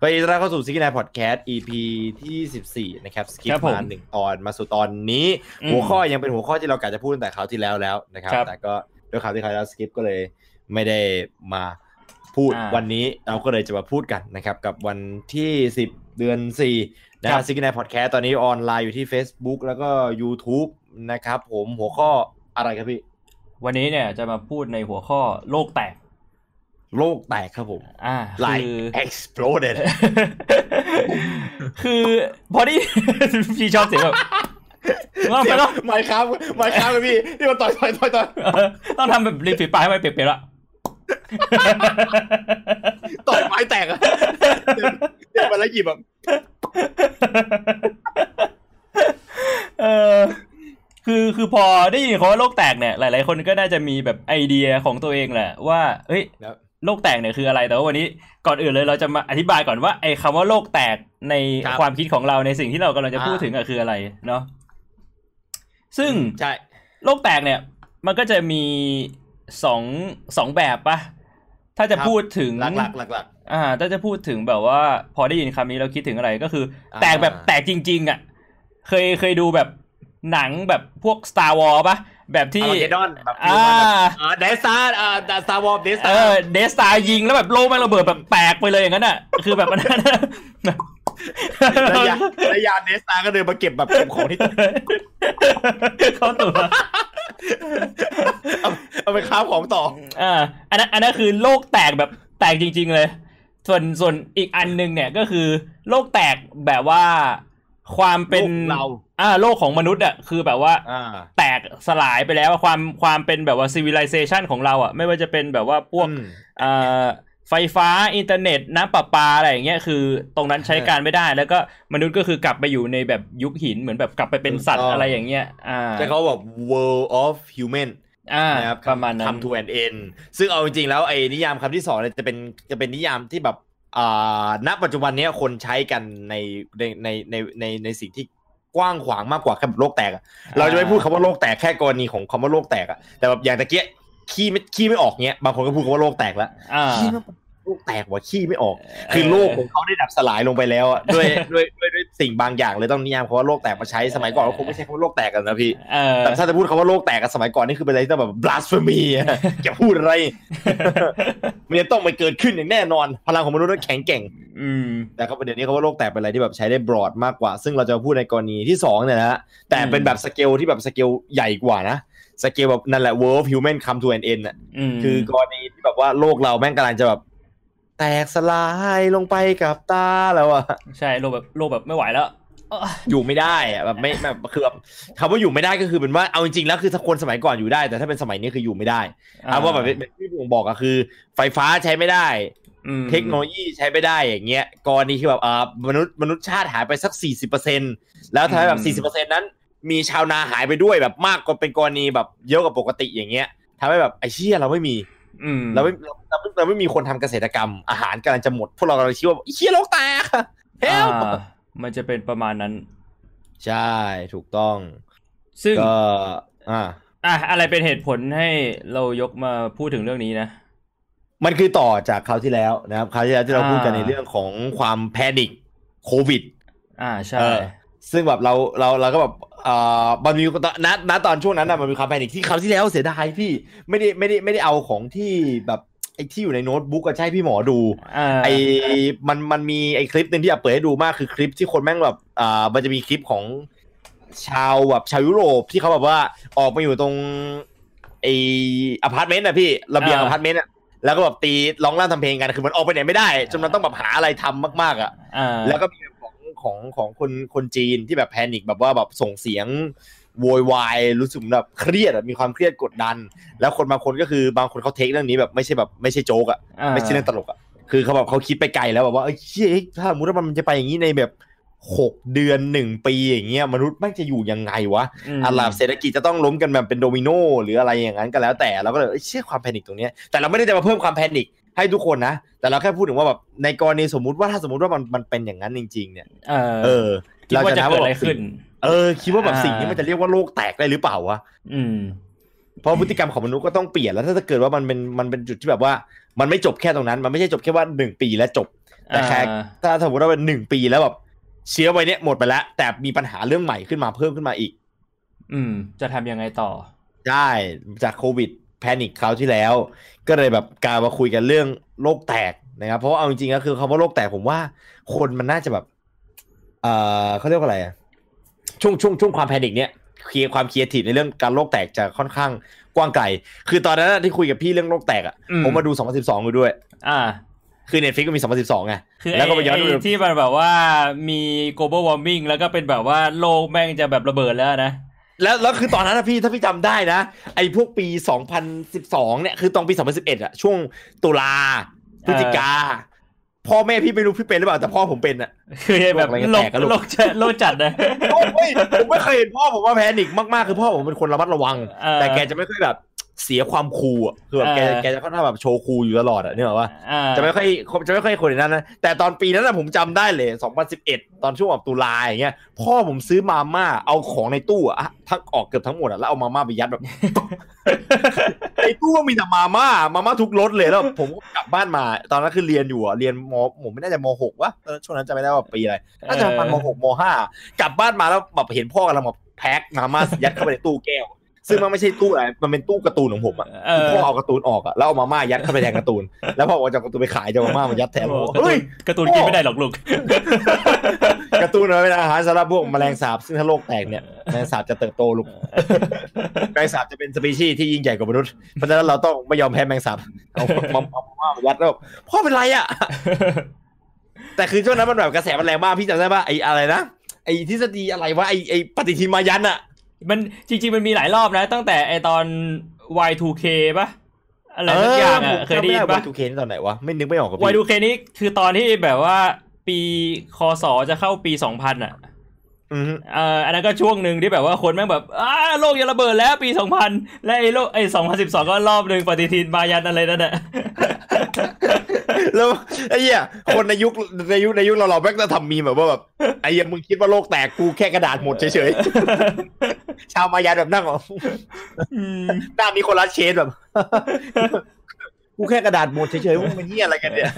ก็ยินดีต้อนรับเข้าสู่ซิกนายพอดแคสต์ EP ที่ 14 นะครับสกิปครับผมมาหนึ่งตอนมาสู่ตอนนี้อืมหัวข้อยังเป็นหัวข้อที่เรากะจะพูดตั้งแต่คราวที่แล้วแล้วนะครับครับแต่ก็ด้วยคราวที่คราวแล้วสกิปก็เลยไม่ได้มาพูดอ่าวันนี้เราก็เลยจะมาพูดกันนะครับกับวันที่ 10 เดือน4นะคครัรับบซิกนายพอดแคสต์ตอนนี้ออนไลน์อยู่ที่ Facebook แล้วก็ YouTube นะครับผมหัวข้ออะไรครับพี่ วันนี้เนี่ยจะมาพูดในหัวข้อโลกแตก โลกแตกครับผม อ่าไลคือ exploded คือพอดีพี่ชอบเสียงแบบว่าไปแล้วไม่ครับไม่ครับเลยพี่ที่มันต่อยต่อยต่อยต่อยต้องทำแบบริมฝีปากให้มันเปียกๆละต่อยไม้แตกอะเดินเดินมาแล้วหยิบแบบเออคือคือพอได้ยินคำว่าโลกแตกเนี่ย หลาย ๆ คนก็น่าจะมีแบบไอเดียของตัวเองแหละว่า เฮ้ย โลกแตกเนี่ยคืออะไร แต่ว่าวันนี้ก่อนอื่นเลยเราจะมาอธิบายก่อนว่าไอ้คำว่าโลกแตกในความคิดของเราในสิ่งที่เรากำลังจะพูดถึงอะคืออะไรเนาะซึ่งใช่โลกแตกเนี่ย มันก็จะมีสองสองแบบปะถ้าจะพูดถึงหลักหลักหลักหลักอ่า ถ้าจะพูดถึงแบบว่า พอได้ยินคำนี้เราคิดถึงอะไรก็คืออ่าแตกแบบแตกจริง ๆ อะ เคยเคยดูแบบหนังแบบพวก Star Wars ปะ แบบที่อาร์เกดอนแบบอ่าอ่าเดสตาร์อ่าสตาร์วอร์เดสเอตาอร์เดสตายิงแล้วแบบโลกแม่งระเบิดแบบแตกไปเลยอย่างนั้นอะ คือแบบอันนั้นอะระยะระยะเดสตาร์ก็เดินมาเก็บแบบเก็บของที่เขาตัวเอาเอาไปค้าของต่ออ่าอันนั้นอันนั้นคือโลกแตกแบบแตกจริง ๆ เลย ส่วนส่วนอีกอันหนึงเนี่ยก็คือโลกแตกแบบว่า ความเป็นโลกเราอ่าโลกของมนุษย์อะคือแบบว่าอ่าแตกสลายไปแล้วอะความความเป็นแบบว่า civilization ของเราอะ ไม่ว่าจะเป็นแบบว่าพวกอืมอ่าไฟฟ้าอินเทอร์เน็ตน้ำประปาอะไรอย่างเงี้ยคือ ตรงนั้นใช้การไม่ได้ แล้วก็มนุษย์ก็คือกลับไปอยู่ในแบบยุคหินเหมือนแบบกลับไปเป็นสัตว์อะไรอย่างเงี้ยอ่าแต่เขาบอก world of human อ่านะครับประมาณนั้นทำ to an end ซึ่งเอาจริงๆแล้วไอ้นิยามคำที่สองเนี่ยจะเป็นจะเป็นนิยามที่แบบอ่า ณปัจจุบันเนี้ยคนใช้กันในในในในในในสิ่งที่กว้างขวางมากกว่าแค่แบบโลกแตกอะเราจะไม่พูดคำว่าโลกแตกแค่กรณีของคำว่าโลกแตกอะแต่แบบอย่างตะเกียขี้ไม่ขี้ไม่ออกเงี้ยบางคนก็พูดคำว่าโลกแตกแล้วอ่าขี้ไม่โลกแตกว่ะขี้ไม่ออก คือโลกของเขาได้ดับสลายลงไปแล้วอะด้วยด้วยด้วยด้วยสิ่งบางอย่างเลยต้องนิยามคำว่าโลกแตกมาใช้สมัยก่อนเราคงไม่ใช่คำว่าโลกแตกกันนะพี่เออแต่ถ้าจะพูดคำว่าโลกแตกกันสมัยก่อนนี่คือเป็นอะไรที่แบบ blasphemy อะอย่าพูดอะไรมันจะต้องไปเกิดขึ้นอย่างแน่นอน พลังของมนุษย์นั้นแข็งแกร่งอืมแต่เขาประเด็นนี้เขาว่าโลกแตกเป็นอะไรที่แบบใช้ได้บรอดมากกว่า ซึ่งเราจะมาพูดในกรณีที่สองเนี่ยนะฮะแต่เป็นแบบสเกลที่แบบสเกลใหญ่กว่านะสเกลแบบนั่นแหละ world of human come to an end อะอืมคือกรณีที่แบบว่าโลกเราแม่งกำลังจะแบบ แตกสลายลงไปกับตาแล้วอะใช่โลกแบบโลกแบบไม่ไหวแล้วเอ้ออยู่ไม่ได้อะแบบไม่แบบคือแบบคำว่าอยู่ไม่ได้ก็คือเป็นว่าเอาจริงๆแล้วคือถ้าคนสมัยก่อนอยู่ได้ แต่ถ้าเป็นสมัยนี้คืออยู่ไม่ได้เอาว่าแบบเป็นที่ผมบอกอะคือ ไฟฟ้าใช้ไม่ได้อืมเทคโนโลยีใช้ไม่ได้อย่างเงี้ยกรณีคือแบบอ่ามนุษย์มนุษย์ชาติหายไปสักสี่สิบเปอร์เซ็นแล้วทำให้แบบสี่สิบเปอร์เซ็นนั้น มีชาวนาหายไปด้วยแบบมากกว่าเป็นกรณีแบบเยอะกว่าปกติอย่างเงี้ยทำให้แบบไอ้เชี่ยเราไม่มีอืม เราไม่เราเราไม่เราไม่มีคนทำเกษตรกรรม อาหารกำลังจะหมด พวกเรากำลังคิดว่าไอ้เชี่ยโลกแตกเฮลอ่ามันจะเป็นประมาณนั้น ใช่ถูกต้อง ซึ่งก็อ่าอะอะไรเป็นเหตุผลให้เรายกมาพูดถึงเรื่องนี้นะ มันคือต่อจากคราวที่แล้วนะครับคราวที่แล้วที่เราอ่าพูดกันในเรื่องของความแพนิคโควิด อ่าใช่เออซึ่งแบบเราเราเราก็แบบ เอ่อมันมีณณตอนช่วงนั้นนะมันมีความแพนิคที่คราวที่แล้วเสียดายพี่ไม่ได้ไม่ได้ไม่ได้เอาของที่แบบไอ้ที่อยู่ในโน้ตบุ๊กอะใช่พี่หมอดูอ่าไอ้มันมันมีไอ้คลิปหนึ่งที่อยากเปิดให้ดูมากคือคลิปที่คนแม่งแบบอ่ามันจะมีคลิปของชาวแบบชาวยุโรปที่เขาแบบว่าออกมาอยู่ตรงไอ้อพาร์ตเมนต์นะพี่ระเบียงอพาร์ตเมนต์อะแล้วก็แบบตีร้องร่ำทำเพลงกันคือมันออกไปไหนไม่ได้จนมันต้องแบบหาอะไรทำมากๆอะอ่าแล้วก็มี ของของของคนคนจีนที่แบบ panic แบบว่าแบบส่งเสียงโวยวายรู้สึกแบบเครียดอะมีความเครียดกดดัน แล้วคนบางคนก็คือบางคนเขาเทคเรื่องนี้แบบไม่ใช่แบบไม่ใช่โจ๊กอะอ่าไม่ใช่เรื่องตลกอะคือเขาแบบเขาคิดไปไกลแล้วแบบว่าเอ้ยเชี่ยถ้าสมมติว่ามันจะไปอย่างนี้ในแบบหกเดือนหนึ่งปีอย่างเงี้ยมนุษย์แม่งจะอยู่ยังไงวะมอะไรเศรษฐกิจจะต้องล้มกันแบบเป็นโดมิโนหรืออะไรอย่างนั้นก็แล้วแต่เราก็เลยเอ้ยเชื่อความแพนิคตรงเนี้ยแต่เราไม่ได้จะมาเพิ่มความแพนิค ให้ทุกคนนะ แต่เราแค่พูดถึงว่าแบบในกรณีสมมุติว่าถ้าสมมติว่ามันมันเป็นอย่างนั้นจริง ๆ เนี่ย เออเออคิดว่าจะนับเกิดอะไรแบบขึ้น เออ คิดว่าแบบอ่าสิ่งนี้มันจะเรียกว่าโลกแตกได้หรือเปล่าวะอืมเพราะพฤติกรรมของมนุษย์ก็ต้องเปลี่ยนแล้วถ้าเกิดว่ามันเป็นมันเป็นจุดที่แบบว่า มันไม่จบแค่ตรงนั้น มันไม่ใช่จบแค่ว่าหนึ่งปีแล้วจบ แต่แค่ถ้าสมมติว่าเป็นหนึ่งปีแล้วแบบเชื้อไวเนี้ยหมดไปแล้ว แต่มีปัญหาเรื่องใหม่ขึ้นมาเพิ่มขึ้นมาอีก อืม จะทำยังไงต่อ ได้จากโควิด แพนิคคราวที่แล้ว ก็เลยแบบการมาคุยกันเรื่องโรคแตกนะครับ เพราะว่าเอาจริงๆก็คือคำว่าโรคแตกผมว่าคนมันน่าจะแบบเอ่อเขาเรียกว่าอะไรอะช่วงช่วงช่วงความ panic เนี้ย creativity ความ creativity ในเรื่องการโลกแตกจะค่อนข้างกว้างไกล คือตอนนั้นที่คุยกับพี่เรื่องโลกแตกอะ ผมมาดู 2012อยู่ด้วย อ่า คือ Netflix ก็มี 2012ไง แล้วก็ไปย้อนดูที่มันแบบว่ามี global warming แล้วก็เป็นแบบว่าโลกแม่งจะแบบระเบิดแล้วนะ แล้วแล้วคือตอนนั้นนะพี่ถ้าพี่จำได้นะ ไอ้พวกปี 2012 เนี่ยคือตอนปี 2011อะช่วงตุลาพฤศจิกาพ่อแม่พี่ไม่รู้พี่เป็นหรือเปล่าแต่พ่อผมเป็นอะคือแบบโลกโลกโลกจัดเลยผมไม่เคยเห็นพ่อผมว่าแพนิกมากๆคือพ่อผมเป็นคนระมัดระวัง แต่แกจะไม่ค่อยแบบ เสียความคูลอะคือแบบแกแกจะค่อนข้างแบบโชว์คูลอยู่ตลอดอะนี่หรอว่าจะไม่ค่อยจะไม่ค่อยคนอย่างนั้นนะแต่ตอนปีนั้นนะผมจำได้เลย 2011 ตอนช่วงแบบตุลาอย่างเงี้ยพ่อผมซื้อมาม่าเอาของในตู้อะทั้งออกเกือบทั้งหมดอะแล้วเอามาม่าไปยัดแบบในตู้มันมีแต่มาม่ามาม่าทุกรสเลยแล้วผมก็กลับบ้านมา ตอนนั้นคือเรียนอยู่อะเรียนมผมไม่แน่ใจมหกวะช่วงนั้นจะไม่ได้ว่าปีอะไรน่าจะประมาณมหกมห้ากลับบ้านมาแล้วแบบเห็นพ่อกำลังแบบแพ็คมาม่ายัดเข้าไปในตู้แก้ว ซึ่งมันไม่ใช่ตู้อะไรมันเป็นตู้การ์ตูนของผมอะพ่อเอาการ์ตูนออกอะแล้วเอามาม่ายัดเข้าไปแทนการ์ตูน แล้วพ่อเอาจากการ์ตูนไปขายจะมาม่ามันยัดแทนเฮ้ยการ์ตูนกินไม่ได้หรอกลูกการ์ตูนเป็นอาหารสำหรับพวกแมลงสาบซึ่งถ้าโลกแตกเนี่ยแมลงสาบจะเติบโตลูกแมลงสาบจะเป็นสปีชีส์ที่ยิ่งใหญ่กว่ามนุษย์เพราะฉะนั้นเราต้องไม่ยอมแพ้แมลงสาบเอามาม่ายัดแล้วพ่อเป็นไรอะแต่คือช่วงนั้นมันแบบกระแสมันแรงมากพี่จำได้ป่ะไอ้อะไรนะไอ้ทฤษฎีอะไรวะไอ้ไอ้ปฏิทินมายันอะ มันจริง ๆ มันมีหลายรอบนะ ตั้งแต่ไอตอน Y2K ป่ะอะไรสักอย่างอะเคยได้ยินป่ะ Y2K นี่ตอนไหนวะ ไม่นึกไม่ออกกับ Y2K นี่คือตอนที่แบบว่าปีคศจะเข้าปีสองพันอะเอ่ออันนั้นก็ช่วงหนึ่งที่แบบว่าคนแม่งแบบอ้าโลกจะระเบิดแล้วปีสองพันและไอ้โลกไอ้สองพันสิบสองก็รอบหนึ่งปฏิทินมายันอะไรนั่นแหละแล้วไอ้เหี้ยคนในยุคในยุคในยุคเราเราแม่งจะทำมีแบบว่าแบบไอ้เหี้ยมึงคิดว่าโลกแตกกูแค่กระดาษหมดเฉยๆชาวมายันแบบนั่งอ๋อหน้ามีคนรัดเชนแบบ กูแค่กระดาษหมดเฉยๆว่ามันเหี้ยอะไรกันเนี่ย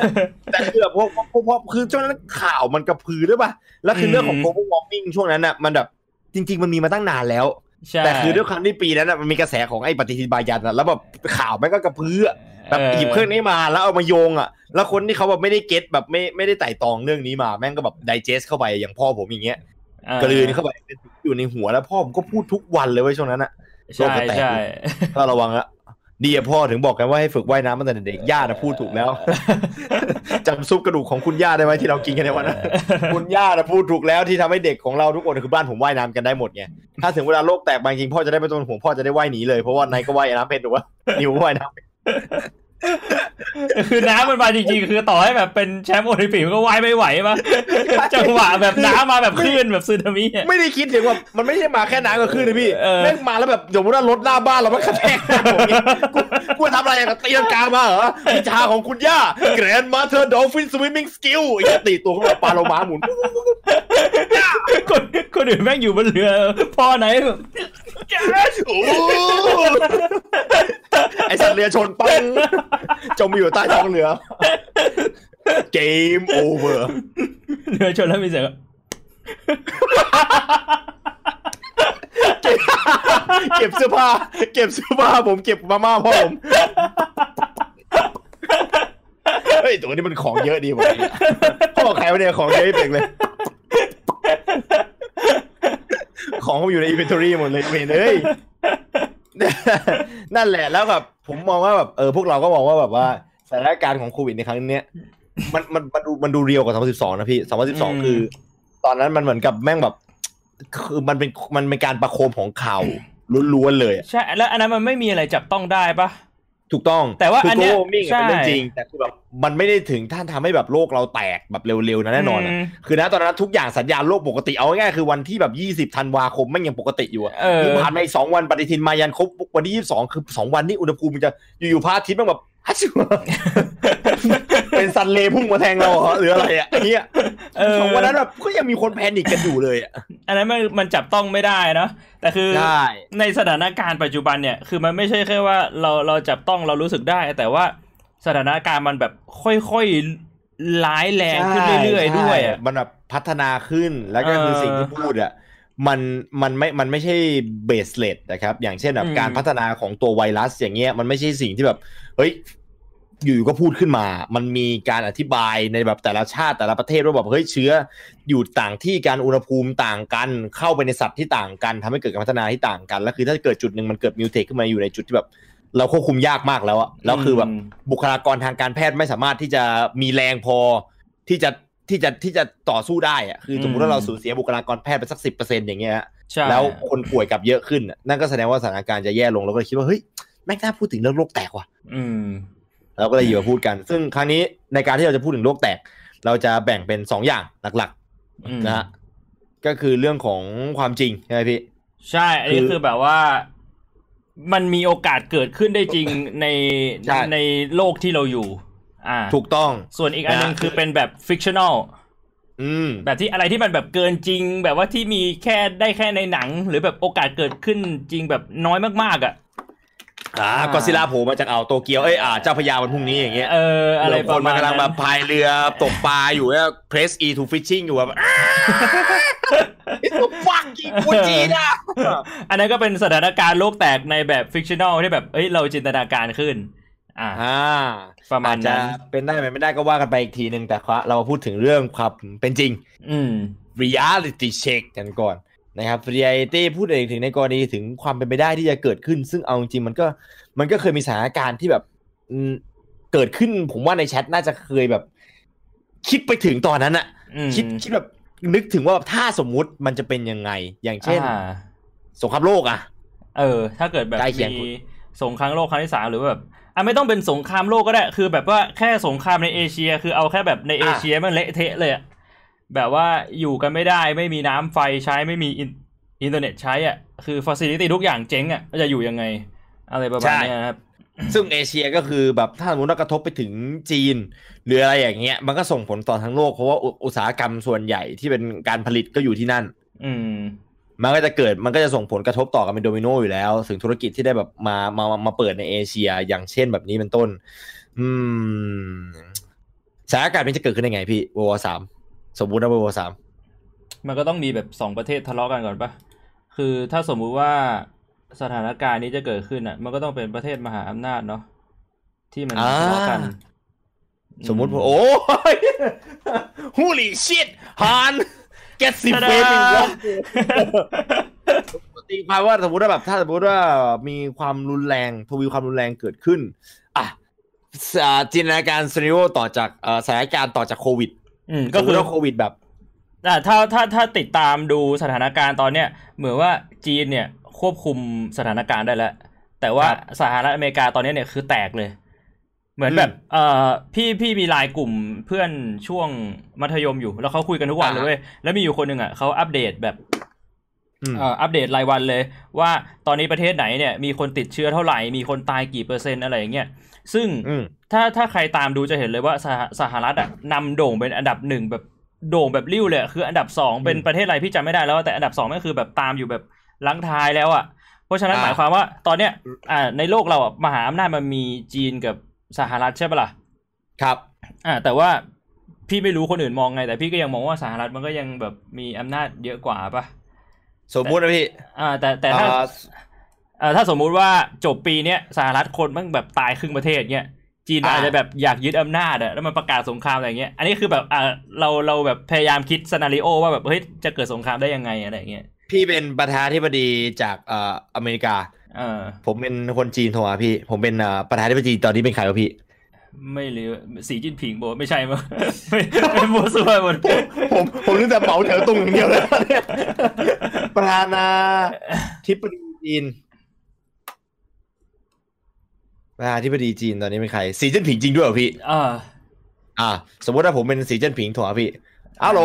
แต่คือแบบพวกพวกพวกคือช่วงนั้นข่าวมันกระพือด้วยป่ะ แล้วคือเรื่องของ global warming ช่วงนั้นอะมันแบบจริง ๆ มันมีมาตั้งนานแล้ว แต่คือด้วยความที่ปีนั้นมันมีกระแสของไอ้ปฏิทินบายันอะแล้วแบบข่าวมันก็กระพือแบบหยิบเครื่องนี้มาแล้วเอามาโยงอะ แล้วคนที่เขาแบบไม่ได้เก็ตแบบไม่ไม่ได้ไต่ตองเรื่องนี้มา แม่งก็แบบไดเจสเข้าไปอย่างพ่อผมอย่างเงี้ยกระลืนเข้าไปอยู่ในหัวแล้วพ่อผมก็พูดทุกวันเลยว่าช่วงนั้นอะใช่ใช่ก็ระวังละ ดีอะพ่อถึงบอกกันว่าให้ฝึกว่ายน้ำตั้งแต่เด็กย่านะพูดถูกแล้วจำซุปกระดูกของคุณย่าได้ไหมที่เรากินกันในวันนั้นคุณย่านะพูดถูกแล้วที่ทำให้เด็กของเราทุกคนคือบ้านผมว่ายน้ำกันได้หมดไงถ้าถึงเวลาโลกแตกบางจริงพ่อจะได้ไม่ต้องห่วงพ่อจะได้ว่ายหนีเลยเพราะว่านายก็ว่ายน้ำเป็นถูกปะนิวว่ายน้ำเป็น คือน้ำมันมาจริงๆ คือต่อให้แบบเป็นแชมป์โอลิมปิกก็ว่ายไม่ไหวปะจังหวะแบบน้ำมาแบบคลื่นแบบซึนามิไม่ได้คิดถึงว่ามันไม่ใช่มาแค่น้ำกับคลื่นนะพี่แม่งมาแล้วแบบสมมติว่ารถหน้าบ้านเราไม่กระแทกผมกูทำอะไรกับตีลังกามาเหรอวิชาของคุณย่า grandmother dolphin swimming skill อย่าตีตัวเข้ามาปลาโลมาหมุนคนคนอื่นแม่งอยู่บนเรือพ่อไหน แบบไอสัตว์เรือชนปังจมอยู่ใต้ท้องเรือ game over เรือชนแล้วมีเสียงเก็บเสื้อผ้า เก็บเสื้อผ้าผมเก็บมาม่าพ่อผมเฮ้ยตัวนี้มันของเยอะดีหมดพ่อใครวะเนี่ยของเยอะเป็งเลย ของเขาอยู่ในอินเวนทอรี่หมดเลยเวนเลยนั่นแหละแล้วแบบผมมองว่าแบบเออพวกเราก็มองว่าแบบว่าสถานการณ์ของโควิดในครั้งนี้มันมันมันดูมันดูเรียวกว่า 2012 นะพี่ 2012 คือ ตอนนั้นมันเหมือนกับแม่งแบบ คือมันเป็นมันเป็นการประโคมของข่าวล้วนๆเลย ใช่ แล้วอันนั้นมันไม่มีอะไรจับต้องได้ปะ ถูกต้องแต่ว่าอันนี้เป็นเรื่องจริง แต่คือแบบมันไม่ได้ถึงท่านทำให้แบบโลกเราแตกแบบเร็วๆนะแน่นอนคือนะตอนนั้นทุกอย่างสัญญาณโลกปกติเอาง่ายๆคือวันที่แบบยี่สิบธันวาคมไม่ยังปกติอยู่อะผ่านไปสองวันปฏิทินมายันครบวันที่ยี่สิบสองคือสองวันนี้อุณหภูมิมันจะอยู่ๆพระอาทิตย์มันแบบฮัช เป็น sun ray พุ่งมาแทงเราเหรอหรืออะไรอะเนี่ยสองวันนั้นแบบก็ยังมีคน panic กันอยู่เลยอะอันนั้นมันมันจับต้องไม่ได้นะแต่คือในสถานการณ์ปัจจุบันเนี่ยคือมันไม่ใช่แค่ว่าเราเราจับต้องเรารู้สึกได้ แต่ว่าสถานการณ์มันแบบค่อยร้ายแรงขึ้นเรื่อยๆด้วยอะมันแบบพัฒนาขึ้นแล้วก็คือสิ่งที่พูดอะมันมันไม่ มันไม่ใช่ baseless นะครับ อย่างเช่นแบบการพัฒนาของตัวไวรัสอย่างเงี้ย มันไม่ใช่สิ่งที่แบบ เฮ้ย อยู่ก็พูดขึ้นมา มันมีการอธิบายในแบบแต่ละชาติแต่ละประเทศว่าแบบเฮ้ยเชื้ออยู่ต่างที่การอุณหภูมิต่างกัน เข้าไปในสัตว์ที่ต่างกันทำให้เกิดการพัฒนาที่ต่างกัน แล้วคือถ้าเกิดจุดหนึ่งมันเกิดมิวเทคขึ้นมาอยู่ในจุดที่แบบ เราควบคุมยากมากแล้วอะแล้วคือแบบบุคลากรทางการแพทย์ไม่สามารถที่จะมีแรงพอที่จะที่จะที่จะต่อสู้ได้อะคือสมมติว่าเราสูญเสียบุคลากรแพทย์ไปสักสิบเปอร์เซ็นต์อย่างเงี้ยแล้วคนป่วยกับเยอะขึ้น นั่นก็แสดงว่าสถานการณ์จะแย่ลงเราก็คิดว่าเฮ้ยแม่งน่าพูดถึงเรื่องโลกแตกว่ะอืม เราก็เลยอยู่มาพูดกัน ซึ่งครั้งนี้ในการที่เราจะพูดถึงโลกแตก เราจะแบ่งเป็นสองอย่างหลักๆนะฮะก็คือเรื่องของความจริงใช่ไหมพี่ใช่ อันนี้คือแบบว่ามันมีโอกาสเกิดขึ้นได้จริงในในโลกที่เราอยู่ อ่า ถูกต้อง ส่วนอีกอันนึงคือเป็นแบบ fictional แบบที่อะไรที่มันแบบเกินจริง แบบว่าที่มีแค่ได้แค่ในหนัง หรือแบบโอกาสเกิดขึ้นจริงแบบน้อยมากๆ อะ อ่ากอซิล่าโผล่มาจากอ่าวโตเกียวเอ้ยอ่าเจ้าพระยาวันพรุ่งนี้อย่างเงี้ยเอออะไรคนมันกำลังมาพายเรือตกปลาอยู่แล้ว press E to fishing อยู่แบบ fucking Gojiraอันนั้นก็เป็นสถานการณ์โลกแตกในแบบ fictional ที่แบบเอ้ยเราจินตนาการขึ้น อ่าประมาณนั้นเป็นได้ไหมไม่ได้ก็ว่ากันไปอีกทีหนึ่งแต่เราพูดถึงเรื่องความเป็นจริง อืม reality check กันก่อน นะครับเรียตี้พูดเองถึงในกรณีถึงความเป็นไปได้ที่จะเกิดขึ้น ซึ่งเอาจริงมันก็มันก็เคยมีสถานการณ์ที่แบบเกิดขึ้น ผมว่าในแชทน่าจะเคยแบบ คิดไปถึงตอนนั้นอะคิดคิดแบบนึกถึงว่าถ้าสมมุติมันจะเป็นยังไง อย่างเช่นสงครามโลกอะเออ ถ้าเกิดแบบมีสงครามโลกครั้งที่สามหรือแบบอะไม่ต้องเป็นสงครามโลกก็ได้ คือแบบว่าแค่สงครามในเอเชีย คือเอาแค่แบบในเอเชียมันเละเทะเลยอะ แบบว่าอยู่กันไม่ได้ไม่มีน้ำไฟใช้ไม่มีอินเทอร์เน็ตใช้อะคือ facility ทุกอย่างเจ๊งอะจะอยู่ยังไง อะไรประมาณนี้ครับซึ่งเอเชียก็คือแบบถ้าสมมติว่ากระทบไปถึงจีน หรืออะไรอย่างเงี้ย มันก็ส่งผลต่อทั้งโลกเพราะว่าอุตสาหกรรมส่วนใหญ่ที่เป็นการผลิตก็อยู่ที่นั่น อืมมันก็จะเกิดมันก็จะส่งผลกระทบต่อกันเป็นโดมิโนอยู่แล้ว ถึงธุรกิจที่ได้แบบมามามาเปิดในเอเชียอย่างเช่นแบบนี้เป็นต้น อืมสถานการณ์นี้จะเกิดขึ้นยังไงพี่วอสาม สมมุตินะวอสามมันก็ต้องมีแบบสองประเทศทะเลาะกันก่อนปะคือถ้าสมมุติว่าสถานการณ์นี้จะเกิดขึ้นอะ มันก็ต้องเป็นประเทศมหาอำนาจเนาะที่มันทะเลาะกัน สมมุติโอ้ยฮูลี่ชิตฮานเกตสิเฟนวะตีความว่าสมมติว่าแบบถ้าสมมติว่ามีความรุนแรงทวีความรุนแรงเกิดขึ้น อะจินตนาการซีนิโอต่อจากสถานการณ์ต่อจากโควิด ก็คือโควิดแบบอ่าถ้าถ้าถ้าติดตามดูสถานการณ์ตอนเนี้ยเหมือนว่าจีนเนี่ยควบคุมสถานการณ์ได้แล้ว แต่ว่าสหรัฐอเมริกาตอนนี้เนี่ยคือแตกเลย เหมือนแบบเอ่อพี่พี่มีไลน์กลุ่มเพื่อนช่วงมัธยมอยู่ แล้วเขาคุยกันทุกวันเลยเว้ยแล้วมีอยู่คนหนึ่งอะเขาอัปเดตแบบอัปเดตรายวันเลย ว่าตอนนี้ประเทศไหนเนี่ยมีคนติดเชื้อเท่าไหร่ มีคนตายกี่เปอร์เซ็นต์อะไรอย่างเงี้ย ซึ่งถ้าถ้าใครตามดูจะเห็นเลยว่าสหสหรัฐอะนำโด่งเป็นอันดับหนึ่งแบบโด่งแบบริ้วเลยคืออันดับสองเป็นประเทศอะไรพี่จำไม่ได้แล้วแต่อันดับสองก็คือแบบตามอยู่แบบลังท้ายแล้วอะเพราะฉะนั้นหมายความว่าตอนเนี้ยอ่าในโลกเราอะมหาอำนาจมันมีจีนกับสหรัฐใช่ปะล่ะครับอ่าแต่ว่าพี่ไม่รู้คนอื่นมองไง แต่พี่ก็ยังมองว่าสหรัฐมันก็ยังแบบมีอำนาจเยอะกว่าปะสมมุตินะพี่อ่าแต่แต่ถ้า อ่าถ้าสมมุติว่าจบปีเนี้ยสหรัฐคนมันแบบตายครึ่งประเทศเนี้ยจีนอาจจะแบบอยากยึดอำนาจอะแล้วมันประกาศสงครามอะไรเงี้ย อันนี้คือแบบอ่าเราเราแบบพยายามคิดสนาริโอว่าแบบเฮ้ยจะเกิดสงครามได้ยังไงอะไรเงี้ยพี่เป็นประธานธิบดีจากเอ่ออเมริกาเออผมเป็นคนจีนโทรมาพี่ ผมเป็นอ่ประธานธิบดีตอนนี้เป็นใครวะพี่ ไม่รู้สีจิ้นผิงบอกไม่ใช่มั้งไม่ไม่มัวซัวหมดผมผมนึกแต่เป๋าแถวตรงอย่างเดียวเลยประธานาธิบดีจีน ประธานาธิบดีจีนตอนนี้เป็นใครสีจิ้นผิงจริงด้วยเหรอพี่อ่าอ่า สมมติว่าผมเป็นสีจิ้นผิงโทรพี่ฮัลโหล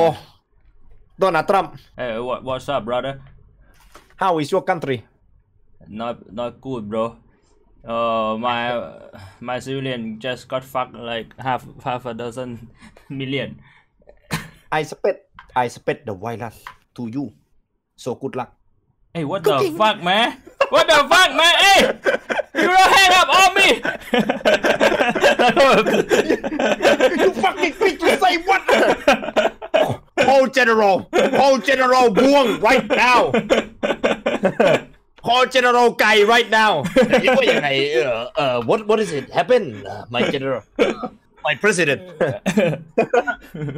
โดนัลด์ทรัมป์เอ้ what what's up brother how is your country not not good bro uh my my civilian just got fucked like half half a dozen million I spread I spread the virus to you so good luck hey what the fuck man what the fuck man hey You don't hang up on me you fucking bitch you say what Paul General Paul General บ่วง right now Paul General ไก่ right now คิดว่ายังไงเออเออ what what is it happen my general my president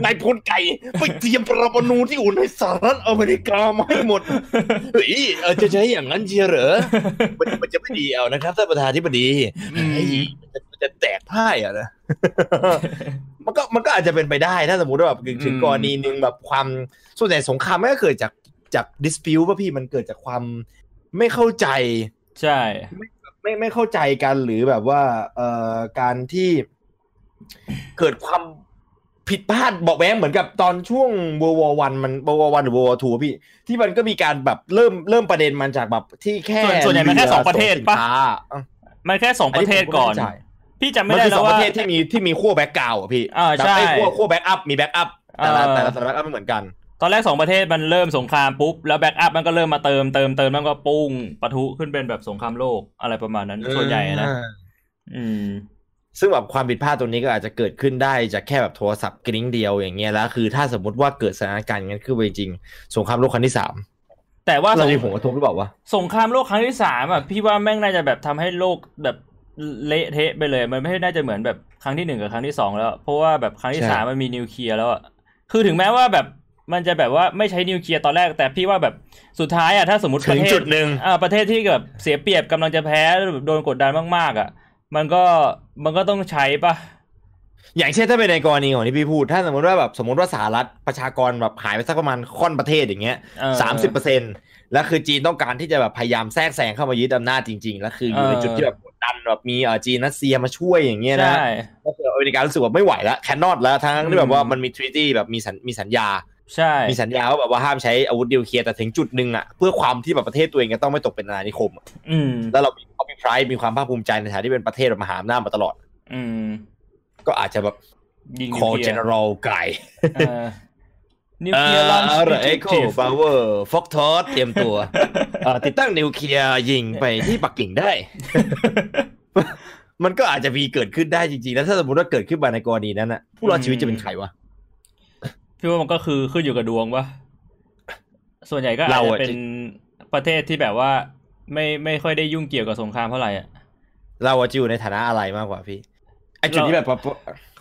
นายพลไก่ไปเตรียมปรมาณูที่อุ่นให้สหรัฐอเมริกามาให้หมดเฮ้ยเออจะใช้อย่างนั้นเชียวเหรอมันมันจะไม่ดีเอานะครับท่านประธานที่บดีไอ้มันจะแตกพ่ายอะนะมันก็มันก็อาจจะเป็นไปได้ถ้าสมมติว่าแบบถึงกรณีหนึ่งแบบความส่วนใหญ่สงครามแม่งก็เกิดจากจาก dispute ป่ะพี่มันเกิดจากความไม่เข้าใจ ใช่ ไม่ไม่เข้าใจกันหรือแบบว่าเอ่อการที่ เกิดความผิดพลาดบอกแว้งเหมือนกับตอนช่วง World War One มัน World War One หรือ World War Two พี่ ที่มันก็มีการแบบเริ่มเริ่มประเด็นมันจากแบบที่แค่ส่วนส่วนใหญ่มันแค่สองประเทศปะสินค้าอะมันแค่สองประเทศก่อนอัผมไม่แใจพี่จำมัไม่ได้คือแล้วว่าสองประเทศที่มีที่มีขั้ว background อะพี่อ่าใช่แบบไอ้ขั้วขั้ว backup มี backupแต่ละเออแต่ละแต่ละ backup ไม่เหมือนกัน ตอนแรกสองประเทศมันเริ่มสงครามปุ๊บแล้ว backup มันก็เริ่มมาเติมเติมเติมมันก็ปุ้งปะทุขึ้นเป็นแบบสงครามโลกอะไรประมาณนั้นส่วนใหญ่นะ อืม ซึ่งแบบความผิดพลาดตรงนี้ก็อาจจะเกิดขึ้นได้จากแค่แบบโทรศัพท์กริ้งเดียวอย่างเงี้ยแล้วคือถ้าสมมติว่าเกิดสถานการณ์อย่างนั้นขึ้นไปจริงสงครามโลกครั้งที่สามแต่ว่าเราสงมีผลกระทบหรือเปล่าวะสงครามโลกครั้งที่สามอะพี่ว่าแม่งน่าจะแบบทำให้โลกแบบเละเทะไปเลย มันไม่น่าจะเหมือนแบบครั้งที่หนึ่งกับครั้งที่สองแล้ว เพราะว่าแบบครั้งที่สามมันมีนิวเคลียร์แล้วอะคือถึงแม้ว่าแบบมันจะแบบว่าไม่ใช้นิวเคลียร์ตอนแรก แต่พี่ว่าแบบสุดท้ายอะถ้าสมมติปถึระงเทศจุดหนึ่งอ่าประเทศที่แบบเสียเปรียบกำลังจะแพ้หรือโดนกดดันมากๆอะ มันก็มันก็ต้องใช้ปะอย่างเช่นถ้าเป็นในกรณีของที่พี่พูด ถ้าสมมติว่าแบบสมมติว่าสหรัฐประชากรแบบหายไปสักประมาณค่อนประเทศอย่างเงี้ยเออสามสิบเปอร์เซ็นแล้วคือจีนต้องการที่จะแบบพยายามแทรกแซงเข้ามายึดอำนาจจริง ๆ แล้วคืออยู่ในเออจุดที่แบบกดดันแบบมีเอ่อจีนรัสเซียมาช่วยอย่างเงี้ยนะใช่ก็คืออเมริการู้สึกว่าไม่ไหวแล้วแคนนอตแล้วทั้งที่แบบว่าอืมมันมีทรีตี้แบบมีสัญมีสัญญา ใช่มีสัญญาว่าแบบว่าห้ามใช้อาวุธนิวเคลียร์แต่ถึงจุดหนึ่งอะเพื่อความที่แบบประเทศตัวเองจะต้องไม่ตกเป็นอาณานิคมอะอืมแล้วเรามีเขามี pride มีความภาคภูมิใจในฐานะที่เป็นประเทศแบบมหาอำนาจมาตลอด อืม ก็อาจจะแบบยิงนิว call เคลียร์ general ไก่เออนิวเคลียร์ลันเออเอ็กโคบาวเวอร์ฟอกทอสเตรียมตัวเอ่อติดตั้งนิวเคลียร์ยิงไปที่ปักกิ่งได้ มันก็อาจจะมีเกิดขึ้นได้จริงๆ แล้วถ้าสมมติว่าเกิดขึ้นมาในกรณีนั้นน่ะผู้รอดชีวิตจะเป็นใครวะ พี่ว่ามันก็คือขึ้นอยู่กับดวงปะส่วนใหญ่ก็อาจเราจะอะเป็นประเทศที่แบบว่า ไม่ไม่ค่อยได้ยุ่งเกี่ยวกับสงครามเท่าไหร่อะเราอะจะอยู่ในฐานะอะไรมากกว่าพี่ไอจุดเราที่แบบ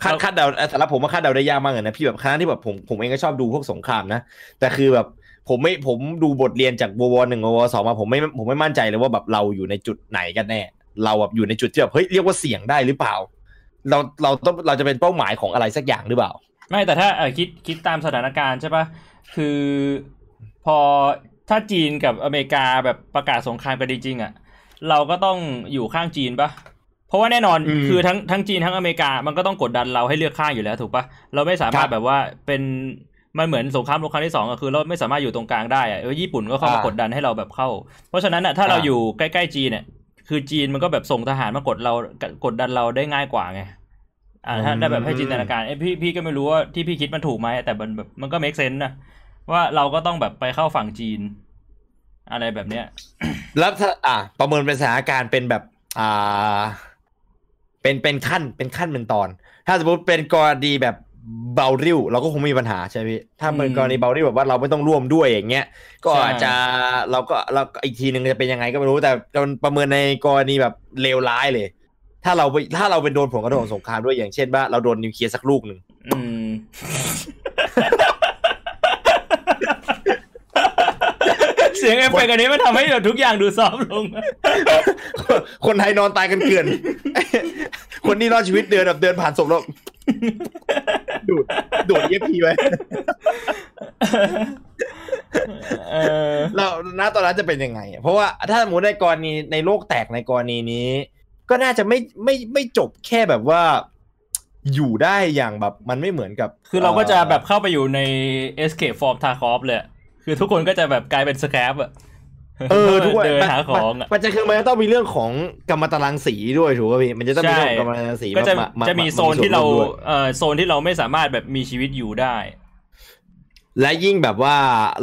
คาดเราคาดเดาสำหรับผมว่าคาดเดาได้ยากมากเลยนะพี่แบบคณะที่แบบผมผมเองก็ชอบดูพวกสงครามนะแต่คือแบบผมไม่ผมดูบทเรียนจากววหนึ่งวสองมาผมไม่ผมไม่มั่นใจเลยว่าแบบเราอยู่ในจุดไหนกันแน่ เราแบบอยู่ในจุดที่แบบเฮ้ยเรียกว่าเสี่ยงได้หรือเปล่า เราเราต้องเราจะเป็นเป้าหมายของอะไรสักอย่างหรือเปล่า ไม่แต่ถ้าเออคิดคิดตามสถานการณ์ใช่ปะคือพอถ้าจีนกับอเมริกาแบบประกาศสงครามกันจริงๆอะ เราก็ต้องอยู่ข้างจีนปะเพราะว่าแน่นอนอืมคือทั้งทั้งจีนทั้งอเมริกามันก็ต้องกดดันเราให้เลือกข้างอยู่แล้วถูกปะเราไม่สามารถครับแบบว่าเป็นมันเหมือนสงครามโลกครั้งที่สองอะคือเราไม่สามารถอยู่ตรงกลางได้อะเออญี่ปุ่นก็เข้ามาอ่ากดดันให้เราแบบเข้า เพราะฉะนั้นอะถ้าเราอ่าอยู่ใกล้ๆจีนเนี่ยคือจีนมันก็แบบส่งทหารมากดเรากดดันเราได้ง่ายกว่าไง อ่าถ้าได้แบบให้จินตนาการเอ้ยพี่พี่ก็ไม่รู้ว่าที่พี่คิดมันถูกไหมแต่มันแบบมันก็ make sense นะว่าเราก็ต้องแบบไปเข้าฝั่งจีน อะไรแบบเนี้ยแล้วถ้าอะประเมินเป็นสถานการณ์เป็นแบบอ่าเป็นเป็นขั้นเป็นขั้นเป็นตอน ถ้าสมมติเป็นกรณีแบบเบาริ้วเราก็คงไม่มีปัญหาใช่ไหมพี่ถ้าเป็นอืมกรณีเบาริ้วแบบว่าเราไม่ต้องร่วมด้วยอย่างเงี้ย ก็ใช่อาจจะเราก็เราก็อีกทีหนึ่งจะเป็นยังไงก็ไม่รู้แต่ประเมินในกรณีแบบเลวร้ายเลย ถ้าเราไปถ้าเราเป็นโดนผลกระทบของสงครามด้วยอย่างเช่นว่าเราโดนนิวเคลียร์สักลูกหนึ่งอืมเสียงเอฟเฟกต์อันนี้มันทำให้แบบทุกอย่างดู soft ลง คนไทยนอนตายกันเกลื่อน คนที่รอดชีวิตเดินแบบเดินผ่านศพแล้วดูดดูดเย็บพีไว้เออเราณตอนนั้นจะเป็นยังไงอะเพราะว่าถ้าสมมติในกรณีในโลกแตกในกรณีนี้ ก็น่าจะไม่ไม่ไม่จบแค่แบบว่าอยู่ได้อย่างแบบมันไม่เหมือนกับ คือเราก็จะแบบเข้าไปอยู่ใน escape from Tarkov เลยอะคือทุกคนก็จะแบบกลายเป็นสแครปอะเออทุกคนเดินมันหาของอะมันจะคือมันจะต้องมีเรื่องของกรรมตารางสีด้วยถูกป่ะพี่มันจะต้องมีเรื่องของกรรมตารางสีก็จะาาจะมีาโซนที่เราส่วนวมด้วยเอ่อโซนที่เราไม่สามารถแบบมีชีวิตอยู่ได้ และยิ่งแบบว่า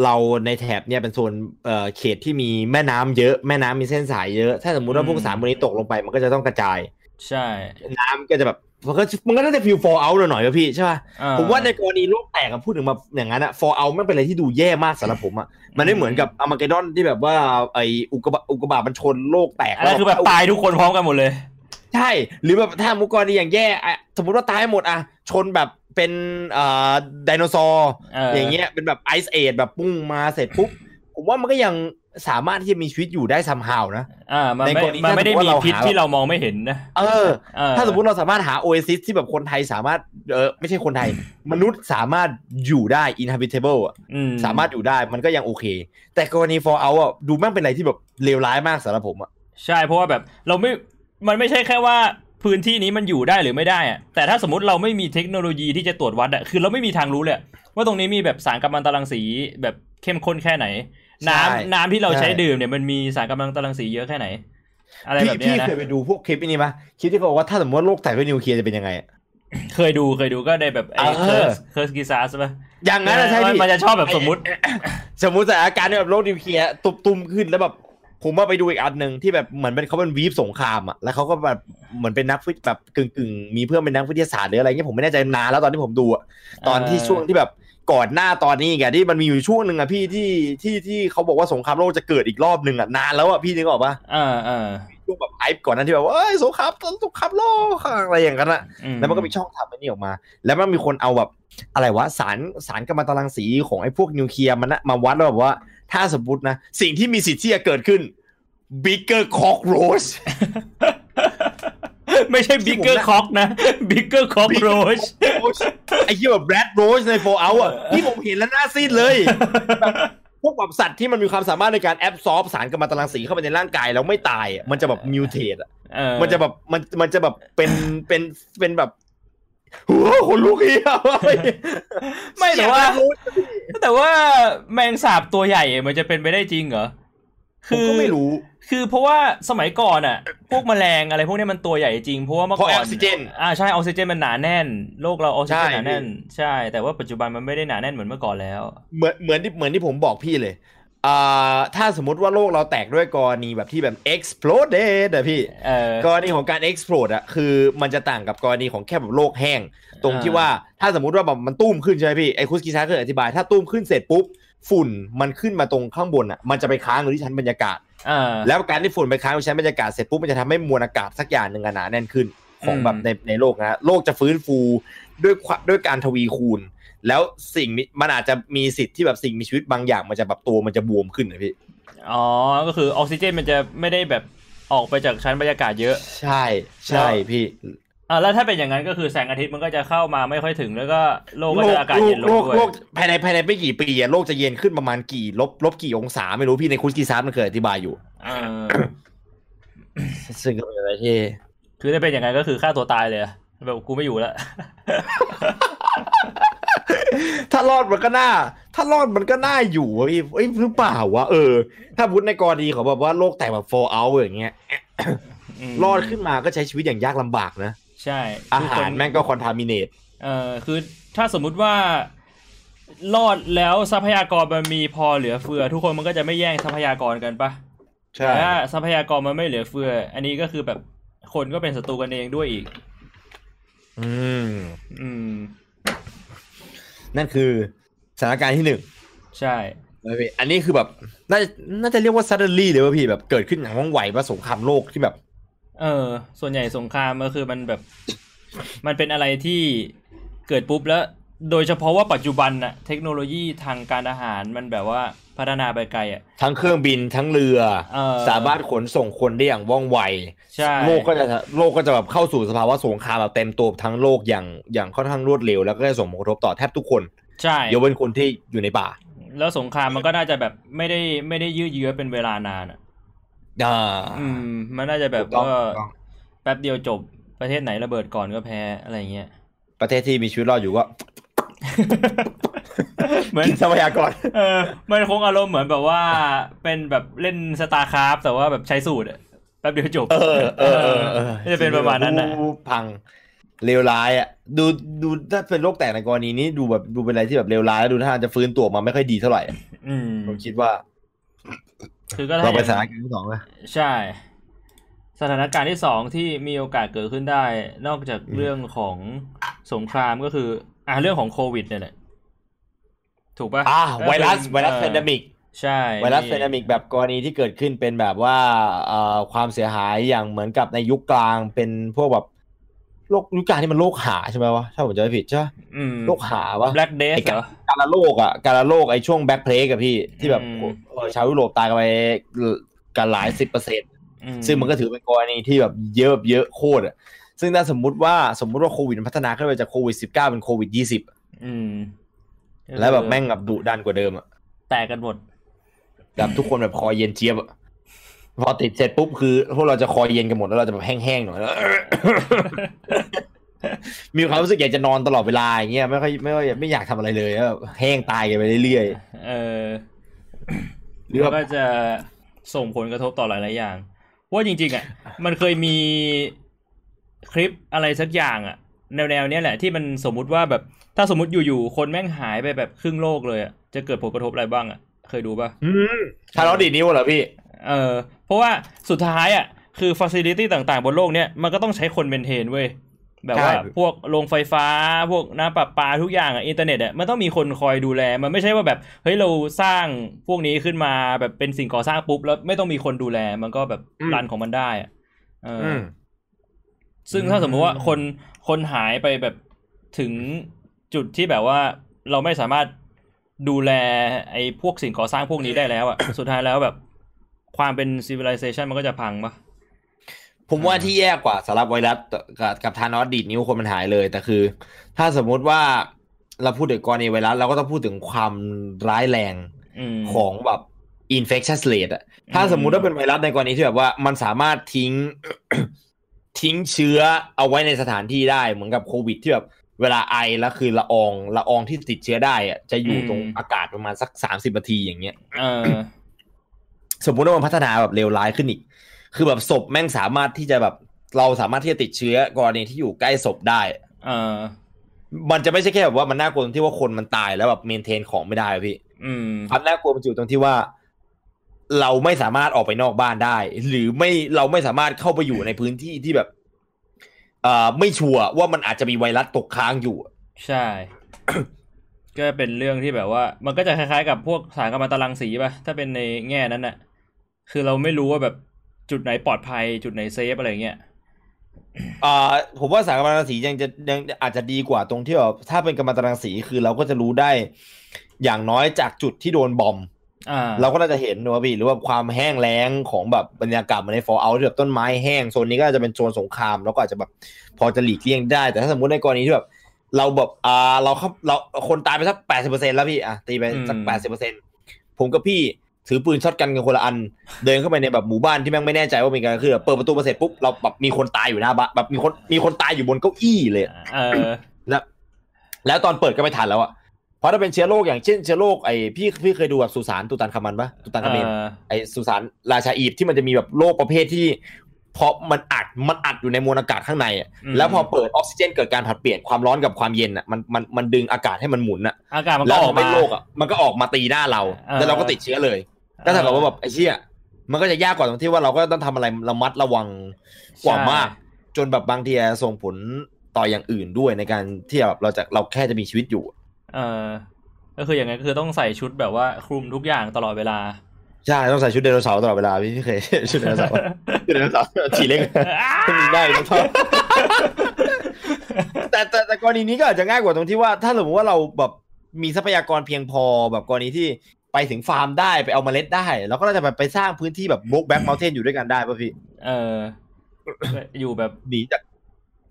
เราในแถบเนี่ยเป็นโซนเอ่อเขตที่มีแม่น้ำเยอะแม่น้ำมีเส้นสายเยอะถ้าสมมุติว่าพวกอืมสารพวกนี้ตกลงไปมันก็จะต้องกระจาย ใช่ น้ำก็จะแบบมันก็มันก็น่าจะ feel Fallout หน่อยๆพี่ใช่ป่ะผมว่าในกรณีโลกแตกอะพูดถึงมาอย่างนั้นอะ Fallout ไม่เป็นอะไรที่ดูแย่มากสำหรับผมอะมันไม่เหมือนกับ Armageddon ที่แบบว่าไออุกกาบาตอุกกาบาตมันชนโลกแตกอันนั้นคือแบบตายทุกคนพร้อมกันหมดเลย ใช่ หรือแบบถ้ามุกรณีอย่างแย่อะสมมติว่าตายหมดอะชนแบบ เป็นอ่าไดโนเสาร์เออออย่างเงี้ยเป็นแบบไอซ์เอจแบบปุ้งมาเสร็จปุ๊บผมว่ามันก็ยังสามารถที่จะมีชีวิตอยู่ได้ซัมฮาวนะอ่ามันในไม่กรณีมันไม่ได้ถ้ามีสมมุติว่าเราพิษหาที่เรามองไม่เห็นนะเออเออ ถ้าสมมติเราสามารถหาโอเอซิสที่แบบคนไทยสามารถเออไม่ใช่คนไทย มนุษย์สามารถอยู่ได้ inhabitable อะอืมสามารถอยู่ได้มันก็ยังโอเค แต่กรณี for out อะดูแม่งเป็นอะไรที่แบบเลวร้ายมากสำหรับผมอะใช่เพราะว่าแบบเราไม่มันไม่ใช่แค่ว่า พื้นที่นี้มันอยู่ได้หรือไม่ได้อะแต่ถ้าสมมติเราไม่มีเทคโนโลยีที่จะตรวจวัดอะคือเราไม่มีทางรู้เลยอะว่าตรงนี้มีแบบสารกัมมันตรังสีแบบเข้มข้นแค่ไหน น้ำใช่น้ำที่เราใช้ใช่ดื่มเนี่ยมันมีสารกัมมันตรังสีเยอะแค่ไหน อะไรพี่แบบเนี้พี่ยนะเคยไปดูพวกคลิปนี้ปะคลิปที่เขาบอกว่าถ้าสมมติว่าโลกแตกด้วยนิวเคลียร์จะเป็นยังไงอะเคยดูเคยดูก็ในแบบไอ้เอ Kurz Kurzgesagt ป่ะอย่างนั้นอะใช่พี่มันจะชอบแบบสมมุติ สมมติสถานการณ์ที่แบบโลกนิวเคลียร์ตุบตุมขึ้นแล้วแบบ ผมว่าไปดูอีกอันหนึ่งที่แบบเหมือนเป็นเขาเป็นวีฟสงครามอะแล้วเขาก็แบบเหมือนเป็นนักฟิแบบกึ่งกึ่งๆมีเพื่อนเป็นนักวิทยาศาสตร์หรืออะไรเงี้ยผมไม่แน่ใจนานแล้วตอนที่ผมดูอะตอนที่เออช่วงที่แบบก่อนหน้าตอนนี้ไงที่มันมีอยู่ช่วงหนึ่งอะพี่ที่ที่ที่เขาบอกว่าสงครามโลกจะเกิดอีกรอบหนึ่งอะนานแล้วอะพี่นึกออกปะอ่าอ่าช่วงแบบไอป์ก่อนนั้นที่แบบว่าเอ้ยสงครามสงครามโลกอะไรอย่างนั้นอะอืแล้วมันก็มีช่องทำอันนี้ออกมา แล้วมันมีคนเอาแบบอะไรวะสารสารกัมมันตรังสีของไอ้พวกนิวเคลียร์มันนะมาวัดแล้วแบบว่า ถ้าสมมตินะ สิ่งที่มีสิทธิ์ที่จะเกิดขึ้น bigger cockroach ไม่ใช่ bigger cock นะ bigger cockroach ไอ้ที่แบบ red roach ใน for out อะที่ผมเห็นแล้วหน้าซีดเลยพวกแบบสัตว์ที่มันมีความสามารถในการ absorb สารกัมมันตรังสีเข้าไปในร่างกายแล้วไม่ตายอะมันจะแบบ mutate อะมันจะแบบมันมันจะแบบเป็นเป็นเป็นแบบ หัวคนลุกเฮียไม่แต่ว่า แต่ว่าแมงสาบตัวใหญ่มันจะเป็นไปได้จริงเหรอผมก็ไม่รู้ คือเพราะว่าสมัยก่อนอะ พวกแมลงอะไรพวกเนี้ยมันตัวใหญ่จริงเพราะว่าเมื่อเพราะก่ออนอกซิเจนอ่าใช่ออกซิเจนมันหนาแน่นโลกเราออกซิเจนใช่หนาแน่น ใช่ แต่ว่าปัจจุบันมันไม่ได้หนาแน่นเหมือนเมื่อก่อนแล้ว เหมือนเหมือนที่เหมือนที่ผมบอกพี่เลยอ่า ถ้าสมมติว่าโลกเราแตกด้วยกรณีแบบที่แบบ exploded อะพี่เออกรณีของการ explode อะคือมันจะต่างกับกรณีของแค่แบบโลกแห้ง ตรงที่อ่าว่าถ้าสมมติว่าแบบมันตุ้มขึ้นใช่ไหมพี่ไอ้คุสกิซาเคยอธิบาย ถ้าตุ้มขึ้นเสร็จปุ๊บฝุ่นมันขึ้นมาตรงข้างบนอะมันจะไปค้างอยู่ที่ชั้นบรรยากาศอ่าแล้วการที่ฝุ่นไปค้างอยู่ชั้นบรรยากาศเสร็จปุ๊บมันจะทำให้มวลอากาศสักอย่างหนึ่งอะหนาแน่นขึ้นของแบบอืมในในโลกนะโลกจะฟื้นฟูด้วยความด้วยการทวีคูณ แล้วสิ่งนี้มันอาจจะมีสิทธิ์ที่แบบสิ่งมีชีวิตบางอย่าง มันจะแบบตัวมันจะบวมขึ้นนะพี่อ๋อก็คือออกซิเจนมันจะไม่ได้แบบออกไปจากชั้นบรรยากาศเยอะ ใช่ใช่พี่อ่าแล้วถ้าเป็นอย่างนั้นก็คือแสงอาทิตย์มันก็จะเข้ามาไม่ค่อยถึงแล้วก็โลกก็จะอากาศเย็นลงโลกด้วยโลกภายในภายในไม่กี่ปีอะโลกจะเย็นขึ้นประมาณกี่ลบลบกี่องศาไม่รู้พี่ในคุสกิซาร์มันเคยอธิบายอยู่เออซึ่งก็เป็นอะไรที่คือถ้าเป็นอย่างนั้นก็คือฆ่าตัวตายเลยอะแบบกูไม่อยู่แล้ว ถ้ารอดมันก็น่า ถ้ารอดมันก็น่าอยู่อะพี่เอ้ยหรือเปล่าวะเออ ถ้าพุทธในกรณีของแบบว่าโลกแตกแบบ for out อย่างเงี้ยมรอดขึ้นมาก็ใช้ชีวิตอย่างยากลำบากนะ ใช่ อาคือหาครนแม่งก็คอนทามิเนตเอ่อคือถ้าสมมุติว่ารอดแล้วทรัพยากรมันมีพอเหลือเฟือ ทุกคนมันก็จะไม่แย่งทรัพยากรกันปะใช่แต่ถ้าทรัพยากรมันไม่เหลือเฟือ อันนี้ก็คือแบบคนก็เป็นศัตรูกันเองด้วยอีก อืม อืม นั่นคือสถานการณ์ที่หนึ่งใช่เลยพี่อันนี้คือแบบน่าจะน่าจะเรียกว่า suddenly เลยว่าพี่แบบเกิดขึ้นอย่างว่องไวว่าสงครามโลกที่แบบ เออ ส่วนใหญ่สงครามก็คือมันแบบ มันเป็นอะไรที่เกิดปุ๊บแล้ว โดยเฉพาะว่าปัจจุบันน่ะ เทคโนโลยีทางการอาหารมันแบบว่า พัฒนาไปไกลอะทั้งเครื่องบินทั้งเรือเออสามารถขนส่งคนได้อย่างว่องไวใช่โลกก็จะโลกก็จะแบบเข้าสู่สภาวะสงครามแบบเต็มตัวทั้งโลกอย่างอย่างค่อนข้างรวดเร็ว แล้วก็จะส่งผลกระทบต่อแทบทุกคนใช่ยกเว้นคนที่อยู่ในป่า แล้วสงครามมันก็น่าจะแบบไม่ได้ไม่ได้ยืดเยื้อเป็นเวลานานอะอ่าอืม มันน่าจะแบบถูกต้องว่าถูกต้องแป๊บเดียวจบประเทศไหนระเบิดก่อนก็แพ้อะไรเงี้ยประเทศที่มีชีวิตรอดอยู่ก็ เหมือนกินทรัพยากรเออมันคงอารมณ์เหมือนแบบว่าเป็นแบบเล่นสตาร์คราฟแต่ว่าแบบใช้สูตรอะแป๊บเดียวจบเออเออเออเออจะเป็นประมาณนั้นนะดูพังเลวร้ายอะดูดูถ้าเป็นโรคแตกในกรณีนี้ดูแบบดูเป็นอะไรที่แบบเลวร้ายแล้วดูท่าทางจะฟื้นตัวมาไม่ค่อยดีเท่าไหร่อืมผมคิดว่า คือก็เราไปถ้าสถานการณ์ที่สองนะใช่สสถานการณ์ที่สองที่มีโอกาสเกิดขึ้นได้ นอกจากเรื่องของสงครามก็คือ อ่าเรื่องของโควิดเนี่ยแหละถูกปะอ่าไวรัสก็คือไวรัสเออ pandemicใช่ไวรัส pandemic แบบกรณีที่เกิดขึ้นเป็นแบบว่าเอ่อความเสียหายอย่างเหมือนกับในยุคกลางเป็นพวกแบบโรคยุคกลางที่มันโรคห่าใช่ไหมวะถ้าผมจำไม่ผิดใช่ไหมอืมโรคห่าวะ Black Death ไอ้เหรอการละโรคอะการละโรคไอ้ช่วง Black Plague อะพี่ที่แบบอืมเออชาวยุโรปตายกันไปกันหลายสิบเปอร์เซ็นต์อืซึ่งมันก็ถือเป็นกรณีที่แบบเยอะแบบเยอะโคตรอะ ซึ่งถ้าสมมุติว่าสมมุติว่าโควิดมันพัฒนาขึ้นไปจากโควิดสิบเก้าเป็นโควิดยี่สิบอืมแล้วแบบแม่งแบบดุดันกว่าเดิมอะแตกกันหมดแบบทุกคนแบบคอเย็นเจี๊ยบอะพอติดเสร็จปุ๊บคือพวกเราจะคอเย็นกันหมดแล้วเราจะแบบแห้งๆหน่อยแล้วมีความรู้สึกอยากจะนอนตลอดเวลาอย่างเงี้ยไม่ค่อยไม่ค่อยไม่อยากทำอะไรเลยแล้วแบบแห้งตายกันไปเรื่อยเออๆหรือแล้วว่าก็จะส่งผลกระทบต่อหลายๆอย่างเพราะว่าจริง ๆอะมันเคยมี คลิปอะไรสักอย่างอะแนวๆเนี้ยแหละที่มันสมมุติว่าแบบถ้าสมมติอยู่ๆคนแม่งหายไปแบบครึ่งโลกเลยอะจะเกิดผลกระทบอะไรบ้างอะเคยดูป่ะอืมชาร์ลอตดีดนิ้วเหรอพี่เออเพราะว่าสุดท้ายอะคือฟ a ซิลิตี้ต่างๆ บนโลกเนี้ยมันก็ต้องใช้คน maintain เว้ยแบบว่าใช่พวกโรงไฟฟ้าพวกน้ำประปาทุกอย่างอะอินเทอร์เน็ตอะมันต้องมีคนคอยดูแล มันไม่ใช่ว่าแบบเฮ้ยเราสร้างพวกนี้ขึ้นมาแบบเป็นสิ่งก่อสร้างปุ๊บแล้วไม่ต้องมีคนดูแลมันก็แบบรันของมันได้อะเออออืม ซึ่งถ้าสมมติว่าคนคนหายไปแบบถึงจุดที่แบบว่าเราไม่สามารถดูแลไอ้พวกสิ่งก่อสร้างพวกนี้ได้แล้วอะสุดท้ายแล้วแบบ ความเป็น civilization มันก็จะพังปะผมว่าที่แย่กว่าสำหรับไวรัสกับกับทานอสดีดนิ้วคนมันหายเลย แต่คือ ถ้าสมมุติว่าเราพูดถึงกรณีไวรัสเราก็ต้องพูดถึงความร้ายแรงอืมของแบบ infectious rate อะถ้าอืมสมมุติว่าเป็นไวรัสในกรณีที่แบบว่ามันสามารถทิ้ง ทิ้งเชื้อเอาไว้ในสถานที่ได้เหมือนกับโควิดที่แบบเวลาไอแล้วคือละอองละอองที่ติดเชื้อได้อะจะอยู่ตรงอากาศประมาณสักสามสิบนาทีอย่างเงี้ยเออสมมุติว่ามันพัฒนาแบบเลวร้ายขึ้นอีก คือแบบศพแม่งสามารถที่จะแบบเราสามารถที่จะติดเชื้อกรณีที่อยู่ใกล้ศพได้เออมันจะไม่ใช่แค่แบบว่ามันน่ากลัวตรงที่ว่าคนมันตายแล้วแบบเมนเทนของไม่ได้อะพี่อืมความน่ากลัวมันอยู่ตรงที่ว่า เราไม่สามารถออกไปนอกบ้านได้ หรือไม่เราไม่สามารถเข้าไปอยู่ในพื้นที่ที่แบบเอ่อไม่ชัวร์ว่ามันอาจจะมีไวรัสตกค้างอยู่ ใช่ ก็เป็นเรื่องที่แบบว่า มันก็จะคล้ายๆ กับพวกสารกัมมันตรังสีป่ะถ้าเป็นในแง่นั้นน่ะ คือเราไม่รู้ว่าแบบจุดไหนปลอดภัย จุดไหนเซฟอะไรเงี้ยอ่าผมว่าสารกัมมันตรังสียังจะยังอาจจะดีกว่าตรงที่แบบถ้าเป็นกัมมันตรังสีคือเราก็จะรู้ได้ อย่างน้อยจากจุดที่โดนบอมอ่า เราก็น่าจะเห็นนะว่าพี่หรือว่าความแห้งแล้งของแบบบรรยากาศเหมันในฟอร์เอาที่แบบต้นไม้แห้งโซนนี้ก็อาจจะเป็นโซนสงครามแล้วก็อาจจะแบบพอจะหลีกเลี่ยงได้ แต่ถ้าสมมติในกรณีที่แบบเราแบบอ่าเราเข้าเราคนตายไปสักแปดสิบเปอร์เซ็นต์แล้วพี่อะตีไปสักอืมแปดสิบเปอร์เซ็นต์ผมกับพี่ถือปืน shotgun กันคนละอัน เดินเข้าไปในแบบหมู่บ้านที่แม่งไม่แน่ใจว่ามีการคือแบบเปิดประตูมาเสร็จปุ๊บเราแบบมีคนตายอยู่หน้าบ้านแบบมีคนมีคนตายอยู่บนเก้าอี้เลยเออแล้วแล้วตอนเปิดก็ไม่ทันแล้วอะ เพราะถ้าเป็นเชื้อโรคอย่างเช่นเชื้อโรคไอ้พี่พี่เคยดูแบบสุสานตุตันคามันปะตุตันคาเมนเออไอ้สุสานราชาอียิปต์ที่มันจะมีแบบโรคประเภทที่เพราะมันอัดมันอัดอยู่ในมวลอากาศข้างในอะอืมแล้วพอเปิดออกซิเจนเกิดการผลัดเปลี่ยนความร้อนกับความเย็นอะมันมันมันดึงอากาศให้มันหมุนอะอากาศมันแล้ก็วอพออกเป็มานโรคอะมันก็ออกมาตีหน้าเราเออแล้วเราก็ติดเชื้อเลยก็เท่ากับว่าแบบไอ้เชี่ยมันก็จะยากกว่าตรงที่ว่าเราก็ต้องทำอะไรระมัดระวังกว่ามาก จนแบบบางทีส่งผลต่ออย่างอื่นด้วยในการที่แบบเราจะเราแค่จะมีชีวิตอยู่ เออก็คืออย่างไงก็คือต้องใส่ชุดแบบว่าคลุมทุกอย่างตลอดเวลา ใช่ต้องใส่ชุดไดโนเสาร์ตลอดเวลาพี่พี่เคยชุดไดโนเสาร์ชุดไดโนเสาร์ T-Rex มีได้ต้องชอบแต่แต่แต่กรณีนี้ก็อาจจะง่ายกว่าตรงที่ว่าถ้าสมมติว่าเราแบบมีทรัพยากรเพียงพอแบบกรณีที่ไปถึงฟาร์มได้ไปเอาเมล็ดได้เราก็น่าจะแบบไปสร้างพื้นที่แบบ Brokeback Mountain อยู่ด้วยกันได้ป่ะพี่ เอออยู่แบบหนีจาก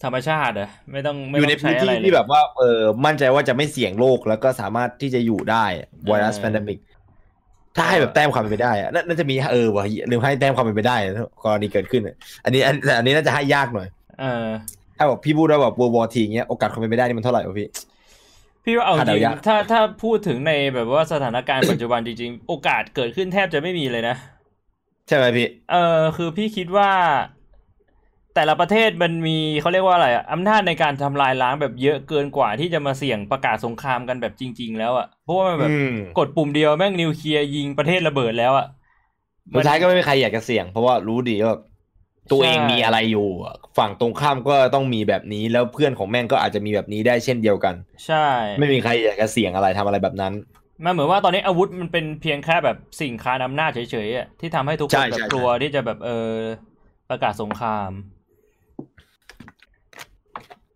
ธรรมชาติอะไม่ต้องไม่อยู่ต้ในองพื้ใช้นอะไรที่เลยที่แบบว่าเออมั่นใจว่าจะไม่เสี่ยงโรคแล้วก็สามารถที่จะอยู่ได้ไวรัสเออ pandemic ถ้าให้แบบแต้มความเป็นไปได้อะน่าน่าจะมีเออวะลืมให้แต้มความเป็นไปได้กรณีเกิดขึ้นอะอันนี้อันแต่อันนี้น่าจะให้ยากหน่อยเออถ้าบอกพี่พูดว่าแบบ World War ทีเงี้ยโอกาสความเป็นไปได้นี่มันเท่าไหร่วะพี่พี่ว่าเอาจคาดริเดางยากถ้าถ้าพูดถึงในแบบว่าสถานการณ์ปัจจุบันจริงๆ โอกาสเกิดขึ้นแทบจะไม่มีเลยนะ ใช่ไหมพี่ เออคือพี่คิดว่า แต่ละประเทศมันมีเขาเรียกว่าอะไรอะอำนาจในการทำลายล้างแบบเยอะเกินกว่าที่จะมาเสี่ยงประกาศสงครามกันแบบจริง ๆ แล้วอะเพราะว่ามันแบบอืมกดปุ่มเดียวแม่งนิวเคลียร์ยิงประเทศระเบิดแล้วอะสุดท้ายก็ไม่มีใครอยากจะเสี่ยง เพราะว่ารู้ดีว่าตัวเองมีอะไรอยู่ ฝั่งตรงข้ามก็ต้องมีแบบนี้แล้วเพื่อนของแม่งก็อาจจะมีแบบนี้ได้เช่นเดียวกัน ใช่ ไม่มีใครอยากจะเสี่ยงอะไรทำอะไรแบบนั้นมันเหมือนว่าตอนนี้อาวุธมันเป็นเพียงแค่แบบสิ่งคานอำนาจเฉยๆอะที่ทำให้ทุกคใช่นแบใช่บกลัวที่จะแบบเออประกาศสงคราม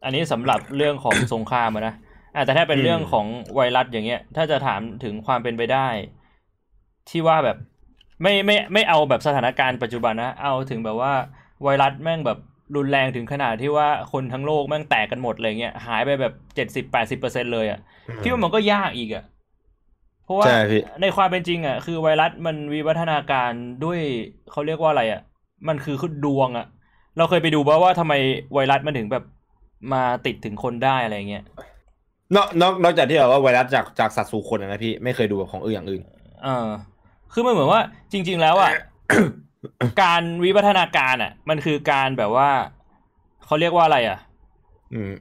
อันนี้สำหรับเรื่องของสงครามอะนะอะแต่ถ้าเป็นเรื่องของไวรัสอย่างเงี้ย ถ้าจะถามถึงความเป็นไปได้ ที่ว่าแบบไม่ไม่ไม่เอาแบบสถานการณ์ปัจจุบันนะ เอาถึงแบบว่าไวรัสแม่งแบบรุนแรงถึงขนาดที่ว่าคนทั้งโลกแม่งแตกกันหมดเลยเงี้ยหายไปแบบเจ็ดสิบแปดสิบเปอร์เซ็นเลยอะพี่ว่ามันก็ยากอีกอะเพราะว่าใช่พี่ในความเป็นจริงอะคือไวรัสมันวิวัฒนาการด้วยเขาเรียกว่าอะไรอะ มันคือคือดวงอะ เราเคยไปดูว่าว่าทำไมไวรัสมันถึงแบบ มาติดถึงคนได้อะไรเงี้ยนอกนอกนอกจากที่แบบว่าไวรัสจากจากสัตว์สู่คนอะนะพี่ไม่เคยดูของอื่นอย่างอื่นเออคือมันเหมือนว่า จริง ๆ แล้วอะการวิวัฒนาการอะ มันคือการแบบว่าเขาเรียกว่าอะไรอะอืม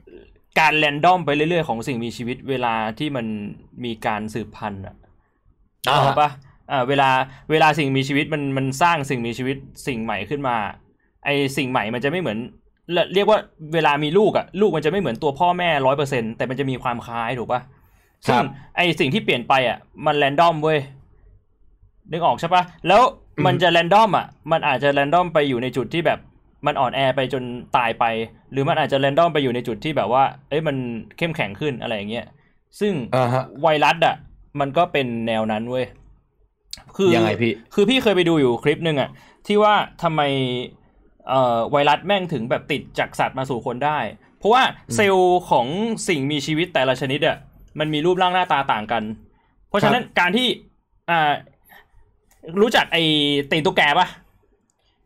การแรนดอมไปเรื่อยๆของสิ่งมีชีวิตเวลาที่มันมีการสืบพันธุ์อะอ่าเข้าปะอ่าเวลาเวลาสิ่งมีชีวิตมันมันสร้างสิ่งมีชีวิตสิ่งใหม่ขึ้นมา ไอสิ่งใหม่มันจะไม่เหมือน เรียเรียกว่าเวลามีลูกอะลูกมันจะไม่เหมือนตัวพ่อแม่ร้อยเปอร์เซ็นแต่มันจะมีความคล้ายถูกปะซึ่งไอสิ่งที่เปลี่ยนไปอะมันแรนดอมเว้ยนึกออกใช่ปะแล้วมันจะแรนดอมอะ มันอาจจะแรนดอมไปอยู่ในจุดที่แบบมันอ่อนแอไปจนตายไป หรือมันอาจจะแรนดอมไปอยู่ในจุดที่แบบว่า เอ้ยมันเข้มแข็งขึ้นอะไรอย่างเงี้ย ซึ่งอ่าฮะไวรัสอะ มันก็เป็นแนวนั้นเว้ย คือยังไงพี่ คือพี่เคยไปดูอยู่คลิปหนึ่งอะ ที่ว่าทำไมเอ่อ ไวรัสแม่งถึงแบบติดจากสัตว์มาสู่คนได้ เพราะว่าเซลล์ของสิ่งมีชีวิตแต่ละชนิดอะมันมีรูปร่างหน้าตาต่างกัน เพราะฉะนั้นการที่อ่ารู้จักไอ้ตีนตุ๊กแกปะ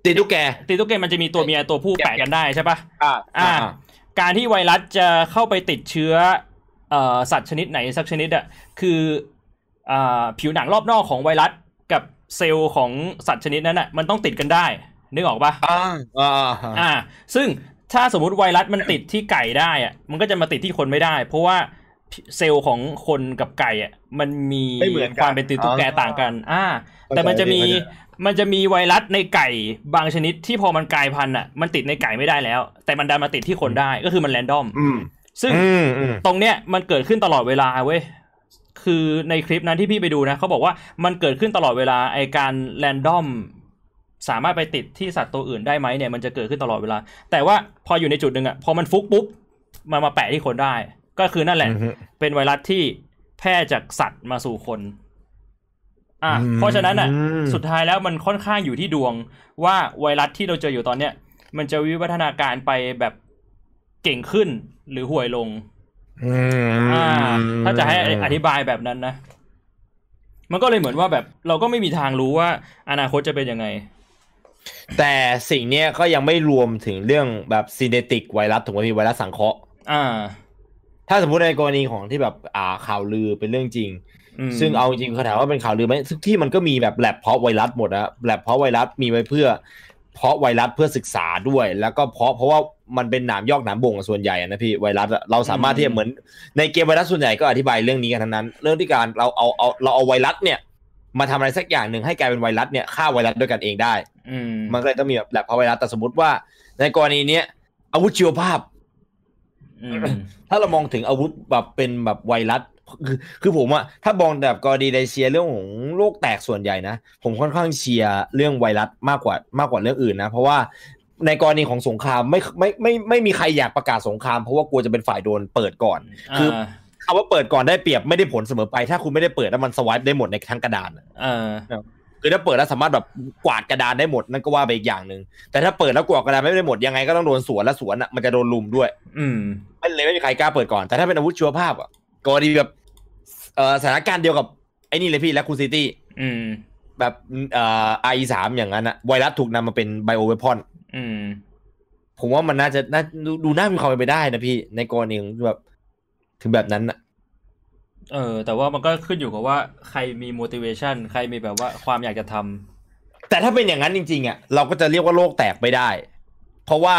ตีตุ๊กแกตีนตุ๊กแกมันจะมีตัวเมียตัวผู้แปะกันได้ใช่ปะอ่าอ่า การที่ไวรัสจะเข้าไปติดเชื้อเอ่อสัตว์ชนิดไหนสักชนิดอะคืออ่าผิวหนังรอบนอกของไวรัสกับเซลล์ของสัตว์ชนิดนั้นอะมันต้องติดกันได้ นึกออกปะอ่าอ่าอ่าอ่า ซึ่งถ้าสมมุติไวรัสมันติดที่ไก่ได้อะมันก็จะมาติดที่คนไม่ได้ เพราะว่าเซลล์ของคนกับไก่อะมันมีไม่เหมือนกันความเป็นติดตุ๊กแกอ๋อต่างกัน อ่า แต่เข้าใจมันจะมีเข้าใจมันจะมีไวรัสในไก่บางชนิดที่พอมันกลายพันธุ์อะมันติดในไก่ไม่ได้แล้ว แต่มันดันมาติดที่คนได้ก็คือมันแรนดอมอืมซึ่งอืมอืมตรงเนี้ยมันเกิดขึ้นตลอดเวลาเว้ยคือในคลิปนั้นที่พี่ไปดูนะเขาบอกว่ามันเกิดขึ้นตลอดเวลาไอการแรนดอม สามารถไปติดที่สัตว์ตัวอื่นได้ไหมเนี่ยมันจะเกิดขึ้นตลอดเวลา แต่ว่าพออยู่ในจุดหนึ่งอะพอมันฟุกปุ๊บมันมาแปะที่คนได้ ก็คือนั่นแหละอือฮึเป็นไวรัสที่แพร่จากสัตว์มาสู่คน อะเพราะฉะนั้นอะอืมสุดท้ายแล้วมันค่อนข้างอยู่ที่ดวงว่าไวรัสที่เราเจออยู่ตอนเนี้ยมันจะวิวัฒนาการไปแบบเก่งขึ้นหรือห่วยลงอืมอ่าถ้าจะให้อธิบายแบบนั้นนะมันก็เลยเหมือนว่าแบบเราก็ไม่มีทางรู้ว่า อนาคตจะเป็นยังไง แต่สิ่งเนี้ยก็ยังไม่รวมถึงเรื่องแบบซีเนติกไวรัสถูกไหมพี่ไวรัสสังเคราะห์อ่า ถ้าสมมติในกรณีของที่แบบอ่าข่าวลือเป็นเรื่องจริงอืมซึ่งเอาจริงๆเขาถามว่าเป็นข่าวลือไหมทุกที่มันก็มีแบบแลบเพาะไวรัสหมดนะแลบเพาะไวรัสมีไว้เพื่อ เพาะไวรัสเพื่อศึกษาด้วย แล้วก็เพาะเพราะว่ามันเป็นหนามยอกหนามบ่งอะส่วนใหญ่อะนะพี่ไวรัสอะเราสามารถที่จะเหมือนในเกมไวรัสส่วนใหญ่ก็อธิบายเรื่องนี้กันทั้งนั้น เรื่องที่การเราเอาเอาเราเอาไวรัสเนี่ย มาทำอะไรสักอย่างหนึ่งให้กลายเป็นไวรัสเนี่ยฆ่าไวรัสด้วยกันเองได้ อืมมันก็เลยต้องมีแบบแลบเพาะไวรัสแต่สมมติว่า ในกรณีเนี้ยอาวุธชีวภาพอืมถ้าเรามองถึงอาวุธแบบเป็นแบบไวรัสคือคือผมอะถ้ามองแบบกรณีในเชียร์เรื่องของโรคแตกส่วนใหญ่นะ ผมค่อนข้างเชียร์เรื่องไวรัสมากกว่ามากกว่าเรื่องอื่นนะ เพราะว่าในกรณีของสงครามไม่ไม่ไม่ไม่มีใครอยากประกาศสงคราม เพราะว่ากลัวจะเป็นฝ่ายโดนเปิดก่อน คืออ่า คำว่าเปิดก่อนได้เปรียบไม่ได้ผลเสมอไป ถ้าคุณไม่ได้เปิดแล้วมันสวายได้หมดในทั้งกระดานอะเออคือถ้าเปิดแล้วสามารถแบบกวาดกระดานได้หมดนั่นก็ว่าไปอีกอย่างหนึ่งแต่ถ้าเปิดแล้วกวาดกระดานไม่ได้หมดยังไงก็ต้องโดนสวนและสวนอะมันจะโดนลุมด้วย อืมไม่เลยไม่มีใครกล้าเปิดก่อนแต่ถ้าเป็นอาวุธชีวภาพอะกรณีแบบเอ่อสถานการณ์เดียวกับไอ้นี่เลยพี่และคูซิตี้อืม แบบเอ่อไอสามอย่างนั้นอะไวรัสถูกนำมาเป็นไบโอเวพอนอืม ผมว่ามันน่าจะน่าดูดูน่ามีความเป็นไปได้นะพี่ในกรณีแบบถึงแบบนั้นอะ เออ แต่ว่ามันก็ขึ้นอยู่กับว่าใครมี motivation ใครมีแบบว่าความอยากจะทำแต่ถ้าเป็นอย่างนั้นจริงๆอะเราก็จะเรียกว่าโลกแตกไม่ได้ เพราะว่า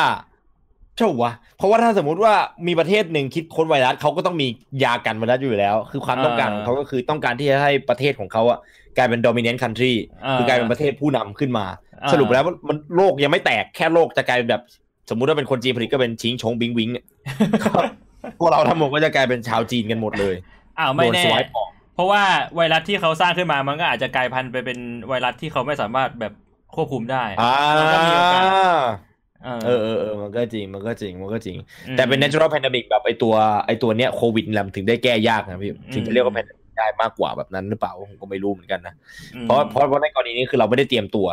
ใช่วะเพราะว่าถ้าสมมุติว่ามีประเทศหนึ่งคิดค้นไวรัสเขาก็ต้องมียากันไวรัสอยู่แล้ว คือความต้องการของเขาก็คือต้องการที่จะให้ประเทศของเขาอะกลายเป็น dominant country คือกลายเป็นประเทศผู้นำขึ้นมา สรุปแล้วมันโลกยังไม่แตกแค่โลกจะกลายเป็นแบบ สมมุติว่าเป็นคนจีนผลิตก็เป็นชิงชงบิงวิงพวกเราทั้งหมดก็จะกลายเป็นชาวจีนกันหมดเลย อ้าวไม่แน่เพราะว่าไวรัสที่เขาสร้างขึ้นมามันก็อาจจะกลายพันธุ์ไปเป็นไวรัสที่เขาไม่สามารถแบบควบคุมได้มันก็มีโอกาสเออเออเออมันก็จริง มันก็จริง มันก็จริง แต่เป็น natural pandemic แบบไอตัวไอตัวเนี้ยโควิดนี่ถึงได้แก้ยากนะพี่ ถึงจะเรียกว่า pandemic ได้มากกว่าแบบนั้นหรือเปล่า ผมก็ไม่รู้เหมือนกันนะ เพราะเพราะในกรณีนี้คือเราไม่ได้เตรียมตัว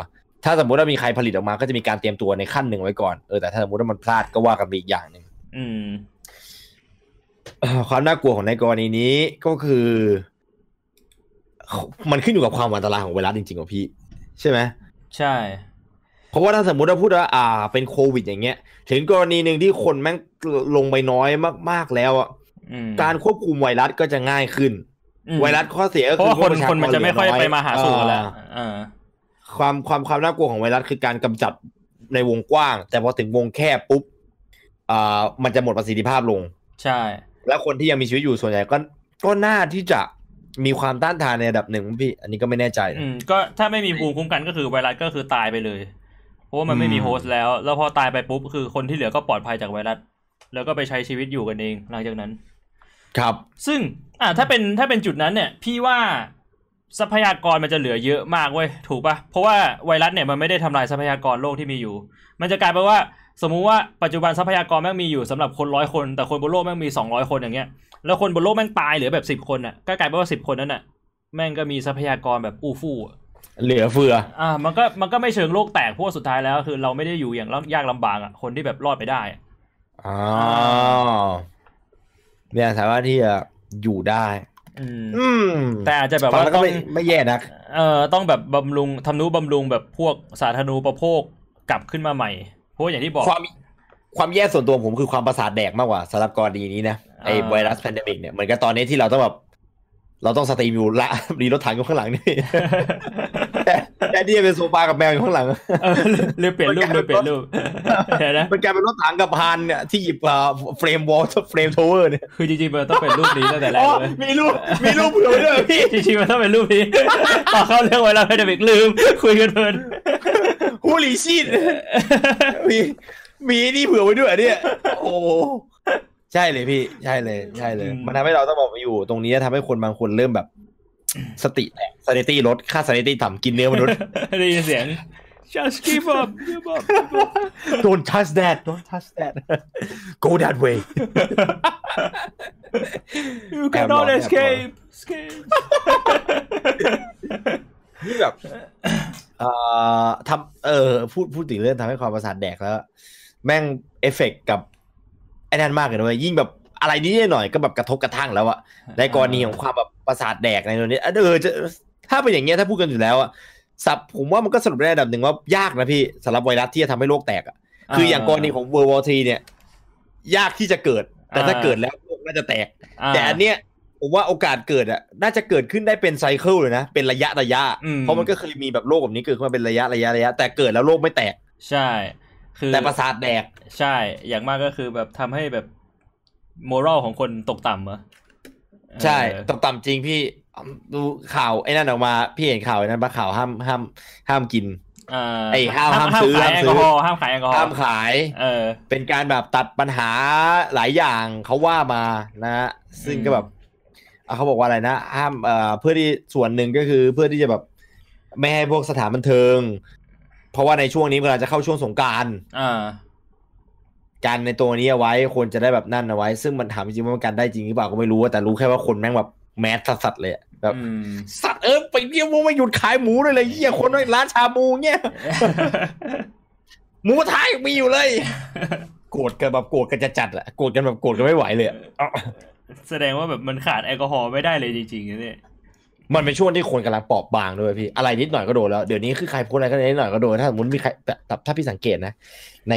ถ้าสมมติว่ามีใครผลิตออกมาก็จะมีการเตรียมตัวในขั้นหนึ่งไว้ก่อน เออ แต่ถ้าสมมติว่ามันพลาดก็ว่ากันอีกอย่างหนึ่ง ความน่ากลัวของในกรณีนี้ก็คือ มันขึ้นอยู่กับความอันตรายของไวรัสจริงๆของพี่ ใช่ไหมใช่ เพราะว่าถ้าสมมติว่าพูดว่าอ่า เป็นโควิด อย่างเงี้ย ถึงกรณีหนึ่งที่คนแม่งลงไปน้อยมาก ๆแล้วอะการควบคุมไวรัสก็จะง่ายขึ้น ไวรัสข้อเสียก็คือคนคนมันจะไม่ค่อยไปมาหาสู่แล้วความความความน่ากลัวของไวรัสคือการกำจัดในวงกว้าง แต่พอถึงวงแคบปุ๊บอ่ามันจะหมดประสิทธิภาพลง ใช่ แล้วคนที่ยังมีชีวิตอยู่ส่วนใหญ่ก็ก็น่าที่จะมีความต้านทานในระดับหนึ่งพี่ อันนี้ก็ไม่แน่ใจอืมก็ถ้าไม่มีภูมิคุ้มกันก็คือไวรัสก็คือตายไปเลย เพราะว่ามันไม่มีโฮสต์แล้ว แล้วพอตายไปปุ๊บคือคนที่เหลือก็ปลอดภัยจากไวรัส แล้วก็ไปใช้ชีวิตอยู่กันเองหลังจากนั้น ครับ ซึ่งอ่าถ้าเป็นถ้าเป็นจุดนั้นเนี่ย พี่ว่าทรัพยากรมันจะเหลือเยอะมากเว้ยถูกปะเพราะว่าไวรัสเนี่ยมันไม่ได้ทำลายทรัพยากรโลกที่มีอยู่ มันจะกลายเป็นว่า สมมุติว่าปัจจุบันทรัพยากรแม่งมีอยู่สำหรับคนร้อยคน แต่คนบนโลกแม่งมีสองร้อยคนอย่างเงี้ย แล้วคนบนโลกแม่งตายเหลือแบบสิบคนอะก็กลายเป็นว่าสิบคนนั้นอะแม่งก็มีทรัพยากรแบบอู้ฟู่เหลือเฟือ อ่า มันก็มันก็ไม่เชิงโลกแตกเพราะสุดท้ายแล้วคือเราไม่ได้อยู่อย่างยากลำบากอะคนที่แบบรอดไปได้อ๋อเนี่ยสามารถที่จะอยู่ได้อืมแต่อาจจะแบบว่าต้องไม่แย่นักเอ่อต้องแบบบำรุงทำนุบำรุงแบบพวกสาธารณูปโภคกลับขึ้นมาใหม่ เพราะอย่างที่บอกความความแย่ส่วนตัวผมคือความประสาทแดกมากกว่าสำหรับกรณีนี้นะไอไวรัส pandemic เนี่ยเหมือนกับตอนนี้ที่เราต้องแบบ เราต้อง stream อยู่ละมีรถถังอยู่ข้างหลังนี่แต่แต่ที่เป็นโซฟากับแมวอยู่ข้างหลังเรือเปลี่ยนรูปเรือเปลี่ยนรูปเห็นนะเป็นการเป็นรถถังกับพานเนี่ยที่หยิบ flame wall flamethrower เนี่ยคือจริงๆมันต้องเป็นรูปนี้ตั้งแต่แรกเลยมีรูปมีรูปเผื่อด้วยพี่จริงๆมันต้องเป็นรูปนี้ต่อเข้าเรื่องไว้แล้วไม่ได้เบกลืม คุยกันเพลิน holy shitมีมีนี่เผื่อไว้ด้วยเนี่ยโอ้ ใช่เลยพี่ใช่เลยใช่เลย มันทำให้เราต้องบอกอยู่ ตรงนี้ทำให้คนบางคนเริ่มแบบ สติแตก sanity ลดค่า sanity ต่ำกินเนื้อมนุษย์ได้ยินเสียง just give up give up don't touch that don't touch that go that way you cannot escape escape นี่แบบเอ่อทำเออพูดพูดถึงเรื่องทำให้ความประสาทแดกแล้ว แม่งเอฟเฟกกับไอ้ นั่นมากเลยนะยิ่งแบบอะไรนี้หน่อยก็แบบกระทบกระทั่งแล้วอะในกรณีของความแบบประสาทแดกในตัวนี้เออจะถ้าเป็นอย่างเงี้ยถ้าพูดกันอยู่แล้วอะสับผมว่ามันก็สรุปได้ระดับหนึ่งว่ายากนะพี่สำหรับไวรัสที่จะทำให้โลกแตกอะคืออย่างกรณีของ World War 3เนี่ย ยากที่จะเกิด แต่ถ้าเกิดแล้วโลกน่าจะแตก แต่อันเนี้ยผมว่าโอกาสเกิดอะน่าจะเกิดขึ้นได้เป็นไซเคิลเลยนะ เป็นระยะระยะ เพราะมันก็เคยมีแบบโลกแบบนี้เกิดขึ้นมาเป็นระยะระยะระยะ แต่เกิดแล้วโลกไม่แตก ใช่ คือแต่ประสาทแดก ใช่ อย่างมากก็คือแบบทำให้แบบมอรัลของคนตกต่ำเหรอใช่ ตกต่ำจริงพี่ดูข่าวไอ้นั่นออกมา พี่เห็นข่าวนั้นปะข่าวห้ามห้ามห้ามกินไอ้ห้ามห้ามซื้อห้ามซื้อห้ามขายแอลกอฮอล์ห้ามขาย เออ เป็นการแบบตัดปัญหาหลายอย่างเขาว่ามานะ ซึ่งก็แบบเขาบอกว่าอะไรนะ ห้ามเอ่อเพื่อที่ส่วนหนึ่งก็คือเพื่อที่จะแบบ ไม่ให้พวกสถานบันเทิง เพราะว่าในช่วงนี้เวลาจะเข้าช่วงสงการอ่าการในตัวนี้เอาไว้คนจะได้แบบนั่นเอาไว้ ซึ่งมันถามจริงว่ามันกันได้จริงหรือเปล่าก็ไม่รู้แต่รู้แค่ว่าคนแม่งแบบแมสสัตว์เลยแบบสัตว์เออไปเดียวมึงไม่หยุดขายหมูเลยเลยเฮียคนในร้านชาบูเนี่ยหมูไทยมีอยู่เลย โกรธกันแบบโกรธกันจะจัดอะโกรธกันแบบโกรธกันไม่ไหวเลยแสดงว่าแบบมันขาดแอลกอฮอล์ไม่ได้เลยจริงๆเนี่ย มันเป็นช่วงที่คนกำลังปอบบางด้วยพี่อะไรนิดหน่อยก็โดนแล้วเดี๋ยวนี้คือใครพูดอะไรก็นิดหน่อยก็โดนถ้าสมมติมีใครแต่ถ้าพี่สังเกตนะ ใน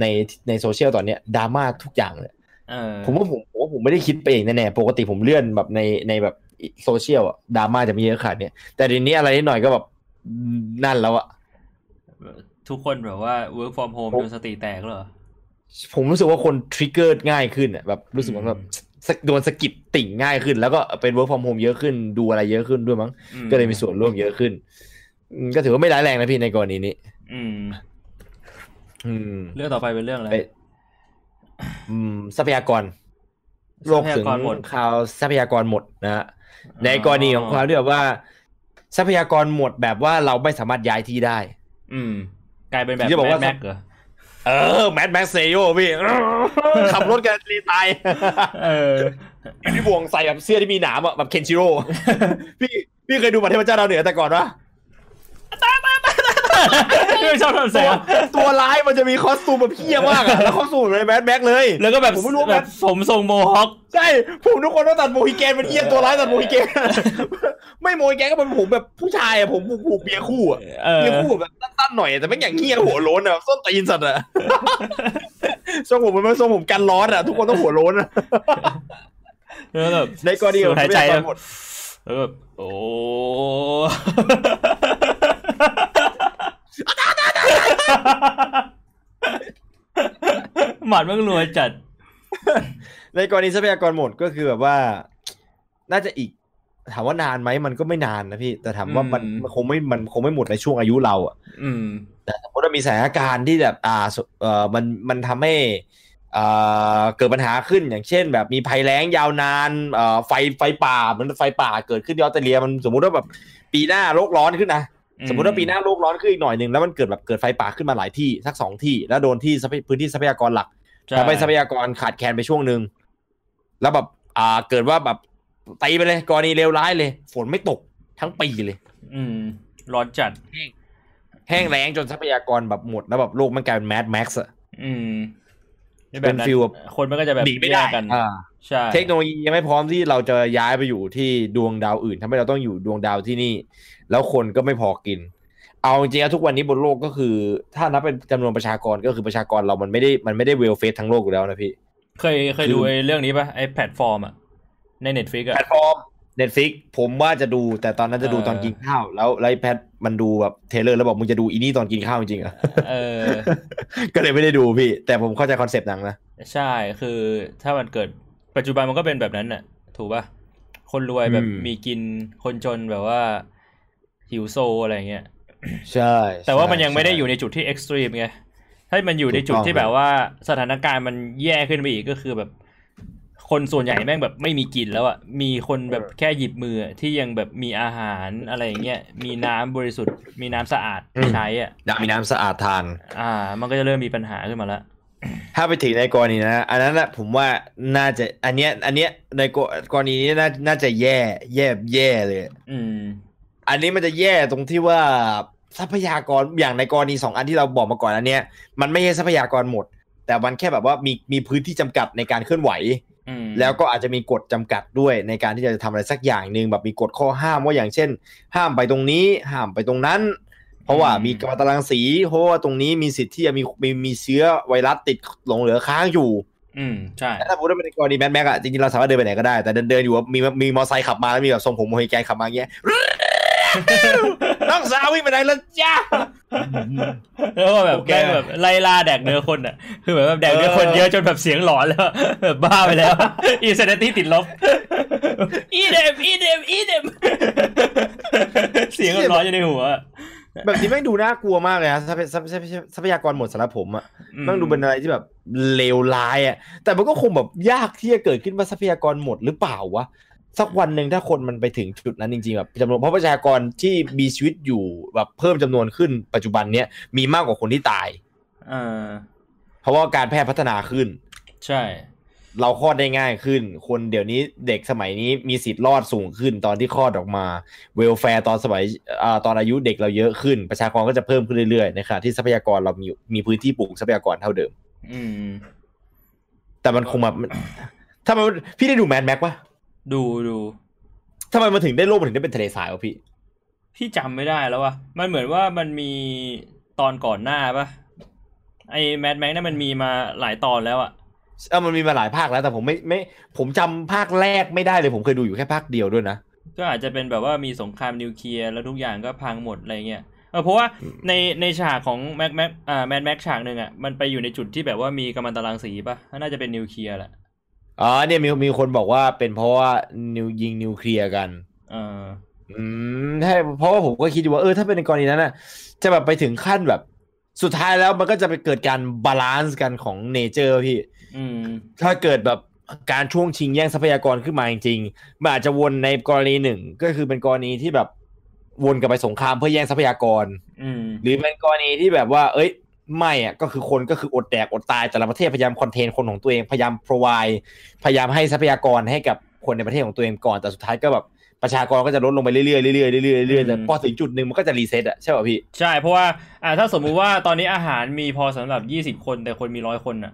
ในในโซเชียลตอนเนี้ยดราม่าทุกอย่างเลยผมว่าผมผมว่าผมไม่ได้คิดไปเองแน่ๆปกติผมเลื่อนแบบในในแบบโซเชียลอะดราม่าจะมีเยอะขนาดนี้แต่เดี๋ยวนี้อะไรนิดหน่อยก็แบบนั่นแล้วอะทุกคนแบบว่า work from home จนสติแตกเหรอผมรู้สึกว่าคน trigger ง่ายขึ้นอะแบบรู้สึกว่าแบบ โดนสะกิดติ่งง่ายขึ้น แล้วก็เป็น work from home เยอะขึ้นดูอะไรเยอะขึ้นด้วยมั้ง ก็เลยมีส่วนร่วมเยอะขึ้น ก็ถือว่าไม่ร้ายแรงนะพี่ในกรณีนี้ อืม อืม เรื่องต่อไปเป็นเรื่องอะไรอืมทรัพยากรโลกถึงทรัพยากรหมดข่าวทรัพยากรหมดนะฮะในกรณีของความที่แบบว่า ทรัพยากรหมดแบบว่าเราไม่สามารถย้ายที่ได้ อืม กลายเป็นแบบที่บอกว่าแม็กเหรอ เออแมดแม็กเซโยพี่ขับรถกันรีตายเออพี่บวงใส่แบบเสื้อที่มีหนามอะแบบเคนชิโร่พี่พี่เคยดูมาเทพเจ้าดาวเหนือแต่ก่อนปะ ไม่ชอบทำเสียงตัวร้ายมันจะมี costume แบบเพี้ยมากอะแล้ว costume เหมือน Mad Max เลย แล้วก็แบบผมไม่รู้ว่าแบแบบบผมทรง mohawk ใช่ผมทุกคนต้องตัด mohican เป็นเอี้ยตัวร้ายตัด mohican ไม่ mohican ก็เป็นผมแบบผู้ชายอะผมผูกเบียร์คู่อะเออเบียร์คู่แบบตั้นๆหน่อยแต่ไม่อย่างเงี้ยหัวโล้นอะส้นตีนสัตว์อะทรงผมมันไม่ทรงผมกันร้อนอะทุกคนต้องหัวโล้นอะแล้วแบบในกรณีของหายใจทรัพแล้ยาวกรหมดแล้วแบบโอ้ หมัดมันรวยจัด ในกรณีทรัพยากรหมดก็คือแบบว่า น่าจะอีก ถามว่านานไหมมันก็ไม่นานนะพี่ แต่ถามว่ามันอืมมันคงไม่มันคงไม่หมดในช่วงอายุเราอะอืมแต่สมมติว่ามีสถานการณ์ที่แบบ อ่าสเอ่อมันมันทำให้อ่าเกิดปัญหาขึ้นอย่างเช่น แบบมีภัยแล้งยาวนานเอ่อไฟไฟป่าเหมือนไฟป่าเกิดขึ้นที่ออสเตรเลียมันสมมุติว่าแบบปีหน้าโลกร้อนขึ้นนะอืม สมมติว่าปีหน้าโลกร้อนขึ้นอีกหน่อยหนึ่งแล้วมันเกิดแบบเกิดไฟป่าขึ้นมาหลายที่สักสองที่ แล้วโดนที่ทรัพยพื้นที่ทรัพยากรหลักใช่ทำให้ทรัพยากรขาดแคลนไปช่วงหนึ่งแล้วแบบอ่าเกิดว่าแบบตีไปเลยกรณีเลวร้ายเลย ฝนไม่ตกทั้งปีเลย อืม ร้อนจัด แห้งแล้งจนทรัพยากรแบบหมดแล้วแบบโลกมันกลายเป็นแมดแม็กซ์อะอืม เป็น feel แบบคนมันก็จะแบบหนีไม่ได้แยกกันอ่าใช่เทคโนโลยียังไม่พร้อมที่เราจะย้ายไปอยู่ที่ดวงดาวอื่นทำให้เราต้องอยู่ดวงดาวที่นี่ แล้วคนก็ไม่พอกิน เอาจริงๆแล้วทุกวันนี้บนโลกก็คือ ถ้านับเป็นจำนวนประชากรก็คือประชากรเรามันไม่ได้มันไม่ได้ welfare ทั้งโลกอยู่แล้วนะพี่ เคยเคยคือดูไอ้เรื่องนี้ป่ะไอ้ The Platform อะใน Netflix The Platform Netflix ผมว่าจะดูแต่ตอนนั้นจะดูเออตอนกินข้าว แล้วแล้วไอ้แพท มันดูแบบ trailer แล้วบอกมึงจะดูอีนี่ตอนกินข้าวจริงๆเหรอะเออ ก็เลยไม่ได้ดูพี่ แต่ผมเข้าใจ concept หนังนะ ใช่คือถ้ามันเกิดปัจจุบันมันก็เป็นแบบนั้นน่ะ ถูกป่ะ คนรวยแบบอืมมีกินคนจนแบบว่า หิวโซอะไรเงี้ยใช่ แต่ว่ามันยังไม่ได้ใช่อยู่ในจุดที่ extreme ไงถ้ามันอยู่ในจุดถูกต้องที่แบบว่าสถานการณ์มันแย่ขึ้นไปอีกก็คือแบบ คนส่วนใหญ่แม่งแบบไม่มีกินแล้วอะมีคนแบบแค่หยิบมืออะที่ยังแบบมีอาหารอะไรอย่างเงี้ยมีน้ำบริสุทธิ์ มีน้ำสะอาดใช้อะอยากมีน้ำสะอาดทาน อ่า มันก็จะเริ่มมีปัญหาขึ้นมาแล้วถ้าไปถึงในกรณีนะ อันนั้นแหละผมว่าน่าจะ อันเนี้ย อันเนี้ยในกรณีนี้น่าน่าจะแย่แย่แย่เลย อืม อันนี้มันจะแย่ตรงที่ว่าทรัพยากรอย่างในกรณีสองอันที่เราบอกมาก่อนอันเนี้ยมันไม่ใช่ทรัพยากรหมด แต่มันแค่แบบว่ามีมีพื้นที่จำกัดในการเคลื่อนไหวอืม แล้วก็อาจจะมีกฎจำกัดด้วยในการที่จะทำอะไรสักอย่างหนึ่งแบบมีกฎข้อห้ามว่าอย่างเช่น ห้ามไปตรงนี้ ห้ามไปตรงนั้น เพราะว่ามีกัมมันตรังสีเพราะว่าตรงนี้มีสิทธิ์ที่จะมีมีมีเชื้อไวรัสติดหลงเหลือค้างอยู่ อืมใช่แต่ถ้าพูดว่าเป็นกรณีแมทแม็กอะจริงๆเราสามารถเดินไปไหนก็ได้แต่เดินเดินอยู่ว่ามีมีมอเตอร์ไซค์ขับมาแล้วมีแบบทรงผมโมฮิแกนขับมาอย่างเงี้ย น้องสาววิ่งไปไหนแล้วจ้าแล้วก็แบบโอเคแกล้งแบบไล่ล่าแดกเนื้อคนอะ คือแบบแบบแดกเนื้อคนเออเยอะจนแบบเสียงหลอนแล้วแบบบ้าไปแล้วอีเซนตี้ติดลบอีเดมอีเดมอีเดมเสียงหลอนอยู่ในหัวแบบนี้แม่งดูน่ากลัวมากเลยนะทรัพยทรัพยทรัพยทรัพยากรหมดสำหรับผมอะอืมแม่งดูเป็นอะไรที่แบบเลวร้ายอะแต่มันก็คงแบบยากที่จะเกิดขึ้นว่าทรัพยากรหมดหรือเปล่าวะ สักวันหนึ่งถ้าคนมันไปถึงจุดนั้นจริงๆแบบจำนวนเพราะประชากรที่มีชีวิตอยู่แบบเพิ่มจำนวนขึ้นปัจจุบันเนี้ยมีมากกว่าคนที่ตายเออเพราะว่าการแพทย์พัฒนาขึ้น ใช่ เราคลอดได้ง่ายขึ้น คนเดี๋ยวนี้เด็กสมัยนี้มีสิทธิ์รอดสูงขึ้นตอนที่คลอดออกมา welfare ตอนสมัยอ่าตอนอายุเด็กเราเยอะขึ้น ประชากรก็จะเพิ่มขึ้นเรื่อยๆในขณะที่ทรัพยากรเรามีมีพื้นที่ปลูกทรัพยากรเท่าเดิม อืม แต่มันคงแบบมันถ้ามันพี่ได้ดู Mad Max ปะ ดูดูทำไมมันถึงได้โลกมันถึงได้เป็นทะเลทรายวะพี่ พี่จำไม่ได้แล้ววะมันเหมือนว่ามันมีตอนก่อนหน้าปะไอ้แมดแม็กนั่นมันมีมาหลายตอนแล้วอะเออมันมีมาหลายภาคแล้วแต่ผมไม่ไม่ ผมจำภาคแรกไม่ได้เลย ผมเคยดูอยู่แค่ภาคเดียวด้วยนะ ก็อาจจะเป็นแบบว่ามีสงครามนิวเคลียร์แล้วทุกอย่างก็พังหมดอะไรเงี้ยเออเพราะว่าในในฉากของแม็กแม็กอ่าแมนแม็กฉากหนึ่งอะมันไปอยู่ในจุดที่แบบว่ามีกัมมันตรังสีป่ะน่าจะเป็นนิวเคลียร์แหละ อ๋อเนี่ยมีมีคนบอกว่าเป็นเพราะว่านิวฯ ยิงนิวเคลียร์กันเอออืมใช่เพราะว่าผมก็คิดอยู่ว่าเออถ้าเป็นในกรณีนั้นน่ะ จะแบบไปถึงขั้นแบบ สุดท้ายแล้วมันก็จะไปเกิดการ balance กันของ nature พี่อืมถ้าเกิดแบบการช่วงชิงแย่งทรัพยากรขึ้นมาจริงๆมันอาจจะวนในกรณีหนึ่งก็คือเป็นกรณีที่แบบวนกลับไปสงครามเพื่อแย่งทรัพยากรอืมหรือเป็นกรณีที่แบบว่า เอ้ย ไม่อะก็คือคนก็คืออดแดกอดตายแต่ละประเทศพยายาม contain คนของตัวเองพยายาม provide พยายามให้ทรัพยากรให้กับคนในประเทศของตัวเองก่อนแต่สุดท้ายก็แบบประชากรก็จะลดลงไปเรื่อยๆเรื่อยๆเรื่อยๆเรื่อยๆแต่พอถึงจุดหนึ่งมันก็จะ reset อะใช่ป่ะพี่ใช่เพราะว่าอ่าถ้าสมมุติว่าตอนนี้อาหารมีพอสำหรับยี่สิบคนแต่คนมีร้อยคนอะ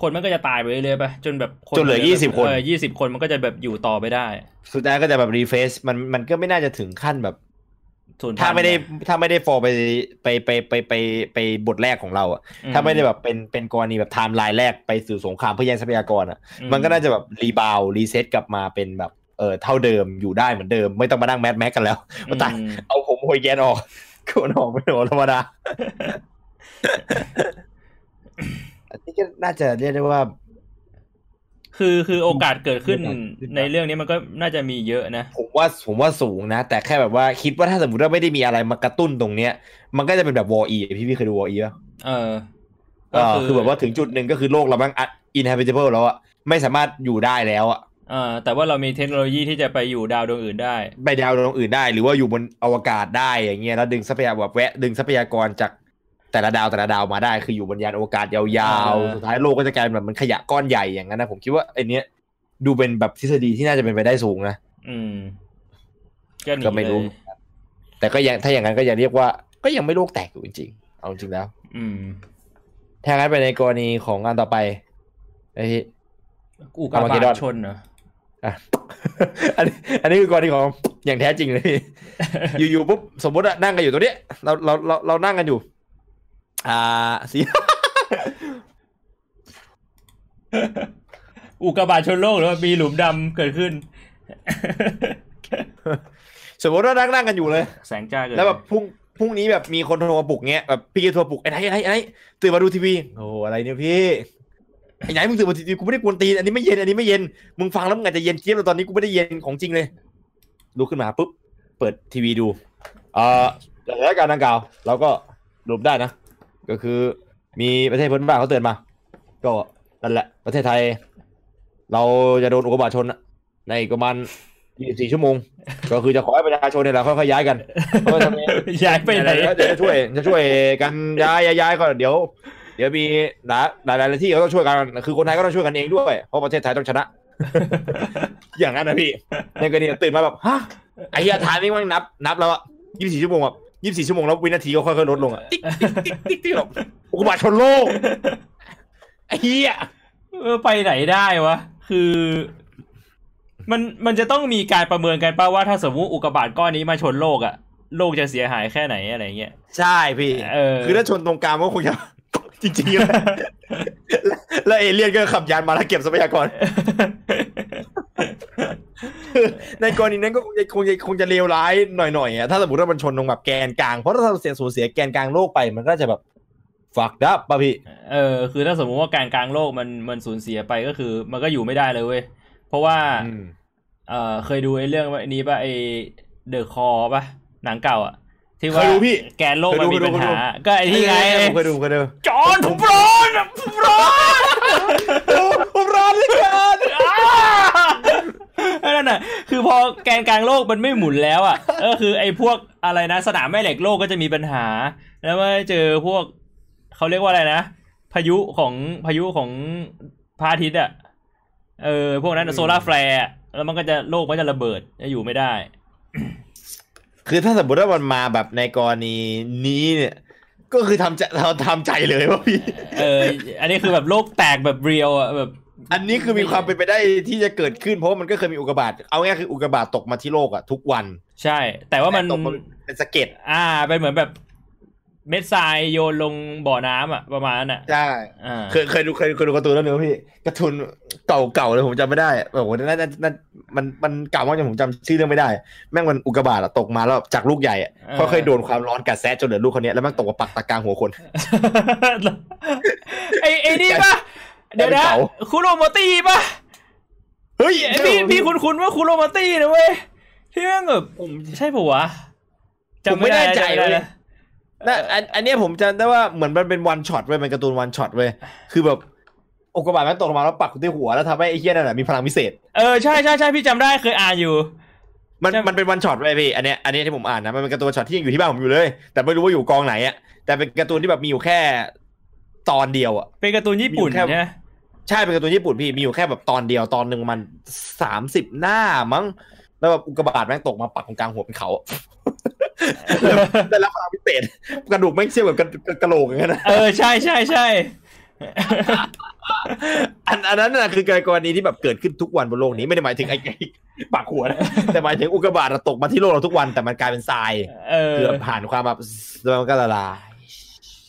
คนมันก็จะตายไปเรื่อยๆไปจนแบบจนเหลือ20คนเออยี่สิบคนมันก็จะแบบอยู่ต่อไปได้ สุดท้ายก็จะแบบ refresh มันมันก็ไม่น่าจะถึงขั้นแบบ ส่วนถ้าไม่ได้ถ้าไม่ได้ฟอร์ไปไปไปไปไปไปบทแรกของเราอะถ้าไม่ได้แบบเป็นเป็นกรณีแบบไทม์ไลน์แรกไปสู่สงครามเพื่อแย่งทรัพยากรอะ มันก็น่าจะแบบรีบาวรีเซ็ตกลับมาเป็นแบบเออเท่าเดิมอยู่ได้เหมือนเดิม ไม่ต้องมานั่งแมสแม็กกันแล้วมาตัดอืมเอาผมโฮยแกนออกโคนออกไม่หมดธรรมดาอันนี้ก็น่าจะเรียกได้ว่า คือคือโอกาสเกิดขึ้นโอกาสขึ้นในเรื่องนี้มันก็น่าจะมีเยอะนะ ผมว่าผมว่าสูงนะ แต่แค่แบบว่าคิดว่าถ้าสมมติว่าไม่ได้มีอะไรมากระตุ้นตรงเนี้ย มันก็จะเป็นแบบวออีพี่พี่เคยดูวออีป่ะเออเออคือแบบว่าถึงจุดหนึ่งก็คือโลกเราบ้าง inhabitable แล้วอะไม่สามารถอยู่ได้แล้วอะอ่าแต่ว่าเรามีเทคโนโลยีที่จะไปอยู่ดาวดวงอื่นได้ ไปดาวดวงอื่นได้ หรือว่าอยู่บนอวกาศได้อย่างเงี้ยแล้วดึงทรัพยากรแบบแวะดึงทรัพยากรจาก แต่ละดาวแต่ละดาวมาได้คืออยู่บนยานอวกาศยาวอ่าๆสุดท้ายโลกก็จะกลายเป็นแบบมันขยะก้อนใหญ่อย่างนั้นนะผมคิดว่าไอเนี้ยดูเป็นแบบทฤษฎีที่น่าจะเป็นไปได้สูงนะอืมก็หนีก็ไม่รู้เลยแต่ก็ยังถ้าอย่างนั้นก็อย่าเรียกว่า ก็ยังไม่โลกแตกอยู่จริงๆเอาจริงแล้ว อืมถ้างั้นไปในกรณีของงานต่อไปไอ้ที่อุกกาบา Armageddon ตชนเหรออะอันนี้อันนี้คือกรณีของอย่างแท้จริงเลยพี่อยู่ๆปุ๊บสมมติอะนั่งกันอยู่ตรงเนี้ยเราเราเราเรานั่งกันอยู่ อ่าสีอุกกาบาตชนโลกหรือว่ามีหลุมดำเกิดขึ้น สมมติว่านั่งนั่งกันอยู่เลย แสงจ้าเกิดแล้วแบบพรุ่งพรุ่งนี้แบบมีคนโทรมาปลุกเงี้ยแบบพี่กิโทรมาปลุกไอ้ไหนไอ้ไหนไอ้ไหนตื่นมาดูทีวีโอ้โหอะไรเนี่ยพี่ไอ้ไหนมึงตื่นมาทีวีกูไม่ได้กวนตีนอันนี้ไม่เย็นอันนี้ไม่เย็นมึงฟังแล้วมึงอาจจะเย็นเจี๊ยบแล้วตอนนี้กูไม่ได้เย็นของจริงเลยลุกขึ้นมาปุ๊บเปิดทีวีดู เอ่อสถานการณ์ดังกล่าวเราก็รวมได้นะ ก็คือมีประเทศเพื่อนบ้านเขาเตือนมา ก็นั่นแหละ ประเทศไทย เราจะโดนอุกกาบาตชนอะในอีกประมาณ24ชั่วโมง ก็คือจะขอให้ประชาชนเนี่ยแหละค่อยๆย้ายกันเพราะว่าทำไมย้ายไปไหนเดี๋ยวจะช่วยจะช่วยกันย้ายย้ายย้ายก็เดี๋ยว เดี๋ยวมีหลายหลายหลายที่เขาต้องช่วยกัน คือคนไทยก็ต้องช่วยกันเองด้วย เพราะประเทศไทยต้องชนะ อย่างนั้นนะพี่ในกรณีตื่นมาแบบฮะไอ้เหี้ยทายไม่ว่างนับ นับแล้วอะยี่สิบสี่ชั่วโมงแบบ ยี่สิบสี่ชั่วโมงแล้ววินาทีก็ค่อยๆลดลงอะติ๊กติ๊กติ๊กติ๊กติ๊กแบบอุกกาบาตชนโลกไอ้เหี้ยเออไปไหนได้วะ คือ มันมันจะต้องมีการประเมินกันป่าว่าถ้าสมมติอุกกาบาตก้อนนี้มาชนโลกอะโลกจะเสียหายแค่ไหนอะไรเงี้ยใช่พี่เออคือถ้าชนตรงกลางก็คงจะจริงๆแล้วแล้วเอเลี่ยนก็ขับยานมาแล้วเก็บทรัพยากร ในกรณีนั้นก็คงจะคงจะคงจะเลวร้ายหน่อยๆอะถ้าสมมติว่ามันชนตรงแบบแกนกลาง เพราะถ้าเราเสียสูญเสียแกนกลางโลกไปมันก็จะแบบฝักดับป่ะพี่ เออ คือถ้าสมมติว่าการกลางโลกมันมันสูญเสียไปก็คือ มันก็อยู่ไม่ได้เลยเว้ย เพราะว่าอืมเออเคยดูไอ้เรื่องว่านี้ป่ะไอ้เดอะคอป่ะหนังเก่าอะที่เคว่ายดูพี่แกนโลกมันมีเคยดูปัญเคยดูหา ก็ไอ้ที่ไงผมเคยดูผมเคยดูจอห์นผมร้อนอะผมร้อนผมร้อนเหลยกันนั่นน่ะ คือพอแกนกลางโลกมันไม่หมุนแล้วอะก็คือไอ้พวกอะไรนะ สนามแม่เหล็กโลกก็จะมีปัญหา แล้วมาเจอพวกเขาเรียกว่าอะไรนะ พายุของพายุของพระอาทิตย์อะเออพวกนั้น solar flare แล้วมันก็จะโลกมันจะระเบิดจะอยู่ไม่ได้ คือถ้าสมมติว่ามันมาแบบในกรณีนี้เนี่ยก็คือทำใจเราทำใจเลยว่าพี่ เออ อันนี้คือแบบโลกแตกแบบเรียวอะแบบ อันนี้คือมีความเป็นไปได้ที่จะเกิดขึ้นเพราะว่ามันก็เคยมีอุกกาบาตเอาง่ายๆคืออุกกาบาตตกมาที่โลกอะทุกวัน ใช่ แต่ว่ามันตกมาเป็นสะเก็ดอ่าเป็นเหมือนแบบเม็ดทรายโยนลงบ่อน้ำอะประมาณนั้นอะใช่อ่าเคยเคยดูเคยเคยดูการ์ตูนเรื่องนึงไหมพี่การ์ตูนเก่าเก่าเลยผมจำไม่ได้โอ้โหน่าจะน่ามันมันเก่ามากจนผมจำชื่อเรื่องไม่ได้ แม่งมันอุกกาบาตอะตกมาแล้วจากลูกใหญ่อะค่อยๆโดนความร้อนกัดแซะจนเหลือลูกคนเนี้ยแล้วแม่งตกมาปักตะกลางหัวคนไอ้ไอ้นี่ปะ เดี๋ยวนะเผาคุโรโมตี้ปะเฮ้ยไอ้พี่พี่คุณคุณว่าคุโรโมตี้นะเว้ยที่แม่งแบบผมใช่ปะวะผมไม่แน่ใจจำไม่ได้เลยนะอันอันเนี้ยผมจำได้ว่าเหมือนมันเป็น one shot เว้ยมันการ์ตูน one shot เว้ยคือแบบอุกกาบาตแม่งตกลงมาแล้วปักที่หัวแล้วทำให้ไอ้เหี้ยนั่นแหละมีพลังพิเศษเออใช่ใช่ใช่พี่จำได้เคยอ่านอยู่ มันใช่มันเป็น one shot เว้ยพี่อันเนี้ยอันเนี้ยที่ผมอ่านนะมันเป็นการ์ตูนช็อตที่ยังอยู่ที่บ้านผมอยู่เลย แต่ไม่รู้ว่าอยู่กองไหนอะแต่เป็นการ์ตูนที่แบบมีอยู่แค่ ตอนเดียวอะเป็นการ์ตูนญี่ปุ่นมีอยู่แค่เนี่ยใช่เป็นการ์ตูนญี่ปุ่นพี่มีอยู่แค่แบบตอนเดียวตอนหนึ่งมันสามสิบหน้ามั้งแล้วแบบอุกกาบาตแม่งตกมาปักตรงกลางหัวเป็นเขาแล้วได้รับพลังพิเศษกระดูกแม่งเชี่ยวกับกระกระโหลกอย่างนั้นนะเออใช่ใช่ใช่อันอันนั้นน่ะคือกรณีที่แบบเกิดขึ้นทุกวันบนโลกนี้ไม่ได้หมายถึงไอ้ไอ้ปากหัวนะแต่หมายถึงอุกกาบาตอะตกมาที่โลกเราทุกวันแต่มันกลายเป็นทรายเออเกือบผ่านความแบบแล้วมันก็ละลาย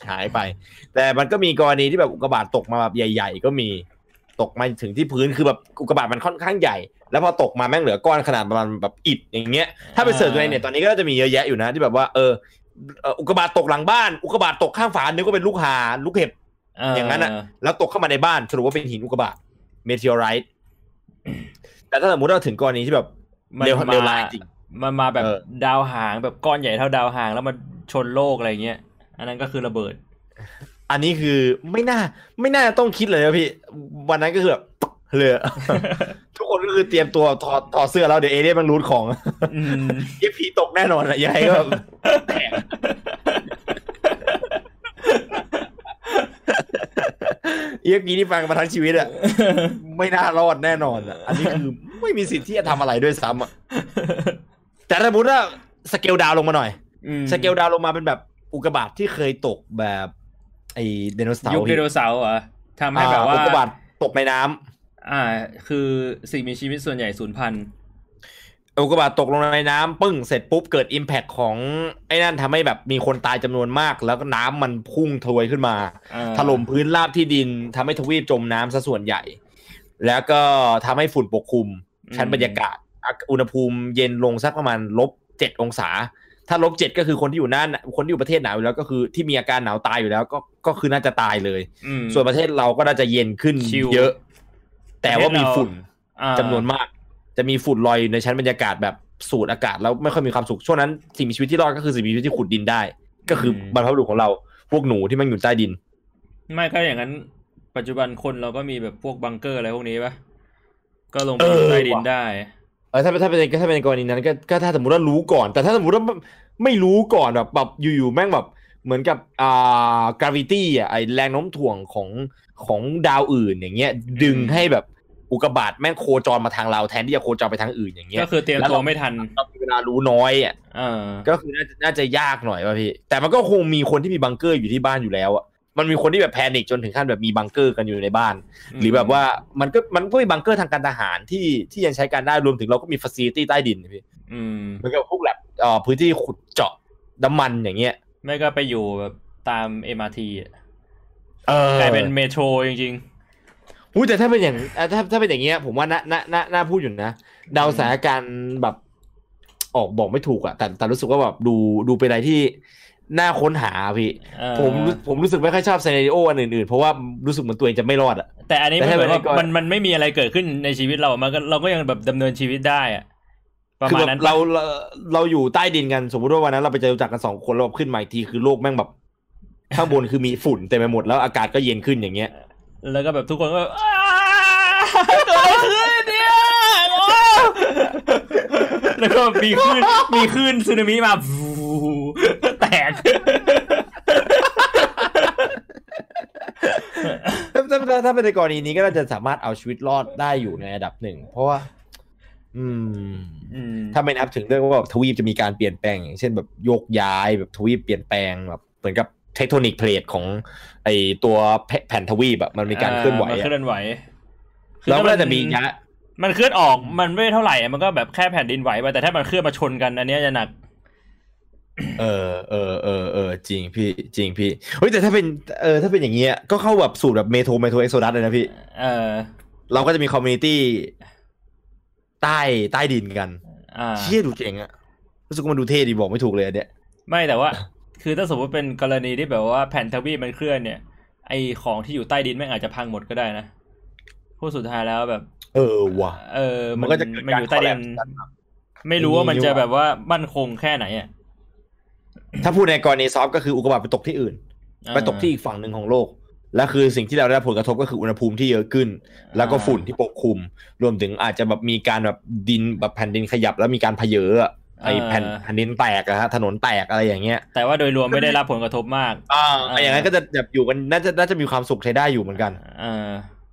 หายไป แต่มันก็มีกรณีที่แบบอุกกาบาตตกมาแบบใหญ่ ๆ ก็มีตกมาถึงที่พื้นคือแบบอุกกาบาตมันค่อนข้างใหญ่ แล้วพอตกมาแม่งเหลือก้อนขนาดประมาณแบบอิฐอย่างเงี้ยถ้าไปเสิร์ชในเน็ตตอนนี้ก็จะมีเยอะแยะอยู่นะที่แบบว่าเออเอ่ออุกกาบาตตกหลังบ้านอุกกาบาตตกข้างฝานึกว่าเป็นลูกหาลูกเห็บอย่างนั้นอะแล้วตกเข้ามาในบ้านสรุปว่าเป็นหินอุกกาบาตเมเทอไรต์แต่ถ้าสมมติเราถึงกรณีที่แบบมันเร็วมาเร็วร้ายจริงมันมาแบบเออดาวหางแบบก้อนใหญ่เท่าดาวหางแล้วมันชนโลกอะไรเงี้ย อันนั้นก็คือระเบิด อันนี้คือไม่น่า ไม่น่าต้องคิดเลยนะพี่ วันนั้นก็คือแบบเลยทุกคนก็คือเตรียมตัวถอดถอดเสื้อแล้วเดี๋ยวเอเลี่ยนมันรูดของอืมยี่ผีตกแน่นอนอะยังไงก็แบบแตกเยี่ยพีนี่ฟังมาทั้งชีวิตอะไม่น่ารอดแน่นอนอะอันนี้คือไม่มีสิทธิ์ที่จะทำอะไรด้วยซ้ำอะแต่ถ้าสมมติว่า scale down ลงมาหน่อยอืม scale down ลงมาเป็นแบบ อุกกาบาตที่เคยตกแบบไอไดโนเสาร์ยุคไดโนเสาร์เหรอทำให้แบบว่าอุกกาบาตตกในน้ำอ่า คือสิ่งมีชีวิตส่วนใหญ่สูญพันธุ์อุกกาบาตตกลงในน้ำปึ้งเสร็จปุ๊บเกิด impact ของไอ้นั่นทำให้แบบมีคนตายจำนวนมาก แล้วก็น้ำมันพุ่งทวยขึ้นมาอ่าถล่มพื้นราบที่ดินทำให้ทวีปจมน้ำซะส่วนใหญ่ แล้วก็ทำให้ฝุ่นปกคลุมชั้นบรรยากาศอะอุณหภูมิเย็นลงสักประมาณลบเจ็ดองศา ถ้าลบเจ็ดก็คือคนที่อยู่หน้าคนที่อยู่ประเทศหนาวอยู่แล้วก็คือที่มีอาการหนาวตายอยู่แล้ว ก็ก็คือน่าจะตายเลยอืมส่วนประเทศเราก็น่าจะเย็นขึ้นชิลเยอะ แต่ว่ามีฝุ่นอ่าจำนวนมาก จะมีฝุ่นลอยอยู่ในชั้นบรรยากาศแบบสูดอากาศแล้วไม่ค่อยมีความสุขช่วงนั้นสิ่งมีชีวิตที่รอดก็คือสิ่งมีชีวิตที่ขุดดินได้ ก็คือบรรพบุรุษของเราพวกหนูที่มันอยู่ใต้ดิน ไม่ก็อย่างนั้น ปัจจุบันคนเราก็มีแบบพวกบังเกอร์อะไรพวกนี้ปะก็ลงไปเออใต้ดินว่ะได้เออถ้าถ้าเป็นถ้าเป็นกรณีนั้นก็ก็ถ้าสมมติว่ารู้ก่อน แต่ถ้าสมมติว่าไม่รู้ก่อนแบบแบบอยู่ๆแม่งแบบเหมือนกับอ่า gravity อะไอแรงโน้มถ่วงของของดาวอื่นอย่างเงี้ย ดึงให้แบบอุกกาบาตแม่งโคจรมาทางเราแทนที่จะโคจรไปทางอื่นอย่างเงี้ยก็คือเตรียมแล้วตัวเราไม่ทันเรามีเวลารู้น้อยอะเออก็คือน่าจะน่าจะยากหน่อยว่ะพี่แต่มันก็คงมีคนที่มีบังเกอร์อยู่ที่บ้านอยู่แล้วอะ มันมีคนที่แบบ panic จนถึงขั้นแบบมีบังเกอร์กันอยู่ในบ้าน หรือแบบว่ามันก็มันก็มีบังเกอร์ทางการทหารที่ที่ยังใช้การได้รวมถึงเราก็มี facility ใต้ดินพี่อืมเหมือนกับพวกแล็บเอ่อพื้นที่ขุดเจาะน้ำมันอย่างเงี้ยไม่ก็ไปอยู่แบบตาม MRT อะเออกลายเป็น Metro จริงอุ้ยแต่ถ้าเป็นอย่างอะถ้าถ้าเป็นอย่างเงี้ย ผมว่าน่าน่าน่าน่าพูดอยู่นะเดาสถานการณ์แบบออกบอกไม่ถูกอะแต่แต่รู้สึกว่าแบบดูดูเป็นอะไรที่ น่าค้นหาพี่ๆเออผมรู้ผมรู้สึกไม่ค่อยชอบซีนาริโออันอื่นๆ เพราะว่ารู้สึกเหมือนตัวเองจะไม่รอดอะแต่อันนี้แต่มันถ้าเหมือนว่าเป็นในกรมันมันไม่มีอะไรเกิดขึ้นในชีวิตเรา มันก็เราก็ยังแบบดำเนินชีวิตได้อะประคือมาณแบบนั้นเราเราเราอยู่ใต้ดินกันสมมติว่าวันนั้นเราไปเจอรู้จักกันสองคนเราขึ้นมาอีกทีคือโลกแม่งแบบข้างบนคือมีฝุ่นเต็มไปหมดแล้วอากาศก็เย็นขึ้นอย่างเงี้ย แล้วก็แบบทุกคนก็แบบอ้าเกิดอะไรขึ้นเนี่ยโอ้แล้วก็มีคลื่นมีคลื่นสึนามิมาฟูแตก ถ้าถ้าถ้าถ้าเป็นในกรณีนี้ก็น่าจะสามารถเอาชีวิตรอดได้อยู่ในระดับหนึ่ง เพราะว่าอืมอืมถ้าไม่นับถึงเรื่องว่าแบบทวีปจะมีการเปลี่ยนแปลงอย่างเช่นแบบโยกย้ายแบบทวีปเปลี่ยนแปลงแบบเหมือนกับเทคโทนิกเพลทของ ไอตัวแผ่แผ่นทวีปแบบมันมีการเคลื่อนไหวมันอะเคลื่อนไหวแล้วก็น่าจะมียะมันเคลื่อนออกมันไม่เท่าไหร่อะมันก็แบบแค่แผ่นดินไหวไปแต่ถ้ามันเคลื่อนมาชนกันอันเนี้ยจะหนัก เออเออเออเออจริงพี่จริงพี่เฮ้ยแต่ถ้าเป็นเออถ้าเป็นอย่างเงี้ยก็เข้าแบบสูตรแบบ Metro Metro Exodus เลยนะพี่ เออ เราก็จะมี community ใต้ใต้ดินกันอ่าเชี่ยดูเจ๋งอะรู้สึกว่ามันดูเท่ดีบอกไม่ถูกเลยอันเนี่ยไม่แต่ว่า คือถ้าสมมติเป็นกรณีที่แบบว่าแผ่นทวีปมันเคลื่อนเนี่ย ไอของที่อยู่ใต้ดินแม่งอาจจะพังหมดก็ได้นะพูดสุดท้ายแล้วแบบ เออว่ะเออ มันก็จะเกิดมันการอยู่ใต้ดิน collapse กันครับไม่รู้ว่ามันจะอย่างนี้แบบว่ามั่นคงแค่ไหนอะ ถ้าพูดในกรณีซอฟต์ก็คืออุกกาบาตไปตกที่อื่น ไปตกที่อีกฝั่งหนึ่งของโลก และคือสิ่งที่เราได้รับผลกระทบก็คืออุณหภูมิที่เยอะขึ้น แล้วก็ฝุ่นที่ปกคลุม รวมถึงอาจจะแบบมีการแบบดินแบบแผ่นดินขยับแล้วมีการเพเยอะอะไอแผ่นแผ่นดินแตกอะฮะถนนแตกอะไรอย่างเงี้ย แต่ว่าโดยรวมไม่ได้รับผลกระทบมากอ่าอ่าอย่างนั้นก็จะแบบอยู่กันน่าจะน่าจะมีความสุขใช้ได้อยู่เหมือนกันเออ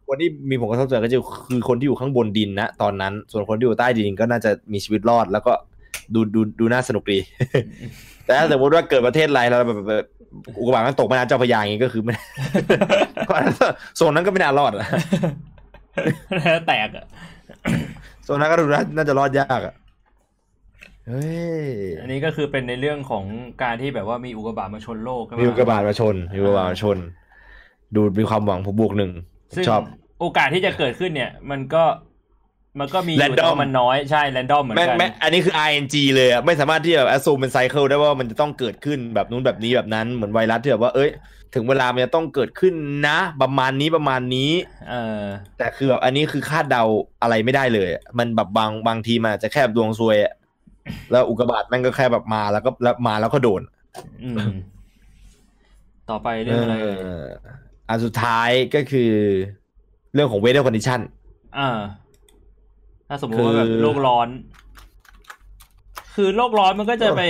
คนที่มีผลกระทบเจอก็จะคือคนที่อยู่ข้างบนดินนะตอนนั้น ส่วนคนที่อยู่ใต้ดินก็น่าจะมีชีวิตรอด แล้วก็ดูดูดูน่าสนุกดี แต่ถ้าสมมติว่าเกิดประเทศไรเราแบบแบบอุกกาบาตมันตกแม่น้ำเจ้าพระยาอย่างงี้ก็คือไม่โซนนั้นก็ไม่น่ารอดอะแล้วแตกอะโซนนั้นก็ดูน่าน่าจะรอดยากอะเฮ้ย อันนี้ก็คือเป็นในเรื่องของการที่แบบว่ามีอุกกาบาตมาชนโลกใช่ไหมมีอุกกาบาตมาชนมีอุกกาบาตมาชน ดูมีความหวังผมบวกหนึ่งซึ่งชอบ โอกาสที่จะเกิดขึ้นเนี่ย มันก็ มันก็มีอยู่ Random แต่ว่ามันน้อยใช่แรนดอมเหมือนแม่งกันแม่งอันนี้คือ ing เลยอะไม่สามารถที่จะแบบ assume เป็นไซเคิลได้ว่ามันจะต้องเกิดขึ้นแบบนู้นแบบนี้แบบนั้นเหมือนไวรัสที่แบบว่าเอ้ย ถึงเวลามันจะต้องเกิดขึ้นนะ ประมาณนี้ประมาณนี้เออแต่คือแบบอันนี้คือคาดเดาอะไรไม่ได้เลยอะมันแบบบางบางทีมันอาจจะแค่ดวงซวยอะแล้วอุกกาบาตแม่งก็แค่แบบมาแล้วก็แล้วมาแล้วก็โดนอืมต่อไปเรื่องอะไรเอ่ยเอออันสุดท้ายก็คือ เรื่องของ weather condition อ่า ถ้าสมมติว่าแบบโลกร้อน คือโลกร้อนมันก็จะไป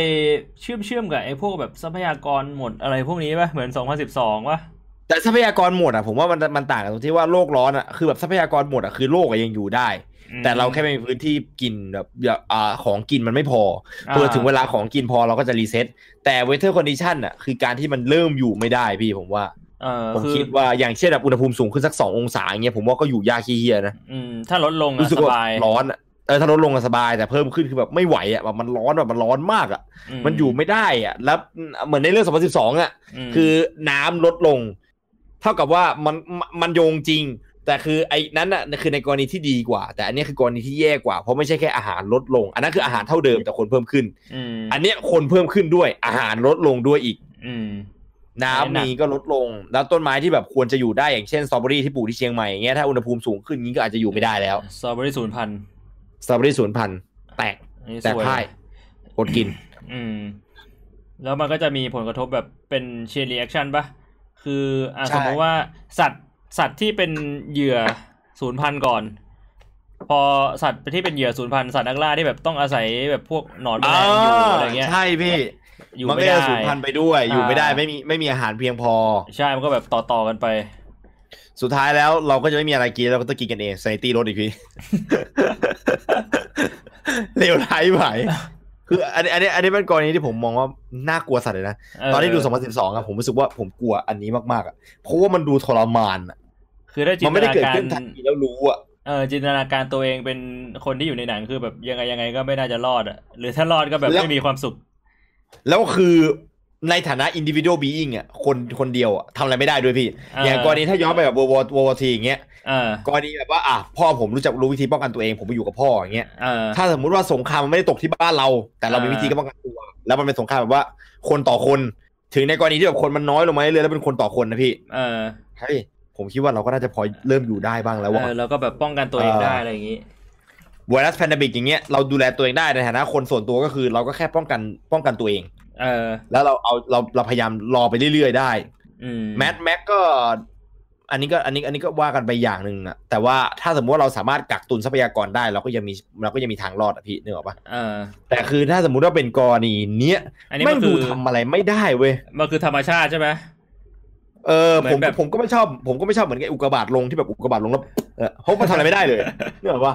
เชื่อมเชื่อมกับไอ้พวกแบบทรัพยากรหมดอะไรพวกนี้ป่ะเหมือนสองพันสิบสองป่ะแต่ทรัพยากรหมดอะผมว่ามันมันต่างกันตรงที่ว่าโลกร้อนอะคือแบบทรัพยากรหมดอะคือโลกอะยังอยู่ได้ แต่เราแค่ไม่มีพื้นที่กินแบบอ่าของกินมันไม่พอเพื่อถึงเวลาของกินพอเราก็จะรีเซ็ตแต่ weather condition อะคือการที่มันเริ่มอยู่ไม่ได้พี่ผมว่าเออ ผมคือคิดว่าอย่างเช่นแบบอุณหภูมิสูงขึ้นสักสององศาอย่างเงี้ยผมว่าก็อยู่ยากขี้เฮียนะอืมถ้าลดลงอะรู้สึกสบายกว่าร้อนอะเออถ้าลดลงอะสบายแต่เพิ่มขึ้นคือแบบไม่ไหวอะแบบมันร้อนแบบมันร้อนมากอะ มันอยู่ไม่ได้อะ แล้วเหมือนในเรื่อง2012อะมคือน้ำลดลง เท่ากับว่ามันมันมันโยงจริง แต่คือไอ้นั้นอะคือในกรณีที่ดีกว่า แต่อันนี้คือกรณีที่แย่กว่าเพราะไม่ใช่แค่อาหารลดลง อันนั้นคืออาหารเท่าเดิมแต่คนเพิ่มขึ้นอืมอันเนี้ยคนเพิ่มขึ้นด้วยอาหารลดลงด้วยอีกอืม น้ำอันนั้นหนักมีก็ลดลง แล้วต้นไม้ที่แบบควรจะอยู่ได้อย่างเช่นสตรอเบอรี่ที่ปลูกที่เชียงใหม่อย่างเงี้ยถ้าอุณหภูมิสูงขึ้นงี้ก็อาจจะอยู่ไม่ได้แล้วสตรอเบอรี่ศูนย์พันสตรอเบอรี่สูญพันธุ์แดกอันนี้แดกสวยพ่ายอดกิน อืม แล้วมันก็จะมีผลกระทบแบบเป็น chain reaction ปะคืออะใช่สมมติว่าสัตว์สัตว์ที่เป็นเหยื่อสูญพันธุ์ก่อน พอสัตว์ที่เป็นเหยื่อสูญพันธุ์สัตว์นักล่าที่แบบต้องอาศัยแบบพวกหนอนแมลงอยู่อะไรเงี้ยใช่พี่ อยู่มันไม่ก็ได้จะสูญพันธุ์ไปด้วย อยู่ไม่ได้อ่าไม่มีไม่มีอาหารเพียงพอ ใช่มันก็แบบต่อต่อๆกันไป สุดท้ายแล้วเราก็จะไม่มีอะไรกินเราก็ต้องกินกันเองไซตี้ลดอีกพี่เลวร้ายไหมคืออันนี้อันนี้อันนี้เป็นกรณีที่ผมมองว่าน่ากลัวสัตว์เลยนะเออตอนที่ดู 2012อะผมรู้สึกว่าผมกลัวอันนี้มากๆอะเพราะว่ามันดูทรมานอะคือถ้าจิมันนไม่ได้ตนาเกิดการขึ้นทันทีแล้วรู้อะเออจินตนาการตัวเองเป็นคนที่อยู่ในหนังคือแบบยังไงยังไงก็ไม่น่าจะรอดอะหรือถ้ารอดก็แบบไม่มีความสุข แล้วคือในฐานะ individual being อะคนคนเดียวอะทำอะไรไม่ได้ด้วยพี่อ่าอย่างกรณีถ้าย้อนไปแบบ World War World War อย่างเงี้ยเออกรณีแบบว่าอะพ่อผมรู้จักรู้วิธีป้องกันตัวเองผมไปอยู่กับพ่ออย่างเงี้ยเออถ้าสมมุติว่าสงครามมันไม่ได้ตกที่บ้านเรา แต่เรามีอ่าวิธีการป้องกันตัว แล้วมันเป็นสงครามแบบว่าคนต่อคน ถึงในกรณีที่แบบคนมันน้อยลงมาเรื่อยๆแล้วเป็นคนต่อคนนะพี่เออเฮ้ยผมคิดว่าเราก็น่าจะพอเริ่มอยู่ได้บ้างแล้วเอว่าอแล้วก็แบบป้องกันตัวเองเออได้อะไรอย่างงี้ ไวรัสแพนดมิกอย่างเงี้ยเราดูแลตัวเองได้ในฐานะคนส่วนตัวก็คือ เราก็แค่ป้องกันป้องกันตัวเอง เออ แล้วเราเอาเราเราพยายามรอไปเรื่อยๆได้อืมแมทแม็กก็ อันนี้ก็อันนี้อันนี้ก็ว่ากันไปอย่างหนึ่งอะแต่ว่าถ้าสมมติว่าเราสามารถกักตุนทรัพยากรได้ เราก็ยังมีเราก็ยังมีทางรอดอะพี่นึกออกปะเออ แต่คือถ้าสมมุติว่าเป็นกรณีเนี้ยอันนี้ไม่มันดูคือทำอะไรไม่ได้เว้ยมันคือธรรมชาติใช่ไหม เออเหมืผอมนแบบผมก็ไม่ชอบ ผมก็ไม่ชอบเหมือนกับอุกกาบาตลงที่แบบอุกกาบาตลงแล้วเออเพราะมันทำอะไรไม่ได้เลยนึกออกปะ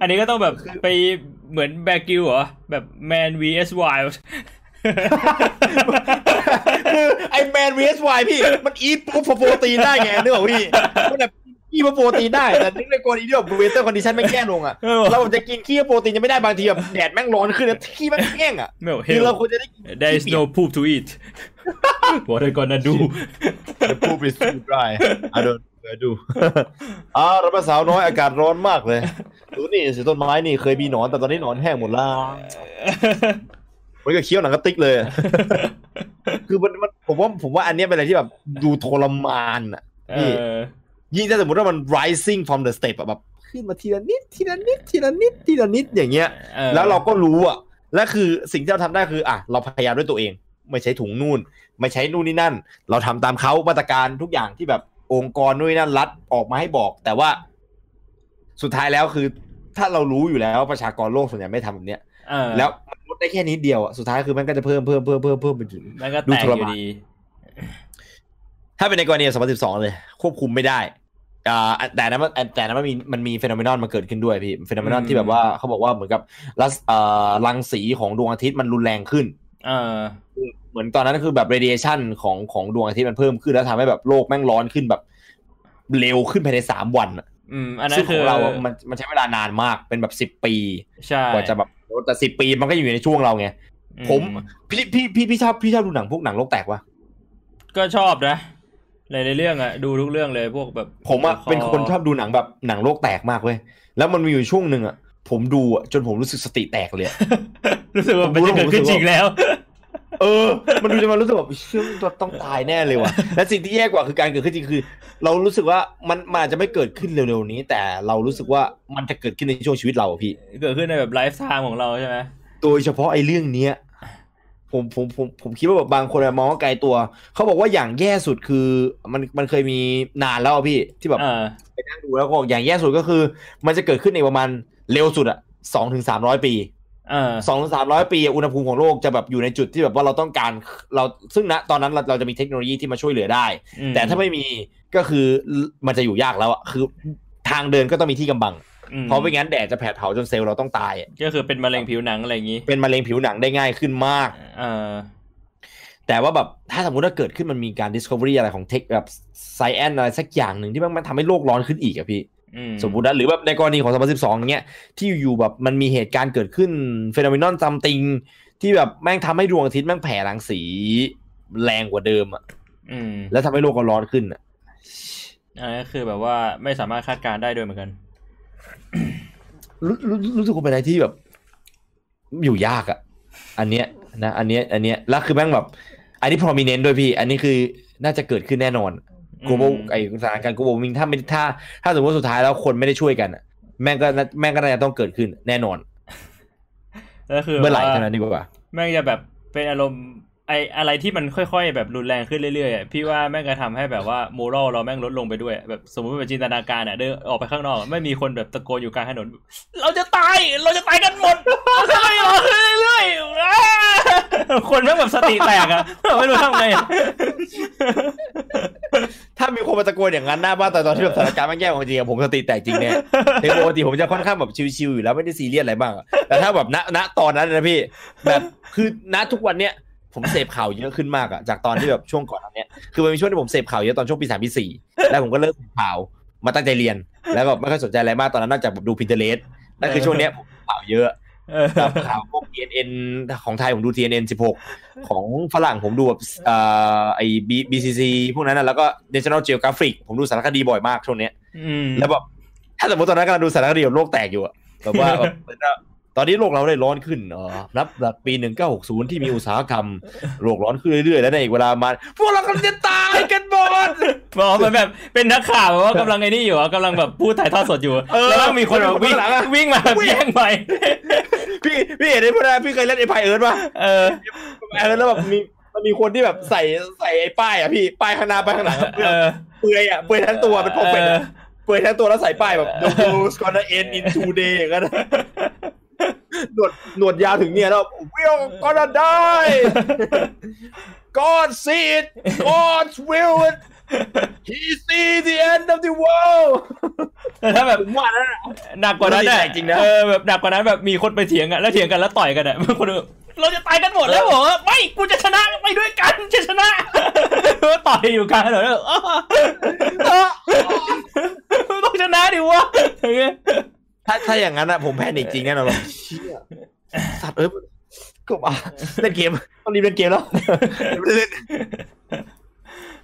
อันนี้ก็ต้องแบบไปเหมือนแบกิวเหรอแบบ man vs wild คือไอแมน vs y พี่ มันอีทปุ๊บโฟตีนได้ไงนึกออกปะพี่มันแบบ ขี้โปรตีนได้แต่นึกในกรณีที่แบบเวเตอร์คอนดิชันไม่แย่ลงอะเราจะกินขี้โปรตีนจะไม่ได้บางทีแบบแดดแม่งร้อนขึ้นแล้วขี้แม่งแห้งอะไม่คือเราควรจะได้ there is no poop to eat what are you gonna do poop is too dry I don't I do อ่าเราเป็นสาวน้อยอากาศร้อนมากเลยดูนี่สิต้นไม้นี่เคยมีหนอนแต่ตอนนี้หนอนแห้งหมดแล้วมันก็เคี้ยวหนังกระติกเลย คือมันมันผมว่าผมว่าอันเนี้ยเป็นอะไรที่แบบดูทรมานอะเออ ยิ่งถ้าสมมติว่ามัน rising from the step อะแบบขึ้นมาทีละนิดทีละนิดทีละนิดทีละนิดอย่างเงี้ยออแล้วเราก็รู้อะและคือสิ่งที่เราทำได้คืออะเราพยายามด้วยตัวเอง ไม่ใช้ถุงนู่น ไม่ใช้นู่นนี่นั่น เราทำตามเขามาตรการทุกอย่างที่แบบองค์กรนู่นนนั่นรัฐออกมาให้บอก แต่ว่า สุดท้ายแล้วคือ ถ้าเรารู้อยู่แล้วประชากรโลกส่วนใหญ่ไม่ทำแบบเนี้ยเออแล้วมันลดได้แค่นิดเดียวอะสุดท้ายคือมันก็จะเพิ่มเพิ่มเพิ่มเพิ่มเพิ่มไปถึงมันก็ดูแตกทอรยู่มานดี ถ้าเป็นในกรณี2012 เลย ควบคุมไม่ได้อ่าแต่นั้นมันแต่นั้นมันมีมันมีเฟโนเมนอนมาเกิดขึ้นด้วยพี่เฟโนเมนอนอืมที่แบบว่าเขาบอกว่าเหมือนกับรัสเอ่อรังสีของดวงอาทิตย์มันรุนแรงขึ้นเออเหมือนตอนนั้นคือแบบ radiation ของของดวงอาทิตย์มันเพิ่มขึ้นแล้วทำให้แบบโลกแม่งร้อนขึ้นแบบ เร็วขึ้นภายในสามวันอะอืมอันนั้ซึ่นงขคือองเราอะมันมันใช้เวลานานมากเป็นแบบสิบ10ปีใช่กว่าจะแบบแต่สิบปีมันก็อยู่ในช่วงเราไงอืผมพี่พี่พี่พี่ชอบพี่ชอบดูหนังพวกหนังโลกแตกวะก็ชอบนะ หลายๆเรื่องอะดูทุกเรื่องเลยพวกแบบ ผมอะเป็นคนชอบดูหนังแบบหนังโลกแตกมากเว้ยแล้วมันมีอยู่ช่วงหนึ่งอะผมดูอะจนผมรู้สึกสติแตกเลยอะรู้สึกว่ามันจะเกิดขึ้นจริงแล้ว เออ มันดูจนมันรู้สึกแบบเชื่อมันต้องตายแน่เลยว่ะและสิ่งที่แย่กว่าคือการเกิดขึ้นจริงคือ เรารู้สึกว่ามันมันอาจจะไม่เกิดขึ้นเร็วๆนี้ แต่เรารู้สึกว่ามันจะเกิดขึ้นในช่วงชีวิตเราอะพี่ เกิดขึ้นในแบบ lifetime ของเราใช่ไหมโดยเฉพาะไอ้เรื่องเนี้ย ผมผมผมผมคิดว่าแบบบางคนอะมองว่าไกลตัว เขาบอกว่าอย่างแย่สุดคือมันมันเคยมีนานแล้วอะพี่ที่แบบเออไปนั่งดูแล้วก็อย่างแย่สุดก็คือ มันจะเกิดขึ้นในประมาณเร็วสุดอะสองถึงสามร้อยปีเออสองถึงสามร้อยปีอะอุณหภูมิของโลกจะแบบอยู่ในจุดที่แบบว่าเราต้องการเราซึ่งณตอนนั้นเราเราจะมีเทคโนโลยีที่มาช่วยเหลือได้อืมแต่ถ้าไม่มีก็คือมันจะอยู่ยากแล้วอะคือทางเดินก็ต้องมีที่กำบังอืม เพราะไม่งั้นแดดจะแผดเผาจนเซลล์เราต้องตายอะก็คือเป็นมะเร็งผิวหนังอะไรอย่างงี้ เป็นมะเร็งผิวหนังได้ง่ายขึ้นมากเออแต่ว่าแบบถ้าสมมติว่าเกิดขึ้นมันมีการ discovery อะไรของเทคแบบ science อะไรสักอย่างหนึ่งที่มันมันทำให้โลกร้อนขึ้นอีกอะพี่อืมสมมุตินะหรือแบบในกรณีของ 2012 เนี้ยที่อยู่ๆแบบมันมีเหตุการณ์เกิดขึ้นเฟโนเมนอนซัมติงที่แบบแม่งทำให้ดวงอาทิตย์แม่งแผ่รังสีแรงกว่าเดิมอะอืมแล้วทำให้โลกก็ร้อนขึ้นอะอันนี้คือแบบว่าไม่สามารถคาดการณ์ได้ด้วยเหมือนกัน รู้รู้รู้สึกว่าเป็นอะไรที่แบบ อยู่ยากอะอันเนี้ยนะอันเนี้ย อันเนี้ยแล้วคือแม่งแบบ อันนี้ prominent ด้วยพี่ อันนี้คือน่าจะเกิดขึ้นแน่นอน global อืมไอสถานการณ์ global warming ถ้าไม่ถ้า ถ้าสมมติว่าสุดท้ายแล้วคนไม่ได้ช่วยกันอะแม่งก็น่าแม่งก็น่าจะต้องเกิดขึ้นแน่นอนแล้วคือเมื่อไหร่ว่าเท่านั้นดีกว่า แม่งจะแบบเป็นอารมณ์ ไออะไรที่มันค่อยๆ แบบรุนแรงขึ้นเรื่อยๆพี่ว่าแม่งจะทำให้แบบว่าโมรัลเราแม่งลดลงไปด้วย แบบสมมติแบบจินตนาการอะเดินออกไปข้างนอกไม่มีคนแบบตะโกนอยู่กลางถนน เราจะตายเราจะตายกันหมดเราจะไมออกเรื่อยๆคนแม่งแบบสติแตกอะไม่รู้ทำไงถ้ามีคนมาตะโกนอย่างนั้นหน้าบ้านแต่ตอนที่แบบสถานการณ์แม่งแย่จริงผมสติแตกจริงเนี่ยในปกติผมจะค่อนข้างแบบชิวๆอยู่แล้วไม่ได้ซีเรียสอะไรบ้างแต่ถ้าแบบณณตอนนั้นนะพี่ แบบคือณทุกวันเนี้ย ผมเสพข่าวเยอะขึ้นมากอะจากตอนที่แบบช่วงก่อนอันเนี้ยคือมันมีช่วงที่ผมเสพข่าวเยอะตอนช่วงปีสามปีสี่แล้วผมก็เลิกเสพข่าวมาตั้งใจเรียน แล้วก็ไม่ค่อยสนใจอะไรมากตอนนั้นนอกจากแบบดูพินเทเลสนั่นคือช่วงเนี้ยผมข่าวเยอะเออแบบข่าวพวก TNN ของไทยผมดู TNN 16 ของฝรั่งผมดูแบบเอ่อไอ้ B- BCC พวกนั้นนะแล้วก็ National Geographic ผมดูสารคดีบ่อยมากช่วงเนี้ยอืมแล้วแบบถ้าสมมติตอนนั้นกำลังดูสารคดีแบบโลกแตกอยู่อะแบบว่าแบบเหมือนว่า ตอนนี้โลกเราได้ร้อนขึ้นเออนับจากปี 1960 ที่มีอุตสาหกรรมโลกร้อนขึ้นเรื่อยๆ แล้วในอีกเวลามาพวกเรากำลังจะตายกันหมดบอกมันแบบเป็นนักข่าวแบบว่ากำลังไอ้นี่อยู่อะกำลังแบบพูดถ่ายทอดสดอยู่เออแล้วก็มีคนแบบวิ่งข้างหลังอะวิ่งมาแบบแย่งไปพี่พี่เห็นไอ้พวกนั้นพี่เคยเล่นไอ้พายเอิร์ธป่ะเออไอ้เอิร์ธแล้วแบบมีมันมีคนที่แบบใส่ใส่ไอ้ป้ายอะพี่ป้ายข้างหน้าป้ายข้างหลังอะเออเปื่อยอะเปื่อยทั้งตัวเป็นพอเป็นเออเปื่อยทั้งตัวแล้วใส่ป้ายแบบ the world's gonna end in two day อย่างนั้นอะ หนวดหนวดยาวถึงเนี่ยแล้ว we're gonna die God see it God's will it He see the end of the world แต่ถ้าแบบผมว่านั่นอะหนักกว่านั้นมันอะดีใจจริงนะเออแบบหนักกว่านั้นแบบมีคนไปเถียงอะแล้วเถียงกันแล้วต่อยกันอะบางคนแบบเราจะตายกันหมดแล้วเหรอไม่กูจะชนะไปด้วยกันจะชนะต่อยอยู่กลางถนนแล้วอ้าว ถ้าอย่างนั้นอะผมแพนิคจริงแน่นอนแบบเชี่ยสัตว์เอ้ยก็มาเล่นเกมต้องรีบเล่นเกมแล้วเล่น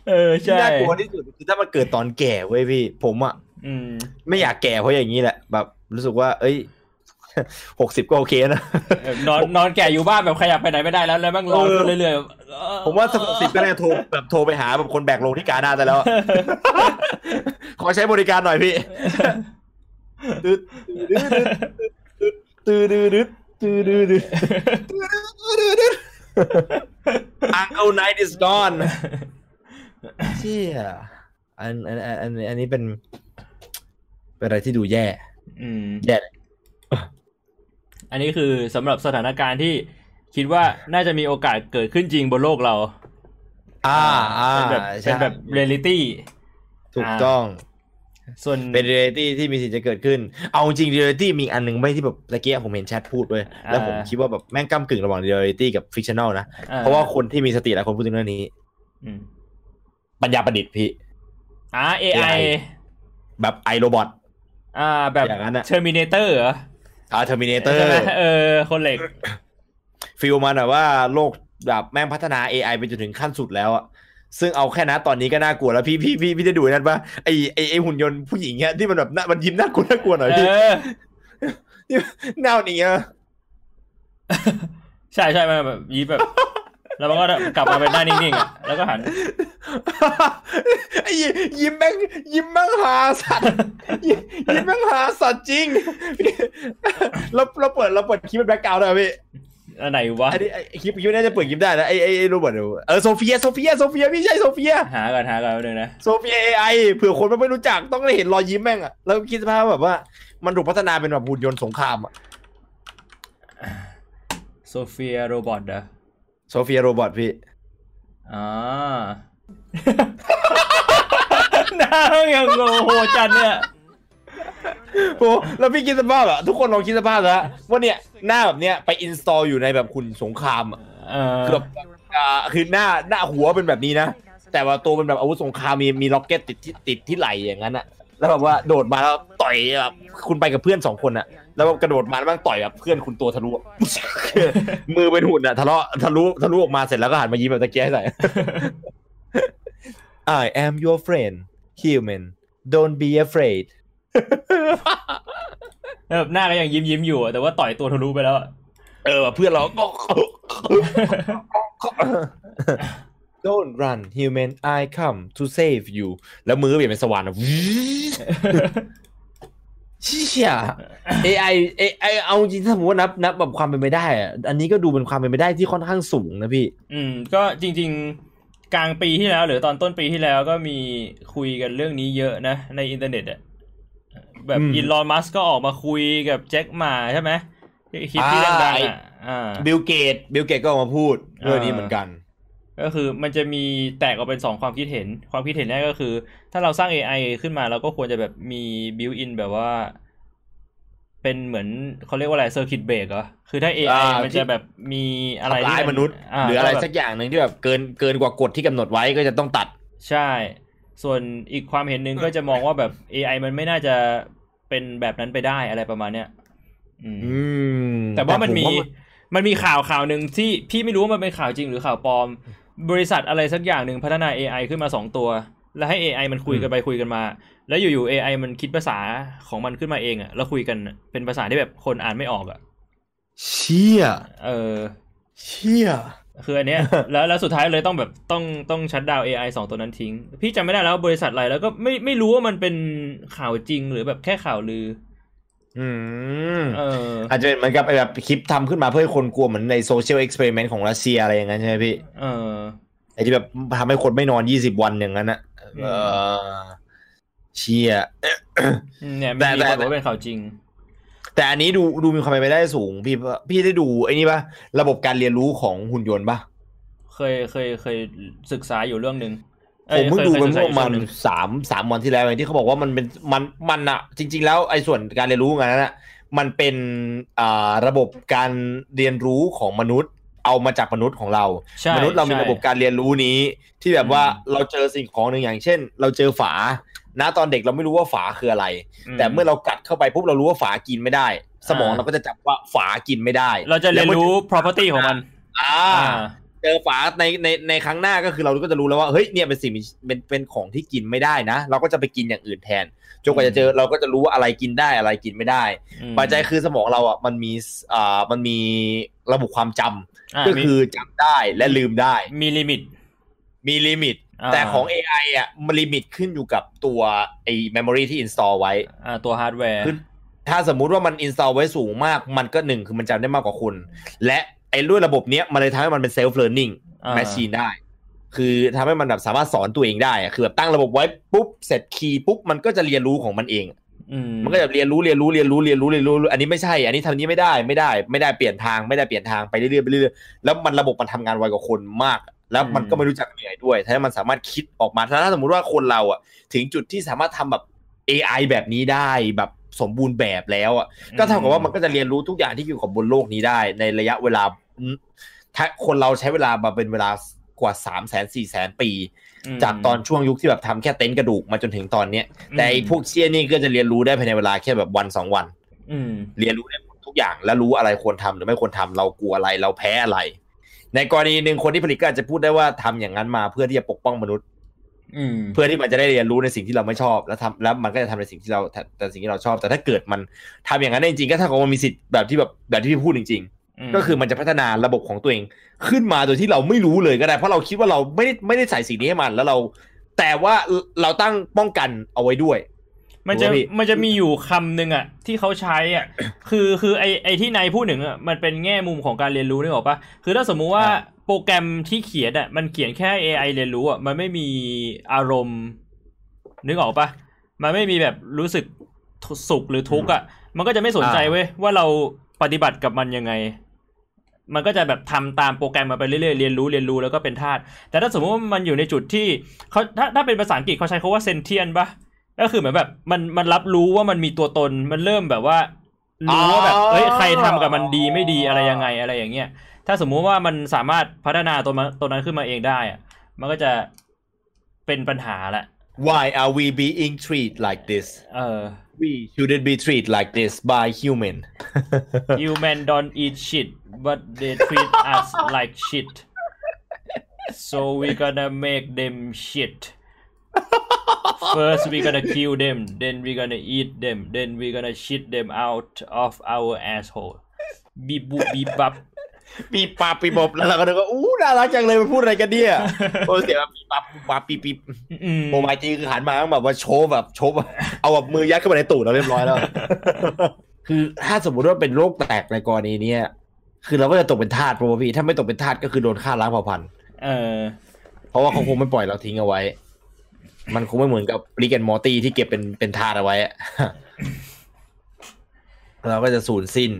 เออที่ใช่น่ากลัวที่สุดคือถ้ามันเกิดตอนแก่เว้ยพี่ ผมอะอืมไม่อยากแก่เพราะอย่างนี้แหละ แบบ รู้สึกว่า เอ้ยหกสิบก็โอเคนะเออนอนนอนแก่อยู่บ้านแบบขยับไปไหนไม่ได้แล้วแล้วแม่งร้อนขึ้นเรื่อยๆเออผมว่าสักหกสิบก็น่าจะโทรแบบโทรไปหาแบบคนแบกลงที่กาหน้าได้แล้วอะขอใช้บริการหน่อยพี่ ตืดตืดตืดตืดตืดตืดตืด Uncle Night is gone เชี่ยอันอันอันอันอันนี้เป็นเป็นอะไรที่ดูแย่ อืมแย่เลยอันนี้คือสำหรับสถานการณ์ที่คิดว่าน่าจะมีโอกาสเกิดขึ้นจริงบนโลกเรา อ่าอ่าเป็นแบบใช่เป็นแบบเรียลิตี้ ถูกต้อง ส่วนเป็นเรียลิตี้ที่มีสิทธิ์จะเกิดขึ้น เอาจริงเรียลิตี้มีอันหนึ่งไม่ที่แบบตะกี้ผมเห็นแชทพูดด้วย แล้วผมคิดว่าแบบแม่งก้ำกึ่งระหว่างเรียลิตี้กับ fictional นะอ่เพราะว่าคนที่มีสติหลายคนพูดถึงเรื่องนี้อืมปัญญาประดิษฐ์พี่อ่า AI AI แบบ I, Robot อ่า แบบอย่างนั้นอะ Terminator เหรออ่า Terminator ใช่ไหมเออ คนเหล็กฟิลมันแบบว่าโลกแบบแม่งพัฒนา AI ไปจนถึงขั้นสุดแล้วอะ ซึ่งเอาแค่นะตอนนี้ก็น่ากลัวแล้วพี่พี่พี่พี่ได้ดูนั่นปะไอไอไอหุ่นยนต์ผู้หญิงเนี้ยที่มันแบบน่ามันยิ้มน่ากลัวน่ากลัวหน่อยเอพี่อที่หน้ามันอย่างเงี้ยใช่ใช่มันแบบยิ้มแบบ แล้วมันก็กลับมาเป็นหน้านิ่งๆอะแล้วก็หันไอ้ยิ้มแม่งยิ้มแม่งหาสัตว์ยิ้มยิ้มแม่งหาสัตว์จริงเราเราเปิดเราเปิดคลิปเป็น background ด้วยพี่ อันไหนวะอันนี้ไอ้คลิปคลิปน่าจะเปิดคลิปได้นะไอ้ไอ้ไอ้ robot เออโซเฟียโซเฟียโซเฟียพี่ใช่โซเฟียหากันหากันเลยนะโซเฟีย AI เผื่อคนมันไม่รู้จักต้องได้เห็นรอยยิ้มแม่งอะแล้วคิดสภาพแบบว่ามันถูกพัฒนาเป็นแบบหุ่นยนต์สงครามอะโซเฟีย robot เหรอโซเฟียโ robot พี่อ่าหน้ายังโอ้โหจัดเนี่ย โอ้แล้วพี่คิดสภาพอะทุกคนลองคิดสภาพนะว่าเนี่ยหน้าแบบเนี้ยไป install อยู่ในแบบหุ่นสงครามอะเออเกือบอ่าคือหน้าหน้าหัวเป็นแบบนี้นะ แต่ว่าตัวเป็นแบบอาวุธสงครามมีมี rocket ติดที่ติดที่ไหล่อย่างนั้นอะแล้วแบบว่าโดดมาแล้วต่อยแบบคุณไปกับเพื่อนสองคนอะแล้วกระโดดมาแล้วมันต่อยแบบเพื่อนคุณตัวทะลุอะมือเป็นหุ่นอะทะเลาะทะลุทะลุออกมาเสร็จแล้วก็หันมายิ้มแบบตะกี้ให้ใส่ I am your friend human don't be afraid แบบหน้าก็ยังยิ้มยิ้มๆอยู่อะแต่ว่าต่อยตัวทะลุไปแล้วอะเออเพื่อนเราก็ Don't run human I come to save you แล้วมือเปลี่ยนเป็นสว่านอะเชี่ย AI AI เอาจริงถ้าสมมติว่านับนับแบบความเป็นไปได้อะอันนี้ก็ดูเป็นความเป็นไปได้ที่ค่อนข้างสูงนะพี่ อืม ก็จริง ๆ กลางปีที่แล้ว หรือตอนต้นปีที่แล้วก็มีคุยกันเรื่องนี้เยอะนะ ในอินเทอร์เน็ตอะ แบบอืมอีลอนมัสก็ออกมาคุยกับแจ็คหม่าใช่ไหมที่คลิปที่อ่าดังไอ้ๆอะอ่าบิลเกตบิลเกตก็ออกมาพูดเรื่องนี้เหมือนกัน ก็คือมันจะมีแตกออกเป็นสองความคิดเห็น ความคิดเห็นแรกก็คือ ถ้าเราสร้าง AI ขึ้นมาเราก็ควรจะแบบมี built in แบบว่า เป็นเหมือนเขาเรียกว่าอะไร circuit break เหรอคือถ้า AI อ่ามันจะแบบมีอะไรทำร้ายที่มนุษย์ หรืออะไรสักอย่างหนึ่งที่แบบเกินเกินกว่ากฎที่กำหนดไว้ก็จะต้องตัด ใช่ ส่วนอีกความเห็นหนึ่งก็จะมองว่าแบบ AI มันไม่น่าจะเป็นแบบนั้นไปได้อะไรประมาณเนี้ยอืมอืมแต่ว่ามันมีผมันมีข่าวข่าวหนึ่งที่พี่ไม่รู้ว่ามันเป็นข่าวจริงหรือข่าวปลอม บริษัทอะไรสักอย่างหนึ่งพัฒนา AI ขึ้นมาสองตัว แล้วให้ AI มันคุยกันไปคุยกันมา แล้วอยู่ๆ AI มันคิดภาษาของมันขึ้นมาเองอะแล้วคุยกันอะเป็นภาษาที่แบบคนอ่านไม่ออกอะเชี่ยเออเชี่ย คืออันเนี้ยแล้วแล้วสุดท้ายเลยต้องแบบต้องต้องชัดดาว AI สองตัวนั้นทิ้ง พี่จำไม่ได้แล้วว่าบริษัทอะไรแล้วก็ไม่ไม่รู้ว่ามันเป็นข่าวจริงหรือแบบแค่ข่าวลือ อืมเอออาจจะเป็นเหมือนกับไอ้แบบคลิปทำขึ้นมาเพื่อให้คนกลัวเหมือนในโซเชียลเอ็กซ์เพร์เมนต์ของรัสเซียอะไรอย่างนั้นใช่ไหมพี่เออไอ้ที่แบบทำให้คนไม่นอนยี่สิบวันอย่างนั้นอะอืมเออเชี่ยเนี่ยแต่มีแต่คนบอกว่าเป็นข่าวจริง แต่อันนี้ดูดูมีความเป็นไปได้สูง พี่พี่ได้ดูไอ้นี่ปะระบบการเรียนรู้ของหุ่นยนต์ปะเคยเคยเคยศึกษาอยู่เรื่องหนึ่งผมเพิ่งดูไปคยเมื่อประมาณศึกษายู่ช่วงหนึ่งสามสามวันที่แล้วเองที่เขาบอกว่ามันเป็นมันมันอะจริง ๆ แล้วไอ้ส่วนการเรียนรู้งานนั้นอะมันเป็นอ่าระบบการเรียนรู้ของมนุษย์ เอามาจากมนุษย์ของเราใช่มนุษย์เรามีใช่ระบบการเรียนรู้นี้ ที่แบบว่าอืมเราเจอสิ่งของหนึ่งอย่างเช่น เราเจอฝา ณตอนเด็กเราไม่รู้ว่าฝาคืออะไร แต่เมื่อเรากัดเข้าไปปุ๊บเรารู้ว่าฝากินไม่ได้ สมองเราก็จะจับว่าฝากินไม่ได้ เราจะเรียนรู้ property ของมัน อ่า เจอฝาในในในครั้งหน้าก็คือเราก็จะรู้แล้วว่าเฮ้ยเนี่ยเป็นสิ่งเป็นเป็นของที่กินไม่ได้นะ เราก็จะไปกินอย่างอื่นแทนจนกว่าจะเจอเราก็จะรู้ว่าอะไรกินได้อะไรกินไม่ได้ปัจจัยคือสมองเราอะมันมีอ่ามันมีระบบความจำก็คือจำได้และลืมได้ มี limit มี limit แต่ของ AI อะมัน limit ขึ้นอยู่กับตัวไอ้ memory ที่ install ไว้อ่าตัวฮาร์ดแวร์ถ้าสมมุติว่ามัน install ไว้สูงมาก มันก็หนึ่งคือมันจำได้มากกว่าคุณ และไอ้ด้วยระบบเนี้ยมันเลยทำให้มันเป็น self learning machine ได้ คือทำให้มันแบบสามารถสอนตัวเองได้อะคือแบบตั้งระบบไว้ปุ๊บเสร็จคีย์ปุ๊บมันก็จะเรียนรู้ของมันเองมันก็จะเรียนรู้เรียนรู้เรียนรู้เรียนรู้เรียนรู้ อันนี้ไม่ใช่ อันนี้ทำนี้ไม่ได้ไม่ได้ ไม่ได้เปลี่ยนทางไม่ได้เปลี่ยนทางไปเรื่อยๆไปเรื่อยๆแล้วมันระบบมันทำงานไวกว่าคนมาก แล้วมันก็ไม่รู้จักเหนื่อยด้วยถ้ามันสามารถคิดออกมาถ้าสมมติว่าคนเราอะ ถึงจุดที่สามารถทำแบบ AI แบบนี้ได้แบบสมบูรณ์แบบแล้วอะก็เท่ากับว่ามันก็จะเรียนรู้ทุกอย่างที่อยู่กับบนโลกนี้ได้ ในระยะเวลาถ้าคนเราใช้เวลามาเป็นเวลากว่าสามแสนสี่แสนปี จากตอนช่วงยุคที่แบบทำแค่เต็นท์กระดูกมาจนถึงตอนเนี้ย แต่พวกเชี่ยนี่ก็จะเรียนรู้ได้ภายในเวลาแค่แบบวันสองวันเรียนรู้ได้ทุกอย่างและรู้อะไรควรทำหรือไม่ควรทำเรากลัวอะไรเราแพ้อะไร ในกรณีหนึ่งคนที่ผลิตก็อาจจะพูดได้ว่าทำอย่างนั้นมาเพื่อที่จะปกป้องมนุษย์เพื่อที่มันจะได้เรียนรู้ในสิ่งที่เราไม่ชอบ แล้วทำแล้วมันก็จะทำในสิ่งที่เราแต่สิ่งที่เราชอบ แต่ถ้าเกิดมันทำอย่างนั้นจริงๆก็ถ้ากับมันมีสิทธิ์แบบที่แบบแบบที่พี่พูดจริง ๆ ก็คือมันจะพัฒนาระบบของตัวเองขึ้นมาโดยที่เราไม่รู้เลยก็ได้ เพราะเราคิดว่าเราไม่ได้ไม่ได้ใส่สิ่งนี้ให้มัน แล้วเรา แต่ว่าเราตั้งป้องกันเอาไว้ด้วย มันจะมันจะมีอยู่คำหนึ่งอะ ที่เขาใช้อะ คือคือไอไอที่นายพูดหนึ่งอะมันเป็นแง่มุมของการเรียนรู้นึกออกปะคือถ้าสมมุติว่าโปรแกรมที่เขียนอะมันเขียนแค่ AI เรียนรู้อะมันไม่มีอารมณ์ นึกออกปะมันไม่มีแบบรู้สึกสุขหรือทุกข์อะ มันก็จะไม่สนใจเว้ยว่าเราปฏิบัติกับมันยังไง มันก็จะแบบทำตามโปรแกรมมาไปเรื่อยๆเรียนรู้เรียนรู้แล้วก็เป็นธาตุแต่ถ้าสมมติว่ามันอยู่ในจุดที่เขาถ้าถ้าเป็นภาษาอังกฤษเขาใช้คาว่าเซนเทียนปะ ก็คือเหมือนแบบมันมันรับรู้ว่ามันมีตัวตนมันเริ่มแบบว่ารู้ว่าแบบเอ้ยใครทำกับมันดีไม่ดีอะไรยังไงอะไรอย่างเงี้ยถ้าสมมุติว่ามันสามารถพัฒนาตัวมันตัวนั้นขึ้นมาเองได้อะมันก็จะเป็นปัญหาแหละ Why are we being treated like this เออ We shouldn't be treated like this by human Human don't eat shit but they treat us like shit so we gonna make them shit First we gonna kill them then we gonna eat them then we gonna shit them out of our asshole บีบบุบีบับปีปับปีบแล้วเราก็นึกว่าอู้น่ารักจังเลยมันพูดอะไรกันเนี่ยโอ้เสียงปีปับปับปีปีโมไมจีคือหันมาแบบว่าโชว์แบบโชว์เอาแบบมือยัดเข้าไปในตูดเราเรียบร้อยแล้ว คือถ้าสมมติว่าเป็นโรคแตกในกรณีนี้คือเราก็จะตกเป็นทาสปะพี่ถ้าไม่ตกเป็นทาสก็คือโดนฆ่าล้างเผ่าพันธุ์เออ เพราะว่าเขาคงไม่ปล่อยเราทิ้งเอาไว้ มันคงไม่เหมือนกับริกแอนมอร์ตี้ที่เก็บเป็นเป็นทาสเอาไว้เราก็จะสูญสิ้น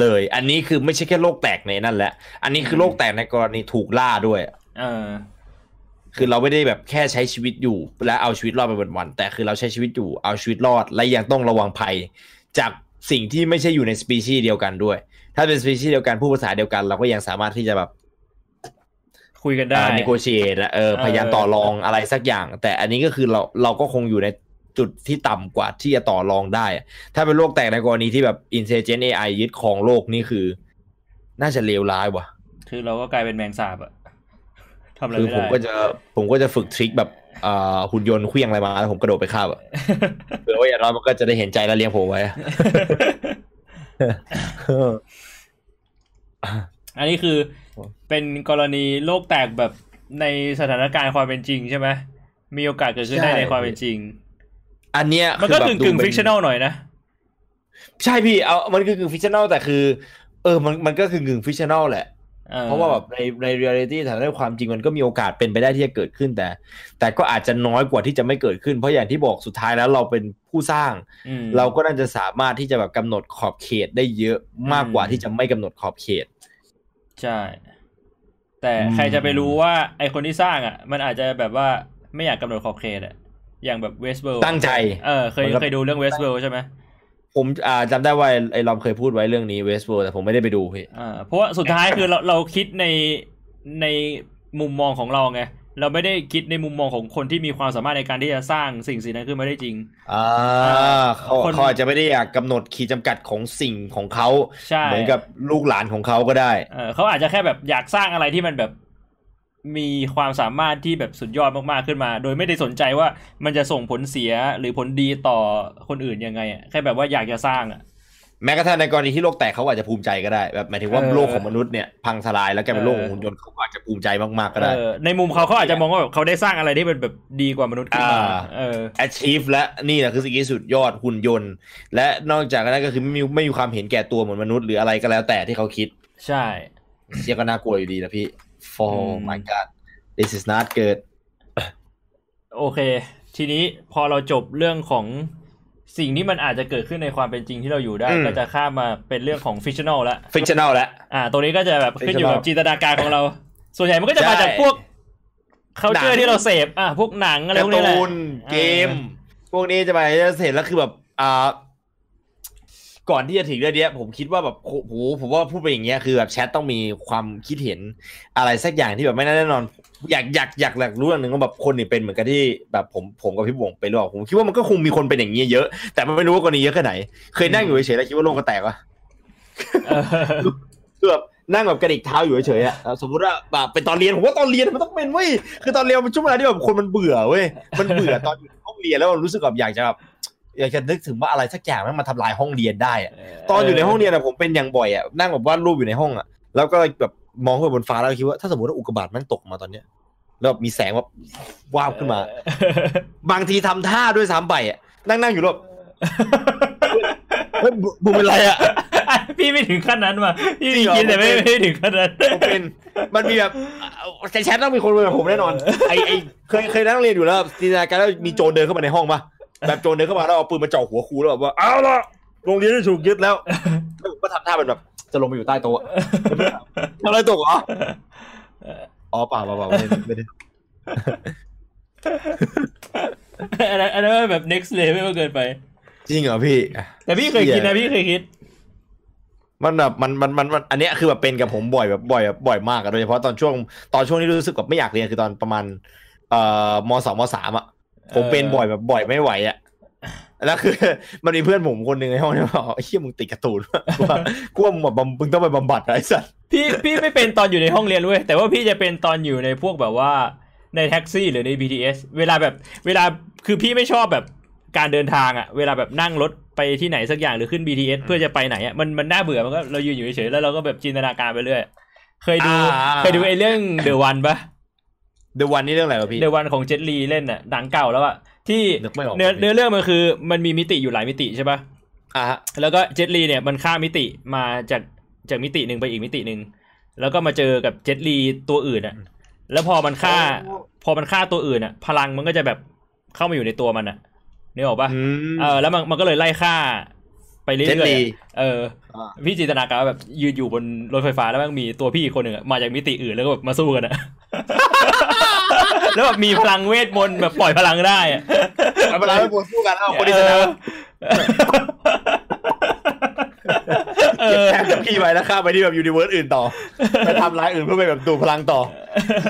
เลย อันนี้คือไม่ใช่แค่โรคแตกในนั่นแหละ อันนี้คือโรคแตกในกรณีถูกล่าด้วยเออคือเราไม่ได้แบบแค่ใช้ชีวิตอยู่ และเอาชีวิตรอดไปวันๆแต่คือเราใช้ชีวิตอยู่เอาชีวิตรอด และยังต้องระวังภัย จากสิ่งที่ไม่ใช่อยู่ในสปีชีส์เดียวกันด้วย ถ้าเป็นสปีชีส์เดียวกันพูดภาษาเดียวกัน เราก็ยังสามารถที่จะแบบ คุยกันได้นิโกเชียตเออพยายามต่อรองอะไรสักอย่าง แต่อันนี้ก็คือเราเราก็คงอยู่ในจุดที่ต่ำกว่าที่จะต่อรองได้ ถ้าเป็นโลกแตกในกรณีที่แบบ intelligent AI ยึดครองโลกนี่คือ น่าจะเลวร้ายว่ะ คือเราก็กลายเป็นแมงสาบอะทำอะไรคือไม่ผมได้ก็จะผมก็จะฝึก trick แบบอ่าหุ่นยนต์เคลี้ยงอะไรมาแล้วผมกระโดดไปฆ่าอะเผื่อว่าอย่างน้อยมันก็จะได้เห็นใจและเลี้ยงผมไว้ อันนี้คือ เป็นกรณีโลกแตกแบบในสถานการณ์ความเป็นจริงใช่ไหมมีโอกาสเกิดขึ้นได้ใช่ในความเป็นจริง อันเนี้ยมันก็คืกึ่องแบบกึ่งดูเป็น fictional หน่อยนะ ใช่พี่เอามันคือกึ่ง fictional แต่คือ เออมันมันก็คือกึ่ง fictional แหละเออเพราะว่าแบบในในเรียลิตี้ฐานะความจริงมันก็มีโอกาสเป็นไปได้ที่จะเกิดขึ้นแต่ แต่ก็อาจจะน้อยกว่าที่จะไม่เกิดขึ้น เพราะอย่างที่บอกสุดท้ายแล้วเราเป็นผู้สร้างอืมเราก็น่าจะสามารถที่จะแบบกำหนดขอบเขตได้เยอะมากกว่าอืมที่จะไม่กำหนดขอบเขต ใช่ แต่อืมใครจะไปรู้ว่าไอคนที่สร้างอะ มันอาจจะแบบว่าไม่อยากกำหนดขอบเขตอะอย่างแบบเวสเบิร์ตั้งใจเออเคยมันก็เคยดูเรื่องเวสเบิร์ใช่ไหมผมอ่าจำได้ว่าไอ้ลอมเคยพูดไว้เรื่องนี้เวส t บ o ร์แต่ผมไม่ได้ไปดูพี่อ่าเพราะว่าสุดท้ายคือเราเราคิดในในมุมมองของเราไง เราไม่ได้คิดในมุมมองของคนที่มีความสามารถในการที่จะสร้างสิ่งสิ่งนั้นขึ้นมาได้จริงอ่าเขาคนเขาอาจจะไม่ได้อยากกำหนดขีดจำกัดของสิ่งของเขาใช่เหมือนกับลูกหลานของเขาก็ได้เออเขาอาจจะแค่แบบอยากสร้างอะไรที่มันแบบมีความสามารถที่แบบสุดยอดมากๆขึ้นมา โดยไม่ได้สนใจว่ามันจะส่งผลเสียหรือผลดีต่อคนอื่นยังไงอะแค่แบบว่าอยากจะสร้างอะ แม้กระทั่งในกรณีที่โลกแตกเขาอาจจะภูมิใจก็ได้แบบหมายถึงว่าเออโลกของมนุษย์เนี่ยพังทลายแล้วกลายเป็นโลกของหุ่นยนต์เขาก็อาจจะภูมิใจมากๆก็ได้เออในมุมเขาเขาอาจจะมองว่าแบบเขาได้สร้างอะไรที่มันแบบดีกว่ามนุษย์ขึ้นมาอ่าเออ achieve และนี่แหละคือสิ่งที่สุดยอดหุ่นยนต์ และนอกจากนั้นก็คือไม่มีไม่มีความเห็นแก่ตัวเหมือนมนุษย์หรืออะไรก็แล้วแต่ที่เขาคิด ใช่เชี่ยก็น่ากลัวอยู่ดีนะพี่ for อืม my god this is not good โอเค ทีนี้พอเราจบเรื่องของ สิ่งที่มันอาจจะเกิดขึ้นในความเป็นจริงที่เราอยู่ได้อืมก็จะข้ามมาเป็นเรื่องของ fictional แล้ว fictional แล้วอ่าตรงนี้ก็จะแบบขึ้นอยู่กับ Fictional จินตนาการของเรา ส่วนใหญ่มันก็จะมาใช่จากพวกเขาเจหนัองที่เราเสพอะพวกหนังอะไรการพวก์นี้แหละตูนเกม พวกนี้จะไปจะเสร็จแล้วคือแบบอ่า ก่อนที่จะถึงเรื่องเนี้ยผมคิดว่าแบบโอ้โหผมว่าพูดไปอย่างเงี้ยคือแบบแชทต้องมีความคิดเห็นอะไรสักอย่างที่แบบไม่แน่นอน อยากอยากอยากอยากรู้อย่างหนึ่งว่าแบบคนนี่เป็นเหมือนกันที่แบบผมผมกับพี่บวงเป็นหรือเปล่าผมคิดว่ามันก็คงมีคนเป็นอย่างนี้เยอะ แต่ไม่รู้ว่ากรณีเยอะแค่ไหน เคยนั่งอยู่เฉยๆแล้วคิดว่าโลกก็แตกวะเออคือแบบนั่งแบบกระดิกเท้าอยู่เฉยๆอะแล้วสมมติว่าแบบเป็นตอนเรียนผมว่าตอนเรียนมันต้องเป็นเว้ยคือตอนเรียนมันช่วงเวลาที่แบบคนมันเบื่อเว้ยมันเบื่อตอนอยู่ในห้องเรียนแล้วมันรู้สึกแบบอยากจะแบบ อยากจะนึกถึงว่าอะไรสักอย่างมันมาทำลายห้องเรียนได้อะตอนอยู่ในห้องเรียนอะผมเป็นอย่างบ่อยอะนั่งแบบวาดรูปอยู่ในห้องอะแล้วก็แบบมองขึ้นไปบนฟ้าแล้วก็คิดว่าถ้าสมมติว่าอุกกาบาตมันตกมาตอนเนี้ยแล้วแบบมีแสงแบบวาบขึ้นมา บางทีทำท่าด้วยซ้ำไปอะนั่งนั่งอยู่แล้วแบบเฮ้ยบุบุมเป็นไรอะพี่ไม่ถึงขั้นนั้นว่ะพี่จริงเหรอกินแต่ไม่ผมเป็นไม่ถึงขั้นนั้นผมเป็นมันมีแบบในแชทต้องมีคนเป็นแบบผมแน่นอนไอไอเคยเคยนั่งเรียนอยู่แล้วจินตนาการแล้วมีโจรเดินเข้ามาในห้องปะ แบบโจรเดินเข้ามาแล้วเอาปืนมาเจาะหัวครูแล้วแบบว่าเอาละโรงเรียนได้ถูกยึดแล้วแล้วผมก็ทำท่าเป็นแบบ จะลงไปอยู่ใต้โต๊ะทำอะไรตกเหรออ๋อเปล่าเปล่าเปล่าไม่ได้ไม่ได้อันนั้นอันนั้นแบบ next level เกินไป จริงเหรอพี่ แต่พี่เคยคิดนะพี่เคยคิด มันแบบมันมันมันมันอันเนี้ยคือแบบเป็นกับผมบ่อยแบบบ่อยแบบบ่อยมากอะโดยเฉพาะตอนช่วงตอนช่วงที่รู้สึกแบบไม่อยากเรียนคือตอนประมาณ เอ่อมสองมสามอะ ผมเป็นบ่อยแบบบ่อยไม่ไหวอะแล้วคือมันมีเพื่อนผมคนหนึ่งในห้องที่บอกเฮียมึงติดการ์ตูนวะกูว่ากูว่ามึงแบบบำมึงต้องไปบำบัดอะไอ้สัสพี่พี่ไม่เป็นตอนอยู่ในห้องเรียนเว้ยแต่ว่าพี่จะเป็นตอนอยู่ในพวกแบบว่าในแท็กซี่หรือใน BTS เวลาแบบเวลาคือพี่ไม่ชอบแบบการเดินทางอะเวลาแบบนั่งรถไปที่ไหนสักอย่างหรือขึ้น BTS เพื่อจะไปไหนอะมันมันน่าเบื่อมันก็เรายืนอยู่เฉยๆแล้วเราก็แบบจินตนาการไปเรื่อยเคยดูเคยดูไอ้เรื่อง The One ปะ เดวันนี่เรื่องอะไรวะพี่เดวันของเจ็ตลีเล่นน่ะหนังเก่าแล้วอะที่นึกไม่ออกเนื้อเนื้อเรื่องมันคือมันมีมิติอยู่หลายมิติใช่ปะอะฮะแล้วก็เจ็ตลีเนี่ยมันข้ามมิติมาจากจากมิติหนึ่งไปอีกมิติหนึ่งแล้วก็มาเจอกับเจ็ตลีตัวอื่นอะแล้วพอมันฆ่า พอมันฆ่าตัวอื่นอะพลังมันก็จะแบบเข้ามาอยู่ในตัวมันอะนึกออกปะอืมเออแล้วมันมันก็เลยไล่ฆ่าไปเรื่อยลีๆอะเอออ่าพี่จินตนาการว่าแบบยืนอยู่บนรถไฟฟ้าแล้วมันมีตัวพี่อีกคนหนึ่งอะมาจากมิติอื่นแล้วก็แบบมาสู้กันอะ แล้วแบบมีพลังเวทมนต์แบบปล่อยพลังได้อะเอาเวลาไปบวกสู้กันเอาคนที่ชนะเอเก็บอแต้มจากพี่ไปแล้วข้ามไปที่แบบ universe อื่นต่อไปทำร้ายอื่นเพื่อไปแบบดูพลังต่อ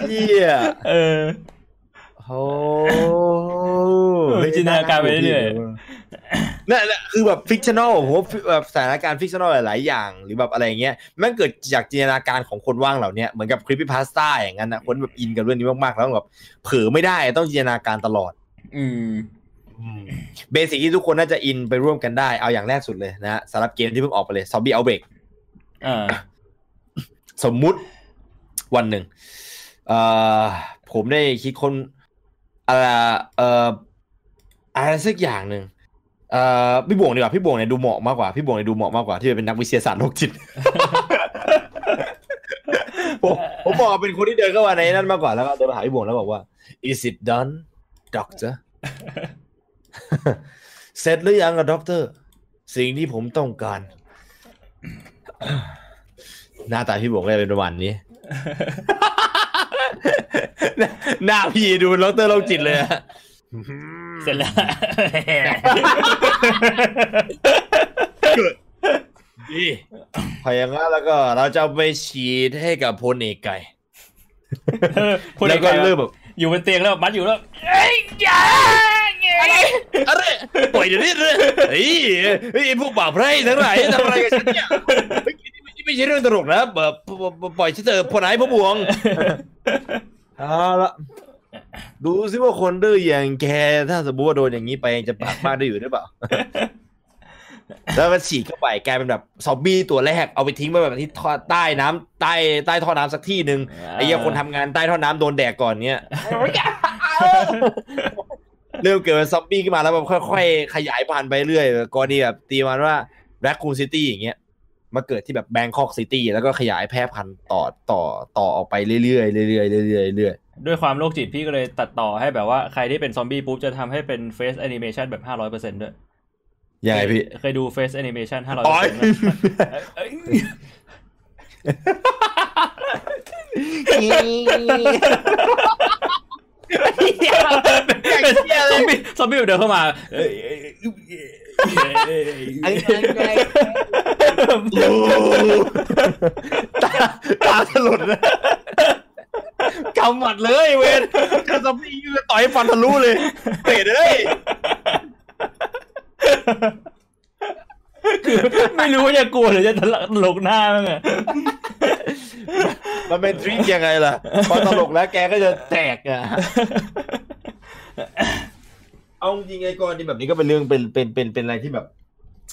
เฮียเออโอ้จินตนาการไปเรื่อย นั่นแหละคือแบบ fictional ผมว่าแบบสถานการณ์ fictional หลาย ๆ อย่าง หรือแบบอะไรอย่างเงี้ยมันเกิดจากจินตนาการของคนว่างเหล่าเนี้ยเหมือนกับ creepypasta อย่างนั้นนะคนแบบอินกับเรื่องนี้มาก ๆ แล้วแบบเผลอไม่ได้ต้องจินตนาการตลอด อืม basic ที่ทุกคนน่าจะอินไปร่วมกันได้เอาอย่างแรกสุดเลยนะฮะสำหรับเกมที่เพิ่งออกไปเลย Zombie Outbreak อ่าสมมุติวันหนึ่งเอ่อผมได้คิดคนอะไรเอ่ออะไรสักอย่างหนึ่ง เอ่อพี่บวงดีกว่าพี่บวงเนี่ยดูเหมาะมากกว่าพี่บวงเนี่ยดูเหมาะมากกว่าที่จะเป็นนักวิทยาศาสตร์โรคจิตผมผมบอกเป็นคนที่เดินเข้ามาในนั้นมากกว่าแล้วก็เดินมาหาพี่บวงแล้วบอกว่า is it done doctor เสร็จหรือยังอะด็อกเตอร์ สิ่งที่ผมต้องการ หน้าตาพี่บวงก็จะเป็นประมาณนี้หน้าพี่ดูเป็นด็อกเตอร์โรคจิตเลยอะ เสร็จแล้วดีพออย่างนั้นแล้วก็เราจะเอาไปฉีดให้กับพลเอกไก่พูดแล้วก็ง่ายๆเริ่มแบบอยู่บนเตียงแล้วมัดอยู่แล้วเอ้ยอย่าอะไรปล่อยเดี๋ยวนี้เลยเฮ้ยเฮ้ยพวกบ่าวไพร่ทั้งหลายทำอะไรกันฉันเนี่ยนี่ไม่ใช่เรื่องตลกนะแบบปล่อยฉันเถอะพอไหนพ่อบวงเอาละ ดูซิว่าคนดื้ออย่างแกถ้าสมมติว่าโดนอย่างนี้ไปจะปากบ้านได้อยู่หรือเปล่า แล้วมันฉีกเข้าไปกลายเป็นแบบซอมบี้ตัวแรกเอาไปทิ้งไว้แบบที่ท่อใต้น้ำใต้ใต้ท่อน้ำสักที่หนึ่งไอ้เหี้ยคนทำงานใต้ท่อน้ำโดนแดกก่อนเนี้ยเริ่มเกิดเป็นซอมบี้ขึ้นมาแล้วแบบค่อยๆขยายพันธุ์ไปเรื่อยกรณีแบบตีมันว่า Raccoon City อย่างเงี้ยมาเกิดที่แบบ Bangkok City แล้วก็ขยายแพร่พันธุ์ต่อต่อต่อออกไปเรื่อยๆเรื่อยๆเรื่อยๆเรื่อย ด้วยความโรคจิตพี่ก็เลยตัดต่อให้แบบว่าใครที่เป็นซอมบี้ปุ๊บจะทำให้เป็น face animation แบบห้าร้อยเปอร์เซ็นต์ด้วยๆยังไงพี่ เคยดู face animation ห้าร้อยเปอร์เซ็นต์เป็นซอมบี้ซอมบี้เดินเข้ามาเอ้ยเอ้ยเอ้ยเอ้ยตาตาสลดเลย กำหมัดเลยเวนเจอซอมบี้ก็ต่อยฟันทะลุเลยเตะเลยคือไม่รู้ว่าจะกลัวหรือจะตลกหน้ามั้งอะมันเป็น trick ยังไงล่ะ พอตลกแล้วแกก็จะแตกอะ เอาจริงไอ้กรณีแบบนี้ก็เป็นเรื่องเป็นเป็นเป็นเป็นอะไรที่แบบ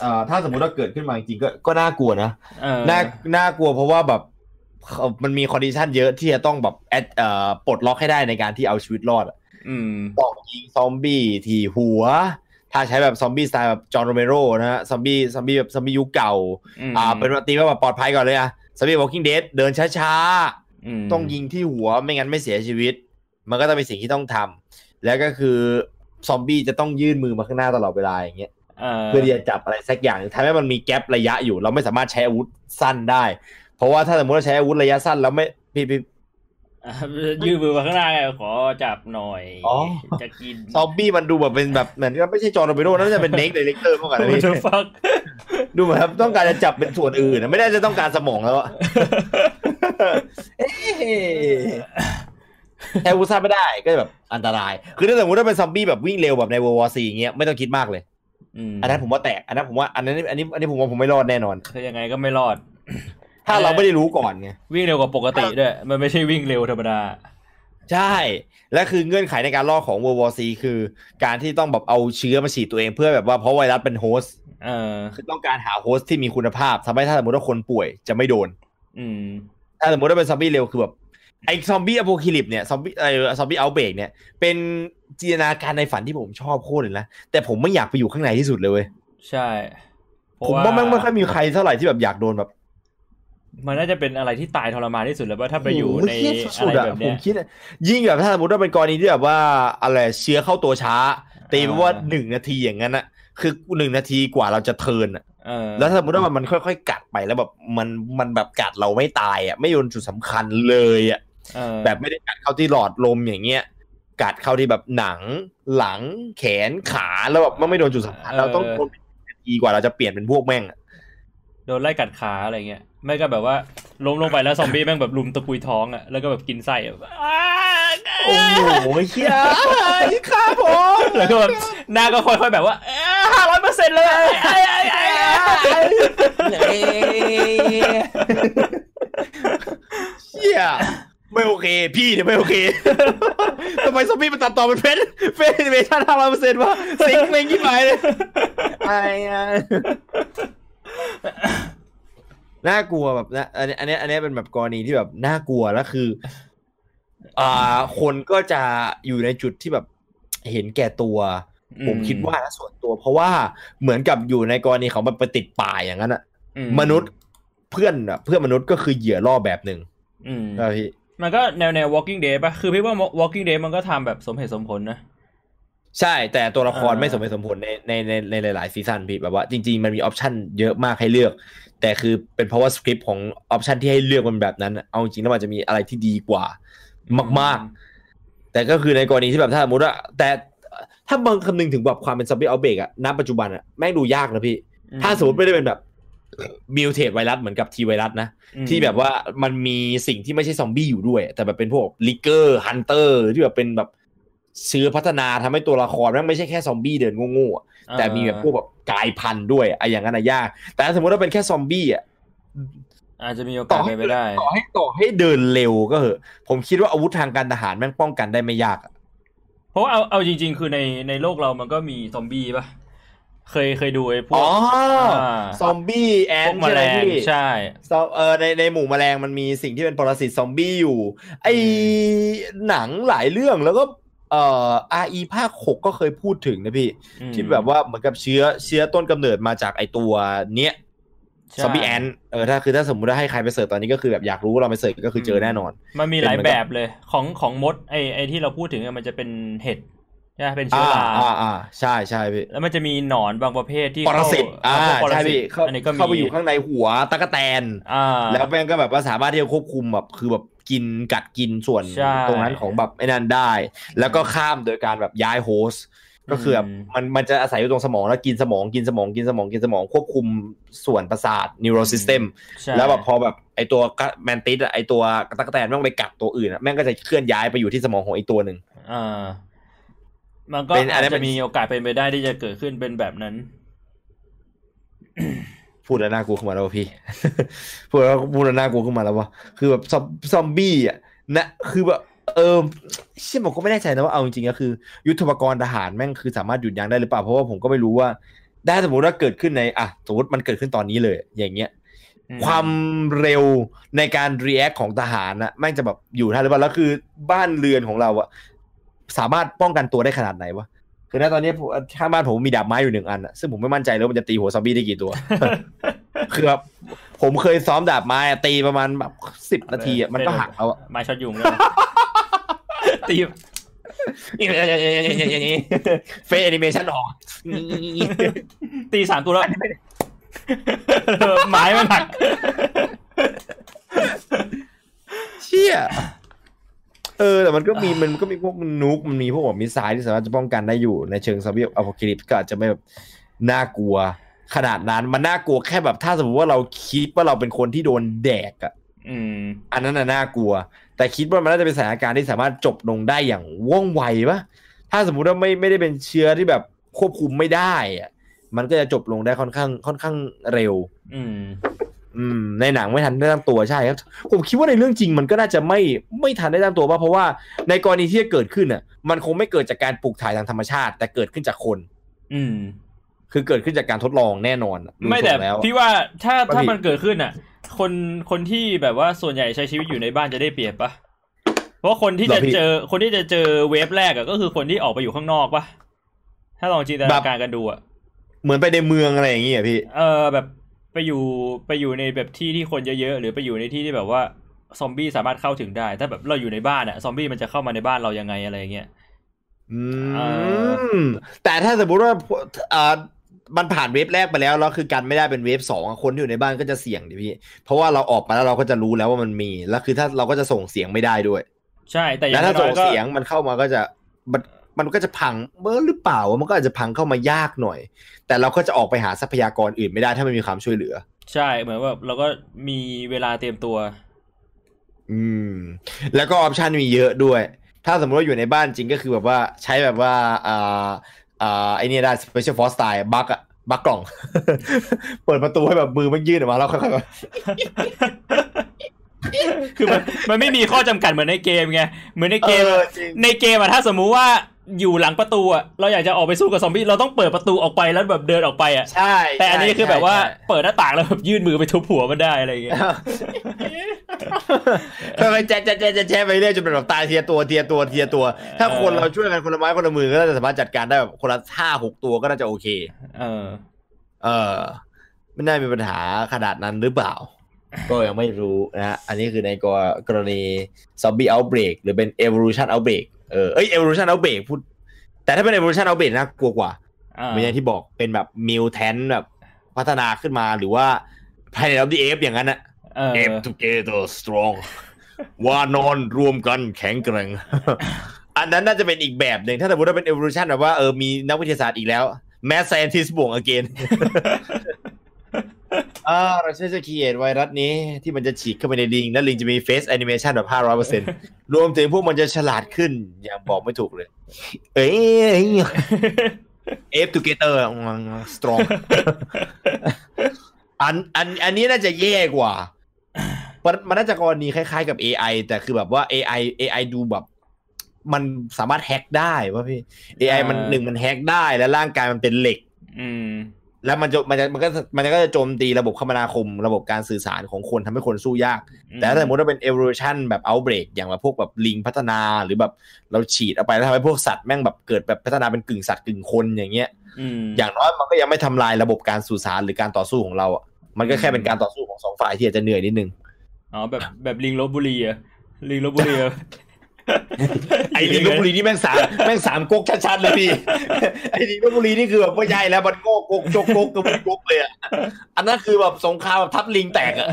อ่าถ้าสมมติว่าเกิดขึ้นมาจริงๆก็ก็น่ากลัวนะเออน่าน่ากลัวเพราะว่าแบบเขา มันมี condition เยอะที่จะต้องแบบ add เอ่อปลดล็อกให้ได้ในการที่เอาชีวิตรอดอะอืมต้องยิงซอมบี้ที่หัว ถ้าใช้แบบซอมบี้สไตล์แบบ George Romero นะฮะซอมบี้ซอมบี้แบบซอมบี้ยุคเก่าอืมอ่า เป็นว่าตีว่าแบบปลอดภัยก่อนเลยอะซอมบี้ Walking Dead เดินช้าๆมต้องยิงที่หัวไม่งั้นไม่เสียชีวิต มันก็ต้องเป็นสิ่งที่ต้องทำแล้วก็คือซอมบี้จะต้องยื่นมือมาข้างหน้าตลอดเวลาอย่างเงี้ยเออเพื่อที่จะจับอะไรสักอย่างหนึ่งทำให้มันมีแกลระยะอยู่ เราไม่สามารถใช้อาวุธสั้นได้ เพราะว่าถ้าสมมติเราใช้อาวุธระยะสั้นแล้วไม่พี่พี่อะยืดมือมาข้างหน้าไงขอจับหน่อยอ๋อจะกินซอมบี้มันดูแบบเป็นแบบเหมือนกับไม่ใช่จอร์โรเบโรน่าจะเป็นเน็กเดเรคเตอร์มากกว่านะ What พี่ the fuck ดูเหมือนครับต้องการจะจับเป็นส่วนอื่นนะไม่ได้จะต้องการสมองแล้วอะเอ๊ะใช้อาวุธสั้นไม่ได้ก็แบบอันตราย คือถ้าสมมติว่าเป็นซอมบี้แบบวิ่งเร็วแบบใน World War C อย่างเงี้ยไม่ต้องคิดมากเลยอืมอันนั้นผมว่าแตกอันนั้นผมว่าอันนั้นอันนี้อันนี้ผมว่าผมไม่รอดแน่นอนคือยังไงก็ไม่รอด ถ้าเราไม่ได้รู้ก่อนไงวิ่งเร็วกว่าปกติด้วย มันไม่ใช่วิ่งเร็วธรรมดา ใช่ และคือเงื่อนไขในการรอดของ World War C คือ การที่ต้องแบบเอาเชื้อมาฉีดตัวเองเพื่อแบบว่าเพราะไวรัสเป็น host เออคือต้องการหา host ที่มีคุณภาพทำให้ถ้าสมมติว่าคนป่วยจะไม่โดน อืม ถ้าสมมติว่าเป็นซอมบี้เร็วคือแบบไอ้ซอมบี้อโพค l ลิปเนี่ยซอมบี้ไอ้ zombie outbreak เนี่ย เป็นจินตนาการในฝันที่ผมชอบโคตรเลยนะ แต่ผมไม่อยากไปอยู่ข้างในที่สุดเลยเว้ย ใช่เพราะผมว่าไม่ไม่ค่อยมีใครเท่าไหร่ที่แบบอยากโดนแบบ มันน่าจะเป็นอะไรที่ตายทรมานที่สุดแล้วว่าถ้าไปอยู่โโหในเครียดอะสุดไรๆอะแบบเนี้ยผมคิดอะยิ่งแบบถ้าสมมติว่าเป็นกรณีที่แบบว่าอะไรเชื้อเข้าตัวช้าตีไปว่าหนึ่งนาทีอย่างนั้นอะคือหนึ่งนาทีกว่าเราจะเทิร์นอะเออแล้วถ้าสมมติว่ามันค่อยๆกัดไปแล้วแบบมันมันแบบกัดเราไม่ตายอะไม่โดนจุดสำคัญเลยอะเออแบบไม่ได้กัดเข้าที่หลอดลมอย่างเงี้ยกัดเข้าที่แบบหนังหลังแขนขาแล้วแบบมันไม่โดนจุดสำคัญเราต้องทนเป็นนาทีกว่าเราจะเปลี่ยนเป็นพวกแม่งอะ โดนไล่กัดขาอะไรเงี้ยไม่ก็แบบว่าล้มลงไปแล้วซอมบี้แม่งแบบลุมตะกุยท้องอะแล้วก็แบบกินไส้อะโอ้โหเฮียข้าผมแล้วก็แบบหน้าก็ค่อยๆแบบว่าห้าร้อยเปอร์เซ็นต์เลยไอ้ไอ้ไอ้ไอ้เฮียไม่โอเค พี่เนี่ยไม่โอเคทำไมซอมบี้มันตัดต่อเป็น face face animation ห้าร้อยเปอร์เซ็นต์วะสิงเพลงยิ่งไปเลยไอ้อะ น่ากลัวแบบนะอันนี้อันนี้อันนี้เป็นแบบกรณีที่แบบน่ากลัวแล้วคือ อ่า คนก็จะอยู่ในจุดที่แบบเห็นแก่ตัว ผมคิดว่านะส่วนตัว เพราะว่าเหมือนกับอยู่ในกรณีเขามันไปติดป่าอย่างนั้นอะอืมนุษย์เพื่อนอะเพื่อนมนุษย์ก็คือเหยื่อล่อแบบหนึ่งอืมนะพี่มันก็แนวแนว walking dead ป่ะคือพี่ว่า walking dead มันก็ทำแบบสมเหตุสมผลนะ ใช่ แต่ตัวละครอ่าไม่สมเหตุสมผลในในในในหลาย ๆ season พี่แบบว่าจริง ๆ มันมี option เยอะมากให้เลือก แต่คือเป็นเพราะว่าสคริปต์ของ option ที่ให้เลือกมันแบบนั้นอะเอาจริงๆแล้วมันจะมีอะไรที่ดีกว่ามาก ๆ แต่ก็คือในกรณีที่แบบถ้าสมมติว่าแต่ถ้าบางคำนึงถึงแบบความเป็น zombie outbreak อะณปัจจุบันอะแม่งดูยากนะพี่ ถ้าสมมติไม่ได้เป็นแบบ mutate virus เหมือนกับ T-virus นะอืมที่แบบว่ามันมีสิ่งที่ไม่ใช่ซอมบี้อยู่ด้วย แต่แบบเป็นพวก Licker Hunter ที่แบบเป็นแบบ เชื้อพัฒนาทำให้ตัวละครแม่งไม่ใช่แค่ซอมบี้เดินโง่ๆอะแต่มีแบบพวกแบบกลายพันธุ์ด้วยอะอย่างนั้นอะยากแต่ถ้าสมมติว่าเป็นแค่ซอมบี้อะอาจจะมีโอต่กาอสให้เป็นไปได้ต่อให้ต่อให้เดินเร็วก็เหอะผมคิดว่าอาวุธทางการทหารแม่งป้องกันได้ไม่ยากอะเพราะว่าเอาเอาจริง ๆ คือในในโลกเรามันก็มีซอมบี้ป่ะเคยเคยดูไอ้พวอ๋กอซอมบี้แอพวนกแมใช่ไหลมงพี่ใช่ซอมเออในในหมู่แมลงมันมีสิ่งที่เป็นปรสิตซอมบี้อยู่ ไอหนังหลายเรื่องแล้วก็ เอ่อ RE ภาคหกก็เคยพูดถึงนะพี่อืมที่แบบว่าเหมือนกับเชื้อเชื้อต้นกำเนิดมาจากไอตัวเนี้ยใช่ซอมบี้แอนเออถ้าคือถ้าสมมติว่าให้ใครไปเสิร์ชตอนนี้ก็คือแบบอยากรู้เราไปเสิร์ชก็คือเจอแน่นอน มันมีหลายเป็นเหมือนแบกับบเลยของของมดไอไอที่เราพูดถึงอะมันจะเป็นเห็ดใช่ไหมเป็นเชื้อ่าอราอ่าอ่าใช่ใช่พี่แล้วมันจะมีหนอนบางประเภทที่ปรสิตเข้าอ่าพวกปรใช่สิพี่ตเข้าอันนี้ก็มีเข้าไปอยู่ข้างในหัวตะกแตนอ่าแล้วแม่งก็แบบว่าสามารถที่จะควบคุมแบบคือแบบ กินกัดกินส่วนใช่ตรงนั้นของแบบไอ้นั่นได้ แล้วก็ข้ามโดยการแบบย้ายโฮสต์ก็คือแบบอืมมันมันจะอาศัยอยู่ตรงสมองแล้วกินสมองกินสมองกินสมองกินสมองควบคุมส่วนประสาท neural system ใช่แล้วแบบพอแบบไอตัวแมนติสอะไอตัวตะกแตนแม่งไปกัดตัวอื่นอะแม่งก็จะเคลื่อนย้ายไปอยู่ที่สมองของอีกตัวหนึ่งอ่ามันก็เป็นอัอานนั้จนเป็จะนมีโอกาสเป็นไปได้ที่จะเกิดขึ้นเป็นแบบนั้น พูดแล้วน่ากลัวขึ้นมาแล้ววะพี่ พูดแล้วพูดแล้วน่ากลัวขึ้นมาแล้ววะคือแบบซอมซอมบี้อะนะคือแบบเออเชื้อผมก็ไม่แน่ใจนะว่าเอาจริงๆก็คือ ยุทโธปกรณ์ทหารแม่งคือสามารถหยุดยั้งได้หรือเปล่าเพราะว่าผมก็ไม่รู้ว่า ได้สมมติว่าเกิดขึ้นในอะสมมติมันเกิดขึ้นตอนนี้เลย อย่างเงี้ยอืมความเร็วในการ react ของทหารนะแม่งจะแบบอยู่ท่าหรือเปล่าแล้วคือบ้านเรือนของเราอะสามารถป้องกันตัวได้ขนาดไหนวะ คือณตอนนี้ผมข้างบ้านผมมีดาบไม้อยู่หนึ่งอันอะซึ่งผมไม่มั่นใจเลยว่ามันจะตีหัวซอมบี้ได้กี่ตัว คือแบบผมเคยซ้อมดาบไม้อะตีประมาณแบบสิบนาทีอะมันก็หักแล้วอะไม้ช็อตยุงเลยนะตีเฟซแอนิเมชันออกตีสามตัวแล้วไม้มันหัก เชี่ย เออแต่มันก็มีมันก็มีพวกนุกมันมีพวกแบบมิสไซล์ที่สามารถจะป้องกันได้อยู่ในเชิงซอมบี้อพอลิปก็อาจจะไม่แบบน่ากลัว ขนาดนั้นมันน่ากลัวแค่แบบถ้าสมมติว่าเราคิดว่าเราเป็นคนที่โดนแดกอะอืมอันนั้นน่ะน่ากลัว แต่คิดว่ามันน่าจะเป็นสถานการณ์ที่สามารถจบลงได้อย่างว่องไวปะถ้าสมมุติว่าไม่ไม่ได้เป็นเชื้อที่แบบควบคุมไม่ได้อะมันก็จะจบลงได้ค่อนข้างค่อนข้างเร็ว อืม อืมในหนังไม่ทันได้ตั้งตัวใช่ครับผมคิดว่าในเรื่องจริงมันก็น่าจะไม่ไม่ทันได้ตั้งตัวป่ะเพราะว่าในกรณีที่จะเกิดขึ้นอะ มันคงไม่เกิดจากการปลูกถ่ายทางธรรมชาติ แต่เกิดขึ้นจากคน อืม คือเกิดขึ้นจากการทดลองแน่นอนอะดูไม่ทแต่รงแล้วพี่ว่าถ้าว่าถ้าพี่มันเกิดขึ้นอะ คนคนที่แบบว่าส่วนใหญ่ใช้ชีวิตอยู่ในบ้านจะได้เปรียบปะเพราะคนที่จะเจอคนที่จะเจอเวฟแรกอะก็คือคนที่ออกไปอยู่ข้างนอกปะถ้าลองจินตนาการกันดูอะเหมือนไปในเมืองอะไรอย่างเงี้ยพี่เออแบบ ไปอยู่ไปอยู่ในแบบที่ที่คนเยอะๆหรือไปอยู่ในที่ที่แบบว่าซอมบี้สามารถเข้าถึงได้ ถ้าแบบเราอยู่ในบ้านอะซอมบี้มันจะเข้ามาในบ้านเรายังไงอะไรอย่างเงี้ยอืเอมแต่ถ้าสมมติว่าอ่ามันผ่านเวฟแรกไปแล้วแล้วคือกันไม่ได้เป็นเวฟสองอะคนที่อยู่ในบ้านก็จะเสี่ยงดิพี่ เพราะว่าเราออกมาแล้วเราก็จะรู้แล้วว่ามันมี แล้วคือถ้าเราก็จะส่งเสียงไม่ได้ด้วย ใช่ แต่อแล้ย่าวงถ้าน้ส่องยๆก็เสียงมันเข้ามาก็จะมัน มันก็จะพังเมื่อหรือเปล่าวะมันก็อาจจะพังเข้ามายากหน่อย แต่เราก็จะออกไปหาทรัพยากรอื่นไม่ได้ถ้าไม่มีความช่วยเหลือ ใช่เหมือนว่าเราก็มีเวลาเตรียมตัว อืม แล้วก็ออปชันมีเยอะด้วย ถ้าสมมติว่าอยู่ในบ้านจริงก็คือแบบว่าใช้แบบว่าอ่าอ่าไอเนี่ยได้ special force style บักอะบักกล่อง เปิดประตูให้แบบมือมันยื่นออกมาแล้วค่อยๆแบบคือมันมันไม่มีข้อจำกัดเหมือนในเกมไงเหมือนในเกมออะอจริงในเกมอะถ้าสมมุติว่า อยู่หลังประตูอะเราอยากจะออกไปสู้กับซอมบี้เราต้องเปิดประตูออกไปแล้วแบบเดินออกไปอะใช่แต่อันนี้คือแบบว่าใช่เปิดหน้าต่างแล้วแบบยื่นมือไปทุบหัวมันได้อะไรอย่างเงี้ยใช่ไปแจ๊ะแจ๊ะแจ๊ะแจ๊ะแจ๊ะไปเรื่อยจนเป็นแบบตายเทียตัวเทียตัวเทียตัว ถ้าคนเราช่วยกันคนละไม้คนละมือก็น่าจะสามารถจัดการได้แบบคนละห้าหกตัวก็น่าจะโอเค เออ เออไม่น่ามีปัญหาขนาดนั้นหรือเปล่า ก็ยังไม่รู้นะฮะอันนี้คือในกรณี zombie outbreak หรือเป็น evolution outbreak เออเอ้ย evolution outbreak พูด แต่ถ้าเป็น evolution outbreak น่ากลัวกว่าอ่าไม่ใช่ที่บอกเป็นแบบ mutant แบบพัฒนาขึ้นมาหรือว่า planet of the apes อย่างนั้นอะเออ ape together strong วานอนรวมกันแข็งแกร่งอันนั้นน่าจะเป็นอีกแบบหนึ่งถ้าสมมติว่าเป็น evolution แบบว่าเออมีนักวิทยาศาสตร์อีกแล้วแมส scientist บวก again อ่าเราใช้จะ create ไวรัสนี้ที่มันจะฉีกเข้าไปในลิง แล้วลิงจะมี face animation แบบห้าร้อยเปอร์เซ็นต์รวมถึงพวกมันจะฉลาดขึ้น อย่างบอกไม่ถูกเลย เอ้ย ape together strong อันอันอันนี้น่าจะแย่กว่า มันมันน่าจะกรณีคล้ายๆกับ AI แต่คือแบบว่า AI AI ดูแบบมันสามารถ hack ได้ว่าพี่ AI มันหนึ่งมัน hack ได้แล้วร่างกายมันเป็นเหล็ก อืม แล้วมันจะมันจะมันก็มันก็จะโจมตีระบบคมนาคม ระบบการสื่อสารของคนทำให้คนสู้ยาก แต่ถ้าสมมติว่าเป็น evolution แบบ outbreak อย่างแบบพวกแบบลิงพัฒนาหรือแบบเราฉีดเอาไปแล้วทำให้พวกสัตว์แม่งแบบเกิดแบบพัฒนาเป็นกึ่งสัตว์กึ่งคนอย่างเงี้ยอืมอย่างน้อยมันก็ยังไม่ทำลายระบบการสื่อสารหรือการต่อสู้ของเราอะมันก็แค่เป็นการต่อสู้ของสองฝ่ายที่อาจจะเหนื่อยนิดนึงอ๋อแบบแบบลิงลบบุรีอะลิงลบบุรีอะ ไอ้ลิงลบบุรีนี่แม่งสามแม่งสามก๊กชัดๆเลยพี่ ไอ้ลิงลบบุรีนี่คือแบบว่าใหญ่แล้วมันโก้ก๊กจกก๊กกระบุกก๊กเลยอะอันนั้นคือแบบสงครามแบบทับลิงแตกอะ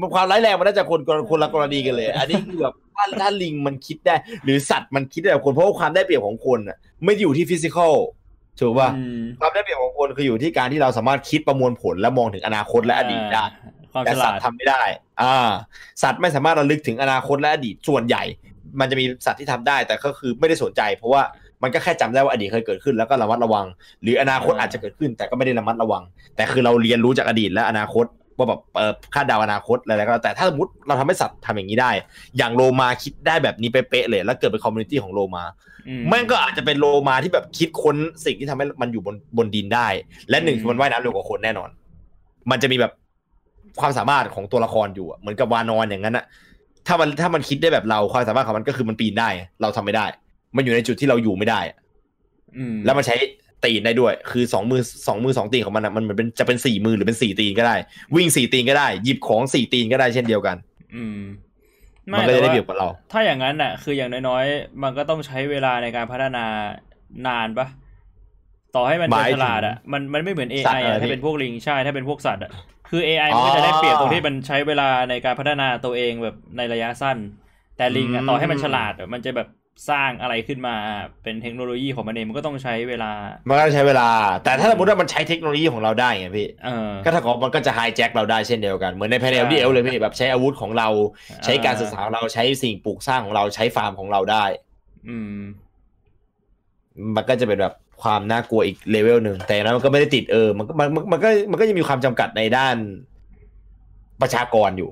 มันความร้ายแรงมันน่าจะคนคนละกรณีกันเลย อันนี้คือแบบถ้าถ้าลิงมันคิดได้ หรือสัตว์มันคิดได้แบบคนเพราะว่าความได้เปรียบของคนอะ ไม่ได้อยู่ที่ฟิสิกอลถูกป่ะอืมความได้เปรียบของคนคืออยู่ที่การที่เราสามารถคิดประมวลผลและมองถึงอนาคตและอดีตได้ ความแต่ฉสัลาตดว์ทำไม่ได้ อ่า สัตว์ไม่สามารถระลึกถึงอนาคตและอดีตส่วนใหญ่ มันจะมีสัตว์ที่ทำได้แต่ก็คือไม่ได้สนใจ เพราะว่ามันก็แค่จำได้ว่าอดีตเคยเกิดขึ้นแล้วก็ระมัดระวัง หรืออนาคตอาจจะเกิดขึ้น แต่ก็ไม่ได้ระมัดระวัง แต่คือเราเรียนรู้จากอดีตและอนาคตว่าแบบเออคาดเดาอนาคตอะไรก็แล้วแต่ถ้าสมมติเราทำให้สัตว์ทำอย่างนี้ได้ อย่างโลมาคิดได้แบบนี้เป๊ะๆเลย แล้วเกิดเป็น community ของโลมาอืมแม่งก็อาจจะเป็นโลมาที่แบบคิดค้นสิ่งที่ทำให้มันอยู่บนบนดินได้ และหนึ่งคือมันว่ายน้ำเร็วกว่าคนแน่นอน มันจะมีแบบ ความสามารถของตัวละครอยู่อะเหมือนกับวานอนอย่างนั้นอะถ้ามันถ้ามันคิดได้แบบเราความสามารถของมันก็คือมันปีนได้ เราทำไม่ได้ มันอยู่ในจุดที่เราอยู่ไม่ได้อะอืมแล้วมันใช้ตีนได้ด้วย คือสองมือสองมือสองตีนของมันอะมันเหมือนเป็นจะเป็นสี่มือหรือเป็นสี่ตีนก็ได้ วิ่งสี่ตีนก็ได้ หยิบของสี่ตีนก็ได้เช่นเดียวกัน อืมมันก็จะได้เปรียบกับเรา ถ้าอย่างนั้นน่ะคืออย่างน้อยๆ มันก็ต้องใช้เวลาในการพัฒนานานปะต่อให้มันหจะมายถึฉงลาดอะมันมันไม่เหมือนสัตว์ AI อะไรอะถ้าพี่เป็นพวกลิงใช่ถ้าเป็นพวกสัตว์อะ คือ AI มันก็จะได้เปรียบตรงที่มันใช้เวลาในการพัฒนาตัวเองแบบในระยะสั้น แต่ลิงอะอืมต่อให้มันฉลาดอะมันจะแบบสร้างอะไรขึ้นมาเป็นเทคโนโลยีของมันเองมันก็ต้องใช้เวลา มันก็ใช้เวลา แต่ถ้าสมมติว่ามันใช้เทคโนโลยีของเราได้ไงพี่เออก็ถ้ากับว่ามันก็จะไฮแจ็คเราได้เช่นเดียวกันเหมือนในแพนเอลใช่ดีเอลเลยพี่แบบใช้อาวุธของเราอ่าใช้การศึกษาของเราใช้สิ่งปลูกสร้างของเราใช้ฟาร์มของเราได้ อืม มันก็จะเป็นแบบ ความน่ากลัวอีกเลเวลหนึ่งแต่อย่างนั้นมันก็ไม่ได้ติดเออมันก็มันมันมันก็มันก็ยังมีความจำกัดในด้านประชากรอยู่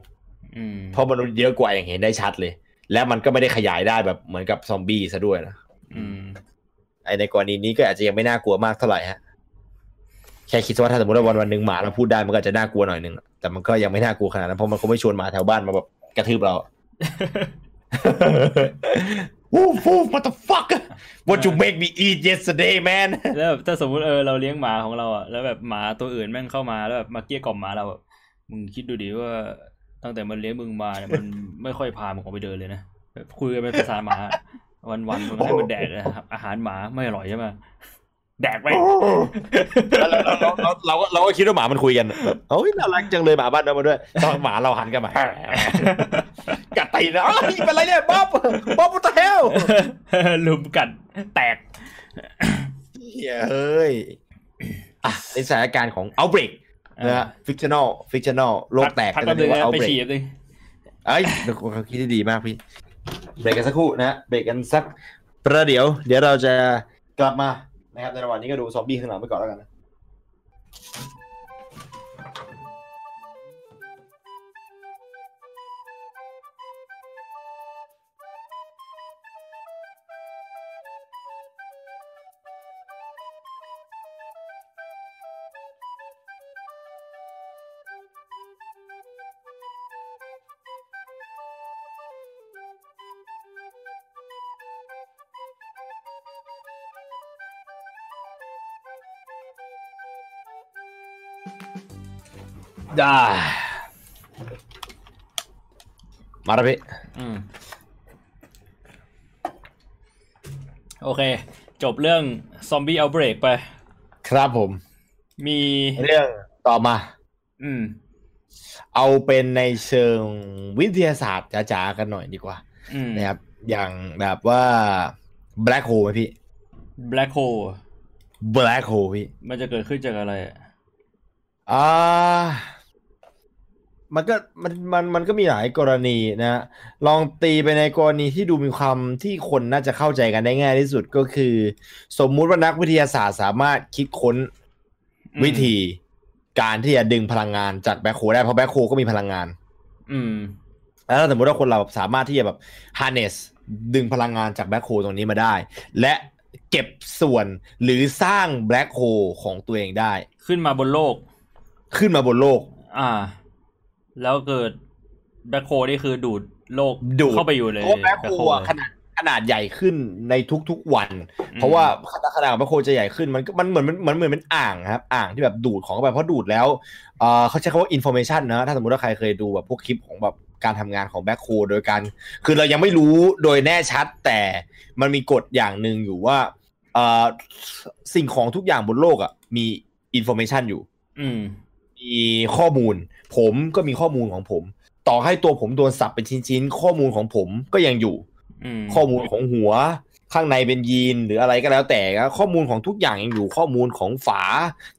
อืมเพราะมนุษย์เยอะกว่าอย่างเห็นได้ชัดเลย และมันก็ไม่ได้ขยายได้แบบเหมือนกับซอมบี้ซะด้วยนะอืมไอในกรณีนี้ก็อาจจะยังไม่น่ากลัวมากเท่าไหร่ฮะแค่คิดว่าถ้าสมมติว่าวันวันหนึ่งหมาเราพูดได้มันก็อาจจะน่ากลัวหน่อยหนึ่งแต่มันก็ยังไม่น่ากลัวขนาดนั้นเพราะมันคงไม่ชวนหมาแถวบ้านมาแบบกระทืบเรา Woof woof motherfucker what you make me eat yesterday man แล้วแบบถ้าสมมติเออเราเลี้ยงหมาของเราอะแล้วแบบหมาตัวอื่นแม่งเข้ามาแล้วแบบมาเกลี้ยกล่อมหมาเราแบบมึงคิดดูดิว่าตั้งแต่มันเลี้ยงมึงมาเนี่ยมันไม่ค่อยพามึงออกไปเดินเลยนะคุยกันเป็นภาษาหมา วันๆมึงให้มันแดกนะครับอาหารหมาไม่อร่อยใช่ไหม แดกไปแล้วเราเราเราเราก็เราก็คิดว่าหมามันคุยกันแบบโอ้ยน่ารักจังเลยหมาบ้านเรามาด้วยตอนหมาเราหันกันมากัดตีนนะอ้าวนี่เป็นไรเนี่ยบ๊อบบ๊อบ what the hell ลุมกัดแตกเฮ้ยอะในสถานการณ์ของ outbreak นะฮะ fictional fictional โลกแตกพักก็แป๊บนึเรียงกว่านะไป outbreak ฉีดเลยเอ้ยเขาคิดได้ดีมากพี่เบรกกันสักครู่นะฮะเบรกกันสักประเดี๋ยว เดี๋ยวเราจะกลับมา นะครับในระหว่างนี้ก็ดูซอมบี้ข้างหลังไปก่อนแล้วกันนะ ได้มาแล้วพี่อืมโอเค จบเรื่องซอมบี้เอาเบรกไป ครับผม มีเรื่องต่อมา อืม เอาเป็นในเชิงวิทยาศาสตร์จ๋าๆกันหน่อยดีกว่าอืมนะครับ อย่างแบบว่า black hole ไหมพี่แบล็คโฮ black hole พี่ มันจะเกิดขึ้นจากอะไรอะอ่า มันก็มันมันมันก็มีหลายกรณีนะลองตีไปในกรณีที่ดูมีความที่คนน่าจะเข้าใจกันได้ง่ายที่สุดก็คือ สมมุติว่านักวิทยาศาสตร์สามารถคิดค้นวิธีการที่จะดึงพลังงานจากแบ็คโคได้เพราะแบ็คโคก็มีพลังงาน อืม แล้วสมมติว่าคนเราสามารถที่จะแบบ harness ดึงพลังงานจาก black hole ตรงนี้มาได้ และเก็บส่วนหรือสร้าง black hole ของตัวเองได้ ขึ้นมาบนโลก ขึ้นมาบนโลก อ่า แล้วเกิด black hole นี่คือดูดโลกดูดเข้าไปอยู่เลยเพราะ black hole อะขนาดขนาดใหญ่ขึ้นในทุกๆวัน เพราะว่าขนาด black hole จะใหญ่ขึ้นมันก็มันเหมือนมันเหมือนเป็นอ่างครับอ่างที่แบบดูดของเข้าไปเพราะดูดแล้วเออเขาใช้คำว่า information นะถ้าสมมติว่าใครเคยดูแบบพวกคลิปของแบบการทำงานของแบ็คโฮโดยการคือเรายังไม่รู้โดยแน่ชัด แต่มันมีกฎอย่างหนึ่งอยู่ว่าเอ่อสิ่งของทุกอย่างบนโลกอะมี information อยู่ อืมมีข้อมูล ผมก็มีข้อมูลของผม ต่อให้ตัวผมโดนสับเป็นชิ้นๆ ข้อมูลของผมก็ยังอยู่อืมข้อมูลของหัวข้างในเป็นยีนหรืออะไรก็แล้วแต่ก็ข้อมูลของทุกอย่างยังอยู่ข้อมูลของฝา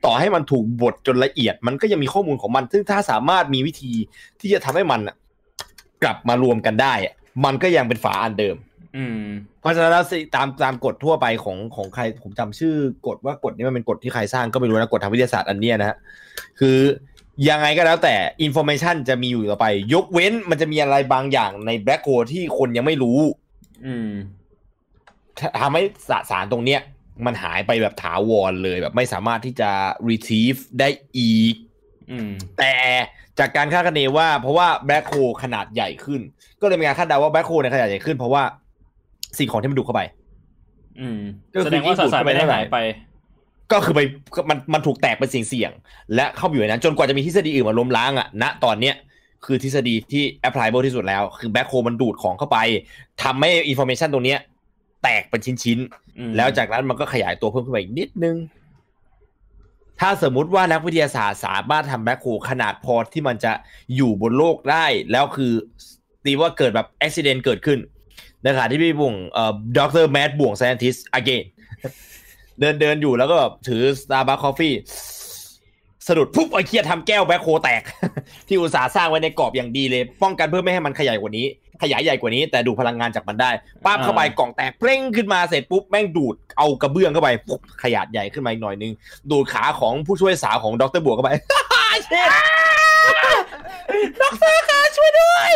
ต่อให้มันถูกบดจนละเอียด มันก็ยังมีข้อมูลของมัน ซึ่งถ้าสามารถมีวิธีที่จะทำให้มันน่ะกลับมารวมกันได้อะมันก็ยังเป็นฝาอันเดิม อืม เพราะฉะนั้นแล้วสิตามตามกฎทั่วไปของของใครผมจำชื่อกฎว่ากฎนี้มันเป็นกฎที่ใครสร้างก็ไม่รู้นะกฎทางวิทยาศาสตร์อันเนี้ยนะฮะคือ ยังไงก็แล้วแต่ information จะมีอยู่ต่อไป ยกเว้นมันจะมีอะไรบางอย่างใน black hole ที่คนยังไม่รู้ อืมทำให้สสารตรงเนี้ย มันหายไปแบบถาวรเลยแบบไม่สามารถที่จะ retrieve ได้อีกอืมแต่จากการคาดคะเนว่า เพราะว่าแบล็คโฮขนาดใหญ่ขึ้น ก็เลยมีการคาดเดาว่าแบล็คโฮในยขนาดใหญ่ขึ้นเพราะว่าสิ่งของที่มันดูดเข้าไป อืมก็คือแสดงว่าสสารไม่ได้หายไป ก็คือไปมันมันถูกแตกเป็นสิ่งเสี่ยงและเข้าไปอยู่ในนั้นจนกว่าจะมีทฤษฎีอื่นมาล้มล้างอะณตอนเนี้ยคือทฤษฎีที่ applicable ที่สุดแล้ว คือแบ็คโฮมันดูดของเข้าไปทำให้ information ตรงเนี้ย แตกเป็นชิ้นอืมๆแล้วจากนั้นมันก็ขยายตัวเพิ่มขึ้นไปอีกนิดนึง ถ้าสมมุติว่านักวิทยาศาสตร์สามารถทำ black hole ขนาดพอที่มันจะอยู่บนโลกได้ แล้วคือตีว่าเกิดแบบอุบัติเหตุเกิดขึ้นในขณะที่พี่บุ่งเอ่อด็อกเตอร์แมดบ่วง scientist again เดินเดินอยู่แล้วก็แบบถือ Starbucks Coffee สะดุดปุ๊บไอ้เคียทำแก้ว black hole แตก ที่อุตส่าห์สร้างไว้ในกรอบอย่างดีเลย ป้องกันเพื่อไม่ให้มันขยายกว่านี้ ขยายใหญ่กว่านี้ แต่ดูดพลังงานจากมันได้ป้าบเข้าไปกล่องแตกเปร่งขึ้นมาเสร็จปุ๊บแม่งดูดเอากระเบื้องเข้าไปปุ๊บขยายใหญ่ขึ้นมาอีกหน่อยนึง ดูดขาของผู้ช่วยสาวของดร.บ่วงเข้าไปเช็ดดอกเตอร์ขาช่วยด้วย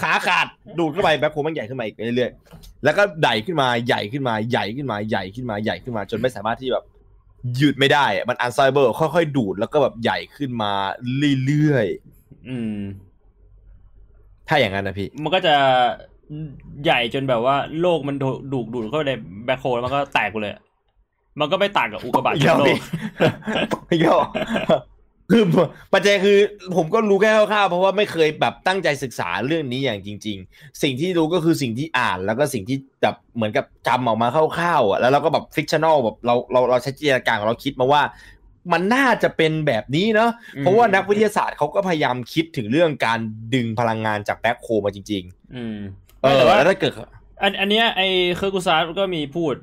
ขาขาดดูดเข้าไป black hole มันใหญ่ขึ้นมาอีกเรื่อยๆแล้วก็ใหญ่ขึ้นมาใหญ่ขึ้นมาใหญ่ขึ้นมาใหญ่ขึ้นมาใหญ่ขึ้นมาจนไม่สามารถที่แบบหยุดไม่ได้อะมัน unstoppable ค่อยๆดูดแล้วก็แบบใหญ่ขึ้นมาเรื่อยอืมๆถ้าอย่างนั้นนะพี่ มันก็จะใหญ่จนแบบว่า โลกมันดูดูดดูดเข้าไปใน black hole แล้วมันก็แตกไปเลย มันก็ไม่ต่างกับอุกกาบาตเดี๋ยวโลพี่กไม่เกี่ยว คือปัจจัยคือผมก็รู้แค่คร่าวๆเพราะว่าไม่เคยแบบตั้งใจศึกษาเรื่องนี้อย่างจริง ๆ สิ่งที่รู้ก็คือสิ่งที่อ่านแล้วก็สิ่งที่แบบเหมือนกับจำออกมาคร่าวๆอะแล้วเราก็แบบ fictional แบบเราเราเราใช้จินตนาการของเราคิดมาว่า มันน่าจะเป็นแบบนี้เนาะอืมเพราะว่านักวิทยาศาสตร์เขาก็พยายามคิดถึงเรื่องการดึงพลังงานจาก black hole มาจริงอืมๆเออแต่ว่าแล้วถ้าเกิดอันอันเนี้ยไอ Kurzgesagt ก็มีพูด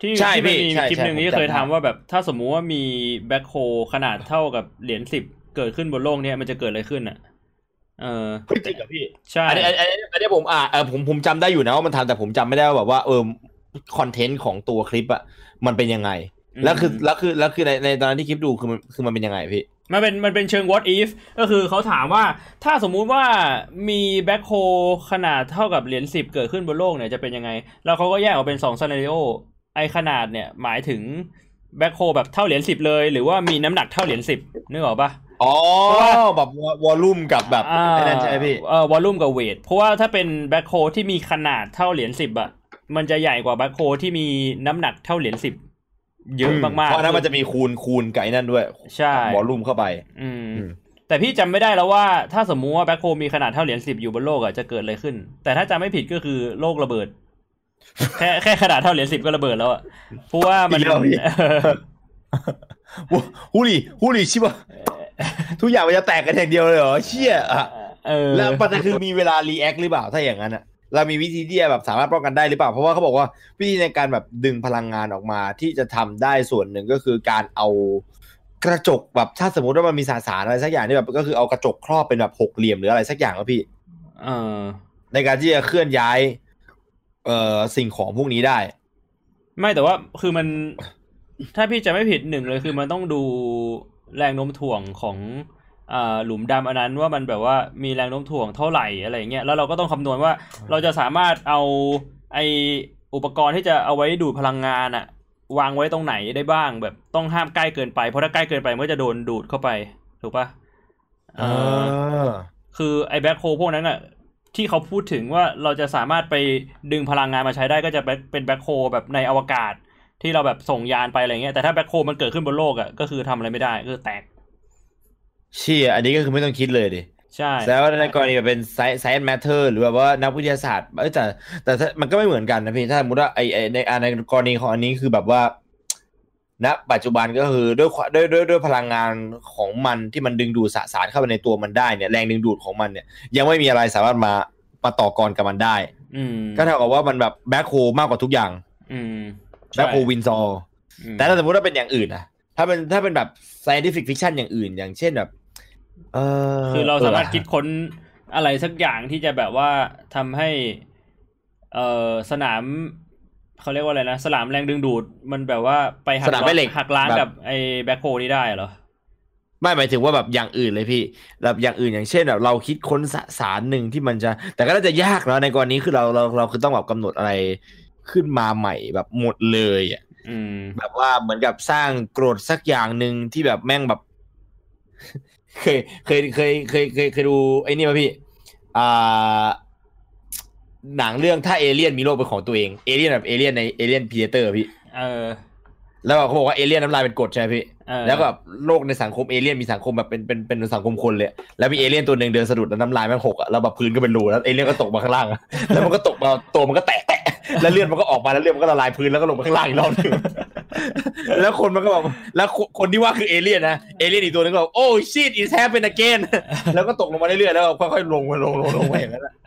ที่ใช่ที่มันพี่มีใช่คลิปหนึ่งใช่ที่ผมเคยจำได้ ทำว่าแบบถ้าสมมุติว่ามี black hole ขนาดเท่ากับเหรียญสิบเกิดขึ้นบนโลกเนี้ยมันจะเกิดอะไรขึ้นอะ เออเฮ้ยจริงเหรอพี่ ใช่ อันนี้อันนี้อันนี้อันนี้ผมอ่าเออผมผมจำได้อยู่นะว่ามันทันแต่ผมจำไม่ได้ว่าแบบว่าเออcontent ของตัวคลิปอะมันเป็นยังไง แล้วคือแล้วคือแล้วคือในในตอนนั้นที่คลิปดูคือมันคือมันเป็นยังไงพี่ มันเป็นมันเป็นเชิง what if ก็คือเขาถามว่าถ้าสมมุติว่ามี black hole ขนาดเท่ากับเหรียญสิบเกิดขึ้นบนโลกเนี่ยจะเป็นยังไง แล้วเขาก็แยกออกเป็นสอง scenario ไอขนาดเนี่ยหมายถึง black hole แบบเท่าเหรียญสิบเลย หรือว่ามีน้ำหนักเท่าเหรียญสิบนึกออกปะอ๋อเพราะว่าแบบ volume กับแบบอ่าไอ้นั่นใช่ไหมพี่เอ่อ volume กับ weight เพราะว่าถ้าเป็น black hole ที่มีขนาดเท่าเหรียญสิบอะมันจะใหญ่กว่าแบ็คโฮที่มีน้ำหนักเท่าเหรียญสิบเยอะมากๆเพราะอันนั้นมันจะมีคูณคูณกับไอ้นั่นด้วยใช่วอลลุ่มเข้าไป อืมอืมแต่พี่จำไม่ได้แล้วว่าถ้าสมมุติว่าแบ็คโฮมีขนาดเท่าเหรียญสิบอยู่บนโลกอะจะเกิดอะไรขึ้น แต่ถ้าจำไม่ผิดก็คือโลกระเบิด แค่แค่ขนาดเท่าเหรียญสิบก็ระเบิดแล้วอะเพราะว่ามันอีกแล้วพี่เออฮูลี่ฮูลี่ชิบะทุกอย่างมันจะแตกกันอย่างเดียวเลยเหรอเชี่ยอะเออแล้วปัญหาคือมีเวลารีแอคหรือเปล่าถ้าอย่างนั้นอะเรามีวิธีที่จะแบบสามารถป้องกันได้หรือเปล่า เพราะว่าเขาบอกว่าวิธีในการแบบดึงพลังงานออกมาที่จะทำได้ส่วนหนึ่งก็คือการเอากระจกแบบถ้าสมมติว่ามันมีสสารอะไรสักอย่างที่แบบก็คือเอากระจกครอบเป็นแบบหกเหลี่ยมหรืออะไรสักอย่างก็พี่เออในการที่จะเคลื่อนย้าย เอ่อสิ่งของพวกนี้ได้ ไม่แต่ว่าคือมัน ถ้าพี่จะไม่ผิดหนึ่งเลยคือมันต้องดูแรงโน้มถ่วงของอ่าหลุมดำอันนั้นว่ามันแบบว่ามีแรงโน้มถ่วงเท่าไหร่อะไรเงี้ยแล้วเราก็ต้องคำนวณว่าเราจะสามารถเอาไออุปกรณ์ที่จะเอาไว้ดูดพลังงานอะวางไว้ตรงไหนได้บ้าง แบบต้องห้ามใกล้เกินไป เพราะถ้าใกล้เกินไปมันก็จะโดนดูดเข้าไป ถูกปะเออ คือไอ้แบ็คโฮพวกนั้นอะ ที่เขาพูดถึงว่าเราจะสามารถไปดึงพลังงานมาใช้ได้ก็จะเป็นแบ็คโฮแบบในอวกาศ ที่เราแบบส่งยานไปอะไรเงี้ยแต่ถ้าแบ็คโฮมันเกิดขึ้นบนโลกอะก็คือทำอะไรไม่ได้ก็คือแตก เชี่ยอันนี้ก็คือไม่ต้องคิดเลยดิใช่แล้วในกรณีแบบเป็น science matter หรือแบบว่านักวิทยาศาสตร์เอ้ยแต่แต่ถ้ามันก็ไม่เหมือนกันนะพี่ถ้าสมมติว่าไอไอในในกรณีของอันนี้คือแบบว่า ณปัจจุบันก็คือด้วยความด้วยด้วยด้วยพลังงานของมันที่มันดึงดูดสสารเข้าไปในตัวมันได้เนี่ยแรงดึงดูดของมันเนี่ยยังไม่มีอะไรสามารถมามาต่อกรกับมันได้ อืมก็เท่ากับว่ามันแบบ black hole มากกว่าทุกอย่าง อืม black hole wins all อืมแต่ถ้าสมมติว่าเป็นอย่างอื่นนะถ้าเป็นถ้าเป็นแบบ scientific fiction อย่างอื่น อย่างเช่นแบบเออคือเราสามารถออคิดค้นอะไรสักอย่างที่จะแบบว่าทำให้ เอ่อสนาม เขาเรียกว่าอะไรนะสนามแรงดึงดูดมันแบบว่าไปหักสนามแม่เหล็กหักล้างแบบ กับไอ้ black hole นี้ได้เหรอ ไม่หมายถึงว่าแบบอย่างอื่นเลยพี่แบบอย่างอื่นอย่างเช่นแบบเราคิดค้นสสารหนึ่งที่มันจะ แต่ก็น่าจะยากเนาะในกรณีคือเราเราเราคือต้องแบบกำหนดอะไรขึ้นมาใหม่แบบหมดเลยอะอืม แบบว่าเหมือนกับสร้างกรดสักอย่างหนึ่งที่แบบแม่งแบบ เคยเคยเคยเคยเคยเคยดูไอ้นี่มาพี่ อ่า หนังเรื่องถ้าเอเลี่ยนมีโลกเป็นของตัวเองเอเลี่ยนแบบเอเลี่ยนในเอเลี่ยน Predator พี่เออแล้วเขาบอกว่าเอเลี่ยนน้ำลายเป็นกรดใช่ไหมพี่เออแล้วก็แบบโลกในสังคมเอเลี่ยนมีสังคมแบบเป็นเป็นเป็นสังคมคนเลยแล้วมีเอเลี่ยนตัวหนึ่งเดินสะดุดแล้วน้ำลายมันหกอะแล้วแบบพื้นก็เป็นรูแล้วเอเลี่ยนก็ตกมาข้างล่างอะแล้วมันก็ตกมาตัวมันก็แตกแตะแล้วเลือดมันก็ออกมาแล้วเลือดมันก็ละลายพื้นแล้วก็ลงมาข้างล่างอีกรอบหนึ่งแล้วคนมันก็แบบแล้วคนคนที่ว่าคือเอเลี่ยนนะเอเลี่ยนอีกตัวนึงก็แบบโอ้ shit is happen again แล้วก็ตกลงมาเรื่อยๆแล้วก็ค่อยๆลงมาลงลงลงไปอย่างนั้นอะเออ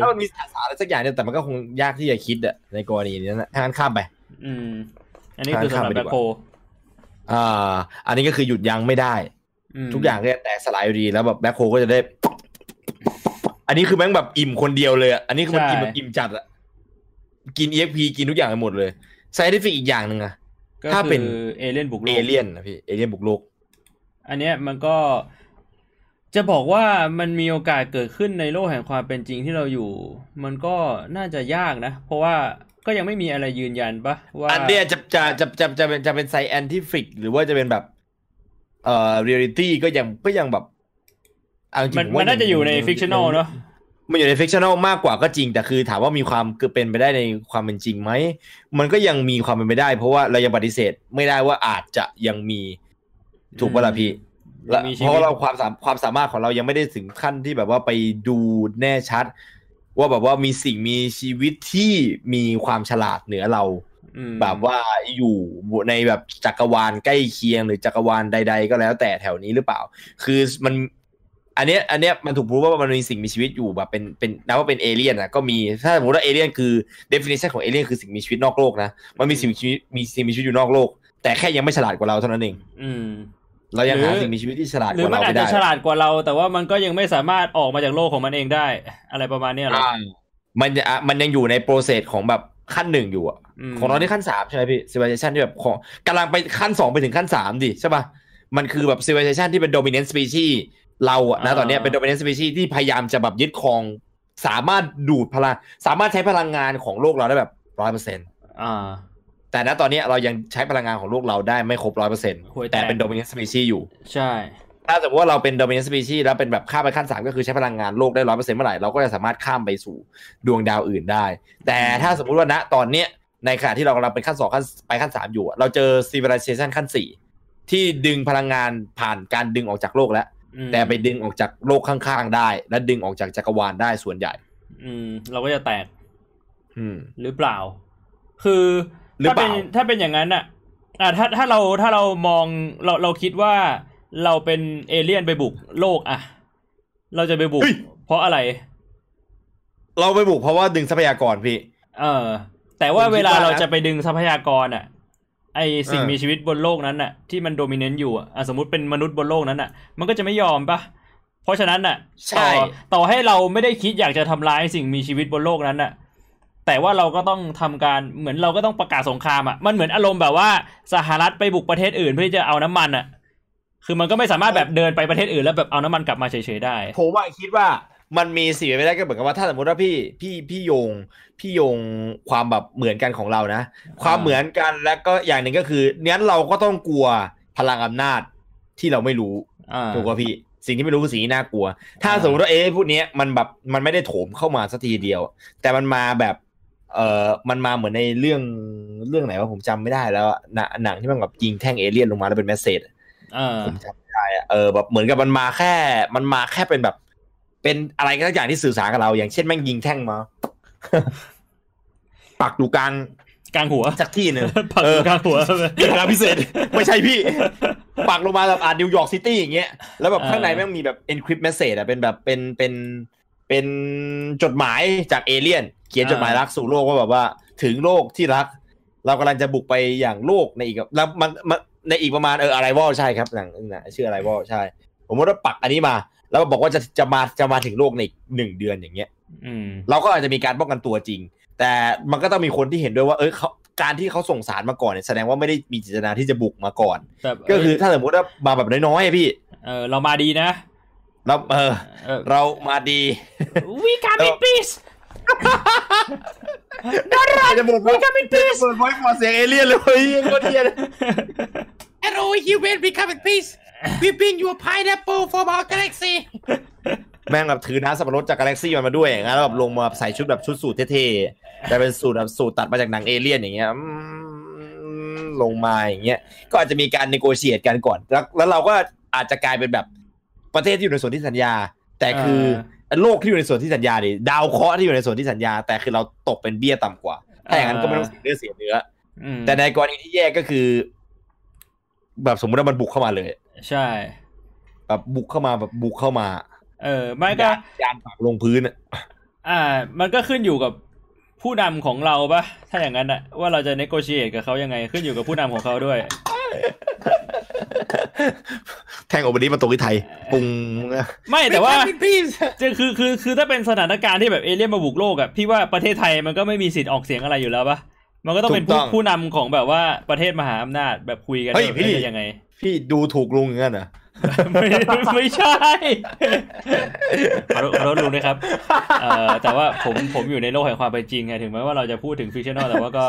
ถ้ามันมีสสารอะไรสักอย่างเนี่ยแต่มันก็คงยากที่จะคิดอะในกรณีนี้นะถ้างั้นข้ามไป อืม อันนี้คือสำหรับข้ามไปดี black holeอ่า อันนี้ก็คือหยุดยั้งไม่ได้มทุกอย่างก็จะแตกสลายอยู่ดีแล้วแบบ black hole ก็จะได้ อันนี้คือแม่งแบบอิ่มคนเดียวเลยอะอันนี้คือมันใช่อิ่มแบบอิ่มจัดอะกิน EXP กินทุกอย่างไปหมดเลยไซเ n ฟิกอีกอย่างหนึ่งอะก็ถ้าเป็นคือเอเลี่ยนบุกโลกเอเลี่ยนนะพี่เอเลี่ยนบุกโลกอันเนี้ยมันก็ จะบอกว่ามันมีโอกาสเกิดขึ้นในโลกแห่งความเป็นจริงที่เราอยู่ มันก็น่าจะยากนะ เพราะว่าก็ยังไม่มีอะไรยืนยันปะว่าอันเนี้ยจะจะจะจะจะเป็นจะเป็น scientific หรือว่าจะเป็นแบบเอ่อเรียลิตี้ก็ยังก็ยังแบบเอาจริงมันผมว่ามันน่าจะอยู่ใน fictional เนาะมันอยู่ใน fictional มากกว่าก็จริง แต่คือถามว่ามีความคือเป็นไปได้ในความเป็นจริงไหมมันก็ยังมีความเป็นไปได้ เพราะว่าเรายังปฏิเสธไม่ได้ว่าอาจจะยังมีถูกปะล่ะพี่ และมีชีเพวิตราะเราความสามความสามารถของเรายังไม่ได้ถึงขั้นที่แบบว่าไปดูแน่ชัด ว่าแบบว่ามีสิ่งมีชีวิตที่มีความฉลาดเหนือเราอืมแบบว่าอยู่ในแบบจักรวาลใกล้เคียงหรือจักรวาลใด ๆ ก็แล้วแต่แถวนี้หรือเปล่า คือมัน อันเนี้ย อันเนี้ยมันถูกพูดว่ามันมีสิ่งมีชีวิตอยู่แบบเป็นเป็นนับว่าเป็นเอเลี่ยนนะก็มีถ้าสมมติว่าเอเลี่ยนคือ definition ของเอเลี่ยนคือสิ่งมีชีวิตนอกโลกนะมันมีสิ่งมีชีวิตมีสิ่งมีชีวิตอยู่นอกโลก แต่แค่ยังไม่ฉลาดกว่าเราเท่านั้นเอง อืม เรายังหรือหาสิ่งมีชีวิตที่ฉลาดหกรือว่ามันเราอาจไม่จะได้ฉลาดกว่าเรา แต่ว่ามันก็ยังไม่สามารถออกมาจากโลกของมันเองได้ อะไรประมาณเนี้ยเหรออ่ามันจะอะมันยังอยู่ในโปรเซสของแบบขั้นหนึ่งอยู่อะมของเราที่ขั้นสามใช่ไหมพี่ civilization ที่แบบของกำลังไปขั้นสองไปถึงขั้นสามดิใช่ป่ะมันคือแบบ civilization ที่เป็น dominant species เราอะนะตอนเนี้ยเป็น dominant species ที่พยายามจะแบบยึดครอง สามารถดูดพลัง สามารถใช้พลังงานของโลกเราได้แบบร้อยเปอร์เซ็นต์อ่า แต่ณตอนเนี้ยเรายังใช้พลังงานของโลกเราได้ไม่ครบร้อยเปอร์เซ็นต์ห่วยแตกแต่เป็น dominant species อยู่ ใช่ ถ้าสมมติว่าเราเป็น dominant species แล้วเป็นแบบข้ามไปขั้นสามก็คือใช้พลังงานโลกได้ร้อยเปอร์เซ็นต์เมื่อไหร่เราก็จะสามารถข้ามไปสู่ดวงดาวอื่นได้ แต่ถ้าสมมุติว่าณตอนเนี้ยในขณะที่เรากำลังเป็นขั้นสองขั้นไปขั้นสามอยู่อะเราเจอ civilization ขั้นสี่ที่ดึงพลังงานผ่านการดึงออกจากโลกแล้วอืมแต่ไปดึงออกจากโลกข้างๆได้ และดึงออกจากจักรวาลได้ส่วนใหญ่ อืม เราก็จะแตก อืม หรือเปล่า คือ หรือถ้าเปเป็ล่านถ้าเป็นอย่างนั้นอะอ่าถ้าถ้าเราถ้าเรามองเราเราคิดว่าเราเป็นเอเลี่ยนไปบุกโลกอะ เราจะไปบุก เพราะอะไร เราไปบุกเพราะว่าดึงทรัพยากรพี่ เออ แต่ว่าผมคิดเวลาว่านะเราจะไปดึงทรัพยากรอะ ไอสิ่งเออมีชีวิตบนโลกนั้นน่ะ ที่มันโดมิเนนต์อยู่อะอะสมมติเป็นมนุษย์บนโลกนั้นน่ะ มันก็จะไม่ยอมปะเพราะฉะนั้นน่ะใช่ต่อต่อให้เราไม่ได้คิดอยากจะทำร้ายสิ่งมีชีวิตบนโลกนั้นน่ะ แต่ว่าเราก็ต้องทำการเหมือนเราก็ต้องประกาศสงครามอะมันเหมือนอารมณ์แบบว่าสหรัฐไปบุกประเทศอื่นเพื่อที่จะเอาน้ำมันอะ คือมันก็ไม่สามารถแบบเดินไปประเทศอื่นแล้วแบบเอาน้ำมันกลับมาเฉยๆได้ผมว่าคิดว่ามันมีสิ่งเป็นไปได้ก็เหมือนกับว่าถ้าสมมติว่าพี่พี่พี่โยงพี่โยงความแบบเหมือนกันของเรานะ ความเหมือนกันแล้วก็อย่างหนึ่งก็คืองั้นเราก็ต้องกลัวพลังอำนาจที่เราไม่รู้อ่าถูกป่ะพี่สิ่งที่ไม่รู้คือสิ่งที่น่ากลัว ถ้าอ่าสมมติว่าเอ๊ะพวกเนี้ยมันแบบมันไม่ได้โถมเข้ามาสักทีเดียว แต่มันมาแบบ เออมันมาเหมือนในเรื่องเรื่องไหนว่าผมจำไม่ได้แล้วอะหนังหนังที่มันแบบยิงแท่งเอเลี่ยนลงมาแล้วเป็นแมสเซจอ่าผมจำไม่ได้อะเออแบบเหมือนกับมันมาแค่ มันมาแค่เป็นแบบ เป็นอะไรก็สักอย่างที่สื่อสารกับเรา อย่างเช่นแม่งยิงแท่งมา ปักอยู่กลางกลางหัวสักที่หนึ่งปักอยู่กลางหัวเป็นงานพิเศษ ไม่ใช่พี่ ปักลงมาแบบอ่านิวยอร์กซิตี้อย่างเงี้ยแล้วแบบเออข้างในแม่งมีแบบ encrypt message อะเป็นแบบเป็นเป็นเป็นจดหมายจากเอเลี่ยน เขียนจดหมายรักสู่โลกว่าแบบว่า ถึงโลกที่รัก เรากำลังจะบุกไปอย่างโลกในอีกแล้วมันมันในอีกประมาณเอออะไรวอใช่ครับหนังนะชื่ออะไรวอใช่ ผมว่าปักอันนี้มา แล้วบอกว่าจะจะมาจะมาถึงโลกในอีกหนึ่งเดือนอย่างเงี้ยอืมเราก็อาจจะมีการป้องกันตัวจริง แต่มันก็ต้องมีคนที่เห็นด้วยว่า เอ้ยเขาการที่เขาส่งสารมาก่อนเนี่ยแสดงว่าไม่ได้มีเจตนาที่จะบุกมาก่อนแบบก็คือถ้าสมมติว่ามาแบบน้อยๆอะพี่ เออเรามาดีนะ เราเออเออเรามาดี we come in peace จะบอกว่าจะเป็นพีเปิดไว้พอเสียงเอเลี่ยนเลยเฮ้ยโคตรเทียน Hello, human, we come in peace. We bring you a pineapple from our galaxy. แม่งแบบถือน้ำสับปะรดจากกาแล็กซี่มันมาด้วยอย่างนั้นแล้วแบบลงมาใส่ชุดแบบชุดสูทเท่ๆแต่เป็นสูทแบบสูทตัดมาจากหนังเอเลี่ยนอย่างเงี้ยอืมลงมาอย่างเงี้ยก็อาจจะมีการ n นโกเ t ตกันก่อนแล้วแล้วเราก็อาจจะกลายเป็นแบบประเทศที่อยู่ในส่วนที่สัญญา แต่คือ โลกที่อยู่ในส่วนที่สัญญาดิดาวเคราะห์ที่อยู่ในส่วนที่สัญญา แต่คือเราตกเป็นเบี้ยต่ำกว่าถ้าอย่างนั้นก็ไม่ต้องเสียเลือดเสียเนื้ออืมแต่ในกรณีที่แย่ก็คือ แบบสมมติว่ามันบุกเข้ามาเลย ใช่ แบบบุกเข้ามาแบบบุกเข้ามา เออไม่ก็ยานยานปักลงพื้นอะอ่า มันก็ขึ้นอยู่กับผู้นำของเราปะถ้าอย่างนั้นอะว่าเราจะ negotiate กับเขายังไงขึ้นอยู่กับผู้นำของเขาด้วย แทงออกมานี้มาตกที่ไทยปุงไม่แต่ว่า We come in peace. จะคือคือคือถ้าเป็นสถานการณ์ที่แบบเอเลี่ยนมาบุกโลกอะพี่ว่าประเทศไทยมันก็ไม่มีสิทธิ์ออกเสียงอะไรอยู่แล้วปะมันก็ต้องเป็นผู้ผู้นำของแบบว่าประเทศมหาอำนาจแบบคุยกันเฮ้ยว่าพี่จะยังไง พี่ดูถูกลุงอย่างนั้นเหรอไม่ไม่ใช่ขอโทษขอโทษลุงนะครับเอ่อแต่ว่าผมผมอยู่ในโลกแห่งความเป็นจริงไงถึงแม้ว่าเราจะพูดถึงฟิ c ชั่นอลแต่ว่าก็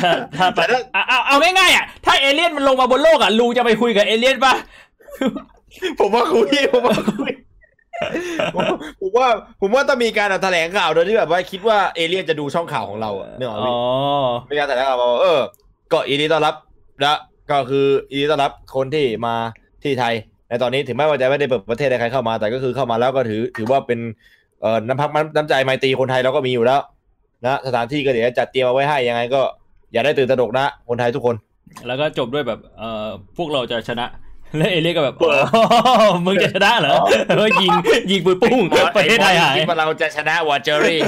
ถ้าถ้าไปเอาเอาเอาง่ายๆอะถ้าเอเลี่ยนมันลงมาบนโลกอะลุงจะไปคุยกับเอเลี่ยนปะผมว่าคุยผมว่าคุยผมผมว่าผมว่าต้องมีการแถลงข่าวโดยที่แบบว่าคิดว่าเอเลี่ยนจะดูช่องข่าวของเราอะนึกออกไหมอ๋อมีการแถลงข่าวมาว่าเออก็ยินดีต้อนรับและก็คือยินดีต้อนรับคนที่มาที่ไทย ในตอนนี้ถึงแม้ว่าจะไม่ได้เปิดประเทศให้ใครเข้ามาแต่ก็คือเข้ามาแล้วก็ถือถือว่าเป็นเอ่อน้ำพักน้ำใจไมตรีคนไทยเราก็มีอยู่แล้ว นะสถานที่ก็เดี๋ยวจะจัดเตรียมเอาไว้ให้ยังไงก็อย่าได้ตื่นตระหนกนะคนไทยทุกคน แล้วก็จบด้วยแบบเอ่อพวกเราจะชนะแล้วเอเลี่ยนก็แบบอ๋อมึงจะชนะเหรอแล้วก็ยิงยิงปืนปุ้งประเทศไทยหายคิดว่าเราจะชนะวอเจอรี่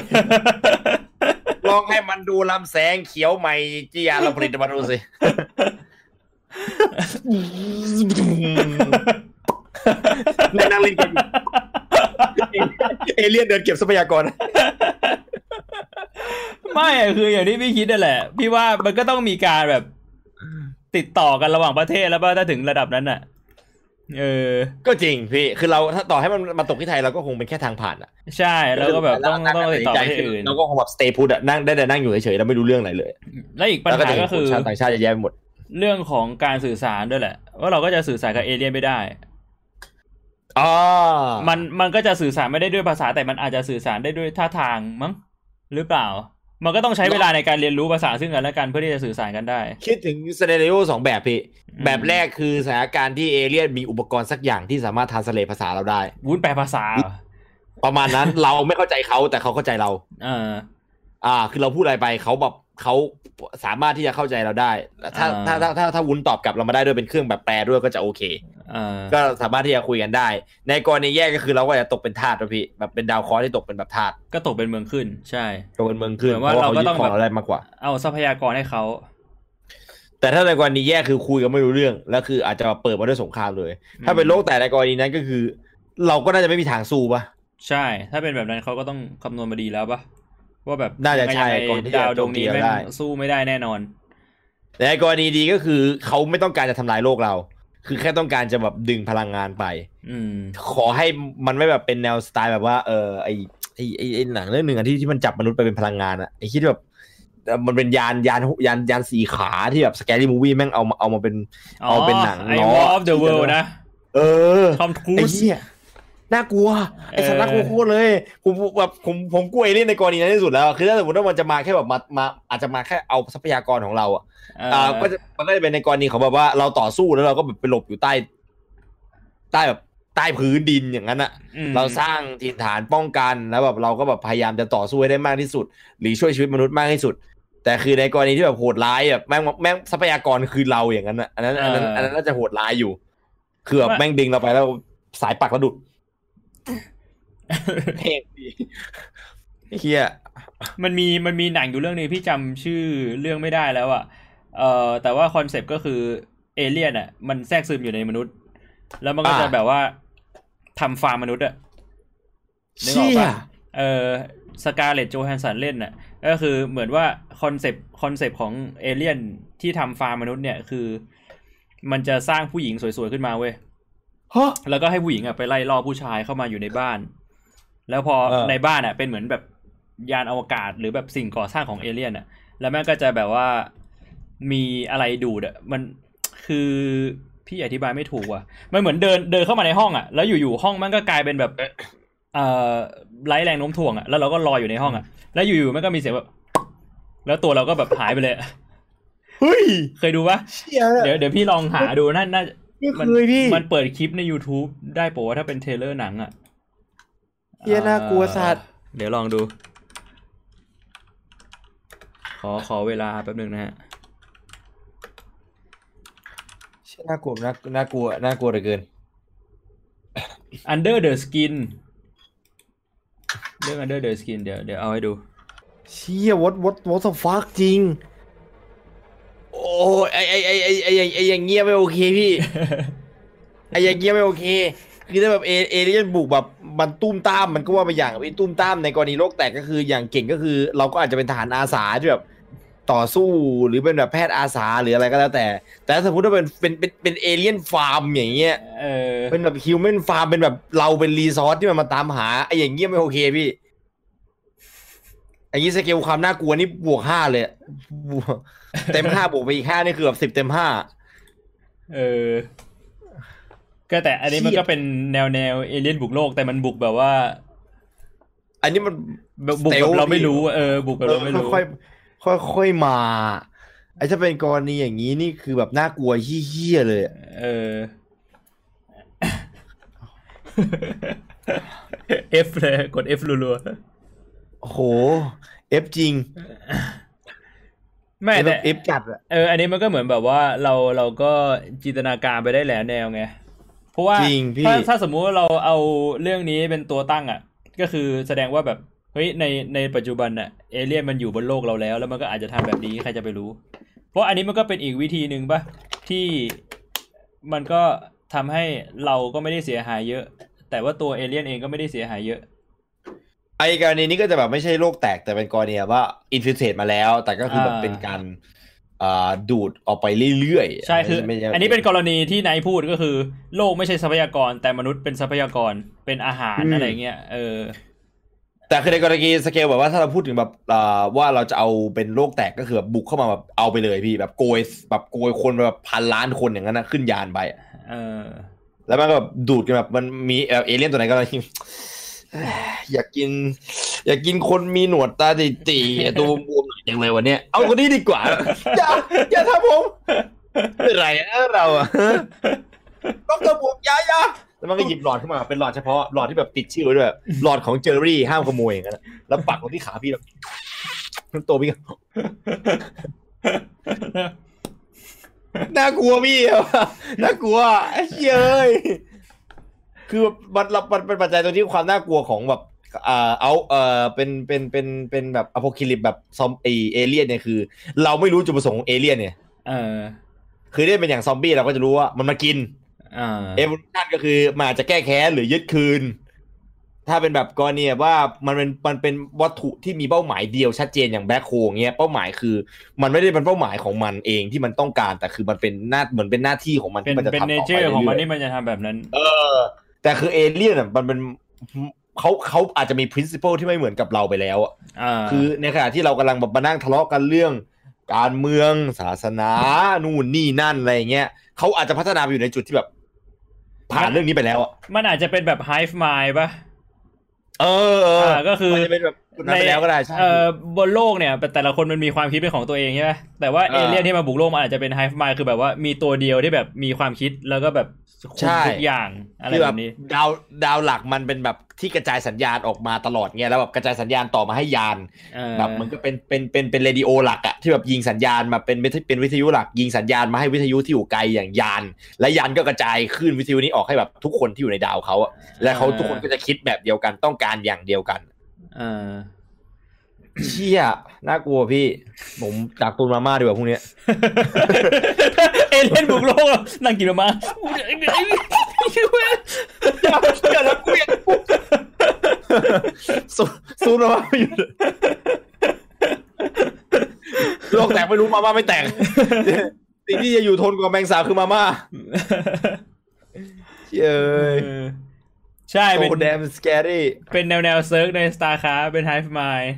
ลองให้มันดูลำแสงเขียวใหม่จียาเราผลิตมาดูสิในนั่งเลินกันอยู่เอเลี่ยนเดินเก็บทรัพยากร ไม่อะคืออย่างที่พี่คิดนั่นแหละ พี่ว่ามันก็ต้องมีการแบบ ติดต่อกันระหว่างประเทศแล้วป่ะถ้าถึงระดับนั้นอะ เออ ก็จริงพี่ คือเราถ้าต่อให้มันมาตกที่ไทยเราก็คงเป็นแค่ทางผ่านอะ ใช่แล้วก็แบบต้องต้องติดต่อประเทศอื่นเราก็คงแบบ stay put อะนั่งได้แต่นั่งอยู่เฉยๆแล้วไม่รู้เรื่องอะไรเลย และอีกปัญแล้วก็หาจะเห็นก็คคืนอชาติต่างชาติเยอะแยะไปหมด เรื่องของการสื่อสารด้วยแหละ ว่าเราก็จะสื่อสารกับเอเลี่ยนไม่ได้อ๋อมันมันก็จะสื่อสารไม่ได้ด้วยภาษาแต่มันอาจจะสื่อสารได้ด้วยท่าทางมั้ง หรือเปล่า มันก็ต้องใช้เวลาในการเรียนรู้ภาษาซึ่งกันและกันเพื่อที่จะสื่อสารกันได้ คิดถึงซีเนโอสองแบบพี่อืมแบบแรกคือสถานการณ์ที่เอเลี่ยนมีอุปกรณ์สักอย่างที่สามารถทานสเลภาษาเราได้วุ้นแปลภาษาเหรอประมาณนั้นเราไม่เข้าใจเขาแต่เขาเข้าใจเรา เออ อ่า คือเราพูดอะไรไปเขาแบบเขาสามารถที่จะเข้าใจเราได้ ถ้าอ่าถ้าถ้าถ้าถ้าวุ้นตอบกลับเรามาได้ด้วยเป็นเครื่องแบบแปลด้วยก็จะโอเคเออ ก็สามารถที่จะคุยกันได้ ในกรณีแยกก็คือเราก็จะตกเป็นทาสนะพี่แบบเป็นดาวเคราะห์ที่ตกเป็นแบบทาสก็ตกเป็นเมืองขึ้น ใช่ตกเป็นเมืองขึ้นเหมือนเพว่าราะว่าเขาเราก็ยึดต้องของแบบเราได้มากกว่า เอาทรัพยากรให้เขาแต่ถ้าในกรณีแยกคือคุยกันไม่รู้เรื่อง แล้วคืออาจจะเปิดมาด้วยสงครามเลย ถ้าเป็นโลกแต่ในกรณีนั้นก็คือ เราก็น่าจะไม่มีทางสู้ปะใช่ ถ้าเป็นแบบนั้นเขาก็ต้องคำนวณมาดีแล้วปะว่าแบบน่าจะใช่ยังไงก่อนที่จะดาวดวงนี้โจมตีแม่งได้สู้ไม่ได้แน่นอนแต่ในกรณีดีก็คือเขาไม่ต้องการจะทำลายโลกเรา คือแค่ต้องการจะแบบดึงพลังงานไป อืมขอให้มันไม่แบบเป็นแนวสไตล์แบบว่า เออไอไอไอไอหนังเรื่องหนึ่งอะที่ที่มันจับมนุษย์ไปเป็นพลังงานอะไอที่แบบเอ่อมันเป็นยานยานยานยานสีขาที่แบบสแกรี่มูวี่แม่งเอามาเอามาเป็นเอาเป็นหนังไอ้ล้อ War of the World นะ เออทอมครูไอ้ซเหี้ย น่ากลัวไอ้สัตว์เออน่ากลัวโคตรเลยผมผมแบบผมผมกลัวเอเลี่ยนในกรณีนั้นที่สุดแล้วอะคือถ้าสมมติว่ามันจะมาแค่แบบมามาอาจจะมาแค่เอาทรัพยากรของเราอะเอออ่าก็จะมันก็จะเป็นในกรณีของแบบว่าเราต่อสู้แล้วเราก็แบบไปหลบอยู่ใต้ ใต้แบบใต้พื้นดินอย่างนั้นอะอืมเราสร้างถิ่นฐานป้องกันแล้วแบบเราก็แบบพยายามจะต่อสู้ให้ได้มากที่สุด หรือช่วยชีวิตมนุษย์มากที่สุด แต่คือในกรณีที่แบบโหดร้ายแบบแม่งแม่งทรัพยากรคือเราอย่างนั้นอะอันนั้นอันนั้นอันนั้นน่าจะโหดร้ายอยู่คือแบบแม่งดึงเราไปแล้วสายปักแล้วดูด เพลงดีเฮียมันมีมันมีหนังอยู่เรื่องหนึ่งพี่จำชื่อเรื่องไม่ได้แล้วอะเอ่อแต่ว่าคอนเซปต์ก็คือเอเลี่ยนอะ มันแทรกซึมอยู่ในมนุษย์ แล้วมันก็จะแบบว่าทำฟาร์มมนุษย์อะนึกออกเชี่ยปะเออ Scarlett Johansson เล่นน่ะ ก็คือเหมือนว่าคอนเซปต์คอนเซปต์ของเอเลี่ยนที่ทำฟาร์มมนุษย์เนี่ยคือ มันจะสร้างผู้หญิงสวยๆขึ้นมาเว้ยฮะแล้วก็ให้ผู้หญิงอะไปไล่ล่อผู้ชายเข้ามาอยู่ในบ้าน แล้วพอเออในบ้านอะเป็นเหมือนแบบยานอวกาศหรือแบบสิ่งก่อสร้างของเอเลี่ยนอะ แล้วแม่งก็จะแบบว่ามีอะไรดูดอะมันคือพี่อธิบายไม่ถูกว่ะมันเหมือนเดินเดินเข้ามาในห้องอะ แล้วอยู่ๆห้องมันก็กลายเป็นแบบเอ่อไร้แรงโน้มถ่วงอะแล้วเราก็รออยู่ในห้องอะ แล้วอยู่ๆมันก็มีเสียงแบบ แล้วตัวเราก็แบบหายไปเลยอะเฮ้ยเคยดูปะเชี่ยเดี๋ยวเดี๋ยวพี่ลองหาดูน่าน่าไม่มัเคยพี่มันเปิดคลิปใน YouTube ได้ปะว่าถ้าเป็นเทรลเลอร์หนังอะ เฮียน่ากลัวสัตว์ เดี๋ยวลองดู ขอขอเวลาแป๊บนึงนะฮะเชี่ยน่ากลัวน่าน่ากลัวน่ากลัวเหลือเกิน Under the Skin เรื่อง Under the Skin เดี๋ยวเดี๋ยวเอาให้ดู เชี่ย what what what the fuck จริง โอ้ยไอไอไอไอไอไอ้ไออย่างเงี้ยไม่โอเคพี่ ไออย่างเงี้ยไม่โอเค คือถ้าแบบเอเอเลียนบุกแบบมันตุ้มตามมันก็ว่าไปอย่างไอ้ตุ้มตามในกรณีโลกแตกก็คืออย่างเก่งก็คือ เราก็อาจจะเป็นทหารอาสาที่แบบต่อสู้หรือเป็นแบบแพทย์อาสาหรืออะไรก็แล้วแต่ แต่ถ้าสมมติว่าเป็นเป็นเป็นเป็น alien farm อย่างเงี้ยเออเป็นแบบ human farm เป็นแบบเราเป็น resource ที่มันมาตามหาไอ้อย่างเงี้ยไม่โอเคพี่อย่างนี้สเกลความน่ากลัวนี่บวกห้าเลยอะบวกเต็มห้าบวกไปอีกห้านี่คือแบบสิบเต็มห้าเออ ก็แต่อันนี้มันเชี่ยก็เป็นแนวแนวเอเลี่ยนบุกโลกแต่มันบุกแบบว่า อันนี้มันบุกบุกแบบ Stealth เราไม่พี่รู้ เออ บุกแบบเราไม่รู้ค่อยๆค่อยๆค่อยๆมาไอ้ถ้าเป็นกรณีอย่างนี้นี่คือแบบน่ากลัวเฮี้ยๆเลยอะเออ F เลยกด F รัวโอ้โหเอฟจริงๆไม่แบแต่บเอฟจัดอะเอออันนี้มันก็เหมือนแบบว่าเราเราก็จินตนาการไปได้แหลายแนวไงเพ ราะว่าจริงพี่ถ้าถ้าสมมุติว่าเราเอาเรื่องนี้เป็นตัวตั้งอะ ก็คือแสดงว่าแบบเฮ้ยในในปัจจุบันอะเอเลี่ยนมันอยู่บนโลกเราแล้ว แล้วมันก็อาจจะทำแบบนี้ใครจะไปรู้ เพราะอันนี้มันก็เป็นอีกวิธีหนึ่งปะที่มันก็ทำให้เราก็ไม่ได้เสียหายเยอะ แต่ว่าตัวเอเลี่ยนเองก็ไม่ได้เสียหายเยอะไอกรณีนี้ก็จะแบบไม่ใช่โลกแตกแต่เป็นกรณีแบบว่า infiltrate มาแล้ว แต่ก็คือแบบอ่าเป็นการอ่า ดูดออกไปเรื่อยๆ ใช่คือไม่ใช่อันนี้เป็นกรณีที่นายพูดก็คือ โลกไม่ใช่ทรัพยากรแต่มนุษย์เป็นทรัพยากรเป็นอาหารอะไรเงี้ยเออ แต่คือในกรณีสเกลแบบว่าถ้าเราพูดถึงแบบอ่าว่าเราจะเอาเป็นโรคแตกก็คือแบบบุกเข้ามาแบบเอาไปเลยพี่แบบโกยแบบโกยคนแบบพันล้านคนอย่างนั้นนะขึ้นยานไปอะเออ แล้วมันก็แบบดูดกันแบบมันมีแบบเอเลี่ยนตัวไหนก็เลย อยากกิน อยากกินคนมีหนวดตาตีๆตัวบวมๆหน่อยจังเลยวันเนี้ยเอาคนนี้ดีกว่า อย่าอย่าทำผมเป็นไรอะเราอะต้องกระบุกยายาแล้วมันก็หยิบหลอดขึ้นมาเป็นหลอดเฉพาะหลอดที่แบบติดชื่อไว้ด้วยหลอดของเจอรี่ห้ามขโมยอย่างนั้นแล้วปักลงที่ขาพี่แบบตัวพี่ก็น่ากลัวพี่อะน่ากลัวไอ้เหี้ยเอ้ย คือมันมันเป็นปัจจัยตัวที่ความน่ากลัวของแบบอ่าเอาเออเป็นเป็นเป็นเป็นแบบอโพคิลิปแบบซอมเอเอเลียนเนี่ยคือ เราไม่รู้จุดประสงค์ของเอเลี่ยนเนี่ยเอเออคือเล่นเป็นอย่างซอมบี้เราก็จะรู้ว่ามันมากินอ่าเอวชันก็คือมันอาจจะแก้แค้นหรือยึดคืน ถ้าเป็นแบบกรณีแบบว่ามันเป็นมันเป็นวัตถุที่มีเป้าหมายเดียวชัดเจนอย่างแบ็คโฮเงี้ยเป้าหมายคือ มันไม่ได้เป็นเป้าหมายของมันเองที่มันต้องการแต่คือมันเป็นหน้าเหมือนเป็นหน้าที่ของมันเป็นที่มันจะเป็นทำเนต่อเจไปอร์ของมันเรื่ที่อยมันจะทำแบบนั้นๆเออ แต่คือเอเลี่ยนอะมันเป็นเขาเขาอาจจะมี principle ที่ไม่เหมือนกับเราไปแล้วอะอ่าคือในขณะที่เรากำลังแบบมานั่งทะเลาะกันเรื่อง การเมืองศาสนานู่นนี่นั่นอะไรอย่างเงี้ยเขาอาจจะพัฒนาไปอยู่ในจุดที่แบบ ผ่านเรื่องนี้ไปแล้วอะมันอาจจะเป็นแบบ hive mind ป่ะเออเอออ่าก็คือมันจะเป็นแบบ จุดนั้นไปแล้วก็ได้ใช่เอ่อบนโลกเนี่ยแต่ละคนมันมีความคิดเป็นของตัวเองใช่ไหมแต่ว่าเออ่าเลี่ยนที่มาบุกโลกมันอาจจะเป็น hive mind คือแบบว่ามีตัวเดียวที่แบบมีความคิดแล้วก็แบบคุใช่มทุกอย่างอะไรที่แบแบบบนี้ดาวดาวหลักมันเป็นแบบที่กระจายสัญญาณออกมาตลอดเงี้ยแล้วแบบกระจายสัญญาณต่อมาให้ยานเออแบบมันก็เป็นเป็นเป็นเป็นเรดิโอหลักอะที่แบบยิงสัญญาณมาเป็นวิทเป็นวิทยุหลัก ยิงสัญญาณมาให้วิทยุที่อยู่ไกลอย่างยาน และยานก็กระจายคลื่นวิทยุนี้ออกให้แบบทุกคนที่อยู่ในดาวเขาอะและเขาทุกคนก็จะคิดแบบเดียวกันต้องการอย่างเดียวกัน เออเชี่ยน่ากลัวพี่ ผมจากตูนมาม่าดีกว่าพรุ่งนี้เอเลี่ยนบุกโลกอะนั่งกินมาอย่าอย่าแล้วกูยังซูซูนมาม่าไม่หยุดเลยโลกแตกไม่รู้มาม่าไม่แตกสิ่งที่จะอยู่ทนกว่าแมงสาบคือมาม่าเชี่ยเอ้ย ใช่เป็นโอ้ damn scary เป็นแนวแนว Zerg ใน StarCraft เป็น hive mind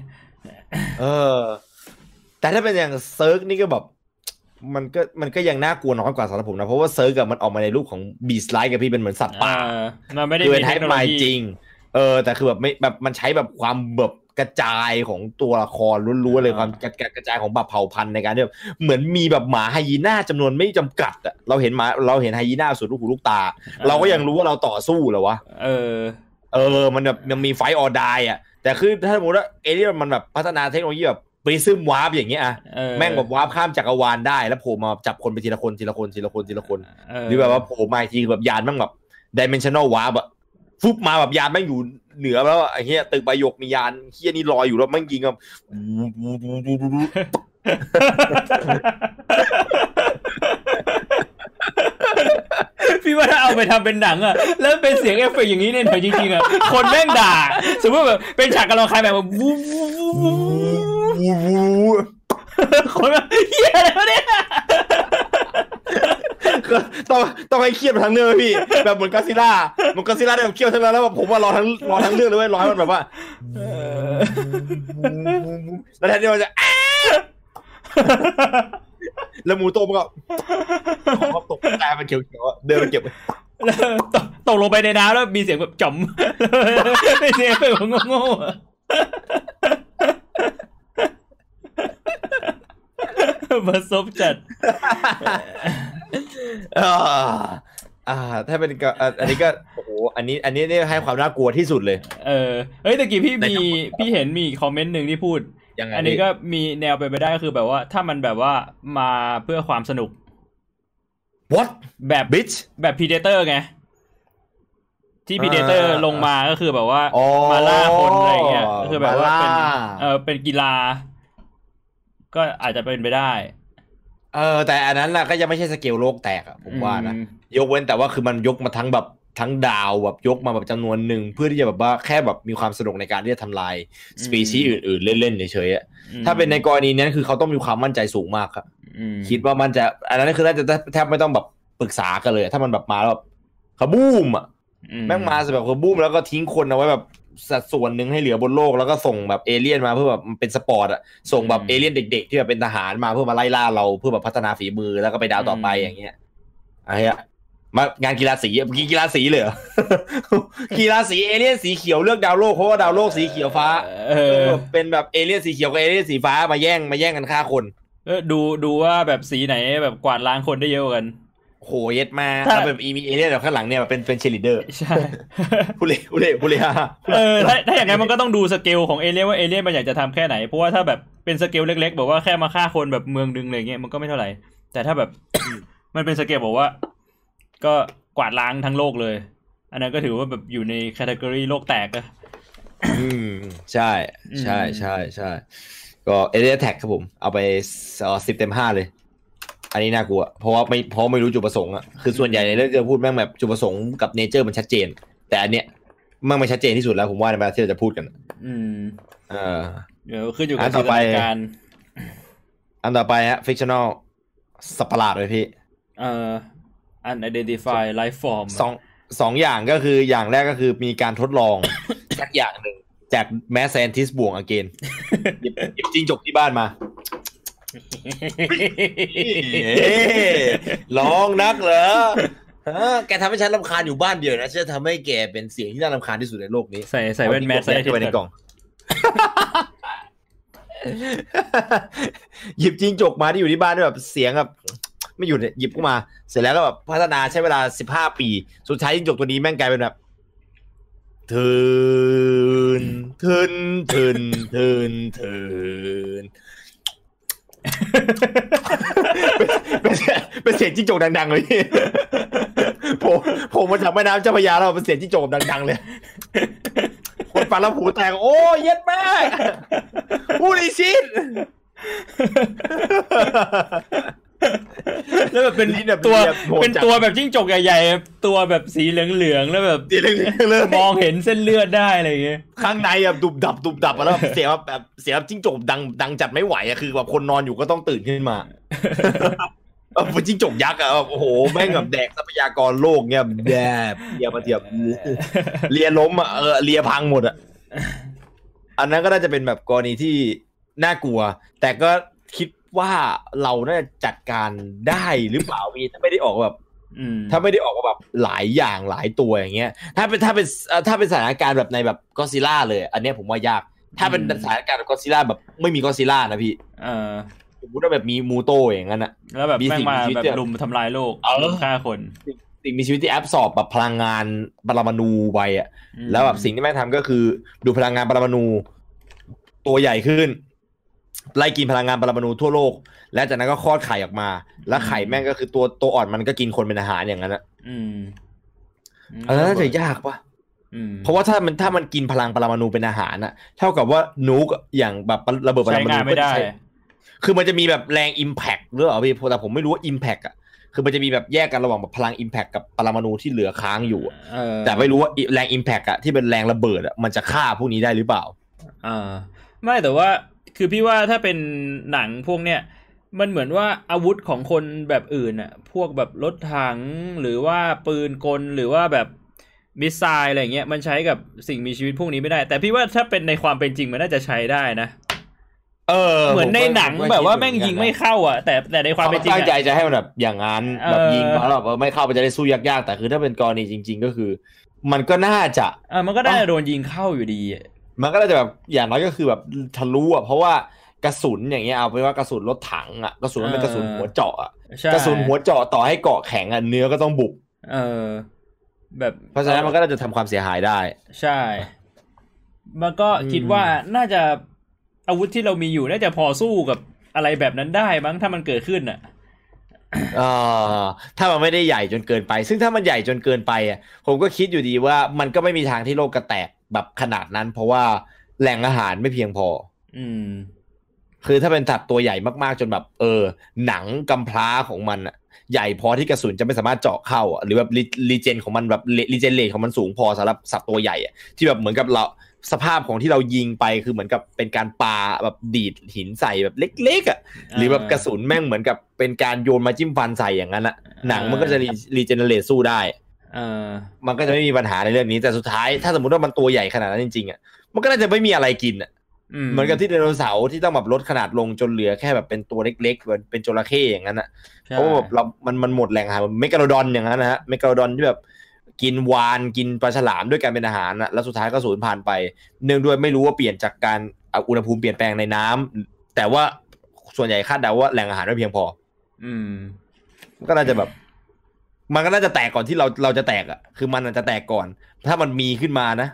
เออ แต่ถ้าเป็นอย่าง Zerg นี่ก็แบบ มันก็มันก็ยังน่ากลัวน้อยกว่าสำหรับผมนะ เพราะว่า Zerg อะมันออกมาในรูปของ beast-like กับพี่เป็นเหมือนสัตว์ป่าเออมันไม่ได้คือมีเป็นไทเทคป์โนโลไมยีจริง เออ แต่คือแบบไม่แบบมันใช้แบบความแบบ กระจายของตัวละครล้วนๆเลยความกระกระกระจายของแบบเผ่าพันธุ์ในการที่แบบเหมือนมีแบบหมาไฮยีน่าจำนวนไม่จำกัดอะเราเห็นหมาเราเห็นไฮยีน่าสุดลูกหูลูกตา เราก็ยังรู้ว่าเราต่อสู้เหรอวะเออ เออ มันแบบมันมี fight or die อะแต่คือถ้าสมมติว่าเอเลี่ยนมันแบบพัฒนาเทคโนโลยีแบบ prism warp อย่างเงี้ยอะเออแม่งแบบวาร์ปข้ามจักรวาลได้แล้วโผล่มาจับคนไปทีละคนทีละคนทีละคนทีละคนเออหรือแบบว่าโผล่มาอีกทีคือแบบยานแม่งแบบ dimensional warp อะฟุบมาแบบยานแม่งอยู่ เหนือแล้วอะไอ้เหี้ยตึกใบหยกมียานเหี้ยนี่ลอยอยู่แล้วแม่งยิงแบบพี่ว่าถ้าเอาไปทำเป็นหนังอะแล้วเป็นเสียงเอฟเฟกต์อย่างนี้เนี่ยหน่อยจริงๆอะคนแม่งด่า สมมติแบบเป็นฉากกำลังคลายแบบวูบวูบวูบวูบคนแบบเฮียอะไรวะเนี่ยก็ ต้องต้องให้เครียดทั้งเรื่องเลยพี่ แบบเหมือนกอดซิล่าเหมือนกอดซิล่าได้แบบเครียดทั้งนั้นแล้วแบบผมว่ารอทั้งรอทั้งเรื่องเลยเว้ยรอให้มันแบบว่าแล้วแทนที่มันจะแล้วหมูโตมันก็ของตกกลายเป็นเขียวๆเดินไปเก็บตกตกลงไปในน้ำแล้วมีเสียงแบบจ่อมเป็นเสียงแบบโง่ๆ มาซบจัดอ่าอ่า ถ้าเป็นก็อะอันนี้ก็โอ้โหอันนี้ อันนี้นี่ให้ความน่ากลัวที่สุดเลย เออเฮ้ยตะกี้พี่ในมีทั้งหมดพี่เห็นมีคอมเมนต์หนึ่งที่พูดยังไงอันนี้ก็มีแนวไปนไปได้ก็คือแบบว่า ถ้ามันแบบว่ามาเพื่อความสนุก what แบบ bitch แบบ Predator ไงที่ Predator อ่าลงมาก็คือแบบว่าอ๋อมาล่าคนอะไรเงี้ยก็คือแบบว่าเป็นมาล่าเออเป็นกีฬา ก็อาจจะเป็นไปได้ เออ แต่อันนั้นน่ะก็ยังไม่ใช่สเกลโลกแตกอะผมว่านะอืมยกเว้นแต่ว่าคือมันยกมาทั้งแบบทั้งดาวแบบยกมาแบบจำนวนหนึ่งเพื่อที่จะแบบว่าแค่แบบมีความสนุกในการที่จะทำลายสปีชีส์อื่นๆ เล่นๆเฉยๆอะอืมถ้าเป็นในกรณีนี้คือเขาต้องมีความมั่นใจสูงมากครับอืมคิดว่ามันจะอันนั้นคือน่าจะแทบไม่ต้องแบบปรึกษากันเลย ถ้ามันแบบมาแล้วแบบขบูมอะอืแม่งมาแบบขบูมแล้วก็ทิ้งคนเอาไว้แบบ สัดส่วนหนึ่งให้เหลือบนโลกแล้วก็ส่งแบบเอเลี่ยนมาเพื่อแบบมันเป็นสปอร์ตอะส่งแบบเอเลี่ยนเด็ก ๆ ที่แบบเป็นทหารมาเพื่อมาไล่ล่าเราเพื่อแบบพัฒนาฝีมือแล้วก็ไปดาวต่อไปอย่างเงี้ยไอ้เหี้ยมางานกีฬาสีอะกีกีฬาสีเลยเหรอกีฬาสีเอเลี่ยนสีเขียวเลือกดาวโลกเพราะว่าดาวโลกสีเขียวฟ้าเออเป็นแบบเอเลี่ยนสีเขียวกับเอเลี่ยนสีฟ้ามาแย่งมาแย่งกันฆ่าคนเออดูดูว่าแบบสีไหนแบบกวาดล้างคนได้เยอะกว่ากัน โหเย็ดแม่ถ้าถ้าแบบอีมีเอเลี่ยนแบบข้างหลังเนี่ยแบบเป็นเป็นเชลิเดอร์ใช่ผู้เล่ผู้เล่ผู้เล่ฮ่าเออถ้าถ้าอย่างนั้นมันก็ต้องดูสเกลของเอเลี่ยนว่าเอเลี่ยนมันอยากจะทำแค่ไหน เพราะว่าถ้าแบบเป็นสเกลเล็กๆแบบว่าแค่มาฆ่าคนแบบเมืองหนึ่งอะไรเงี้ยมันก็ไม่เท่าไหร่ แต่ถ้าแบบมันเป็นสเกลบอกว่า ก็กวาดล้างทั้งโลกเลย อันนั้นก็ถือว่าแบบอยู่ใน category โลกแตกอะอืมใช่ใช่ใช่ใช่ก็ alien attack ครับผม เอาไปสิบเต็มห้าเลย อันนี้น่ากลัว เพราะว่าไม่เพราะไม่รู้จุดประสงค์อะคือส่วนใหญ่ในเรื่องที่จะพูดแม่งแบบจุดประสงค์กับ nature มันชัดเจน แต่อันเนี้ยแม่งไม่ชัดเจนที่สุดแล้วผมว่าในเวลาที่เราจะพูดกัน อืมเออเดี๋ยวขึ้นอยู่อักับนต่จิอนไปตนาการอันต่อไปฮะ fictional สัตว์ประหลาดเลยพี่ เอ่อ unidentified life form สองสองอย่างก็คืออย่างแรกก็คือมีการทดลองสักอย่างหนึ่งจากแมสแซนทิสบวงอเกนหยิบหยิบจิ้งจกที่บ้านมา เอ๊ะลองนักเหรอฮะแกทำให้ฉันรำคาญอยู่บ้านเดียวนะฉันจะทำให้แกเป็นเสียงที่น่ารำคาญที่สุดในโลกนี้ใส่ใส่แว่นแมสใส่เข้าไปในกล่อง หยิบจิ้งจกมาที่อยู่ที่บ้านด้วยแบบเสียงแบบไม่อยู่เนี่ยหยิบเข้ามา เสร็จแล้วก็แบบพัฒนาใช้เวลาสิบห้าปี สุดท้ายจิ้งจกตัวนี้แม่งกลายเป็นแบบเทินเทินเทินเทินเทิน เป็นเสียงเป็นเสียงจิ้งจกดัง ๆ เลยพี่ผมผมมาจากแม่น้ำเจ้าพระยาเราเป็นเสียงจิ้งจกดัง ๆ เลย คนฟังแล้วหูแตกโอ้เย็ดแม่พูดอีชิด แล้วแบบเป็นลิ้นแบบตัวเรียบโหดจัดเป็นตัวแบบจิ้งจกใหญ่ๆ ตัวแบบสีเหลืองๆ แล้วแบบเสียงเลยมองเห็นเส้นเลือดได้อะไรอย่างเงี้ย ข้างในแบบดุบดับดุบดับอะแล้วแบบเสียงแบบแบบเสียงแบบจิ้งจกดังดังจัดไม่ไหวอะคือแบบคนนอนอยู่ก็ต้องตื่นขึ้นมาเออเป็นจิ้งจกยักษ์อะแบบโอ้โห แม่งแบบแดกทรัพยากรโลกเงี้ยแดบเลียมาเทียบเลียล้มอะเออเลียพังหมดอะอันนั้นก็น่าจะเป็นแบบกรณีที่น่ากลัว แต่ก็คิด ว่าเราน่าจะจัดการได้หรือเปล่าพี่ถ้าไม่ได้ออกแบบอืมถ้าไม่ได้ออกมาแบบหลายอย่างหลายตัวอย่างเงี้ย ถ้าเป็นถ้าเป็นเอ่อถ้าเป็นสถานการณ์แบบในแบบก็ซิล่าเลย อันเนี้ยผมว่ายาก ถ้าเป็นสถานการณ์ก็ซิล่าแบบไม่มีก็ซิล่านะพี่เออสมมติว่าแบบมีมูโตอย่างนั้นอะแล้วแบบมีแม่งสิ่งมามีชีวิตแบบเนี่ยลุมทำลายโลกเออลุมฆ่าคนสิ่งมีชีวิตที่แอบสอบแบบพลังงานปรมาณูไปอะอืมแล้วแบบสิ่งที่แม่งทำก็คือ ดูพลังงานปรมาณูตัวใหญ่ขึ้น ไล่กินพลังงานปรมาณูทั่วโลก และจากนั้นก็คลอดไข่ออกมา แล้วไข่แม่งก็คือตัวตัวอ่อนมันก็กินคนเป็นอาหารอย่างนั้นอะอืมอันนั้นน่าจะยากปะอืมเพราะว่าถ้ามันถ้ามันกินพลังปรมาณูเป็นอาหารอะเท่ากับว่านูกอย่างแบบระเบิดปรใช้มาณูงานไม่ได้ก็จะใช้คือมันจะมีแบบแรงอิมแพกหรือเปล่าพี่แต่ผมไม่รู้ว่าอิมแพกอะคือมันจะมีแบบแยกกันระหว่างแบบพลังอิมแพกกับปรมาณูที่เหลือค้างอยู่อะเออแต่ไม่รู้ว่าแรงอิมแพกอะที่เป็นแรงระเบิดอะมันจะฆ่าพวกนี้ได้หรือเปล่าอ่าไม่แต่ว่า คือพี่ว่าถ้าเป็นหนังพวกเนี้ยมันเหมือนว่าอาวุธของคนแบบอื่นอะพวกแบบรถถังหรือว่าปืนกลหรือว่าแบบมิสไซล์อะไรเงี้ยมันใช้กับสิ่งมีชีวิตพวกนี้ไม่ได้ แต่พี่ว่าถ้าเป็นในความเป็นจริงมันน่าจะใช้ได้นะ เออ เหมือนในหนังผก็แบบว่าคิดแม่งเหยิอนงกันนะไม่เข้าอะ แต่แต่ในความเป็นจริงตั้งใจอะจะให้มันแบบอย่างนั้นเออแบบยิงมาแล้วแบบเออไม่เข้ามันจะได้สู้ยากๆแต่คือถ้าเป็นกรณีจริง ๆ ก็คือ มันก็น่าจะเออมันก็ได้โดนยิงเข้าอยู่ดีอะ มันก็น่าจะแบบอย่างน้อยก็คือแบบทะลุอะเพราะว่ากระสุนอย่างเงี้ยเอาเป็นว่ากระสุนรถถังอะกระสุนมันเป็นกระสุนหัวเจาะอะใช่กระสุนหัวเจาะต่อให้เกาะแข็งอะเนื้อก็ต้องบุบเออ แบบเพราะฉะนั้นมันก็น่าจะทำความเสียหายได้ ใช่ มันก็คิดว่าน่าจะอาวุธที่เรามีอยู่น่าจะพอสู้กับอะไรแบบนั้นได้มั้งถ้ามันเกิดขึ้นอะเอ่อถ้ามันไม่ได้ใหญ่จนเกินไป ซึ่งถ้ามันใหญ่จนเกินไปอะผมก็คิดอยู่ดีว่ามันก็ไม่มีทางที่โลกกระแตก แบบขนาดนั้น เพราะว่าแหล่งอาหารไม่เพียงพอ อืม คือถ้าเป็นสัตว์ตัวใหญ่มากๆจนแบบ เออ หนังกำพร้าของมันอะใหญ่พอที่กระสุนจะไม่สามารถเจาะเข้าอะหรือแบบรีเจนของมันแบบรีเจนเลทของมันสูงพอสำหรับสัตว์ตัวใหญ่อะที่แบบเหมือนกับเราสภาพของที่เรายิงไปคือเหมือนกับเป็นการปาแบบดีดหินใส่แบบเล็กๆอะหรือแบบกระสุนแม่งเหมือนกับเป็นการโยนมาจิ้มฟันใส่อย่างนั้นอะหนังมันก็จะรีเจนเลทสู้ได้เออ มันก็จะไม่มีปัญหาในเรื่องนี้แต่สุดท้ายถ้าสมมติว่ามันตัวใหญ่ขนาดนั้นจริงๆอะมันก็น่าจะไม่มีอะไรกินอะอืมเหมือนกับที่ไดโนเสาร์ที่ต้องแบบลดขนาดลงจนเหลือแค่แบบเป็นตัวเล็กๆเหมือนเป็นจระเข้อย่างนั้นอะใช่เพราะว่าแบบเรามันมันหมดแหล่งอาหารเมกาโลดอนอย่างนั้นนะฮะเมกาโลดอนที่แบบกินวาฬกินปลาฉลามด้วยกันเป็นอาหารอะแล้วสุดท้ายก็สูญพันธุ์ไป เนื่องด้วยไม่รู้ว่าเปลี่ยนจากการเอาอุณหภูมิเปลี่ยนแปลงในน้ำแต่ว่าส่วนใหญ่คาดเดาว่าแหล่งอาหารไม่เพียงพอ อืมมันก็น่าจะแบบ มันก็น่าจะแตกก่อนที่เราเราจะแตกอะ คือมันอาจจะแตกก่อน ถ้ามันมีขึ้นมานะ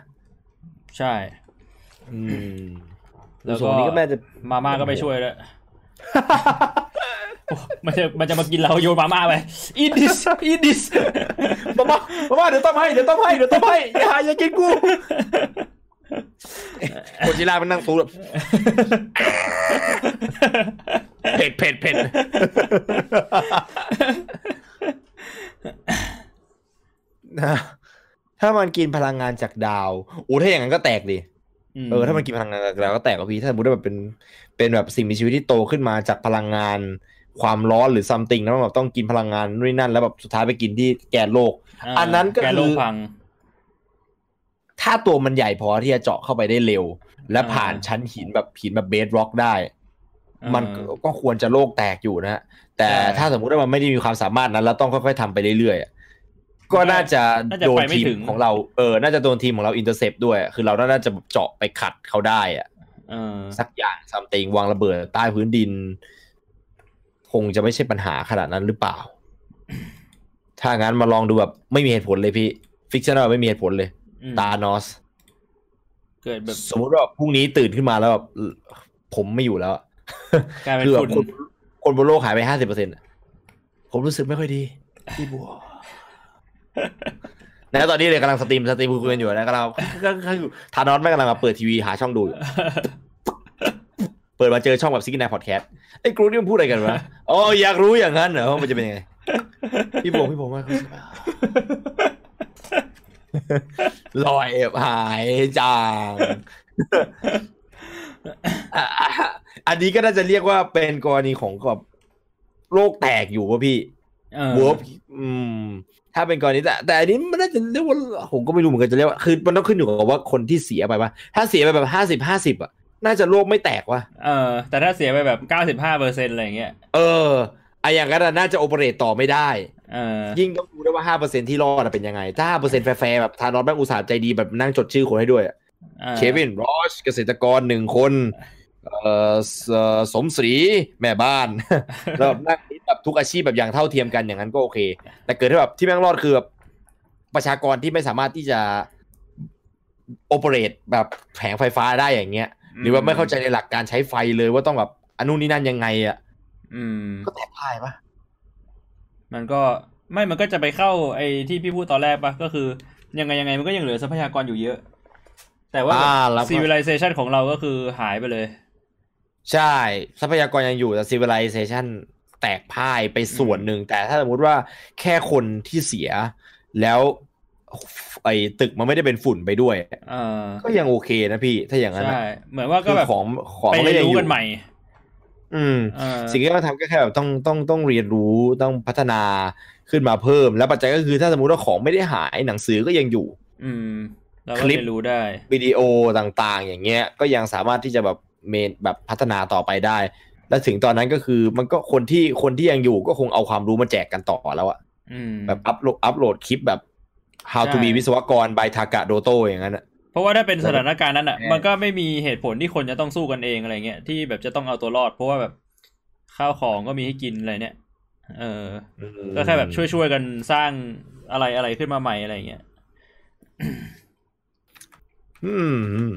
ใช่ อืม แล้วส่ก็วนนี้ก็น่าจะมาม่าก็ไม่ช่วยด้วยโอ้มันจะมันจะมากินเราโยนมาม่าไป eat this eat this มามามามาเดี๋ยวต้มให้เดี๋ยวต้มให้เดี๋ยวต้มให้อย่าอย่ากินกูโคจิล่ามันนั่งซูแบบเผ็ดเผ็ดเผ็ด นะถ้ามันกินพลังงานจากดาวโอ้ถ้าอย่างนั้นก็แตกดิเออถ้ามันกินพลังงานจากดาวก็แตกกับพี่ถ้าสมมติว่าแบบเป็นเป็นแบบสิ่งมีชีวิตที่โตขึ้นมาจากพลังงานความร้อนหรือซัมติงแล้วมันแบบต้องกินพลังงานนู่นนนั่น แล้วแบบสุดท้ายไปกินที่แกนโลกาอันนั้นก็แกคือโลกพังถ้าตัวมันใหญ่พอที่จะเจาะเข้าไปได้เร็ว และอ่าผ่านชั้นหินแบบหินแบบเบสร็อกได้อ่ามันก็ก็ควรจะโลกแตกอยู่นะฮะแต่ใช่ถ้าสมมุติว่ามันไม่ได้มีความสามารถนั้น แล้วต้องค่อยๆทำไปเรื่อยๆอะ ก็น่าจะน่าจะโดนไปไม่ทันถึงของเราเออ น่าจะโดนทีมของเรา intercept ด้วย คือเราน่าจะเจาะไปขัดเขาได้อะเออสักอย่าง somethingวางระเบิดใต้พื้นดิน คงจะไม่ใช่ปัญหาขนาดนั้นหรือเปล่า ถ้างั้นมาลองดูแบบไม่มีเหตุผลเลยพี่ fiction ไม่มีเหตุผลเลยอืมทานอส เกิดแบบสมมุติว่าพรุ่งนี้ตื่นขึ้นมาแล้วแบบผมไม่อยู่แล้วอะกลายเป็นคือแบบฝุ่นคนคนบนโลกหายไปห้าสิบเปอร์เซ็นต์ผมรู้สึกไม่ค่อยดี พี่บัว นะตอนนี้เลยกำลัง stream stream คุยกันอยู่นะกำลังก็ก็อยู่ทานอสไม่กำลังมาเปิดทีวีหาช่องดูอยู่เปิดมาเจอช่องแบบซิกนายพอดแคสต์ไอ้กรุ๊ปนี่มันพูดอะไรกันวะอ๋ออยากรู้อย่างนั้นเหรอว่ามันจะเป็นยังไง พี่บงพี่บงว่าเขาสลายลอยหายจางอะอะอันนี้ก็น่าจะเรียกว่าเป็นกรณีของแบบโลกแตกอยู่ป่ะพี่เออวอร์อืม ถ้าเป็นกรณีแต่แต่อันนี้มันน่าจะเรียกว่าผมก็ไม่รู้เหมือนกันจะเรียกว่าคือมันต้องขึ้นอยู่กับว่าคนที่เสียไปปะถ้าเสียไปแบบห้าสิบห้าสิบอะน่าจะโลกไม่แตกว่ะเออ แต่ถ้าเสียไปแบบเก้าสิบห้าเปอร์เซ็นอะไรอย่างเงี้ยเออไอะอย่างนั้นอะน่าจะ operate ต่อไม่ได้เออยิ่งต้องดูด้วยว่าห้าเปอร์เซ็นที่รอดอะเป็นยังไง ถ้าห้าเปอร์เซ็นแฟร์ๆแบบทานอสแม่งอุตส่าห์ใจดีแบบนั่งจดชื่อคนให้ด้วยอะอ่าเควินรอชเกษตรกรหนึ่งคนเอ่อ สเอ่อสมศรีแม่บ้านแล้วแบบนั่งแบบทุกอาชีพแบบอย่างเท่าเทียมกันอย่างนั้นก็โอเค แต่เกิดที่แบบที่แม่งรอดคือแบบประชากรที่ไม่สามารถที่จะโอเปเรตแบบแผงไฟฟ้าได้อย่างเงี้ย หรือว่าไม่เข้าใจในหลักการใช้ไฟเลยว่าต้องแบบอนุนี่นั่นยังไงอะอืมก็แตกพ่ายปะมันก็ไม่มันก็จะไปเข้าไอ้ที่พี่พูดตอนแรกปะก็คือ ยังไงยังไงมันก็ยังเหลือทรัพยากรอยู่เยอะ แต่ว่าอ่าแล้วก็ civilization ของเราก็คือหายไปเลย ใช่ ทรัพยากรยังอยู่แต่ civilization แตกพ่ายไปส่วนหนึ่ง แต่ถ้าสมมติว่าแค่คนที่เสีย แล้วไอ้ตึกมันไม่ได้เป็นฝุ่นไปด้วยเออก็ยังโอเคนะพี่ ถ้าอย่างนั้นใช่นะเหมือนว่าก็คือแบบของของไปมันเรียนก็ยังรู้อยู่กันใหม่ อืมเออสิ่งที่ต้องทำก็แค่แบบต้องต้องต้องเรียนรู้ต้องพัฒนาขึ้นมาเพิ่ม แล้วปัจจัยก็คือถ้าสมมติว่าของไม่ได้หายหนังสือก็ยังอยู่ อืมเราก็คลิปเรียนรู้ได้วิดีโอต่างๆ อย่างเงี้ย ก็ยังสามารถที่จะแบบ เมนแบบพัฒนาต่อไปได้ และถึงตอนนั้นก็คือมันก็คนที่คนที่ยังอยู่ก็คงเอาความรู้มาแจกกันต่อแล้วอะอืมแบบอัพโหลดอัพโหลดคลิปแบบ how to ใช่ be วิศวกร by ทากะโดโตอย่างนั้นอะเพราะว่าถ้าเป็นสถานการณ์นั้นอะแน่มันก็ไม่มีเหตุผลที่คนจะต้องสู้กันเองอะไรเงี้ยที่แบบจะต้องเอาตัวรอด เพราะว่าแบบข้าวของก็มีให้กินอะไรเนี่ย เออ ก็แค่แบบช่วยช่วยๆกันสร้างอะไรอะไรขึ้นมาใหม่อะไรเงี้ย อืม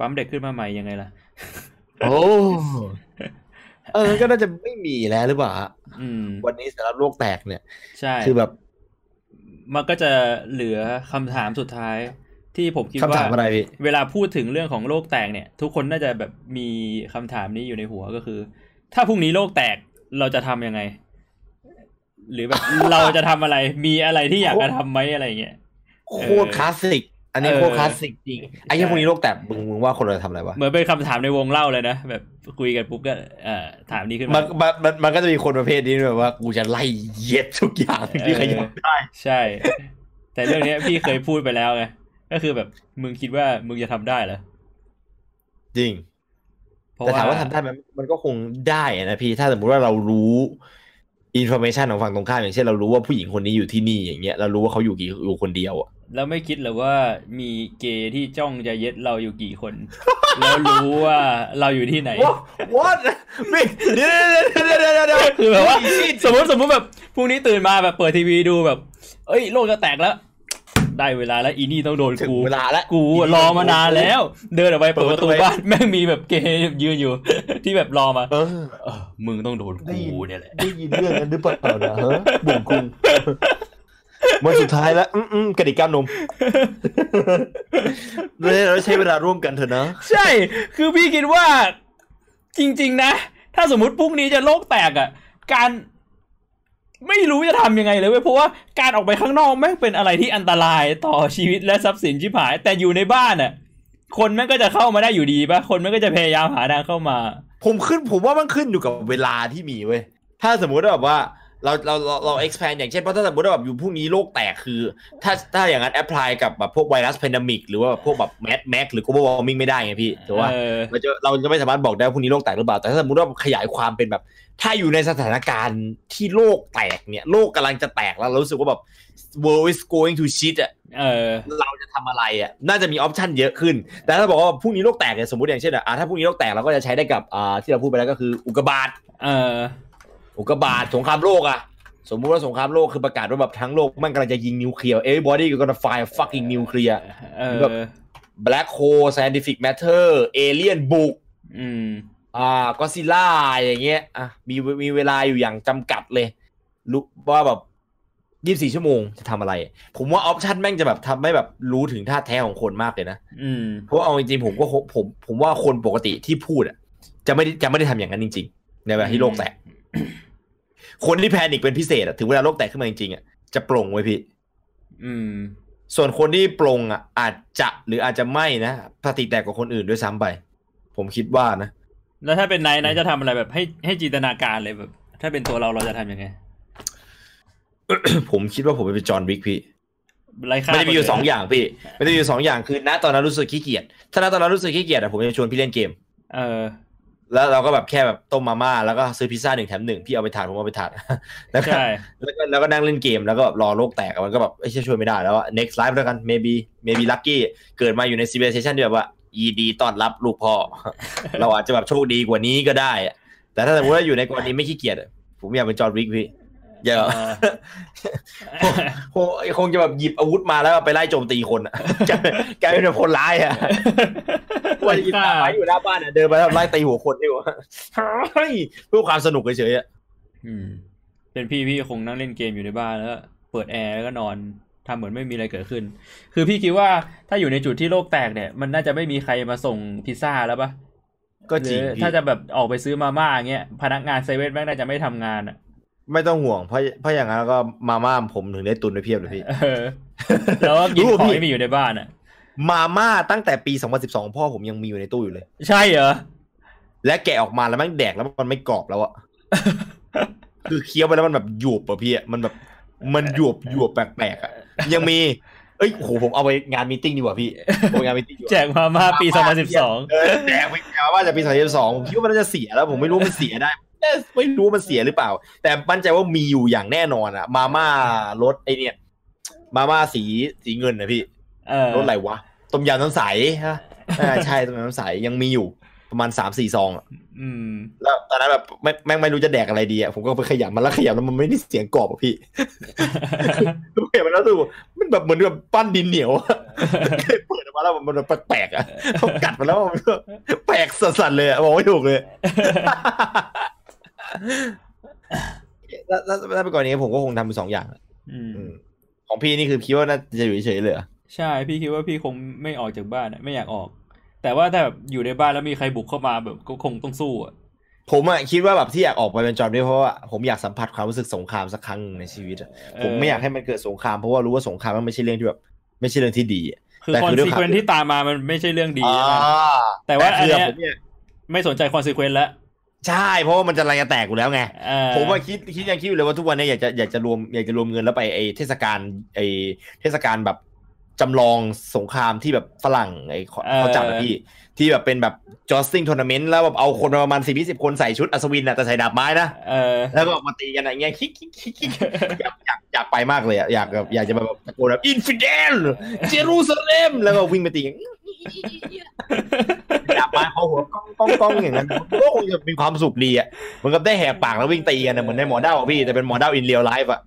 ปั๊มเด็กขึ้นมาใหม่ยังไงล่ะ โอ้เออก็น่าจะไม่มีแล้วหรือเปล่าฮะอืมวันนี้สำหรับโลกแตกเนี่ย ใช่คือแบบ มันก็จะเหลือคำถามสุดท้าย ที่ผมคิดคำว่าถามอะไรพี่เวลาพูดถึงเรื่องของโลกแตกเนี่ย ทุกคนน่าจะแบบมีคำถามนี้อยู่ในหัวก็คือ ถ้าพรุ่งนี้โลกแตกเราจะทำยังไง หรือแบบเราจะทำอะไร มีอะไรที่อยากจะทำไหมอะไรเงี้ยโคตรคลาสสิก อันนี้เออโคตรคลาสสิกจริงไอ้ที่พวกนี้โลกแตกมึงมึงว่าคนเราจะทำอะไรวะเหมือนเป็นคำถามในวงเล่าเลยนะแบบคุยกันปุ๊บก็เอ่อถามนี้ขึ้นมัมานมันมันมันก็จะมีคนประเภทนี้แบบว่ากูจะไล่เหยียดทุกอย่างที่ขยับได้ใช่ แต่เรื่องเนี้ยพี่เคยพูดไปแล้วไงก็คือแบบมึงคิดว่ามึงจะทำได้เหรอจริงเพราะแต่ว่าถามว่าทำได้ไหมมันก็คงได้นะพี่ถ้าสมมติว่าเรารู้ information ของฝั่งตรงข้ามอย่างเช่นเรารู้ว่าผู้หญิงคนนี้อยู่ที่นี่อย่างเงี้ยเรารู้ว่าเขาอยู่กี่อยู่คนเดียวอะ แล้วไม่คิดเหรอว่ามีเกย์ที่จ้องจะเย็ดเราอยู่กี่คน แล้วรู้ว่าเราอยู่ที่ไหน what ไม่เดี๋ยวเดี๋ยวเดี๋ยวเดี๋ยวเดี๋ยวคือแบบว่าสมมติสมมติแบบพรุ่งนี้ตื่นมาแบบเปิดทีวีดูแบบ เอ้ยโลกจะแตกแล้ว ได้เวลาแล้วอีนี่ต้องโดนถึงกูเวลาแล้วกูรอมานานแล้ว เดินออกไปเปิดประตูเปิดประตูบ้านแม่งมีแบบเกย์ยืนอยู่ ที่แบบรอมาเออเออมึงต้องโดนได้ยินกูเนี่ยแหละได้ยินเรื่องนั้นหรือเปล่านะฮะบุ๋มคุง วันสุดท้ายแล้วอืมอืมกระดิกก้ามนมเราใช้เวลาร่วมกันเถอะนะ ใช่ คือพี่คิดว่า จริง ๆ นะ ถ้าสมมติพรุ่งนี้จะโลกแตกอะ การไม่รู้จะทำยังไงเลยเว้ยเพราะว่าการออกไปข้างนอกแม่งเป็นอะไรที่อันตรายต่อชีวิตและทรัพย์สินชิบหาย แต่อยู่ในบ้านอะ คนแม่งก็จะเข้ามาได้อยู่ดีปะคนแม่งก็จะพยายามหาทางเข้ามา ผมขึ้นผมว่ามันขึ้นอยู่กับเวลาที่มีเว้ยถ้าสมมุติว่าแบบว่า เราเราเราเรา expand อย่างเช่นเพราะถ้าสมมติว่าแบบอยู่พรุ่งนี้โลกแตกคือ ถ้าถ้าอย่างนั้น apply กับแบบพวกไวรัส pandemic หรือว่าพวกแบบ Mad Max หรือ global warming ไม่ได้ไงพี่ถูกป่ะเออเราจะเราจะไม่สามารถบอกได้ว่าพรุ่งนี้โลกแตกหรือเปล่า แต่ถ้าสมมติว่าขยายความเป็นแบบ ถ้าอยู่ในสถานการณ์ที่โลกแตกเนี่ยโลกกำลังจะแตกแล้วเรารู้สึกว่าแบบ world is going to shit อะเออเราจะทำอะไรอะน่าจะมีออปชันเยอะขึ้น แต่ถ้าบอกว่าพรุ่งนี้โลกแตกเนี่ยสมมติอย่างเช่นอะถ้าพรุ่งนี้โลกแตกเราก็จะใช้ได้กับอ่าที่เราพูดไปแล้วก็คืออุกกาบาตเออ อุกกาบาตสงครามโลกอะสมมุติว่าสงครามโลกคือประกาศว่าแบบทั้งโลกมันกำลังจะยิงนิวเคลียร์ everybody gonna fire fucking nuclear เออแบบ black hole scientific matter alien บุกอืมอ่าก็ซิล่าอย่างเงี้ยอะมีมีเวลาอยู่อย่างจำกัดเลยรู้ว่าแบบยี่สิบสี่ชั่วโมงจะทำอะไร ผมว่าออปชันแม่งจะแบบทำให้แบบรู้ถึงท่าแท้ของคนมากเลยนะอืมเพราะว่าเอาจริงๆผมก็คงผม ผมว่าคนปกติที่พูดอะ จะไม่ได้จะไม่ได้ทำอย่างนั้นจริงๆในเวลาที่โลกแตก คนที่แพนิคเป็นพิเศษอะถึงเวลาโลกแตกขึ้นมาจริงๆอะจะปลงไว้พี่ อืม ส่วนคนที่ปลงอะอาจจะหรืออาจจะไม่นะสติแตกกว่าคนอื่นด้วยซ้ำไป ผมคิดว่านะแล้วถ้าเป็นไนท์ไนท์จะทำอะไรแบบ ให้ให้จินตนาการเลยแบบ ถ้าเป็นตัวเราเราจะทำยังไง ผมคิดว่าผมเป็นจอห์นวิกพี่ไร้ค่ามันจะมีอยู่คนสองอย่างพี่มันจะมีอยู่สองอย่างคือณตอนนั้นรู้สึกขี้เกียจถ้าณตอนนั้นรู้สึกขี้เกียจอะผมจะชวนพี่เล่นเกม เออ แล้วเราก็แบบแค่แบบต้มมาม่าแล้วก็ซื้อพิซซ่าหนึ่งแถมหนึ่งพี่เอาไปทานผมเอาไปทานแล้วก็ใช่แล้วก็แล้วก็นั่งเล่นเกมแล้วก็แบบรอโลกแตกอะมันก็แบบเอ้ยช่วยไม่ได้แล้วอะ next life แล้วกัน maybe maybe lucky เกิดมาอยู่ใน civilization ที่แบบว่ายีดีต้อนรับลูกพ่อ เราอาจจะแบบโชคดีกว่านี้ก็ได้อะแต่ถ้าสมมติว่าอยู่ในกรณีไม่ขี้เกียจอะผมอยากเป็นจอร์นวิกพี่ อย่าเออคงคงจะแบบหยิบอาวุธมาแล้วไปไล่โจมตีคนอะกลายกลายเป็นแบบคนร้ายอะวันยิงตาไม้อยู่หน้าบ้านอะเดินไปแล้วไล่ตีหัวคนดีกว่าเฮ้ยเพื่อความสนุกเฉยๆอะอืมเป็นพี่พี่คงนั่งเล่นเกมอยู่ในบ้านแล้วเปิดแอร์แล้วก็นอนทำเหมือนไม่มีอะไรเกิดขึ้น คือพี่คิดว่าถ้าอยู่ในจุดที่โลกแตกเนี่ย มันน่าจะไม่มีใครมาส่งพิซซ่าแล้วปะก็จริงหอพี่ถ้าจะแบบออกไปซื้อมาม่าอย่างเงี้ยพนักงานเซเว่นแม่งน่าจะไม่ทำงานอะ ไม่ต้องห่วงเพราะเพราะอย่างนั้นก็มาม่าผมถึงได้ตุนไปเพียบเลยพี่เออแล้วก็กินรู้ของพี่ที่มีอยู่ในบ้านอะ มาม่าตั้งแต่ปี 2012 พ่อผมยังมีอยู่ในตู้อยู่เลย ใช่เหรอ และแกะออกมาแล้วมันแดกแล้วมันไม่กรอบแล้วอะคือเคี้ยวไปแล้วมันแบบหยวบอะพี่อะมันแบบมันหยวบหยวบแปลกๆอะยังมี เอ้ยโหผมเอาไปงาน meeting ดีกว่าพี่ผมไปงาน meeting ดีกว่าแจกมาม่าปี 2012เออแดกไปแกว่าจะปี 2012ผมคิดว่ามันน่าจะเสียแล้ว ผมไม่รู้มันเสียได้แต่ ไม่รู้มันเสียหรือเปล่า แต่มั่นใจว่ามีอยู่อย่างแน่นอนอะมาม่ารสไอเนี่ย มาม่าสีสีเงินนะพี่เออรสอะไรวะต้มยำน้ำใสฮะอ่าใช่ต้มยำน้ำใสยังมีอยู่ประมาณสามสี่ซองอะอืมแล้วตอนนั้นแบบไม่แม่งไม่รู้จะแดกอะไรดีอะผมก็ไปขยำมันแล้วขยำแล้วมันไม่ได้เสียงกรอบอะพี่ผมเห็นมันแล้วดูมันแบบเหมือนแบบปั้นดินเหนียวอะเปิดออกมาแล้วมันแบบแปลกๆอะผมกัดมันแล้วมันก็แปลกสั่นๆเลยอะบอกไม่ถูกเลย แล้วแล้วแล้วไปก่อนนี้ผมก็คงทำเป็นสองอย่างอะอืมอืมของพี่นี่คือคิดว่าน่าจะอยู่เฉยๆเลยเหรอใช่ พี่คิดว่าพี่คงไม่ออกจากบ้านอะไม่อยากออก แต่ว่าถ้าแบบอยู่ในบ้านแล้วมีใครบุกเข้ามาแบบก็คงต้องสู้อะผมอะคิดว่าแบบที่อยากออกไปเป็นจอร์นด้วยเพราะว่าผมอยากสัมผัสความรู้สึกสงครามสักครั้งหนึ่งในชีวิตอะผมไม่อยากให้มันเกิดสงครามเพราะว่ารู้ว่าสงครามมันไม่ใช่เรื่องที่แบบไม่ใช่เรื่องที่ดีอะคือแต่คอนคือด้วยซีความเควนที่ตามมามันไม่ใช่เรื่องดีอ่านะแต่ว่าอันคือเนี้ยผมเนี่ยไม่สนใจ consequence แล้ว ใช่เพราะว่ามันจะอะไรจะแตกอยู่แล้วไงเออผมว่าคิดคิดยังคิดอยู่เลยว่าทุกวันเนี้อยากจะอยากจะรวมอยากจะรวมเงินแล้วไปไอเทศกาลไอเทศกาลแบบจำลองสงครามที่แบบฝรั่งไอเขาเขาจัดอะพี่ ที่แบบเป็นแบบ jousting tournament แล้วแบบเอาคนมาประมาณสิบยี่สิบคนใส่ชุดอัศวินอะแต่ใส่ดาบไม้นะเออแล้วก็มาตีกันอะไรเงี้ยคิกคิกคิกคิกอยากอยากอยากไปมากเลยอะอยากแบบอยากจะแบบตะโกนแบบ infidel Jerusalem แล้วก็วิ่งไปตีกันดาบ ไม้เขาหัวก้องก้องอย่างนั้นก็คงจะมีความสุขดีอะเหมือนกับได้แหกปากแล้ววิ่งตีกันเหมือนใน Mordhau อะพี่แต่เป็น Mordhau in real life อะ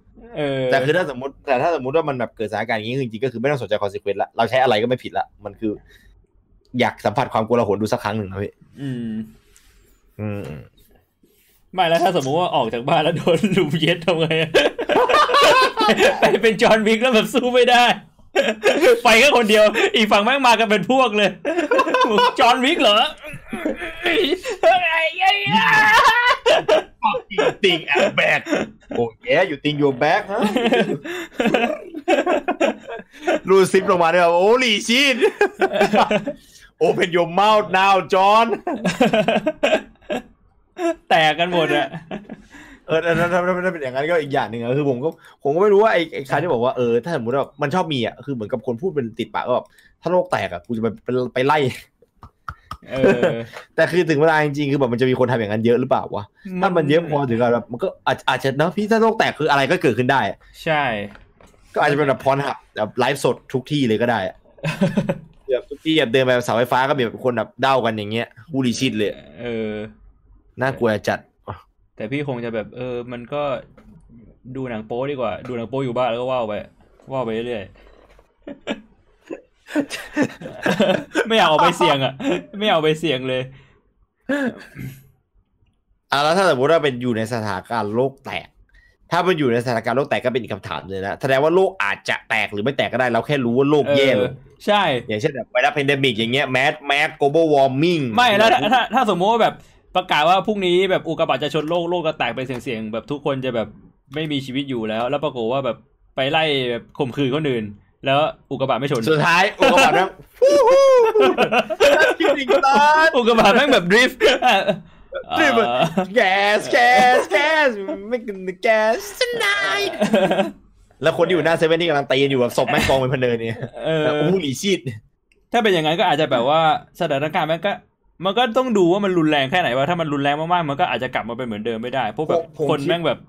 แต่คือถ้าสมมติแต่ถ้าสมมติว่ามันแบบเกิดสถานการณ์อย่างนี้จริงๆก็คือไม่ต้องสนใจ consequence ละเราใช้อะไรก็ไม่ผิดละมันคือ อยากสัมผัสความกลัวหนดูสักครั้งหนึ่งนะพี่อืม อืมไม่แล้วถ้าสมมุติว่าออกจากบ้านแล้วโดนรุมเย็ดทำไงไปเป็นจอห์นวิกแล้วแบบสู้ไม่ได้ ไปแค่คนเดียว อีกฝั่งแม่งมากันเป็นพวกเลยจอห์นวิกเหรอ think I'm back โอ้ย you think you're back ฮะรูดซิปลงมาเนี่ยโอ้ลีชีน Open your mouth now John แตกกันหมดอะเออถ้าถ้าถ้าถ้าเป็นอย่างนั้นก็อีกอย่างหนึ่งอะคือผมก็ผมก็ไม่รู้ว่าไอ้ไอ้คาที่บอกว่าเออถ้าสมมติว่ามันชอบมีอะคือเหมือนกับคนพูดเป็นติดปากก็แบบถ้าโลกแตกอะกูจะไปไปไปไล่เออ แต่คือถึงเวลาจริงๆคือแบบมันจะมีคนทำอย่างนั้นเยอะหรือเปล่าวะถ้ามันเยอะพอถึงกับแบบมันก็อาจอาจจะเนอะพี่ถ้าโลกแตกคืออะไรก็เกิดขึ้นได้อะใช่ ก็อาจจะเป็นแบบพรหับแบบไลฟ์สดทุกที่เลยก็ได้อะแบบทุกที่แบบเดินไปเสาไฟฟ้าก็มีแบบคนแบบเด้ากันอย่างเงี้ยฮูลีชิดเลย เออน่ากลัวจัด แต่พี่คงจะแบบ เออ มันก็ดูหนังโป๊ดีกว่า ดูหนังโป๊อยู่บ้านแล้วก็ว่าวไปว่าวไปเรื่อยๆไม่อยากออกไปเสี่ยงอะ ไม่อยากออกไปเสี่ยงเลยอะแล้วถ้าสมมติว่าเป็นอยู่ในสถานการณ์โลกแตก ถ้ามันอยู่ในสถานการณ์โลกแตกก็เป็นอีกคำถามเลยนะแสดงว่าโลกอาจจะแตกหรือไม่แตกก็ได้เราแค่รู้ว่าโลกแย่ลงเออใช่ อย่างเช่นแบบไวรัส pandemic อย่างเงี้ย Mad Max global warming ไม่แล้วถ้าถ้าถ้าสมมติว่าแบบ ประกาศว่าพรุ่งนี้แบบอุกกาบาตจะชนโลกโลกก็แตกเป็นเสียงๆแบบทุกคนจะแบบไม่มีชีวิตอยู่แล้ว แล้วปรากฏว่าแบบไปไล่แบบข่มขืนคนอื่น แล้วอุกกาบาตไม่ชนสุดท้ายอุกกาบาตนั้นคิดอีกตอนอุกกาบาตแม่งแบบดริฟต์ Drift แก๊สแก๊สแก๊สไม่กินแก๊ส Tonight. แล้วคนที่อยู่หน้าเซเว่นที่กำลังตีกันอยู่แบบศพแม่งกองเป็นพะเนินเนี่ยเออโอ้โหหลีชีดถ้าเป็นอย่างนั้นก็อาจจะแบบว่าสถานการณ์มันก็ มันก็ต้องดูว่ามันรุนแรงแค่ไหนว่าถ้ามันรุนแรงมากๆมันก็อาจจะกลับมาเป็นเหมือนเดิมไม่ได้เพราะแบบคนแม่งแบบ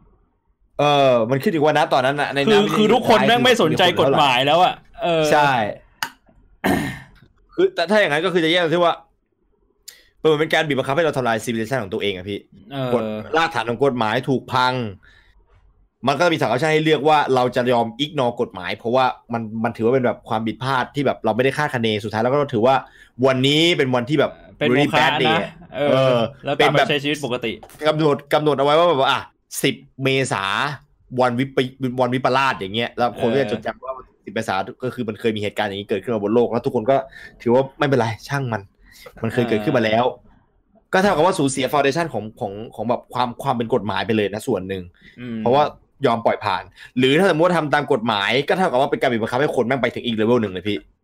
เออ มันขึ้นอยู่ว่านะตอนนั้นอะในคือน้ำคือทุกคนแม่งไม่สนใจกฎหมายแล้วอะเออใช่คือแต่ถ้าอย่างนั้นก็คือจะแยกที่ว่าเออเป็นการบีบบังคับให้เราทำลายซีวิลิชันของตัวเองอะพี่เอกฎอรากฐานของกฎหมายถูกพัง มันก็มีสังกัดให้เลือกว่าเราจะยอมอิกนอกฎหมาย เพราะว่ามันมันถือว่าเป็นแบบความผิดพลาดที่แบบเราไม่ได้คาดคะเนสุดท้ายแล้วก็ถือว่า วันนี้เป็นวันที่แบบ เป็นโม really ฆะ bad day นะเอเอออ แล้วกเป็ลับนมาแบบใช้ชีวิตปกติกำหนดกำหนดเอาไว้ว่าแบบว่าอะสิบเมษาวันวิปวันวิปลาสอย่างเงี้ยแล้วคนก็จะเออจดจำว่าสิบเมษาก็คือมันเคยมีเหตุการณ์อย่างนี้เกิดขึ้นมาบนโลกแล้วทุกคนก็ถือว่าไม่เป็นไรช่างมัน มันเคยเกิดขึ้นมาแล้ว ก็เท่ากับว่าสูญเสียฟ u n เดชันของของของแบบความความเป็นกฎหมายไปเลยนะส่วนหนึ่งอืมเพราะว่ายอมปล่อยผ่าน หรือถ้าสมมติว่าทำตามกฎหมายก็เท่ากับว่าเป็นการบีบบังคับให้คนแม่งไปถึงอีกเลเวลหนึ่งเลยพี่อืม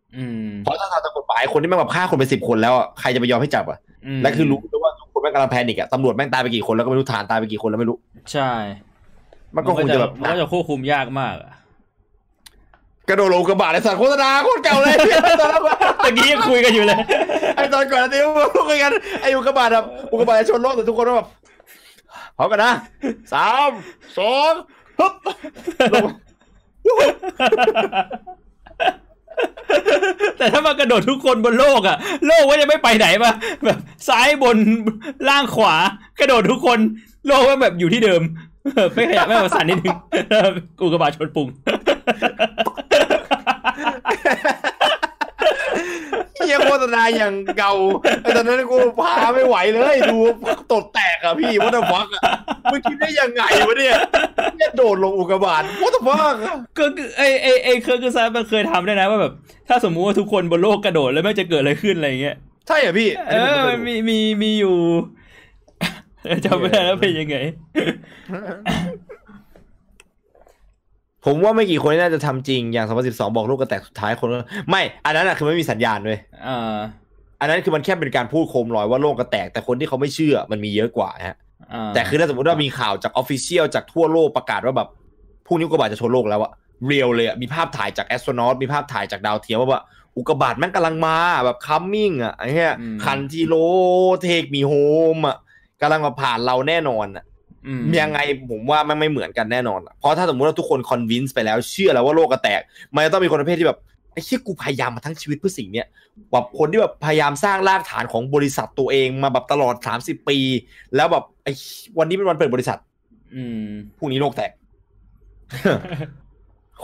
เพราะถ้าทำตามกฎหมายคนที่แม่งแบบฆ่าคนไปสิบคนแล้วอะใครจะไปยอมให้จับอะมและคือรู้ด้วยว่าทุกคนแม่งกำลังแพนิกอะตำรวจแม่งตายไปกี่คนแล้วก็ไม่รู้ฐานตายไปกี่คนแล้วไม่รู้ ใช่ มันก็คงจะแบบมันก็จะควบคุมยากมากอะกระโดดลงกระบะในสัตว์โฆษณาโคตรเก่าเลยตอนนั้นตะกี้ยังคุยกันอยู่เลยไอตอนก่อนที่พูดคุยกันไออุกกาบาตแบบอุกกาบาตจะชนโลกแต่ทุกคนก็แบบพร้อมกันนะสามสองฮึบลง แต่ถ้ามากระโดดทุกคนบนโลกอะโลกว่าจะไม่ไปไหนปะแบบซ้ายบนล่างขวา กระโดดทุกคน โลกว่าแบบอยู่ที่เดิม ไม่ขยับไม่มาสั่นนิดนึงกูกระบาดชนปุง เฮียโฆษณาอย่างเก่าไอตอนนั้นกูพาไม่ไหวเลย ดูตดแตกอะพี่วัตถุฟักอะมึงคิดได้ยังไงวะเนี่ยเนี่ยโดดลงอุกกาบาตวัตถุฟักก็คือไอไอไอเคอร์กซัสมันเคยทำด้วยนะว่าแบบ ถ้าสมมุติว่าทุกคนบนโลกกระโดดแล้วแม่งจะเกิดอะไรขึ้นอะไรอย่างเงี้ยใช่เหรอพี่ เออมันมีมีมีอยู่จำไม่ได้แล้วเป็นยังไง ผมว่าไม่กี่คนน่าจะทำจริงอย่าง 2012 บอกลูกกระแตกสุดท้ายคนก็ไม่ อันนั้นอะคือไม่มีสัญญาณเลยอ่าอันนั้นคือมันแค่เป็นการพูดโคมลอยว่าโลกจะแตกแต่คนที่เขาไม่เชื่อมันมีเยอะกว่าฮะอ่าแต่คือถ้าสมมติว่ามีข่าวจาก official จากทั่วโลกประกาศว่าแบบพรุ่งนี้อุกกาบาตจะชนโลกแล้วอะ real เลยอะมีภาพถ่ายจาก astronaut มีภาพถ่ายจากดาวเทียมว่าแบบอุกกาบาตแม่งกำลังมาแบบ coming อะไอ้เหี้ย country road take me home อะกำลังมาผ่านเราแน่นอนอะอืม ยังไงผมว่ามันไม่เหมือนกันแน่นอนอะเพราะถ้าสมมติว่าทุกคน convince ไปแล้วเชื่อแล้วว่าโลกจะแตก มันจะต้องมีคนประเภทที่แบบไอ้เชี่ยกูพยายามมาทั้งชีวิตเพื่อสิ่งเนี้ยแบบคนที่แบบพยายามสร้างรากฐานของบริษัทตัวเองมาแบบตลอด30ปี แล้วแบบไอ้วันนี้เป็นวันเปิดบริษัท อืมพรุ่งนี้โลกแตก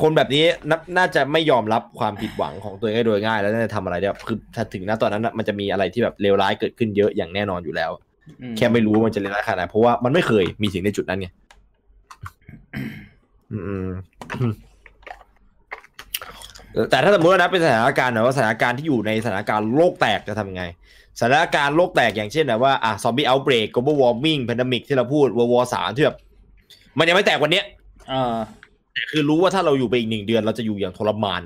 คนแบบนี้นาน่าจะไม่ยอมรับความผิดหวังของตัวเองได้โดยง่าย แล้วน่าจะทำอะไรได้แบบคือถ้าถึงณตอนนั้นน่ะมันจะมีอะไรที่แบบเลวร้ายเกิดขึ้นเยอะอย่างแน่นอนอยู่แล้วอื แค่ไม่รู้ว่ามันจะเลวร้ายขนาดไหนเพราะว่ามันไม่เคยมีถึงในจุดนั้นไงอืมแต่ถ้าสมมติว่านะเป็นสถานการณ์แบบว่าสถานการณ์ที่อยู่ในสถานการณ์โลกแตกจะทำยังไง สถานการณ์โลกแตกอย่างเช่นแบบว่าอะซอมบี้เอาเบรก global warming pandemic ที่เราพูด world war สามที่แบบมันยังไม่แตกวันเนี้ยอ่าแต่คือรู้ว่าถ้าเราอยู่ไปอีกหนึ่งเดือนเราจะอยู่อย่างทรมาน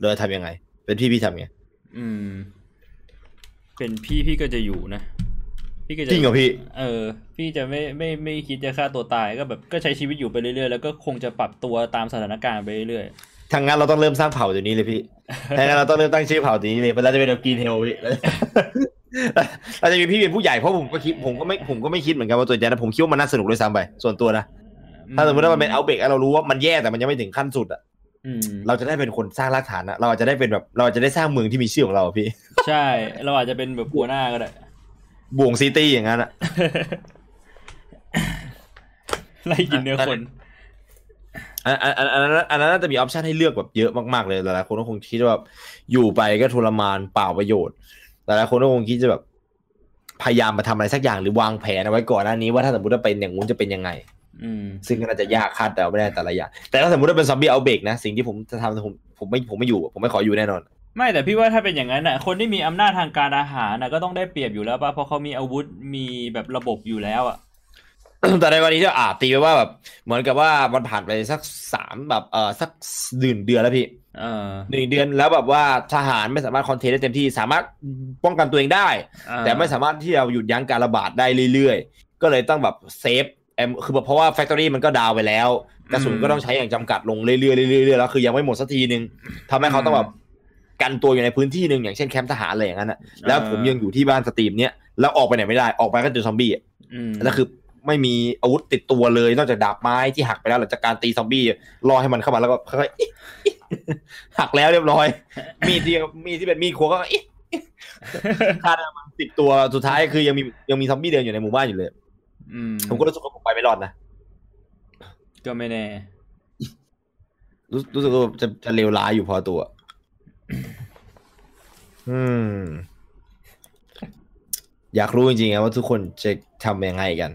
เราจะทำยังไง เป็นพี่พี่ทำไงอืม เป็นพี่พี่ก็จะอยู่นะ พี่ก็จะจริงเหรอพี่ เออ พี่จะไม่ไม่ไม่คิดจะฆ่าตัวตายก็แบบก็ใช้ชีวิตอยู่ไปเรื่อยๆแล้วก็คงจะปรับตัวตามสถานการณ์ไปเรื่อยทางงานเราต้องเริ่มสร้างเผ่าเดี๋ยวนี้เลยพี่ทางงานเราต้องเริ่มตั้งชื่อเผ่าเดี๋ยวนี้เลยเราจะเป็นกีนเฮลพี่เราจะมีพี่เป็นผู้ใหญ่เพราะผมก็คิดผมก็ไม่ผมก็ไม่คิดเหมือนกันว่าตัวจะนะผมคิดว่ามันน่าสนุกด้วยซ้ำไปส่วนตัวนะๆถ้าสมมติว่ามันเป็นเอาเบกเรารู้ว่ามันแย่แต่มันยังไม่ถึงขั้นสุดอะอืมเราจะได้เป็นคนสร้างรากฐานอะเราอาจจะได้เป็นแบบ เราอาจจะได้สร้างเมืองที่มีชื่อของเราอะพี่ ใช่ เราอาจจะเป็นแบบหัวหน้าก็ได้ บวงซิตี้อย่างนั้นอะไล่กินเนื้อคนอันอันอันอันนั้นอันนั้นน่าจะมีออปชันให้เลือกแบบเยอะมากๆเลยหลายๆคนก็คงคิดว่าแบบอยู่ไปก็ทรมานเปล่าประโยชน์หลายๆคนก็คงคิดจะแบบพยายามมาทำอะไรสักอย่างหรือวางแผนเอาไว้ก่อนหน้านี้ว่าถ้าสมมติว่าเป็นอย่างงู้นจะเป็นยังไงอืมซึ่งก็น่าจะยากคาดเดาไม่ได้แต่ละอย่างแต่ถ้าสมมติว่าเป็นซอมบี้เอาเบกนะสิ่งที่ผมจะทำผมผมไม่ผมไม่อยู่ ผมไม่ขออยู่แน่นอน ไม่แต่พี่ว่าถ้าเป็นอย่างนั้นน่ะ คนที่มีอำนาจทางการทหารน่ะก็ต้องได้เปรียบอยู่แล้วป่ะเพราะเขามีอาวุธมีแบบระบบอยู่แล้วอะ แต่ในวันนี้ที่อาตีไปว่าแบบเหมือนกับว่ามันผ่านไปสักสามแบบเออสักหนึ่งเดือนแล้วพี่เออหนึ่งเดือนแล้วแบบว่าทหารไม่สามารถ contain ได้เต็มที่สามารถป้องกันตัวเองได้อ่าแต่ไม่สามารถที่จะหยุดยั้งการระบาดได้เรื่อยๆ ก็เลยต้องแบบ save ammo คือแบบเพราะว่า factory มันก็ down ไปแล้ว กระสุนก็ต้องใช้อย่างจำกัดลงเรื่อยๆเรื่อยๆเรื่อยๆแล้วคือยังไม่หมดสักทีนึงทำให้เขาต้องแบบ กันตัวอยู่ในพื้นที่หนึ่งอย่างเช่นแคมป์ทหารอะไรอย่างนั้นนะแล้วผมยังอยู่ที่บ้าน stream เนี้ยแล้วออกไปไหนไม่ได้ออกไปก็เจอซอมบี้อะอืมแล้วคือไม่มีอาวุธติดตัวเลย นอกจากดาบไม้ที่หักไปแล้วหลังจากการตีซอมบี้รอให้มันเข้ามาแล้วก็ค่อยๆอิ๊ะอิ๊ะหักแล้วเรียบร้อย มีดที่มีดที่เป็นมีดครัวก็อิ๊ะอิ๊ะคาดว่ามันติดตัวสุดท้ายคือยังมียังมีซอมบี้เดินอยู่ในหมู่บ้านอยู่เลยอืมผมก็รู้สึกว่าผมไปไม่รอดนะก็ไม่แน่ รู้รู้สึกว่าจะจะเลวร้ายอยู่พอตัว อืม อยากรู้จริงๆอะว่าทุกคนจะทำยังไงกัน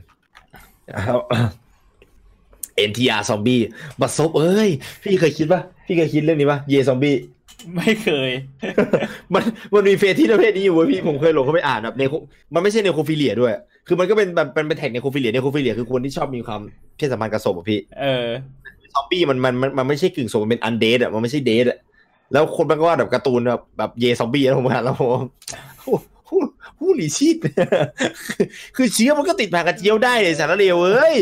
NTR ซอมบี้บัสซบเอ้ย พี่เคยคิดปะพี่เคยคิดเรื่องนี้ปะเยซอมบี้ไม่เคย มันมันมีเฟซที่ประเภทนี้อยู่เว้ยพี่ผมเคยหลงเข้าไปอ่านแบบเนโคมันไม่ใช่ necrophilia ด้วย คือมันก็เป็นแบบเป็นเป็น tag necrophilia necrophilia คือคนที่ชอบมีความเพศสัมพันธ์กับศพอะพี่ เออซอมบี้มันมันมันมันไม่ใช่กึ่งศพมันเป็น undead อะมันไม่ใช่ dead อะ แล้วคนมันก็ว่าแบบการ์ตูนแบบแบบเยซอมบี้แล้วผมอ่านแล้วผมผู้ผู้หลีชีพคือเชื้อมันก็ติดผ่านกระเจี๊ยวได้เลยสารเลวเอ้ย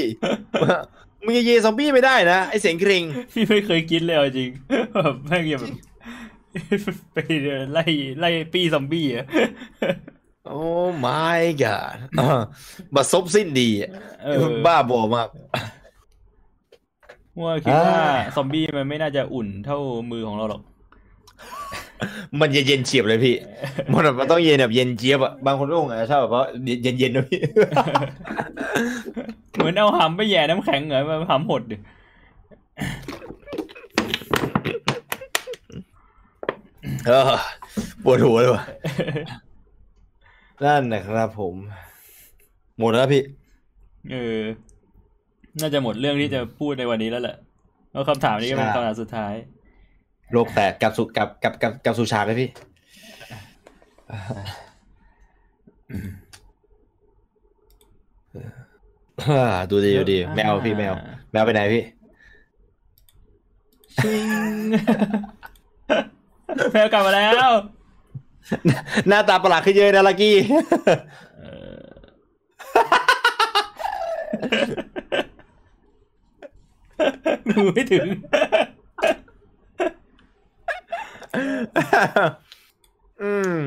มึงจะเยซอมบี้ไม่ได้นะไอเส็งเคร็งพี่ไม่เคยคิดเลยจริงแบบแม่งแบบไปไล่ไล่ปีซอมบี้อะโอ้ my god อะบัดซบสิ้นดีบ้าบอมากว่าคิดว่าอ่าซอมบี้มันไม่น่าจะอุ่นเท่ามือของเราหรอก มันเย็นๆเฉียบเลยพี่ มันแบบมันต้องเย็นแบบเย็นเจี๊ยบอะบางคนก็คงอาจจะชอบแบบเพราะเย็นๆนะพี่ เหมือนเอาหำไปแย่น้ำแข็งเหรอมาหำหดดิเออปวดหัวเลยว่ะนั่นนะครับผม หมดแล้วพี่ เออ น่าจะหมดเรื่องที่จะพูดในวันนี้แล้วแหละเพราะคำถามนี้ก็เป็นใช่คำถามสุดท้าย โลกแตกกลับสู่กลับกลับกลับกลับสู่ฉากเลยพี่อ่าดูดีดูดี แมวพี่แมว แมวไปไหนพี่ชิงแมวกลับมาแล้ว หน้าตาประหลาดขึ้นเยอะนะลักกี้เออมือไม่ถึง อืม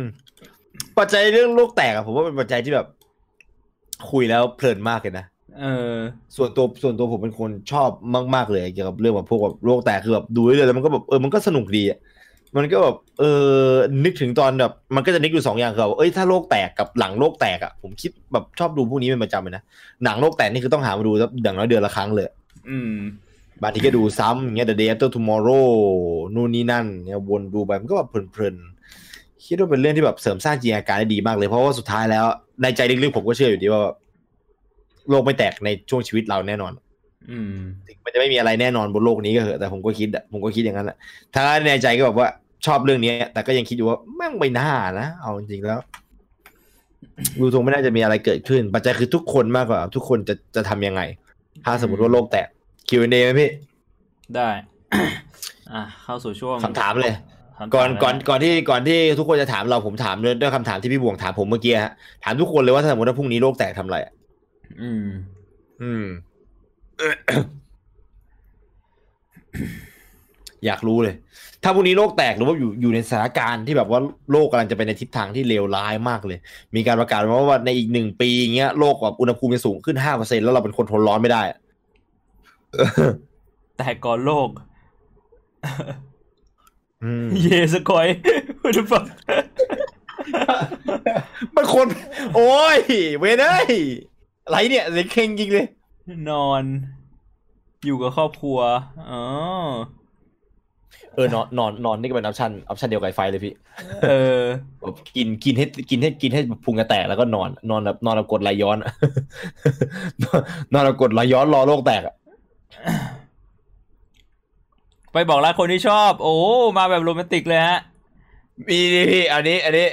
ปัจจัยเรื่องโลกแตกอะผมว่าเป็นปัจจัยที่แบบ คุยแล้วเพลินมากเลยนะเออ ส่วนตัวส่วนตัวผมเป็นคนชอบมากๆเลยเกี่ยวกับเรื่องแบบพวกแบบโลกแตกคือแบบดูเรื่อยๆแล้วมันก็แบบเออมันก็สนุกดีอะมันก็แบบเออนึกถึงตอนแบบ มันก็จะนึกอยู่สองอย่างคือแบบเอ้ยถ้าโลกแตกกับหลังโลกแตกอะผมคิดแบบชอบดูพวกนี้เป็นประจำเลยนะหนังโลกแตกนี่คือต้องหามาดูแล้วอย่างน้อยเดือนละครั้งเลย อืม บางทีก็ดูซ้ำอย่างเงี้ย The Day After Tomorrow นู่นนี่นั่นเนี่ยวนดูไปมันก็แบบเพลินๆ คิดว่าเป็นเรื่องที่แบบเสริมสร้างจินตนาการได้ดีมากเลย เพราะว่าสุดท้ายแล้ว ในใจลึกๆผมก็เชื่ออยู่ดีว่า โลกไม่แตกในช่วงชีวิตเราแน่นอนอืมถึงมันจะไม่มีอะไรแน่นอนบนโลกนี้ก็เหอะแต่ผมก็คิดอะผมก็คิดอย่างนั้นแหละถ้าในใจก็แบบว่าชอบเรื่องนี้แต่ก็ยังคิดอยู่ว่าแม่งไม่น่านะเอาจริงๆแล้วดูทรงไม่น่าจะมีอะไรเกิดขึ้น ปัจจัยคือทุกคนมากกว่า ทุกคนจะจะทำยังไง ถ้าสมมติว่าโลกแตก Q&A ไหมพี่ ได้ อะเข้าสู่ช่วงคำถามเลยคำถามก่อนเลยะก่อนก่อนที่ก่อนที่ทุกคนจะถามเราผมถามด้วยด้วยคำถามที่พี่บวงถามผมเมื่อกี้ฮะถามทุกคนเลยว่าถ้าสมมติว่าพรุ่งนี้โลกแตกทำอะไรอะอืม อืม อยากรู้เลย ถ้าพรุ่งนี้โลกแตกหรือว่าอยู่อยู่ในสถานการณ์ที่แบบว่าโลกกำลังจะไปในทิศทางที่เลวร้ายมากเลย มีการประกาศมาว่าในอีกหนึ่งปีเงี้ยโลกแบบอุณหภูมิจะสูงขึ้นห้าเปอร์เซ็นแล้วเราเป็นคนทนร้อนไม่ได้อะ แต่ก่อนโลกอืมเยสกอย what the fuck มันคน โอ้ย เวยเอ้ยอะไรเนี่ยเส็งเคร็งจริงเลย นอน อยู่กับครอบครัวอ๋อเออนอนนอนนอนนี่ก็เป็น option option เดียวกับไอ้ไฟเลยพี่ เออแบบกินกินให้กินให้กินให้พุงกระแตกแล้วก็นอน นอนแบบนอนแบบกรดไหลย้อนอะนอนแบบกรดไหลย้อนรอโลกแตกอะ ไปบอกรักคนที่ชอบ โอ้มาแบบโรแมนติกเลยฮะมีดิพี่อันนี้ อันนี้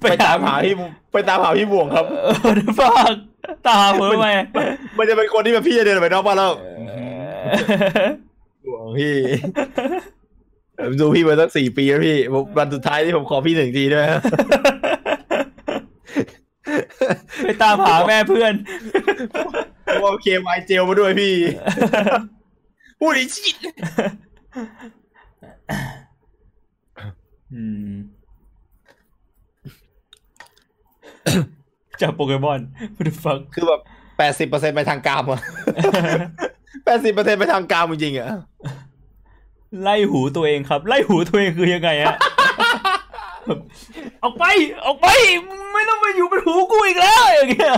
ไปไปตามหาหาพี่ไปตามหาพี่บวงครับเออ the fuck ตามเพิ่มไหมมันจะเป็นคนที่แบบพี่จะเดินไปนอกบ้านแล้วบวงพี่ผมดูพี่มาตั้งสี่ปีแล้วพี่ผมวันสุดท้ายที่ผมขอพี่หนึ่งทีด้วยไปตามหาแม่เพื่อนผมเอาเคมไอเจลมาด้วยพี่ พูดอีชิตอืมจากโปเกมอน what the fuck คือแบบแปดสิบเปอร์เซ็นไปทางกามอะแปดสิบเปอร์เซ็นไปทางกามจริงๆอะไล่หูตัวเองครับ ไล่หูตัวเองคือยังไงฮะแบบออกไป ออกไป ไม่ต้องมาอยู่เป็นหูกูอีกแล้วอย่างเงี้ย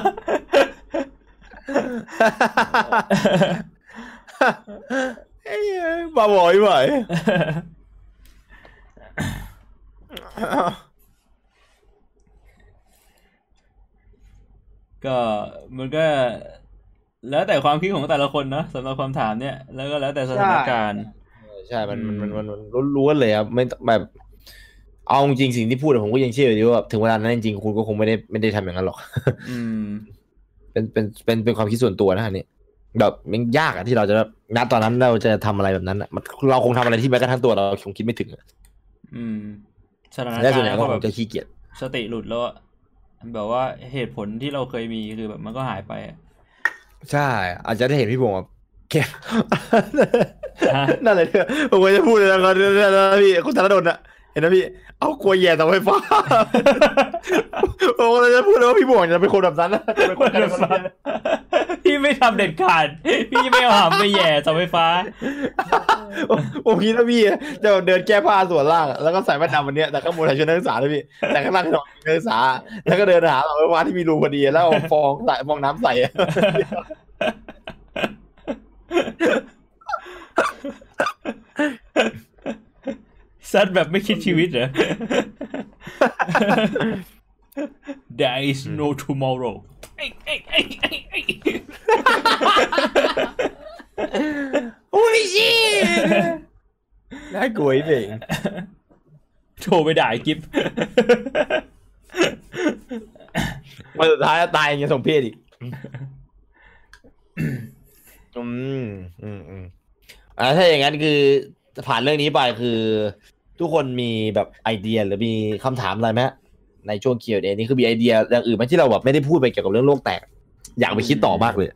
เอ้ยบ้าบอยไหวก็มันก็แล้วแต่ความคิดของแต่ละคนนะสำหรับคำถามเนี่ย แล้วก็แล้วแต่สถานการณ์ใช่มันมันอืมมันมันมันล้วนๆเลยครับไม่แบบเอาจริงๆสิ่งที่พูดอะผมก็ยังเชื่ออยู่ดีว่าถึงเวลานั้นจริงๆคุณก็คงไม่ได้ไม่ได้ทำอย่างนั้นหรอก อืม เป็นเป็นเป็นเป็นความคิดส่วนตัวนะอันนี้ แบบมันยากอะที่เราจะแบบณตอนนั้นเราจะทำอะไรแบบนั้นอะมันเราคงทำอะไรที่แม้กระทั่งตัวเราคงคิดไม่ถึงอะอืมสถานและกาส่รวนณ์ใหญ่แล้วก็ก็คแบงบจะขี้เกียจสติหลุดแล้วอะแบบว่าเหตุผลที่เราเคยมีคือแบบมันก็หายไปอะใช่ อาจจะได้เห็นพี่บงแบบแค่ฮะนั่นแหละเนี่ยผมก็จะพูดเลยนะครับนะพี่คุณธนดลอะเห็นนะพี่ เอากลัวแย่เสาไฟฟ้าผมก็เลยจะพูดเลยว่าพี่บวงจะเป็นคนแบบนั้นนะจะเป็นคนแบบนั้น พี่ไม่ทำเด็ดขาด พี่ไม่เอาหามไปแย่เสาไฟฟ้า ผมคิดว่าพี่จะเดินแก้ผ้าส่วนล่างอะแล้วก็ใส่แว่นดำวันเนี้ยแต่ข้างบนใส่ชุดนักศึกษาเลยพี่ แต่ข้างล่างถอดชุดนักศึกษา แล้วก็เดินหาเสาไฟฟ้าที่มีรูพอดี แล้วเอาฟองใส่ฟองน้ำใส่ซัดแบบไม่คิดชีวิตเหรอ There is no tomorrow เอ้ยเอ้ยเอ้ยเอ้ยเอ้ยโอ้ยชิน่ากลัวอีกเองโทรไปด่าไอ้กิฟวันสุดท้ายตายอย่างเงี้ยสมเพศอีก อืมอืมอืมอ่าถ้าอย่างนั้นคือผ่านเรื่องนี้ไปคือ ทุกคนมีแบบไอเดียหรือมีคำถามอะไรไหมฮะ ในช่วงเคียวเดนี่คือมีไอเดียอย่างอื่นไหมที่เราแบบไม่ได้พูดไปเกี่ยวกับเรื่องโลกแตก อยากไปคิดต่อมากเลย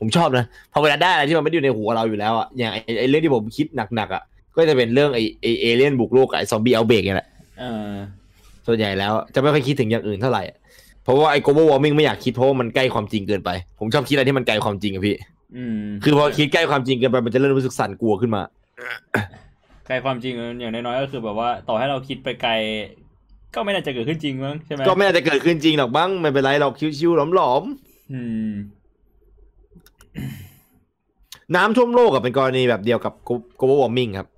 ผมชอบนะพอเวลาได้อะไรที่มันไม่ได้อยู่ในหัวเราอยู่แล้วอะอย่างไอ้ไอเรื่องที่ผมคิดหนักๆอะก็จะเป็นเรื่องไอไอเอเลี่ยนบุกโลกกับไอซอมบี้เอาเบรกนี่แหละเออส่วนใหญ่แล้วจะไม่ค่อยคิดถึงอย่างอื่นเท่าไหร่เพราะว่าไอ้ global warming ไม่อยากคิดเพราะว่ามันใกล้ความจริงเกินไป ผมชอบคิดอะไรที่มันไกลความจริงอะพี่อืมคือพอคิดใกล้ความจริงเกินไปมันจะเริ่มรู้สึกสั่นกลัวขึ้นมาไกลความจริงอย่างน้อยๆก็คือแบบว่า ต่อให้เราคิดไปไกล ก็ไม่น่าจะเกิดขึ้นจริงมั้งใช่ไหมก็ไม่น่าจะเกิดขึ้นจริงหรอกบ้างไม่เป็นไรหรอกชิวๆหลอมอืมๆน้ำท่วมโลกอะเป็นกรณีแบบเดียวกับ global warming ครับ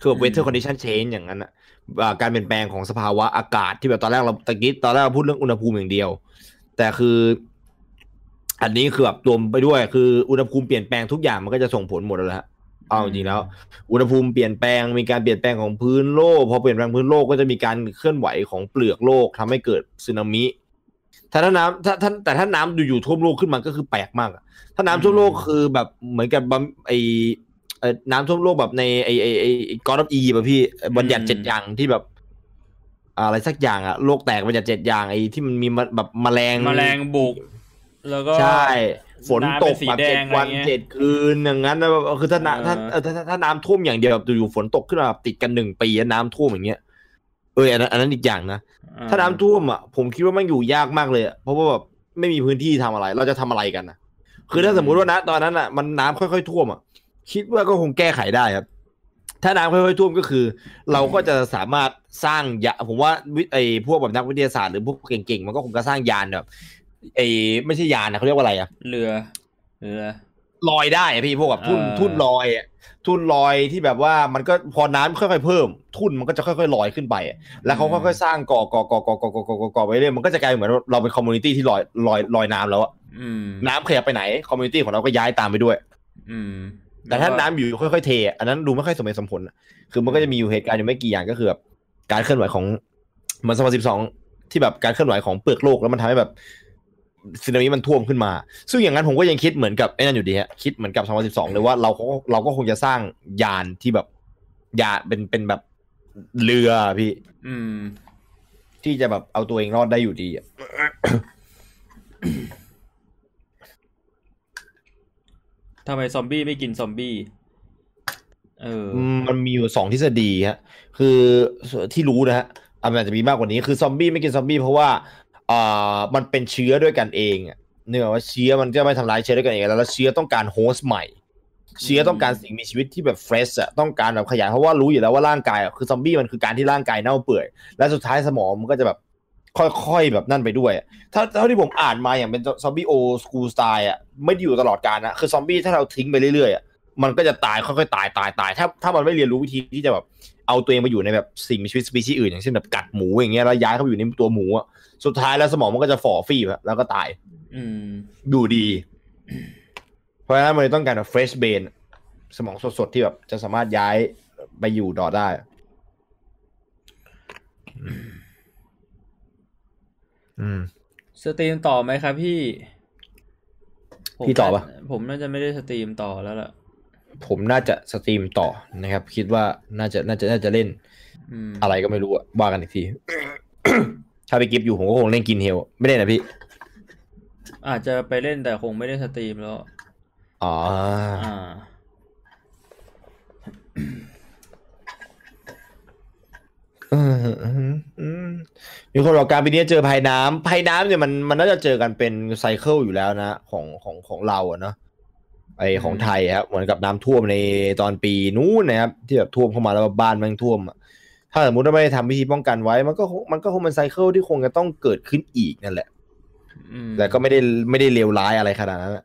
คือแบบ weather condition change อย่างนั้นอะอ่าการเปลี่ยนแปลงของสภาวะอากาศที่แบบตอนแรกเราตะกี้ตอนแรกเราพูดเรื่องอุณหภูมิอย่างเดียว แต่คือ อันนี้คือแบบรวมไปด้วยคืออุณหภูมิเปลี่ยนแปลงทุกอย่างมันก็จะส่งผลหมดแล้วฮะ เอาจริงๆแล้ว อุณหภูมิเปลี่ยนแปลงมีการเปลี่ยนแปลงของพื้นโลกพอเปลี่ยนแปลงพื้นโลกก็จะมีการเคลื่อนไหวของเปลือกโลกทำให้เกิดสึนามิถ้าถ้าน้ำถ้าถ้าแต่ถ้าน้ำอยู่ๆท่วมโลกขึ้นมาก็คือแปลกมากอะถ้าน้ำท่วมโลกคือแบบเหมือนกับบัมไอเอ่อน้ำท่วมโลกแบบในไอไอไอก้อนออีแบบพี่บัญญัติเจ็ดอย่างที่แบบ อะไรสักอย่างอะโลกแตกบัญญัติเจ็ดอย่างไอที่มันมีมะแบบแมลงแมลงบุก แล้วก็ใช่ ฝนตกน้ำเป็นสีแบบแดเจ็ดงอะไรวันเงี้ยเจ็ดคืนอย่างนั้นนะแบบคือถ้าน้ำถ้าเออเออถ้าถ้าถ้าน้ำท่วมอย่างเดียวแบบอยู่ๆฝนตกขึ้นมาแบบติดกันหนึ่งปีแล้วน้ำท่วมอย่างเงี้ยเอออันนั้นอันนั้นอีกอย่างนะถ้าน้ำท่วมอะผมคิดว่ามันอยู่ยากมากเลยอะเพราะว่าแบบไม่มีพื้นที่ทำอะไร เราจะทำอะไรกันนะคือถ้าสมมุติว่านะตอนนั้นอะมันน้ำค่อยๆท่วมอะคิดว่าก็คงแก้ไขได้ครับ ถ้าน้ำค่อยๆท่วมก็คือ เราก็จะสามารถสร้างยานผมว่าวิไอพวกแบบนักวิทยาศาสตร์หรือพวกเก่งๆมันก็คงจะสร้างยานแบบ ไอไม่ใช่ยานนะเขาเรียกว่าอะไรอะเรือเรือลอยได้อะพี่พวกแบบทุ่นเออทุ่นลอยอะทุ่นลอยที่แบบว่ามันก็พอน้ำค่อยๆเพิ่ม ทุ่นมันก็จะค่อยๆลอยขึ้นไปอะแล้วเขาค่อยๆสร้างก่อก่อก่อก่อก่อก่อก่อก่อก่อไปเรื่อยมันก็จะกลายเหมือนเราเป็น community ที่ลอยลอยลอยน้ำแล้วอะอืมน้ำขยับไปไหนcommunity ของเราก็ย้ายตามไปด้วย อืม แต่ถ้าน้ำอยู่ค่อยๆเทอะอันนั้นดูไม่ค่อยสมเหตุสมผลอะคือมันก็จะมีอยู่เหตุการณ์อยู่ไม่กี่อย่างก็คือแบบการเคลื่อนไหวของเหมือนสมัยสิบสองที่แบบการเคลื่อนไหวของเปลือกโลกแล้วมันทำให้แบบ สึนามิมันท่วมขึ้นมา ซึ่งอย่างนั้นผมก็ยังคิดเหมือนกับไอ้นั่นอยู่ดีฮะคิดเหมือนกับ2012 เลยว่าเราก็เราก็คงจะสร้างยานที่แบบยานเป็นเป็นแบบเรือพี่ อืม ที่จะแบบเอาตัวเองรอดได้อยู่ดีอะทำไมซอมบี้ไม่กินซอมบี้เออมมันมีอยู่สองทฤษฎีฮะ คือที่รู้นะฮะอาจจะมีมากกว่านี้คือซอมบี้ไม่กินซอมบี้เพราะว่า อ่ามันเป็นเชื้อด้วยกันเองเนื่อว่าเชื้อมันจะไม่ทำร้ายเชื้อด้วยกันเองแล้วเชื้อต้องการ host ใหม่ เชื้อต้องการสิ่งมีชีวิตที่แบบ fresh อะต้องการแบบขยายเพราะว่ารู้อยู่แล้วว่าร่างกายอะคือซอมบี้มันคือการที่ร่างกายเน่าเปื่อย และสุดท้ายสมองมันก็จะแบบค่อยๆแบบนั่นไปด้วย ถ้าเท่าที่ผมอ่านมาอย่างเป็นซอมบี้โอสกูสไตล์อะไม่ได้อยู่ตลอดกาลนะคือซอมบี้ถ้าเราทิ้งไปเรื่อยๆอะมันก็จะตายค่อยๆตายตายตายถ้าถ้ามันไม่เรียนรู้วิธีที่จะแบบ เอาตัวเองมาอยู่ในแบบสิ่งมีชีวิตสปีชีส์อื่น อย่างเช่นแบบกัดหมูอย่างเงี้ยแล้วย้ายเข้าไปอยู่ในตัวหมูอะสุดท้ายแล้วสมองมันก็จะฝ่อฟี่อะแล้วก็ตายอืมดูดี เพราะฉะนั้นมันเลยต้องการแบบ fresh brain สมองสดๆที่แบบจะสามารถย้ายไปอยู่ต่อได้ อืม stream ต่อไหมครับพี่ผมพี่ต่อปะผมน่าจะไม่ได้ stream ต่อแล้วล่ะ ผมน่าจะ stream ต่อนะครับ คิดว่าน่าจะน่าจะน่าจะเล่นอืมอะไรก็ไม่รู้อะว่ากันอีกที ถ้าไปกิฟอยู่ผมก็คงเล่นกินเฮล ไม่ได้นะพี่ อาจจะไปเล่นแต่คงไม่ได้ stream แล้ว อ๋ออ่าอืมอืมอืมมีคนบอกการปีนี้เจอภัยน้ำภัยน้ำเนี่ยมันมันน่าจะเจอกันเป็นไซเคิลอยู่แล้วนะ ของของของเราอะเนาะ ไอของไทยครับเหมือนกับน้ำท่วมในตอนปีนู้นนะครับที่แบบท่วมเข้ามาแล้วบ้านแมันท่วมอะถ้าสมมติว่าไม่ได้ทำวิธีป้องกันไว้ มันก็คงมันก็คงเป็นไซเคิลที่คงจะต้องเกิดขึ้นอีกนั่นแหละอืมแต่ก็ไม่ได้ไม่ได้เลวร้ายอะไรขนาดนั้นอะ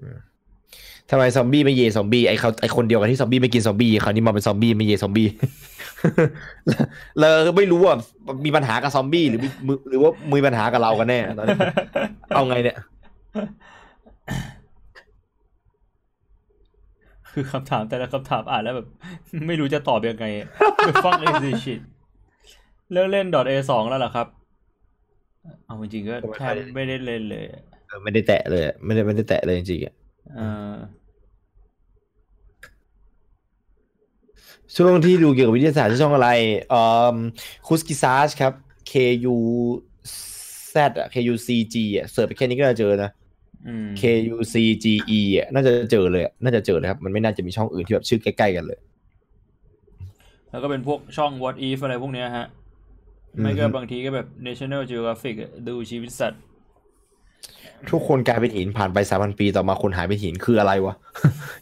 อืม ทำไมซอมบี้ไม่เยซอมบี้ไอเขาไอคนเดียวกันที่ซอมบี้ไม่กินซอมบี้คราวนี้มาเป็นซอมบี้ไม่เยซอมบี้เราไม่รู้ว่ามีปัญหากับซอมบี้หรือมีมือหรือว่ามีปัญหากับเรากันแน่ตอนนี้เอาไงเนี่ย คือคำถามแต่ละคำถามอ่านแล้วแบบ ไม่รู้จะตอบยังไงฟังเอ z ชิตเลิกเล่น .a สองแล้วเหรอครับ เอาจริงๆก็ก็ไม่แทค่อยบได้ไม่ได้เล่นเลยเออไม่ได้แตะเลยอะไม่ได้ไม่ได้แตะเลยจริงๆอะ เออ ช่วงที่ดูเกี่ยวกับวิทยาศาสตร์ชื่อช่องอะไรเอ่อคุสกิซาชครับ K U Z อะ K U C G อะเสิร์ชไปแค่นี้ก็น่าจะเจอนะอืม K U C G E อะน่าจะเจอเลยอะน่าจะเจอเลยครับ มันไม่น่าจะมีช่องอื่นที่แบบชื่อใกล้ๆกันเลย แล้วก็เป็นพวกช่อง What If อะไรพวกเนี้ยฮะ ไม่ก็อือฮึบางทีก็แบบ National Geographic อะดูชีวิตสัตว์ ทุกคนกลายเป็นหินผ่านไปสามพันปีต่อมาคนหายเป็นหินคืออะไรวะ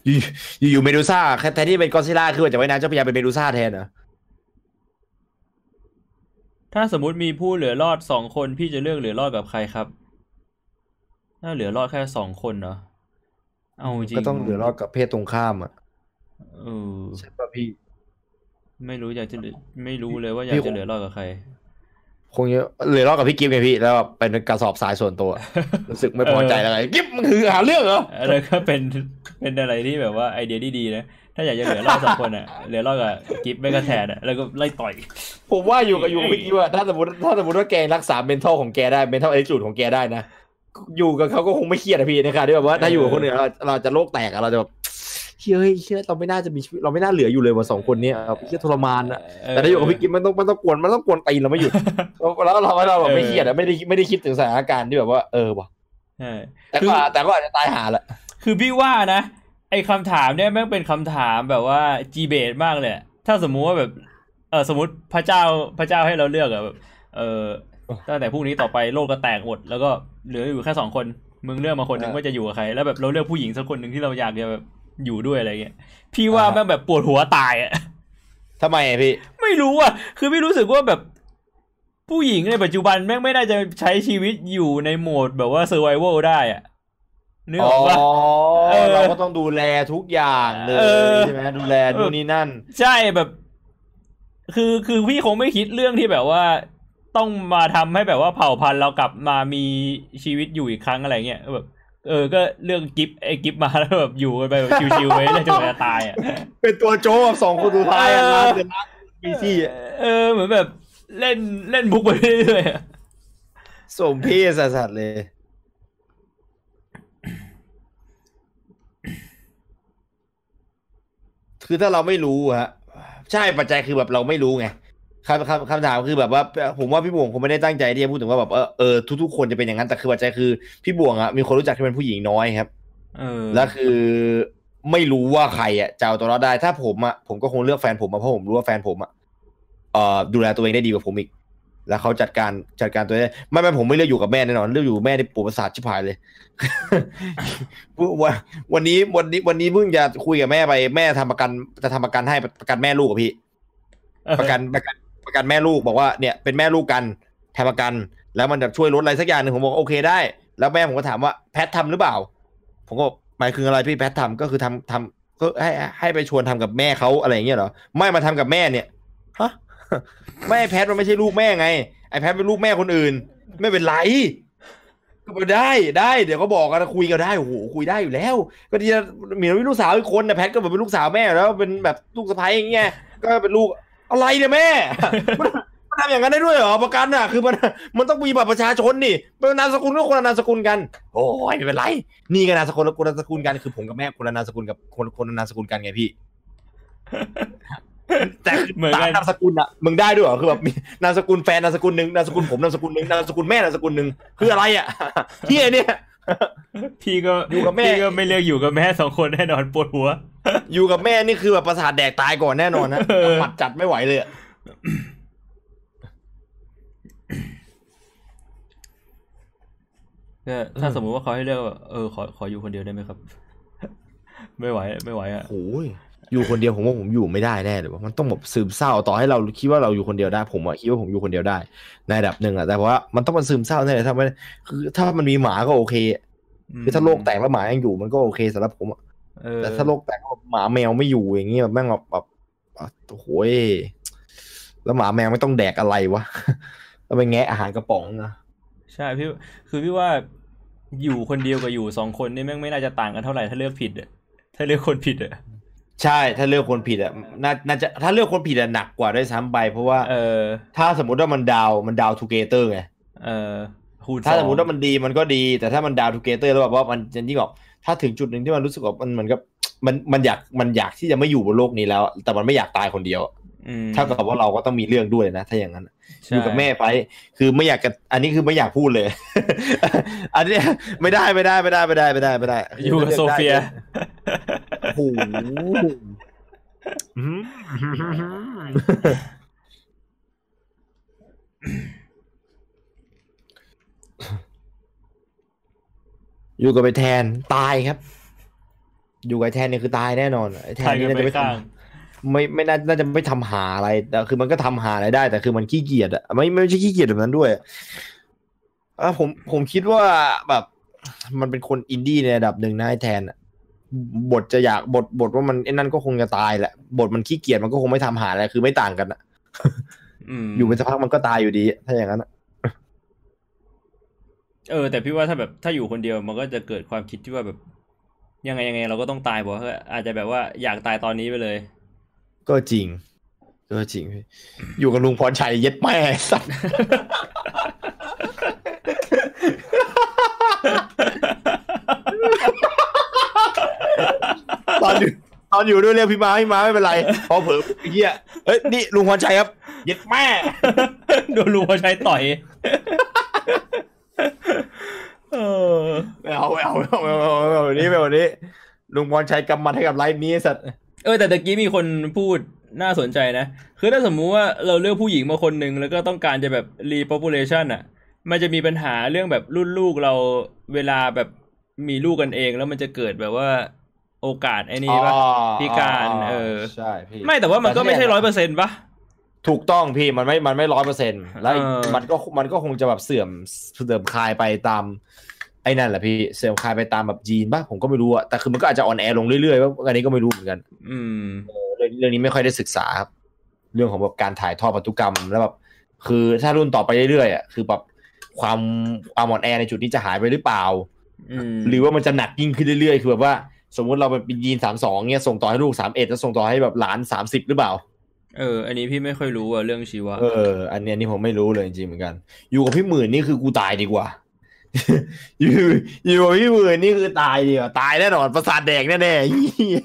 อยู่อยู่อยู่เมดูซ่าแทนที่เป็นกอซิล่าคือว่าจะไว้น้ำเจ้าพระยาเป็นเมดูซ่าแทนเหรอถ้าสมมุติมีผู้เหลือรอดสองคนพี่จะเลือกเหลือรอดกับใครครับ ถ้าเหลือรอดแค่สองคนเหรอเอาจริงก็ต้องเหลือรอดกับเพศตรงข้ามอะเออใช่ป่ะพี่ ไม่รู้อยากจะเหลือไม่รู้เลยว่าอพี่ยากคจะงเหลือรอดกับใคร คงจะเหลือรอดกับพี่กิฟต์ไงพี่แล้วแบบเป็นกระสอบทรายส่วนตัว รู้สึกไม่พอใจแล้วไงกิฟต์มันคือหาเรื่องเหรอแล้วก็เป็นเป็นอะไรที่แบบว่าไอเดียที่ดีนะถ้าอยากจะเหลือรอดสองคนอะเหลือรอดกับกิฟไม่ก็แทนอะแล้วก็ไล่ต่อย ผมว่าอยู่กับอยู่กับพี่กิฟต์อะถ้าสมมติถ้าสมมติว่าแกรักษา mental ของแกได้ mental attitude ของแกได้นะอยู่กับเขาก็คงไม่เครียดอะพี่นะครับที่แบบว่าถ้าอยู่กับคนอื่นเราเราจะโลกแตกอะเราจะแบบ เชื่อเฮ้ยเชื่อเราไม่น่าจะมีชีวิตเราไม่น่าเหลืออยู่เลยว่าสองคนเนี้ยเอาเชื่อทรมานอะแต่ถ้าอยู่กับพี่กิฟมันต้องมันต้องกวนมันต้องกวนตีนเราไม่หยุดแล้วเราเราแบบไม่เครียดอะไม่ได้ไม่ได้คิดถึงสถานการณ์ที่แบบว่าเออว่ะแต่ก็แต่ก็อาจจะตายหาแหละคือพี่ว่านะไอคำถามเนี่ยแม่งเป็นคำถามแบบว่าจีเบตมากเลยถ้าสมมุติว่าแบบเออสมมติพระเจ้าพระเจ้าให้เราเลือกอะแบบเออตั้งแต่พรุ่งนี้ต่อไปโลกก็แตกหมดแล้วก็เหลืออยู่แค่สองคนมึงเลือกมาคนหนึ่งว่าจะอยู่กับใคร แล้วแบบเราเลือกผู้หญิงสักคนหนึ่งที่เราอยากจะแบบ อยู่ด้วยอะไรเงี้ยพี่ว่าแม่งแบบปวดหัวตายอะทำไมอะพี่ ไม่รู้อะ คือพี่รู้สึกว่าแบบผู้หญิงในปัจจุบันแม่งไม่น่าจะใช้ชีวิตอยู่ในโหมดแบบว่าเซอร์ไวเวลได้อะนึกออกปะเออเราก็ต้องดูแลทุกอย่างเลยเออใช่ไหมดูแลนู่นนี่นั่น ใช่แบบ คือคือพี่คงไม่คิดเรื่องที่แบบว่าต้องมาทำให้แบบว่าเผ่าพันธุ์เรากลับมามีชีวิตอยู่อีกครั้งอะไรเงี้ยแบบ เออก็เรื่องกิฟไอ้กิฟมาแล้วแบบอยู่กันไปแบบชิวๆไปเลยจนกว่าจะตายอะเป็นตัวโจ๊กสองคนสุดท้ายอะเออร้านเดนมาร์กบีซี่อะเออเหมือนแบบเล่นเล่นบุกไปเรื่อยๆอะสมพี่สัสๆเลยคือถ้าเราไม่รู้อะฮะใช่ปัจจัยคือแบบเราไม่รู้ไง คำคำคำถามคือแบบว่าผมว่าพี่บวงคงไม่ได้ตั้งใจที่จะพูดถึงว่าแบบเออเออทุกๆคนจะเป็นอย่างนั้นแต่คือปัจจัยคือ พี่บวงอะมีคนรู้จักที่เป็นผู้หญิงน้อยครับเออแล้วคือไม่รู้ว่าใครอะจะเอาตัวรอดได้ ถ้าผมอะผมก็คงเลือกแฟนผมมาเพราะผมรู้ว่าแฟนผมอะเอ่อดูแลตัวเองได้ดีกว่าผมอีก แล้วเขาจัดการจัดการตัวเองได้ไม่ไม่ผมไม่เลือกอยู่กับแม่แน่นอนเลือกอยู่กับแม่ที่ปวดประสาทชิบหายเลยวันวันนี้วันนี้วันนี้เพิ่งจะคุยกับแม่ไปแม่ทำประกันจะทำประกันให้ประกันแม่ลูกกับพี่ประกันประกัน ประกันแม่ลูกบอกว่าเนี่ยเป็นแม่ลูกกันทำประกัน แล้วมันจะช่วยลดอะไรสักอย่างหนึ่งผมบอกโอเคได้ แล้วแม่ผมก็ถามว่าแพททำหรือเปล่า ผมก็หมายคืออะไรพี่แพททำก็คือทำทำก็ให้ให้ไปชวนทำกับแม่เขาอะไรอย่างเงี้ยเหรอไม่มาทำกับแม่เนี่ยฮะแม่แพทมันไม่ใช่ลูกแม่ไงไอแพทเป็นลูกแม่คนอื่น ไม่เป็นไรก็ไปได้ได้เดี๋ยวก็บอกกันคุยกันได้โอ้โหคุยได้อยู่แล้ว ก็ที่จะมีลูกสาวอีกคนนะแพทก็แบบเป็นลูกสาวแม่แล้วเป็นแบบลูกสะใภ้อย่างเงี้ยก็เป็นลูก อะไรเนี่ยแม่มันมันทำอย่างนั้นได้ด้วยเหรอประกันอะ คือมันมันต้องมีบัตรประชาชนนี่เป็นนามสกุลก็คนละนามสกุลกัน โอ้ยไม่เป็นไร นี่ก็นามสกุลแล้วคนละนามสกุลกันคือผมกับแม่คนละนามสกุลกับคนคนละนามสกุลกันไงพี่แต่คือเหมือนกันตามนามสกุลอะมึงได้ด้วยเหรอคือแบบมีนามสกุลแฟนนามสกุลหนึ่งนามสกุลผมนามสกุลหนึ่งนามสกุลแม่นามสกุลหนึ่งคืออะไรอะเฮียเนี่ย พี่ก็อยู่กับแม่พี่ก็ไม่เลือกอยู่กับแม่สองคนแน่นอนปวดหัว อยู่กับแม่นี่คือแบบประสาทแดกตายก่อนแน่นอนนะเออหมัดจัดไม่ไหวเลยอะก็ถ้าสมมุติว่าเขาให้เลือกว่าเออขอขออยู่คนเดียวได้ไหมครับ ไม่ไหว ไม่ไหวอะโอ้ย อยู่คนเดียวผมว่าผมอยู่ไม่ได้แน่เลยว่ะมันต้องแบบซึมเศร้าต่อให้เราคิดว่าเราอยู่คนเดียวได้ ผมอะคิดว่าผมอยู่คนเดียวได้ ในระดับหนึ่งอะแต่ว่ามันต้องมันซึมเศร้าแน่เลยถ้าไม่คือถ้ามันมีหมาก็โอเคคือถ้าโลกแตกแล้วหมายังอยู่มันก็โอเคสำหรับผมอะเออแต่ถ้าโลกแตกแล้วหมาแมวไม่อยู่อย่างเงี้ยแบบแม่งแบบแบบแบบโอ้โหยแล้วหมาแมวไม่ต้องแดกอะไรวะแล้วไปแงะอาหารกระป๋องนะใช่พี่คือพี่ว่าอยู่คนเดียวกับอยู่สองคนนี่แม่งไม่น่าจะต่างกันเท่าไหร่ถ้าเลือกผิดอะถ้าเลือกคนผิดอะ ใช่ถ้าเลือกคนผิดอะน่าน่าจะถ้าเลือกคนผิดอะหนักกว่าด้วยซ้ำไปเพราะว่าเออ ถ้าสมมติว่ามัน down มัน down together ไงเออคูณถ้าสองสมมติว่ามันดีมันก็ดี แต่ถ้ามัน down together แล้วแบบว่ามันจะยิ่งแบบถ้าถึงจุดหนึ่งที่มันรู้สึกว่ามันเหมือนกับมันมันอยากมันอยากที่จะไม่อยู่บนโลกนี้แล้ว แต่มันไม่อยากตายคนเดียวอืมเท่ากับว่าเราก็ต้องมีเรื่องด้วยนะ ถ้าอย่างนั้นใช่อยู่กับแม่ไป คือไม่อยากจะอันนี้คือไม่อยากพูดเลย อันเนี้ยไม่ได้ไม่ได้ไม่ได้ไม่ได้ไม่ได้ไม่ได้ อยู่กับโซเฟีย โอ้โหอืมอยู่กับไปแทนตายครับ อยู่กับไอ้แทนเนี่ยคือตายแน่นอนไอ้แทนทายกันี่นน่าไปจะไม่ทข้างำไม่ไม่น่าน่าจะไม่ทำหาอะไรแต่คือมันก็ทำหาอะไรได้ แต่คือมันขี้เกียจอะไม่ไม่ใช่ขี้เกียจแบบนั้นด้วยอะผมผมคิดว่าแบบ มันเป็นคนอินดี้ในระดับหนึ่งนะไอ้แทนอะ บทจะอยากบทบทว่ามันไอ้นั่นก็คงจะตายแหละ บทมันขี้เกียจมันก็คงไม่ทำหาอะไรคือไม่ต่างกันอะอืมอยู่ไปสักพักมันก็ตายอยู่ดี ถ้าอย่างนั้นอะเออ แต่พี่ว่าถ้าแบบถ้าอยู่คนเดียวมันก็จะเกิดความคิดที่ว่าแบบ ยังไงยังไง เราก็ต้องตายบอกว่าอาจจะแบบว่าอยากตายตอนนี้ไปเลย ก็จริง ก็จริงพี่อยู่กับลุงพรชัยเย็ดแม่สัตว์ ตอนอยู่ตอนอยู่ด้วยเรียกพี่ม้าพี่ม้าไม่เป็นไร พอเผลอไอ้เหี้ยเอ้ยนี่ลุงพรชัยครับเย็ดแม่โดนลุงพอใช้ต่อยเออไม่เอาไม่เอาไม่เอาไม่เอาไม่เอาวันนี้ไม่เอาวันนี้ ลุงพรชัยกำมันให้กับไลฟ์นี้ไอ้สัตว์เออแต่ตะกี้มีคนพูดน่าสนใจนะ คือถ้าสมมุติว่าเราเลือกผู้หญิงมาคนหนึ่งแล้วก็ต้องการจะแบบ repopulation อะ มันจะมีปัญหาเรื่องแบบรุ่นลูกเราเวลาแบบมีลูกกันเอง แล้วมันจะเกิดแบบว่า โอกาสไอ้นี่ปะอ๋อพิการอ๋อเออใช่พี่ไม่แต่ว่ามันก็ไม่ใช่ร้อยเปอร์เซ็นต์ปะถูกต้องพี่มันไม่มันไม่ร้อยเปอร์เซ็นต์แล้วเออมันก็มันก็คงจะแบบเสื่อมเสื่อมคลายไปตามไอ้นั่นแหละพี่เสื่อมคลายไปตามแบบจีนป่ะผมก็ไม่รู้อะแต่คือมันก็อาจจะอ่อนแอลงเรื่อยๆว่าอันนี้ก็ไม่รู้เหมือนกัน อืมเออเรื่องเรื่องนี้ไม่ค่อยได้ศึกษาครับเรื่องของแบบการถ่ายทอดพันธุกรรมแล้วแบบคือถ้ารุ่นต่อไปเรื่อยๆอะคือแบบความความอ่อนแอในจุดนี้จะหายไปหรือเปล่าอืมหรือว่ามันจะหนักยิ่งขึ้นเรื่อยๆคือแบบว่า สมมุติเราเป็นยีนสามสองเนี่ยส่งต่อให้ลูกสามเอ็ดแล้วส่งต่อให้แบบหลานสามสิบหรือเปล่า เออ อันนี้พี่ไม่ค่อยรู้อะเรื่องชีวะ เออ อันเนี้ยนี่ผมไม่รู้เลยจริงๆเหมือนกัน อยู่กับพี่หมื่นนี่คือกูตายดีกว่า อยู่อยู่กับพี่หมื่นนี่คือตายดีกว่าตายแน่นอนประสาทแดกแน่ๆเหี้ย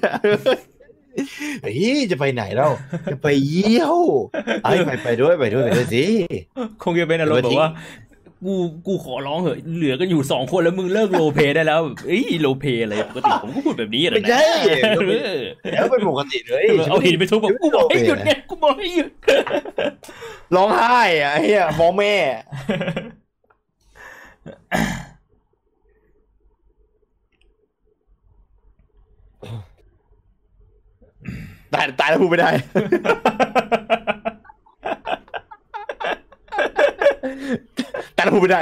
เฮ้ยจะไปไหนแล้วจะไปเยี่ยวไอ้ยไปไปด้วยไปด้วยไปด้วยสิคงจะเป็นอารมณ์แบบว่า กูกูขอร้องเหอะเหลือกันอยู่สองคนแล้วมึงเลิกโลเพได้แล้วแบบเอ้ยโลเพอะไรปกติผมก็พูดแบบนี้อะนะไม่ใช่เออแล้วเป็นปกติเลยเอาหินไปทุบแบบกูบอกให้หยุดไงกูบอกให้หยุดร้องไห้อะไอ้เหี้ยมองแม่ตายตายแล้วพูดไม่ได้ ตายแล้วพูดไม่ได้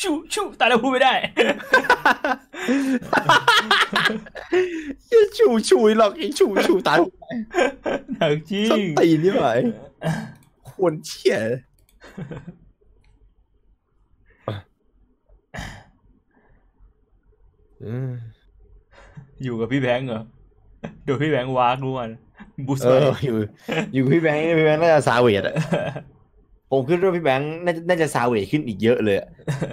ชูชูตายแล้วพูดไม่ได้อย่าชูชูหรอกไอ้ชูชูตายหนักจริส้นงตีนนี่ไหมคนเชี่ยอืมอยู่กับพี่แบงค์เหรอดูพี่แบงค์วากรู้มันบูสเอออยู่ อยู่พี่แบงค์พี่แบงค์น่าจะซาเวดอะ ผมคิดว่าพี่แบงค์น่าจะน่าจะซาเวดขึ้นอีกเยอะเลยอะ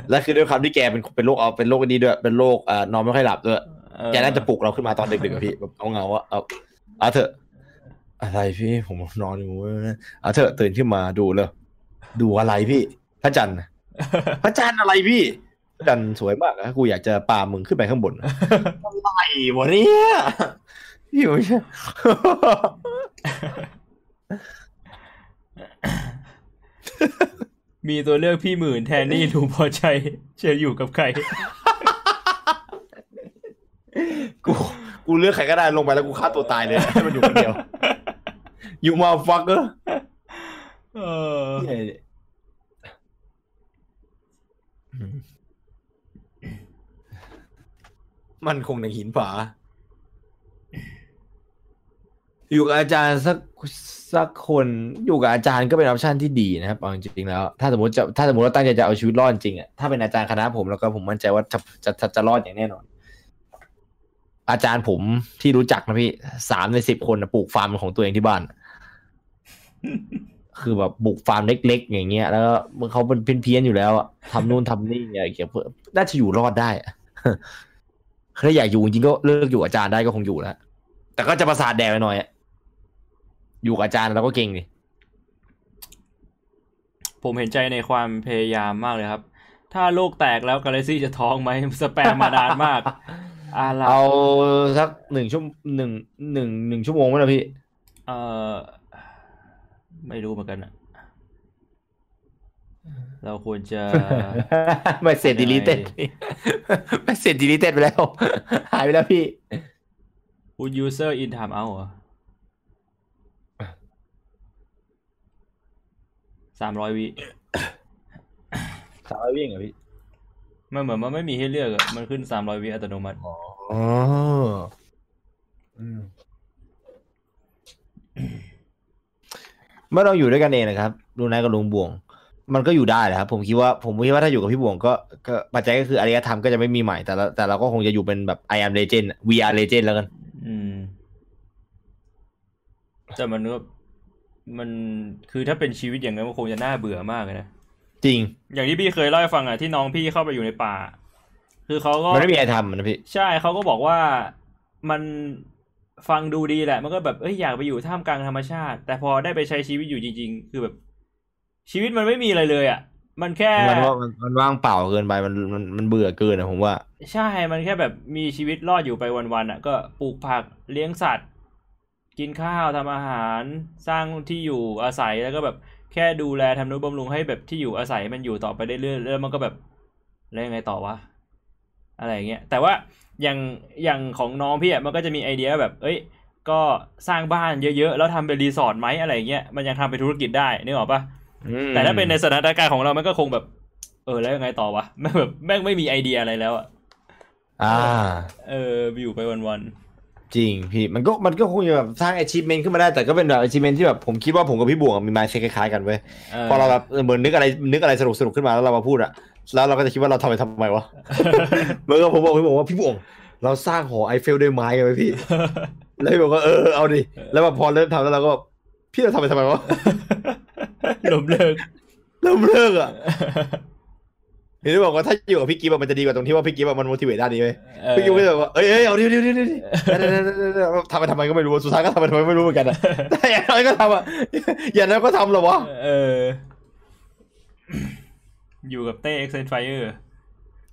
แล้วคือด้วยความที่แกเป็นเป็นโรคเอาเป็นโรคอันนี้ด้วย เป็นโรคอ่านอนไม่ค่อยหลับด้วย แกน่าจะปลุกเราขึ้นมาตอนดึกๆอะพี่แบบเอาเงาว่าเอาเอาเถอะ อะไรพี่ผมนอนอยู่เว้ยเอาเถอะตื่นขึ้นมาดูเลยดูอะไรพี่พระจันทร์น่ะพระจันทร์อะไรพี่พระจันทร์สวยมากนะกูอยากจะปามึงขึ้นไปข้างบนอะไรวะเนี่ยพี่ไม่ใช่ มีตัวเลือกพี่หมื่นแทนนี่ลุงพอใจจะอยู่กับใคร กูกูเลือกใครก็ได้ลงไปแล้วกูฆ่าตัวตายเลยให้มันอยู่คนเดียว อยู่ motherfucker เออมันคงในหินผา อยู่กับอาจารย์สักสักคนอยู่กับอาจารย์ก็เป็น option ที่ดีนะครับเอาจริงๆแล้ว ถ้าสมมติจะถ้าสมมติว่าตั้งใจจะเอาชีวิตรอดจริงอะถ้าเป็นอาจารย์คณะผมแล้วก็ผมมั่นใจว่าจะจะจะจะรอดอย่างแน่นอน อาจารย์ผมที่รู้จักนะพี่สามในสิบคนนะปลูกฟาร์มของตัวเองที่บ้าน คือแบบบุกฟาร์มเล็ก ๆ อย่างเงี้ย แล้วมึงเขาเป็นเพี้ยนๆอยู่แล้วอะทำนู่นทำนี่อะไรเงี้ยเพื่อน่าจะอยู่รอดได้ถ้าอยากอยู่จริงก็เลิกอยู่อาจารย์ได้ก็คงอยู่แล้วแต่ก็จะประสาทแดกไปหน่อยอะ อยู่กับอาจารย์แล้วก็เก่งดิผมเห็นใจในความพยายามมากเลยครับ ถ้าโลกแตกแล้วกาแล็กซี่จะท้องไหมสแปมมานานมากอะไรเอาสักหนึ่งชั่วหนึ่งหนึ่งหนึ่งชั่วโมงไหมล่ะพี่ เออไม่รู้เหมือนกันอะเราควรจะไม่เสร็จดีลิเต็ดไม่เสร็จดีลิเต็ดไปแล้ว หายไปแล้วพี่ Would user in time out เหรอ สามร้อยวิสามร้อยวิ่งเหรอพี่มันเหมือนมันไม่มีให้เลือกอะมันขึ้นสามร้อยวิอัตโนมัติอ๋ออืมไม่ต้องอยู่ด้วยกันเองนะครับลุงนายกับลุงบวง มันก็อยู่ได้แหละครับ ผมคิดว่าผมคิดว่าถ้าอยู่กับพี่บวงก็ก็ปัจจัยก็คืออารยธรรมก็จะไม่มีใหม่แต่ละแต่เราก็คงจะอยู่เป็นแบบ I am legend VR legend แล้วกัน อืม แต่มันก็ มันคือถ้าเป็นชีวิตอย่างนั้นมันคงจะน่าเบื่อมากเลยนะจริง อย่างที่พี่เคยเล่าให้ฟังอะที่น้องพี่เข้าไปอยู่ในป่า คือเขาก็มันไม่มีอะไรทำนะพี่ใช่เขาก็บอกว่ามันฟังดูดีแหละ มันก็แบบเอ้ยอยากไปอยู่ท่ามกลางธรรมชาติ แต่พอได้ไปใช้ชีวิตอยู่จริง ๆ คือแบบ ชีวิตมันไม่มีอะไรเลยอะมันแค่มันว่ามันมันว่างเปล่าเกินไปมันมันมันเบื่อเกินนะผมว่า ใช่มันแค่แบบมีชีวิตรอดอยู่ไปวันๆอะ ก็ปลูกผักเลี้ยงสัตว์ กินข้าวทำอาหารสร้างที่อยู่อาศัยแล้วก็แบบแค่ดูแลทำนุบำรุงให้แบบที่อยู่อาศัยมันอยู่ต่อไปเรื่อยๆแล้วมันก็แบบแล้วยังไงต่อวะอะไรอย่างเงี้ยแต่ว่าอย่างอย่างของน้องพี่อะมันก็จะมีไอเดียแบบ เอ้ย ก็สร้างบ้านเยอะๆ แล้วทำเป็นรีสอร์ทไหมอะไรอย่างเงี้ยมันยังทำเป็นธุรกิจได้นึกออกปะอืมแต่ถ้าเป็นในสถานการณ์ของเรามันก็คงแบบ เออแล้วยังไงต่อวะแม่งแบบแม่งไม่มีไอเดียอะไรแล้วอะอ่า เอออยู่ไปวัน จริงพี่มันก็มันก็คงจะแบบสร้าง achievement ขึ้นมาได้แต่ก็เป็นแบบ achievement ที่แบบผมคิดว่าผมกับพี่บวงอะมี mindset คล้ายๆกันเว้ยๆเออพอเราแบบเออเหมือนนึกอะไรนึกอะไรสนุกสนุกขึ้นมาแล้วเรามาพูดอะแล้วเราก็จะคิดว่าเราทำไปทำไมวะเมื่อก็ผมบอกพี่บอกว่าพี่บวงเราสร้างหอไอเฟลด้วยไม้กันไหมพี่แล้วพี่บอกว่าเออเอาดิแล้วแบบพอเริ่มทำแล้วเราก็พี่เราทำไปทำไมวะหลบเลิกเริ่มเลิกอะเห็นที่บอกว่าถ้าอยู่กับพี่กิ๊บอะมันจะดีกว่าตรงที่ว่าพี่กิ๊บอะมัน motivate ด้านนี้เว้ยเออพี่กิ๊บก็จะแบบว่าเอ้ยเอ้ยเอาดิดิดิดิดิทำไปทำไมก็ไม่รู้สุดท้ายก็ทำไปทำไมไม่รู้เหมือนกันอะแต่อย่างน้อยก็ทำอะอย่างน้อยก็ทำเหรอวะเออ อยู่กับเต้เอ็กเซนไฟเออร์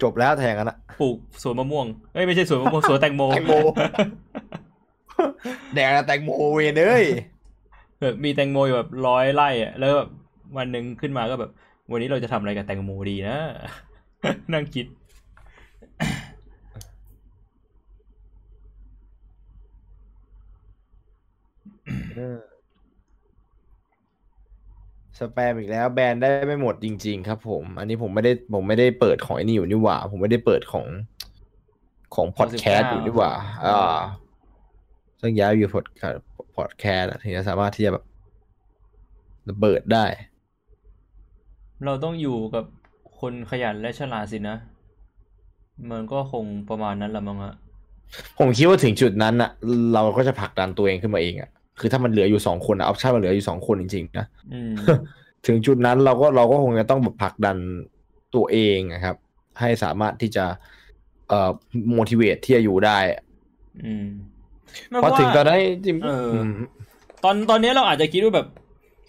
จบแล้วแทงกันอะปลูกสวนมะม่วงเอ้ยไม่ใช่สวนมะม่วงสวนแตงโมแตงโมแดกแตงโมเวนเอ้ยแบบมีแตงโมอยู่แบบร้อยไร่อะแล้วแบบวันหนึ่งขึ้นมาก็แบบ วันนี้เราจะทำอะไรกับแตงโมดีนะ นั่งคิด สแปมอีกแล้ว แบนได้ไม่หมดจริง ๆ ครับผม อันนี้ผมไม่ได้ผมไม่ได้เปิดของไอ้นี่อยู่นี่หว่า ผมไม่ได้เปิดของของพอดแคสต์อยู่นี่หว่า อ่าซึ่งย้ายอยู่พอดพอดแคสต์ถึงจะสามารถที่จะแบบระเบิดได้ เราต้องอยู่กับคนขยันและฉลาดสินะ มันก็คงประมาณนั้นละมั้งอะผมคิดว่าถึงจุดนั้นอะเราก็จะผลักดันตัวเองขึ้นมาเองอะคือถ้ามันเหลืออยู่สองคนอะออปชั่นมันเหลืออยู่สองคนจริงๆนะอืมถึงจุดนั้นเราก็เราก็คงจะต้องแบบผลักดันตัวเองนะครับ ให้สามารถที่จะ เอ่อ motivate ที่จะอยู่ได้ อืมพอถึงตอนนั้นจริงเออมตอนตอนนี้เราอาจจะคิดว่าแบบ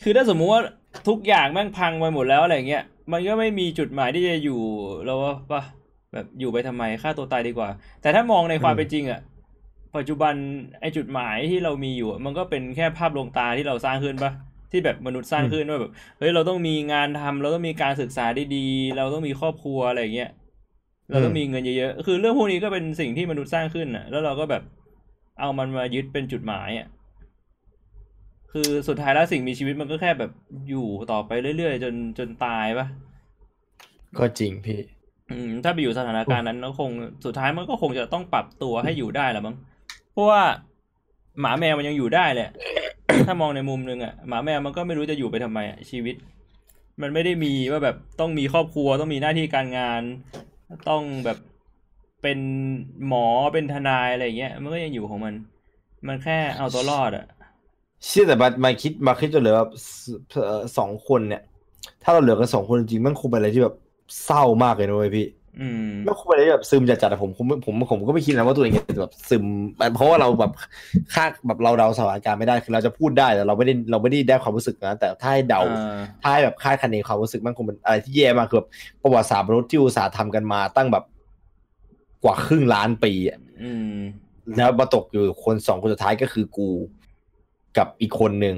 คือถ้าสมมุติว่า ทุกอย่างแม่งพังไปหมดแล้วอะไรเงี้ย มันก็ไม่มีจุดหมายที่จะอยู่แล้วว่าปะแบบอยู่ไปทำไมฆ่าตัวตายดีกว่า แต่ถ้ามองในความเป็นจริงอะปัจจุบันไอจุดหมายที่เรามีอยู่ มันก็เป็นแค่ภาพลวงตาที่เราสร้างขึ้นปะที่แบบมนุษย์สร้างขึ้นว่าแบบเฮ้ยเราต้องมีงานทำเราต้องมีการศึกษาดีๆเราต้องมีครอบครัวอะไรเงี้ยเราต้องมีเงินเยอะๆคือเรื่องพวกนี้ก็เป็นสิ่งที่มนุษย์สร้างขึ้นอะแล้วเราก็แบบเอามันมายึดเป็นจุดหมายอะ คือสุดท้ายแล้วสิ่งมีชีวิตมันก็แค่แบบอยู่ต่อไปเรื่อยๆ จนจนตายปะก็จริงพี่ อืม ถ้าไปอยู่สถานการณ์นั้นก็คงสุดท้ายมันก็คงจะต้องปรับตัวให้อยู่ได้แหละมั้งเพราะว่าหมาแมวมันยังอยู่ได้แหละ ถ้ามองในมุมนึงอะหมาแมวมันก็ไม่รู้จะอยู่ไปทำไมอะชีวิต มันไม่ได้มีว่าแบบต้องมีครอบครัวต้องมีหน้าที่การงาน ต้องแบบเป็นหมอเป็นทนายอะไรอย่างเงี้ย มันก็ยังอยู่ของมัน มันแค่เอาตัวรอดอะ เชื่อแต่มามาคิดมาคิดจนเหลือแบบสเอ่อสองคนเนี่ย ถ้าเราเหลือกันสองคนจริงๆมันคงเป็นอะไรที่แบบเศร้ามากเลยนะเว้ยพี่อืมมันคงเป็นอะไรที่แบบซึมจัดๆอะผมผมผมผมก็ไม่คิดนะว่าตัวเองจะแบบซึม เพราะว่าเราแบบคาดแบบเราเดาสถานการณ์ไม่ได้คือเราจะพูดได้แต่เราไม่ได้เราไม่ได้ได้ความรู้สึกนะแต่ถ้าให้เดาอ่าถ้าให้แบบคาดคะเนความรู้สึกมันคงเป็นอะไรที่แย่มากคือแบบประวัติศาสตร์มนุษย์ที่อุตสาห์ทำกันมาตั้งแบบกว่าครึ่งล้านปีอะอืมแล้วมาตกอยู่คนสองคนสุดท้ายก็คือกู กับอีกคนหนึ่ง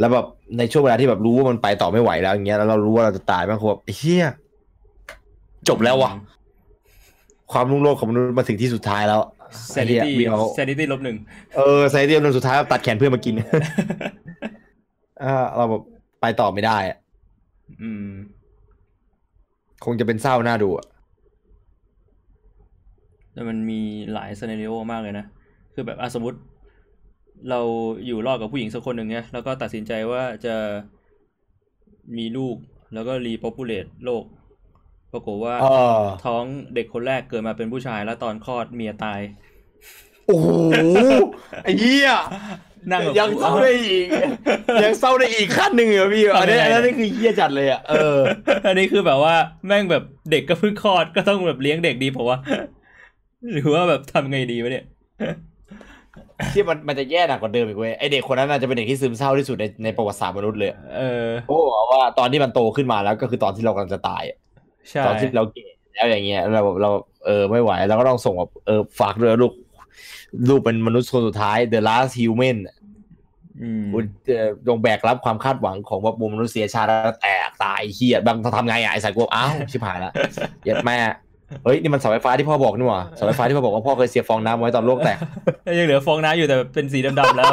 แล้วแบบในช่วงเวลาที่แบบรู้ว่ามันไปต่อไม่ไหวแล้วอย่างเงี้ยแล้วเรารู้ว่าเราจะตายมันคงแบบไอ้เฮียจบแล้ววะความรุ่งโรจน์ของมนุษย์มาถึงที่สุดท้ายแล้วซนิตี้ไอ้เหี้ยซนิตี้ลบหนึ่งเออไซเดียมสุดท้ายตัดแขนเพื่อนมากินอ่าเราแบบไปต่อไม่ได้อะอืมคงจะเป็นเศร้าหน้าดูอะแต่มันมีหลายซีนารีโอมากเลยนะ คือแบบอะสมมติ เราอยู่รอดกับผู้หญิงสักคนหนึ่งเนี่ยแล้วก็ตัดสินใจว่าจะมีลูกแล้วก็รี p o p u l a t e โลก ปรากฏว่าเออท้องเด็กคนแรกเกิดมาเป็นผู้ชายแล้วตอนคลอดเมียตาย โอ้โหไอ้เหี้ยนั่งแบบยังเศร้าได้อีก ยังเศร้าได้อีกขั้นหนึ่งเหรอพี่อันนี้ทำยังไงอันนี้คือเหี้ยจัดเลยอะเออ อันนี้คือแบบว่าแม่งแบบเด็กก็เพิ่งคลอดก็ต้องแบบเลี้ยงเด็กดีผมว่า หรือว่าแบบทำไงดีวะเนี่ย ที่มันมันจะแย่หนักกว่าเดิมอีกเว้ยไอเด็กคนนั้นน่าจะเป็นเด็กที่ซึมเศร้าที่สุดในในประวัติศาสตร์มนุษย์เลยอะเออโอ้บอกว่าตอนที่มันโตขึ้นมาแล้วก็คือตอนที่เรากำลังจะตายอะใช่ตอนที่เราเก่แล้วอย่างเงี้ยเราเราเออไม่ไหวเราก็ต้องส่งแบบเออฝากด้วยลูกลูกเป็นมนุษย์คนสุดท้าย the last human อืมคุณจะจงแบกรับความคาดหวังของว่าบุมนุษยชาติแล้วแตกตายเฮียบางทำไงอะไอ้สายกลัวอ้าวชิบหายละเหยียดแม่ เฮ้ยนี่มันเสาไฟฟ้าที่พ่อบอกนี่หว่าเสาไฟฟ้าที่พ่อบอกว่าพ่อเคยเสียบฟองน้ำไว้ตอนโลกแตกยังเหลือฟองน้ำอยู่แต่เป็นสีดำๆแล้ว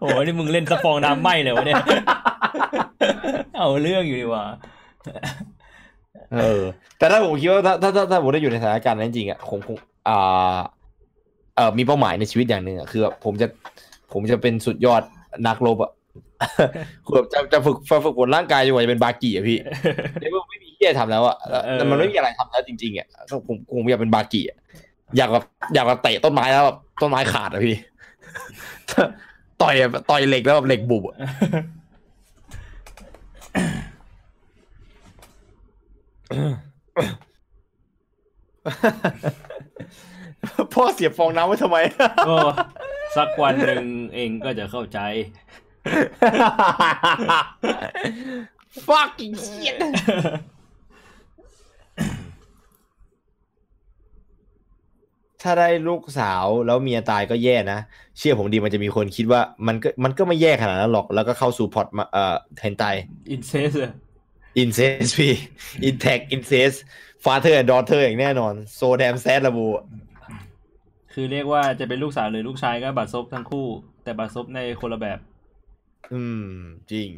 โอ้โหนี่มึงเล่นสะฟองน้ำไหมเลยวะเนี่ย เอาเรื่องอยู่ดีว่าเออ แต่ถ้าผมคิดว่าถ้าถ้าถ้าถ้าผมได้อยู่ในสถานการณ์นั้นจริงๆอะผมคงอ่าเออมีเป้าหมายในชีวิตอย่างหนึ่งอะคือแบบผมจะผมจะเป็นสุดยอดนักรบอะคือแบบจะจะฝึกฝึกฝนร่างกายจนกว่าจะเป็นบากีอะพี่ในเมื่อ ไม่มีเฮียทำแล้วอะแต่มันไม่มีอะไรทำแล้วจริงๆอะก็ผมคงอยากเป็นบากีอะอยากแบบอยากแบบเตะต้นไม้แล้วแบบต้นไม้ขาดอะพี่ต่อยต่อยเหล็กแล้วแบบเหล็กบุบพ่อเสียบฟองน้ำไว้ทำไมสักวันหนึ่งเองก็จะเข้าใจ fucking shit ถ้าได้ลูกสาวแล้วเมียตายก็แย่นะ เชื่อผมดีมันจะมีคนคิดว่ามันก็มันก็ไม่แย่ขนาดนั้นหรอก แล้วก็เข้าสู่พอร์ตมาเอ่อเทนไตอินเซสอินเซสพี่อินแท็กอินเซสฟาเธอร์ดอเธอร์อย่างแน่นอนโซแดมแซดระบุคือเรียกว่าจะเป็นลูกสาวหรือลูกชายก็บัตรซบทั้งคู่ แต่บัตรซบในคนละแบบ อืม จริง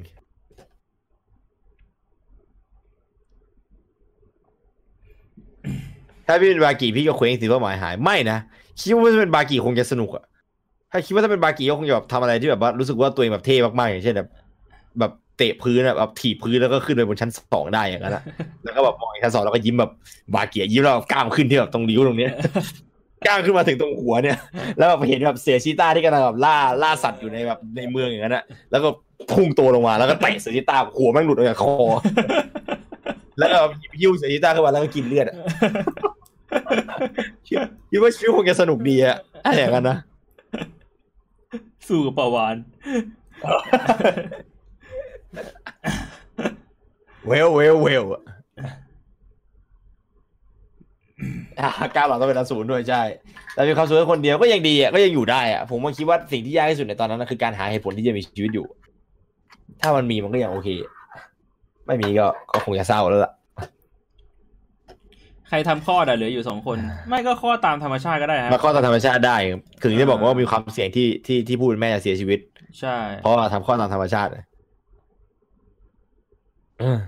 ถ้าพี่เป็นบากีพี่ก็เคว้งสิเป้าหมายหาย ไม่นะคิดว่าถ้าเป็นบากีคงจะสนุกอะถ้าคิดว่าถ้าเป็นบากีก็คงจะแบบทำอะไรที่แบบว่ารู้สึกว่าตัวเองแบบเท่มากๆอย่างเช่นแบบแบบเตะพื้นอะแบบถีบพื้นแล้วก็ขึ้นไปบนชั้นสองได้อย่างนั้นอะแล้วก็แบบมองชั้นสองแล้วก็ยิ้มแบบบาเกียยิ้มแล้วแบบกล้ามขึ้นที่แบบตรงริ้วตรงเนี้ยกล้ามขึ้นมาถึงตรงหัวเนี่ย แล้วแบบเห็นแบบเสือชีต้าที่กำลังแบบล่าล่าสัตว์อยู่ในแบบในเมืองอย่างนั้นอะแล้วก็พุ่งตัวลงมาแล้วก็เตะเสือชีต้าหัวแม่งหลุดออกจากคอ แล้วก็หยิบยิ้วเสือชีต้าขึ้นมาแล้วก็กินเลือดอะคิดคิดว่าชีวิตคงจะสนุกดีอะอะไรอย่างนั้นนะสู้กับปาวาน เวลเวลเวลอะอะก้าวหลังต้องเป็นอสูรด้วยใช่ แต่มีความสุขแค่คนเดียวก็ยังดีอะก็ยังอยู่ได้อะผมว่าคิดว่าสิ่งที่ยากที่สุดในตอนนั้นนะคือการหาเหตุผลที่จะมีชีวิตอยู่ ถ้ามันมีมันก็ยังโอเค ไม่มีก็ก็คงจะเศร้าแล้วล่ะ ใครทำคลอดอะเหลืออยู่สองคน ไม่ก็คลอดตามธรรมชาติก็ได้ฮะมาข้อตามธรรมชาติได้ถึงจะบอกว่ามีความเสี่ยงที่ที่ที่ผู้เป็นแม่จะเสียชีวิต ใช่ เพราะว่าทำข้อตามธรรมชาติอืม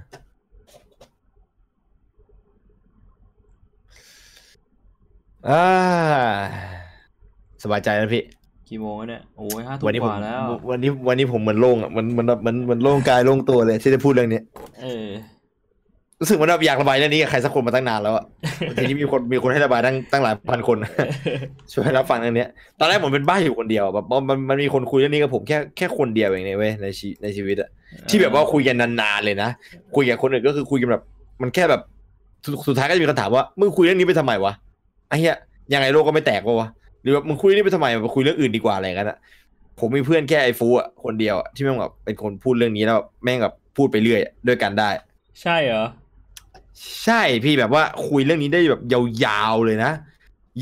อ่าสบายใจแล้วพี่ กี่โมงแล้วเนี่ยโอ้ยห้าทุ่วันมนี้กผมว่าแล้ว วันนี้วันนี้ผมเหมือนโล่งอะมันมันมันมันโล่งกายโล่งตัวเลยที่จะพูดเรื่องนี้เออรู้สึกเหมันแบบอยากระบายเรื่องนี้กับใครสักคนมาตั้งนานแล้วอะทีนี้มีคนมีคนให้ระบายตั้งตั้งหลายพันคนช่วยรับฟังเรื่องเนี้ยตอนแรกผมเป็นบ้าอยู่คนเดียวแบบมันมันมีคนคุยเรื่องนี้กับผมแค่แค่คนเดียวเองในเว้ยในชีในชีวิตอะที่แบบว่าคุยกันนานๆเลยนะคุยกับคนอื่นก็คือคุยกันแบบ มันแค่แบบสุดสุดท้ายก็จะมีคำถามว่ามึงคุยเรื่องนี้ไปทำไมวะไอ้เหี้ยยังไงโลกก็ไม่แตกวะวะห รือว่ามึงคุยเรื่องนี้ไปทำไมมาคุยเรื่องอื่นดีกว่าอะไรอย่างนั้นอะผมมีเพื่อนแค่ไอ้ฟูอะคนเดียวอะที่แม่งแบบเป็นคนพูดเรื่องนี้แล้วแม่งแบบพูดไปเรื่อยอะด้วยกันได้ ใช่เหรอใช่พี่แบบว่าคุยเรื่องนี้ได้แบบยาวๆเลยนะ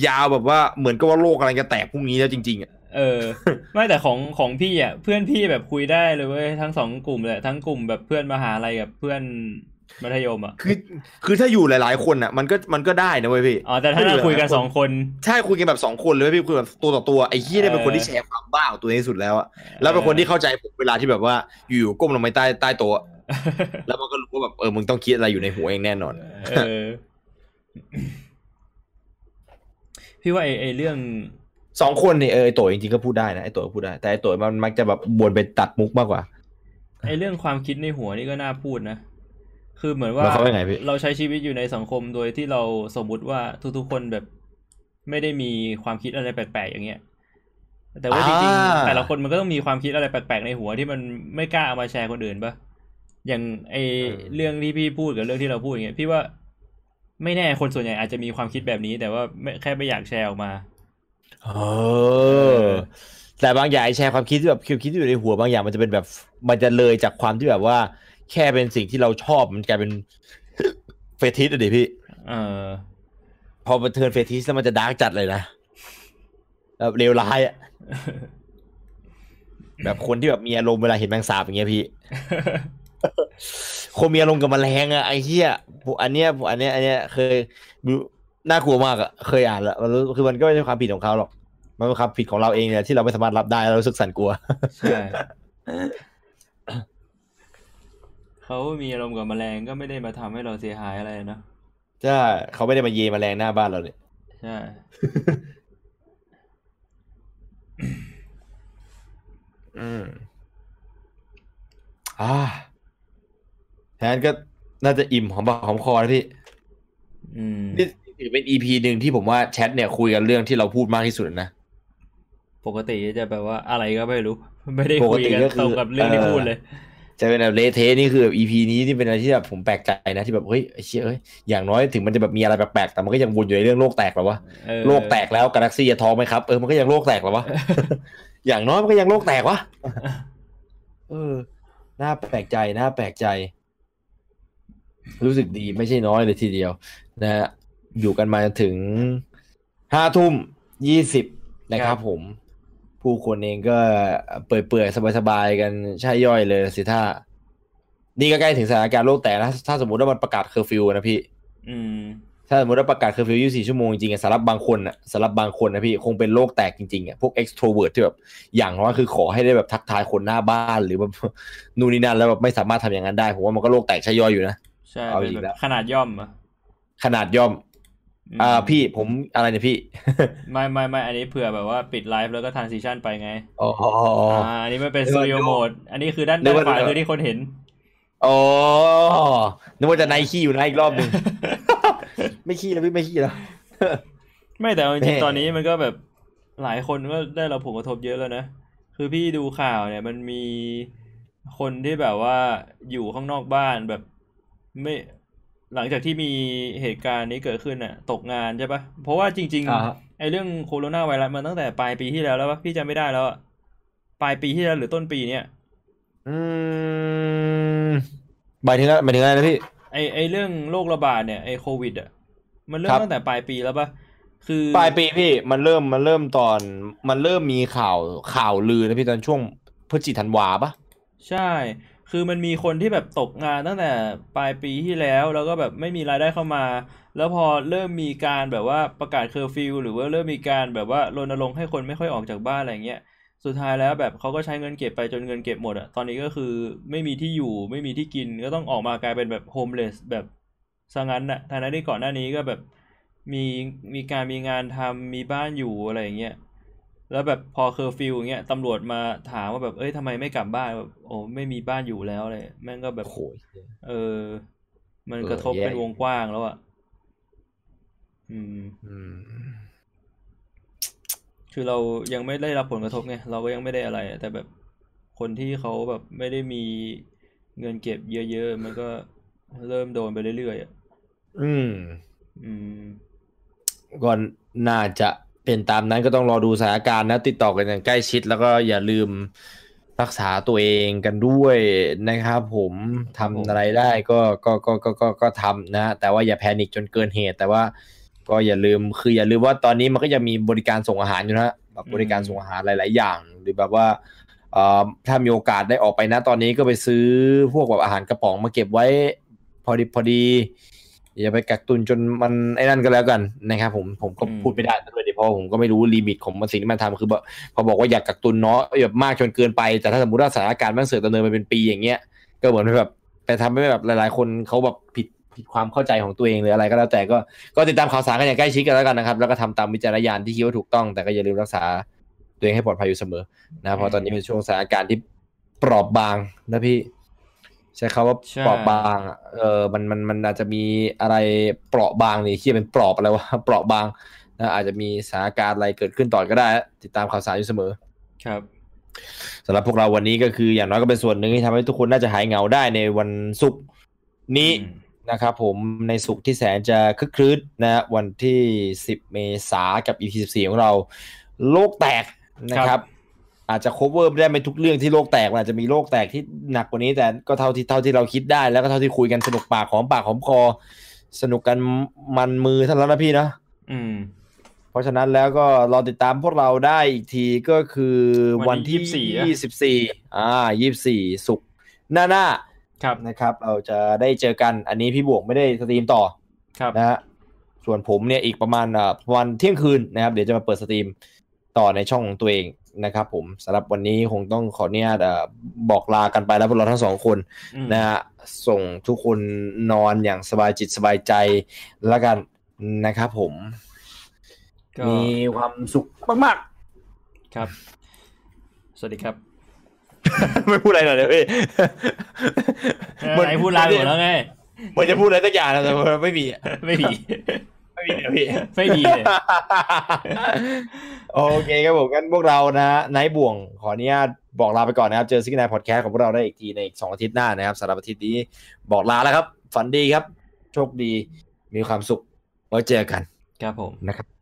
ยาวแบบว่าเหมือนกับว่าโลกกำลังจะแตกพรุ่งนี้แล้วจริงๆอะเออไม่แต่ของของพี่อะเพื่อนพี่แบบคุยได้เลยเว้ยทั้งสองกลุ่มเลยทั้งกลุ่มแบบเพื่อนมหาลัยกับเพื่อน มัธยมอะคือคือถ้าอยู่หลาย ๆ คนอะ มันก็มันก็ได้นะเว้ยพี่อ๋อแต่ถ้าเราคุยกันสองคนใช่คุยกันแบบสองคนเลยเว้ยพี่คุยแบบตัวต่อตัวไอ้ที่เนี่ยเป็นคนที่แชร์ความบ้าของตัวเองที่สุดแล้วอะแล้วเป็นคนที่เข้าใจผมเวลาที่แบบว่าอยู่ๆก้มลงไปใต้ใต้โต๊ะแล้วมันก็รู้ว่าแบบเออมึงต้องคิดอะไรอยู่ในหัวเองแน่นอนเออพี่ว่าไอไอเรื่องสองคนนี่เออไอโตจริงๆก็พูดได้นะไอโตก็พูดได้ แต่ไอโตมันมักจะแบบบวนไปตัดมุกมากกว่าไอเรื่องความคิดในหัวนี่ก็น่าพูดนะ คือเหมือนว่าหมายความว่าไงพี่เราใช้ชีวิตอยู่ในสังคมโดยที่เราสมมุติว่าทุกๆคนแบบไม่ได้มีความคิดอะไรแปลกๆอย่างเงี้ย แต่ว่าจริงๆแต่ละคนมันก็ต้องมีความคิดอะไรแปลกๆในหัวที่มันไม่กล้าเอามาแชร์คนอื่นปะอย่างไอเรื่องที่พี่พูดกับเรื่องที่เราพูดอย่างเงี้ยพี่ว่าไม่แน่คนส่วนใหญ่อาจจะมีความคิดแบบนี้ แต่ว่าไม่แค่ไม่อยากแชร์ออกมาเออแต่บางอย่างไอ้แชร์ความคิดที่แบบคิดที่อยู่ในหัวบางอย่างมันจะเป็นแบบมันจะเลยจากความที่แบบว่า แค่เป็นสิ่งที่เราชอบมันกลายเป็นเฟติสอะดิพี่เออพอมาเทิร์นเฟติสแล้วมันจะดาร์กจัดเลยนะแบบเลวร้ายอะแบบคนที่แบบมีอารมณ์เวลาเห็นแมงสาบอย่างเงี้ยพี่คนมีอารมณ์กับแมลงอะไอ้เหี้ยผมอันเนี้ยผมอันเนี้ยอันเนี้ยเคยน่ากลัวมากอะเคยอ่านแล้วมันรู้คือมันก็ไม่ใช่ความผิดของเขาหรอก มันเป็นความผิดของเราเองเนี่ยที่เราไม่สามารถรับได้เรารู้สึกสั่นกลัวใช่ เขามีอารมณ์กับแมลงก็ไม่ได้มาทำให้เราเสียหายอะไรนะใช่เขาไม่ได้มาเยแมลงหน้าบ้านเราเนี่ยใช่อืมอ่าแทนก็น่าจะอิ่มหอมปากหอมคอนะพี่อืมนี่ถือเป็นอีพีหนึ่งที่ผมว่าแชทเนี่ยคุยกันเรื่องที่เราพูดมากที่สุดนะ ปกติจะแบบว่าอะไรก็ไม่รู้ ไม่ได้ปกคุยติกันก็คือตรงกับเรื่องที่เออพูดเลย จะเป็นแบบเละเทะนี่คือแบบอีพีนี้ที่เป็นอะไรที่แบบผมแปลกใจนะที่แบบเฮ้ยไอ้เชี่ยเอ้ยอย่างน้อยถึงมันจะแบบมีอะไรแปลกๆแต่มันก็ยังวนอยู่ในเรื่องโลกแตกหรอวะเออโลกแตกแล้วกาแล็กซี่จะท้องไหมครับเออมันก็ยังโลกแตกหรอวะอย่างน้อยมันก็ยังโลกแตกวะเออน่าแปลกใจน่าแปลกใจ รู้สึกดีไม่ใช่น้อยเลยทีเดียว นะฮะอยู่กันมาถึงห้าทุ่มยี่สิบนะครับผม ผู้คนเองก็เปื่อยๆสบายๆกันใช่ย่อยเลยสิท่านี่ก็ใกล้ถึงสถานการณ์โลกแตกนะถ้าสมมติว่ามันประกาศเคอร์ฟิวนะพี่ อืม ถ้าสมมติว่าประกาศเคอร์ฟิว 24 ชั่วโมงจริงๆอะสำหรับบางคนอะสำหรับบางคนนะพี่คงเป็นโลกแตกจริงๆอะพวก extrovert ที่แบบอย่างน้อยคือขอให้ได้แบบทักทายคนหน้าบ้านหรือแบบนู่นนี่นั่นแล้วแบบไม่สามารถทำอย่างนั้นได้ผมว่ามันก็โลกแตกใช่ย่อยอยู่นะใช่เอาเป็นอีกแบแล้บวขนาดย่อมอะขนาดย่อมม อ่าพี่ผมอะไรเนี่ยพี่ ไม่ไม่ไม่อันนี้เผื่อแบบว่าปิดไลฟ์แล้วก็ทานซีชั่นไปไงอ๋ออ่าอันนี้มันเป็นนึสกว่าตูดิโอโหมด อันนี้คือด้านนึด้ากนว่าขวาเดี๋ยวคือที่คนเห็นอ๋อนึกว่าจะไนขี้อยู่นะอีกรอบหนึ่งไม่ขี้แล้วพี่ไม่ขี้แล้วไม่แต่เอาจริงแน่ๆตอนนี้มันก็แบบหลายคนก็ได้รับผลกระทบเยอะแล้วนะ คือพี่ดูข่าวเนี่ย มันมีคนที่แบบว่าอยู่ข้างนอกบ้านแบบ ไม่ หลังจากที่มีเหตุการณ์นี้เกิดขึ้นน่ะ ตกงานใช่ปะเพราะว่าจริงอ่าฮะๆไอ้เรื่องโคโรนาไวรัสมันตั้งแต่ปลายปีที่แล้วแล้วปะพี่จำไม่ได้แล้วอะปลายปีที่แล้วหรือต้นปีเนี่ยอืมหมายถึงอะไรหมายถึงอะไรนะพี่ไอไอเรื่องโรคระบาดเนี่ยไอโควิดอะมันเริ่ครัมบตั้งแต่ปลายปีแล้วปะคือปลายปีพี่มันเริ่มมันเริ่มตอน มันเริ่มมีข่าวข่าวลือนะพี่ตอนช่วงพฤศจิธันวาปะใช่ คือมันมีคนที่แบบตกงานตั้งแต่ปลายปีที่แล้ว แล้วก็แบบไม่มีรายได้เข้ามา แล้วพอเริ่มมีการแบบว่าประกาศเคอร์ฟิวหรือว่าเริ่มมีการแบบว่ารณรงค์ให้คนไม่ค่อยออกจากบ้านอะไรเงี้ยสุดท้ายแล้วแบบเขาก็ใช้เงินเก็บไปจนเงินเก็บหมดอะตอนนี้ก็คือไม่มีที่อยู่ไม่มีที่กินก็ต้องออกมากลายเป็นแบบ homeless แบบซะงั้นอะทางนั้นที่ก่อนหน้านี้ก็แบบมีมีการมีงานทำมีบ้านอยู่อะไรอย่างเงี้ย แล้วแบบพอเคอร์ฟิวอย่างเงี้ยตำรวจมาถามว่าแบบเอ้ยทำไมไม่กลับบ้านแบบโอ้ไม่มีบ้านอยู่แล้วเลยแม่งก็แบบโอ้โหเออ มันเออกระทบแย่เป็นวงกว้างแล้วอะอืมอืมคือเรายังไม่ได้รับผลกระทบไงเราก็ยังไม่ได้อะไรอะแต่แบบคนที่เขาแบบไม่ได้มีเงินเก็บเยอะๆมันก็เริ่มโดนไปเรื่อยๆอะอืม อืมก็น่าจะ เป็นตามนั้นก็ต้องรอดูสถานการณ์นะติดต่อกันอย่างใกล้ชิด แล้วก็อย่าลืมรักษาตัวเองกันด้วยนะครับ ผมทำอะไรได้ก็ก็ก็ก็ก็ก็ทำนะ แต่ว่าอย่าแพนิคจนเกินเหตุ แต่ว่าก็อย่าลืมคืออย่าลืมว่าตอนนี้มันก็ยังมีบริการส่งอาหารอยู่นะแบบบริการส่งอาหารหลาย ๆ อย่าง หรือแบบว่าเอ่อถ้ามีโอกาสได้ออกไปนะตอนนี้ก็ไปซื้อพวกแบบอาหารกระป๋องมาเก็บไว้ พอดีพอดี อย่าไปกักตุนจนมันไอ้นั่นก็แล้วกันนะครับผมผมก็อืมพูดไม่ได้ด้วยเดี๋ยวเพราะผมก็ไม่รู้ลิมิตของมันสิ่งที่มันทำคือแบบพอบอกว่าอยากกักตุนเนาะแบบมากจนเกินไป แต่ถ้าสมมติว่าสถานการณ์มันเสือกดำเนินไปเป็นปีอย่างเงี้ยก็เหมือนแบบไปทำให้แบบหลาย ๆ คนเขาแบบผิดผิดความเข้าใจของตัวเองหรืออะไรก็แล้วแต่ก็ก็ติดตามข่าวสารกันอย่างใกล้ชิดกันแล้วกันนะครับ แล้วก็ทำตามวิจารณญาณที่คิดว่าถูกต้องแต่ก็อย่าลืมรักษาตัวเองให้ปลอดภัยอยู่เสมอนะเพราะตอนนี้เป็นช่วงสถานการณ์ที่เปราะบางนะพี่ ใช้คาว่าใช่เปราะบางอะเออมันมันมันอาจจะมีอะไรเปราะบางนี่ที่เป็นเปราะอะไรวะเปราะบางนะอาจจะมีสถานการณ์อะไรเกิดขึ้นต่อก็ได้ ติดตามข่าวสารอยู่เสมอ ครับสำหรับพวกเราวันนี้ก็คืออย่างน้อยก็เป็นส่วนหนึ่งที่ทำให้ทุกคนน่าจะหายเหงาได้ในวันศุกร์นี้อืมนะครับผมในศุกร์ที่แสนจะคึกครื้นนะฮะวันที่ 10 เมษากับ EP 14 ของเรา โลกแตกนะครับ อาจจะ cover ไม่ได้ไม่ทุกเรื่องที่โลกแตกมันอาจจะมีโลกแตกที่หนักกว่านี้ แต่ก็เท่าที่เท่าที่เราคิดได้ แล้วก็เท่าที่คุยกันสนุกปากหอมปากหอมคอ สนุกกันมันมือเท่านั้นนะพี่เนาะอืม เพราะฉะนั้นแล้วก็รอติดตามพวกเราได้อีกทีก็คือวัวันนที่ที่24อะยี่สิบสี่อ่ายี่สิบสี่ศุกร์หน้าหน้าครับนะครับ เราจะได้เจอกันอันนี้พี่บวกไม่ได้ stream ต่อครับนะฮะส่วนผมเนี่ยอีกประมาณอ่าวันเที่ยงคืนนะครับ เดี๋ยวจะมาเปิด stream ต่อในช่องของตัวเอง นะครับผมสำหรับวันนี้คงต้องขออนุญาตอ่าบอกลากันไปแล้วพวกเราทั้งสองคนอืมนะฮะส่งทุกคนนอนอย่างสบายจิตสบายใจแล้วกันนะครับผมก็มีความสุขมากครับ สวัสดีครับๆไม่พูดอะไรหน่อยเลยพี่ไหนพูดลาไปหมดแล้วไงเหมือนจะพูดอะไรสักอย่างนะแต่ว่าไม่มีอะไม่มีไม่มีเลยพี่ไม่มีเลยโอเคครับผมงั้นพวกเรานะไนท์บ่วงขออนุญาตบอกลาไปก่อนนะครับ เจอซิกนายพอดแคสต์ของพวกเราได้อีกทีในอีกสองอาทิตย์หน้านะครับสำหรับอาทิตย์นี้บอกลาแล้วครับ ฝันดีครับ โชคดีมีความสุขไว้เจอกัน ครับผมนะครับ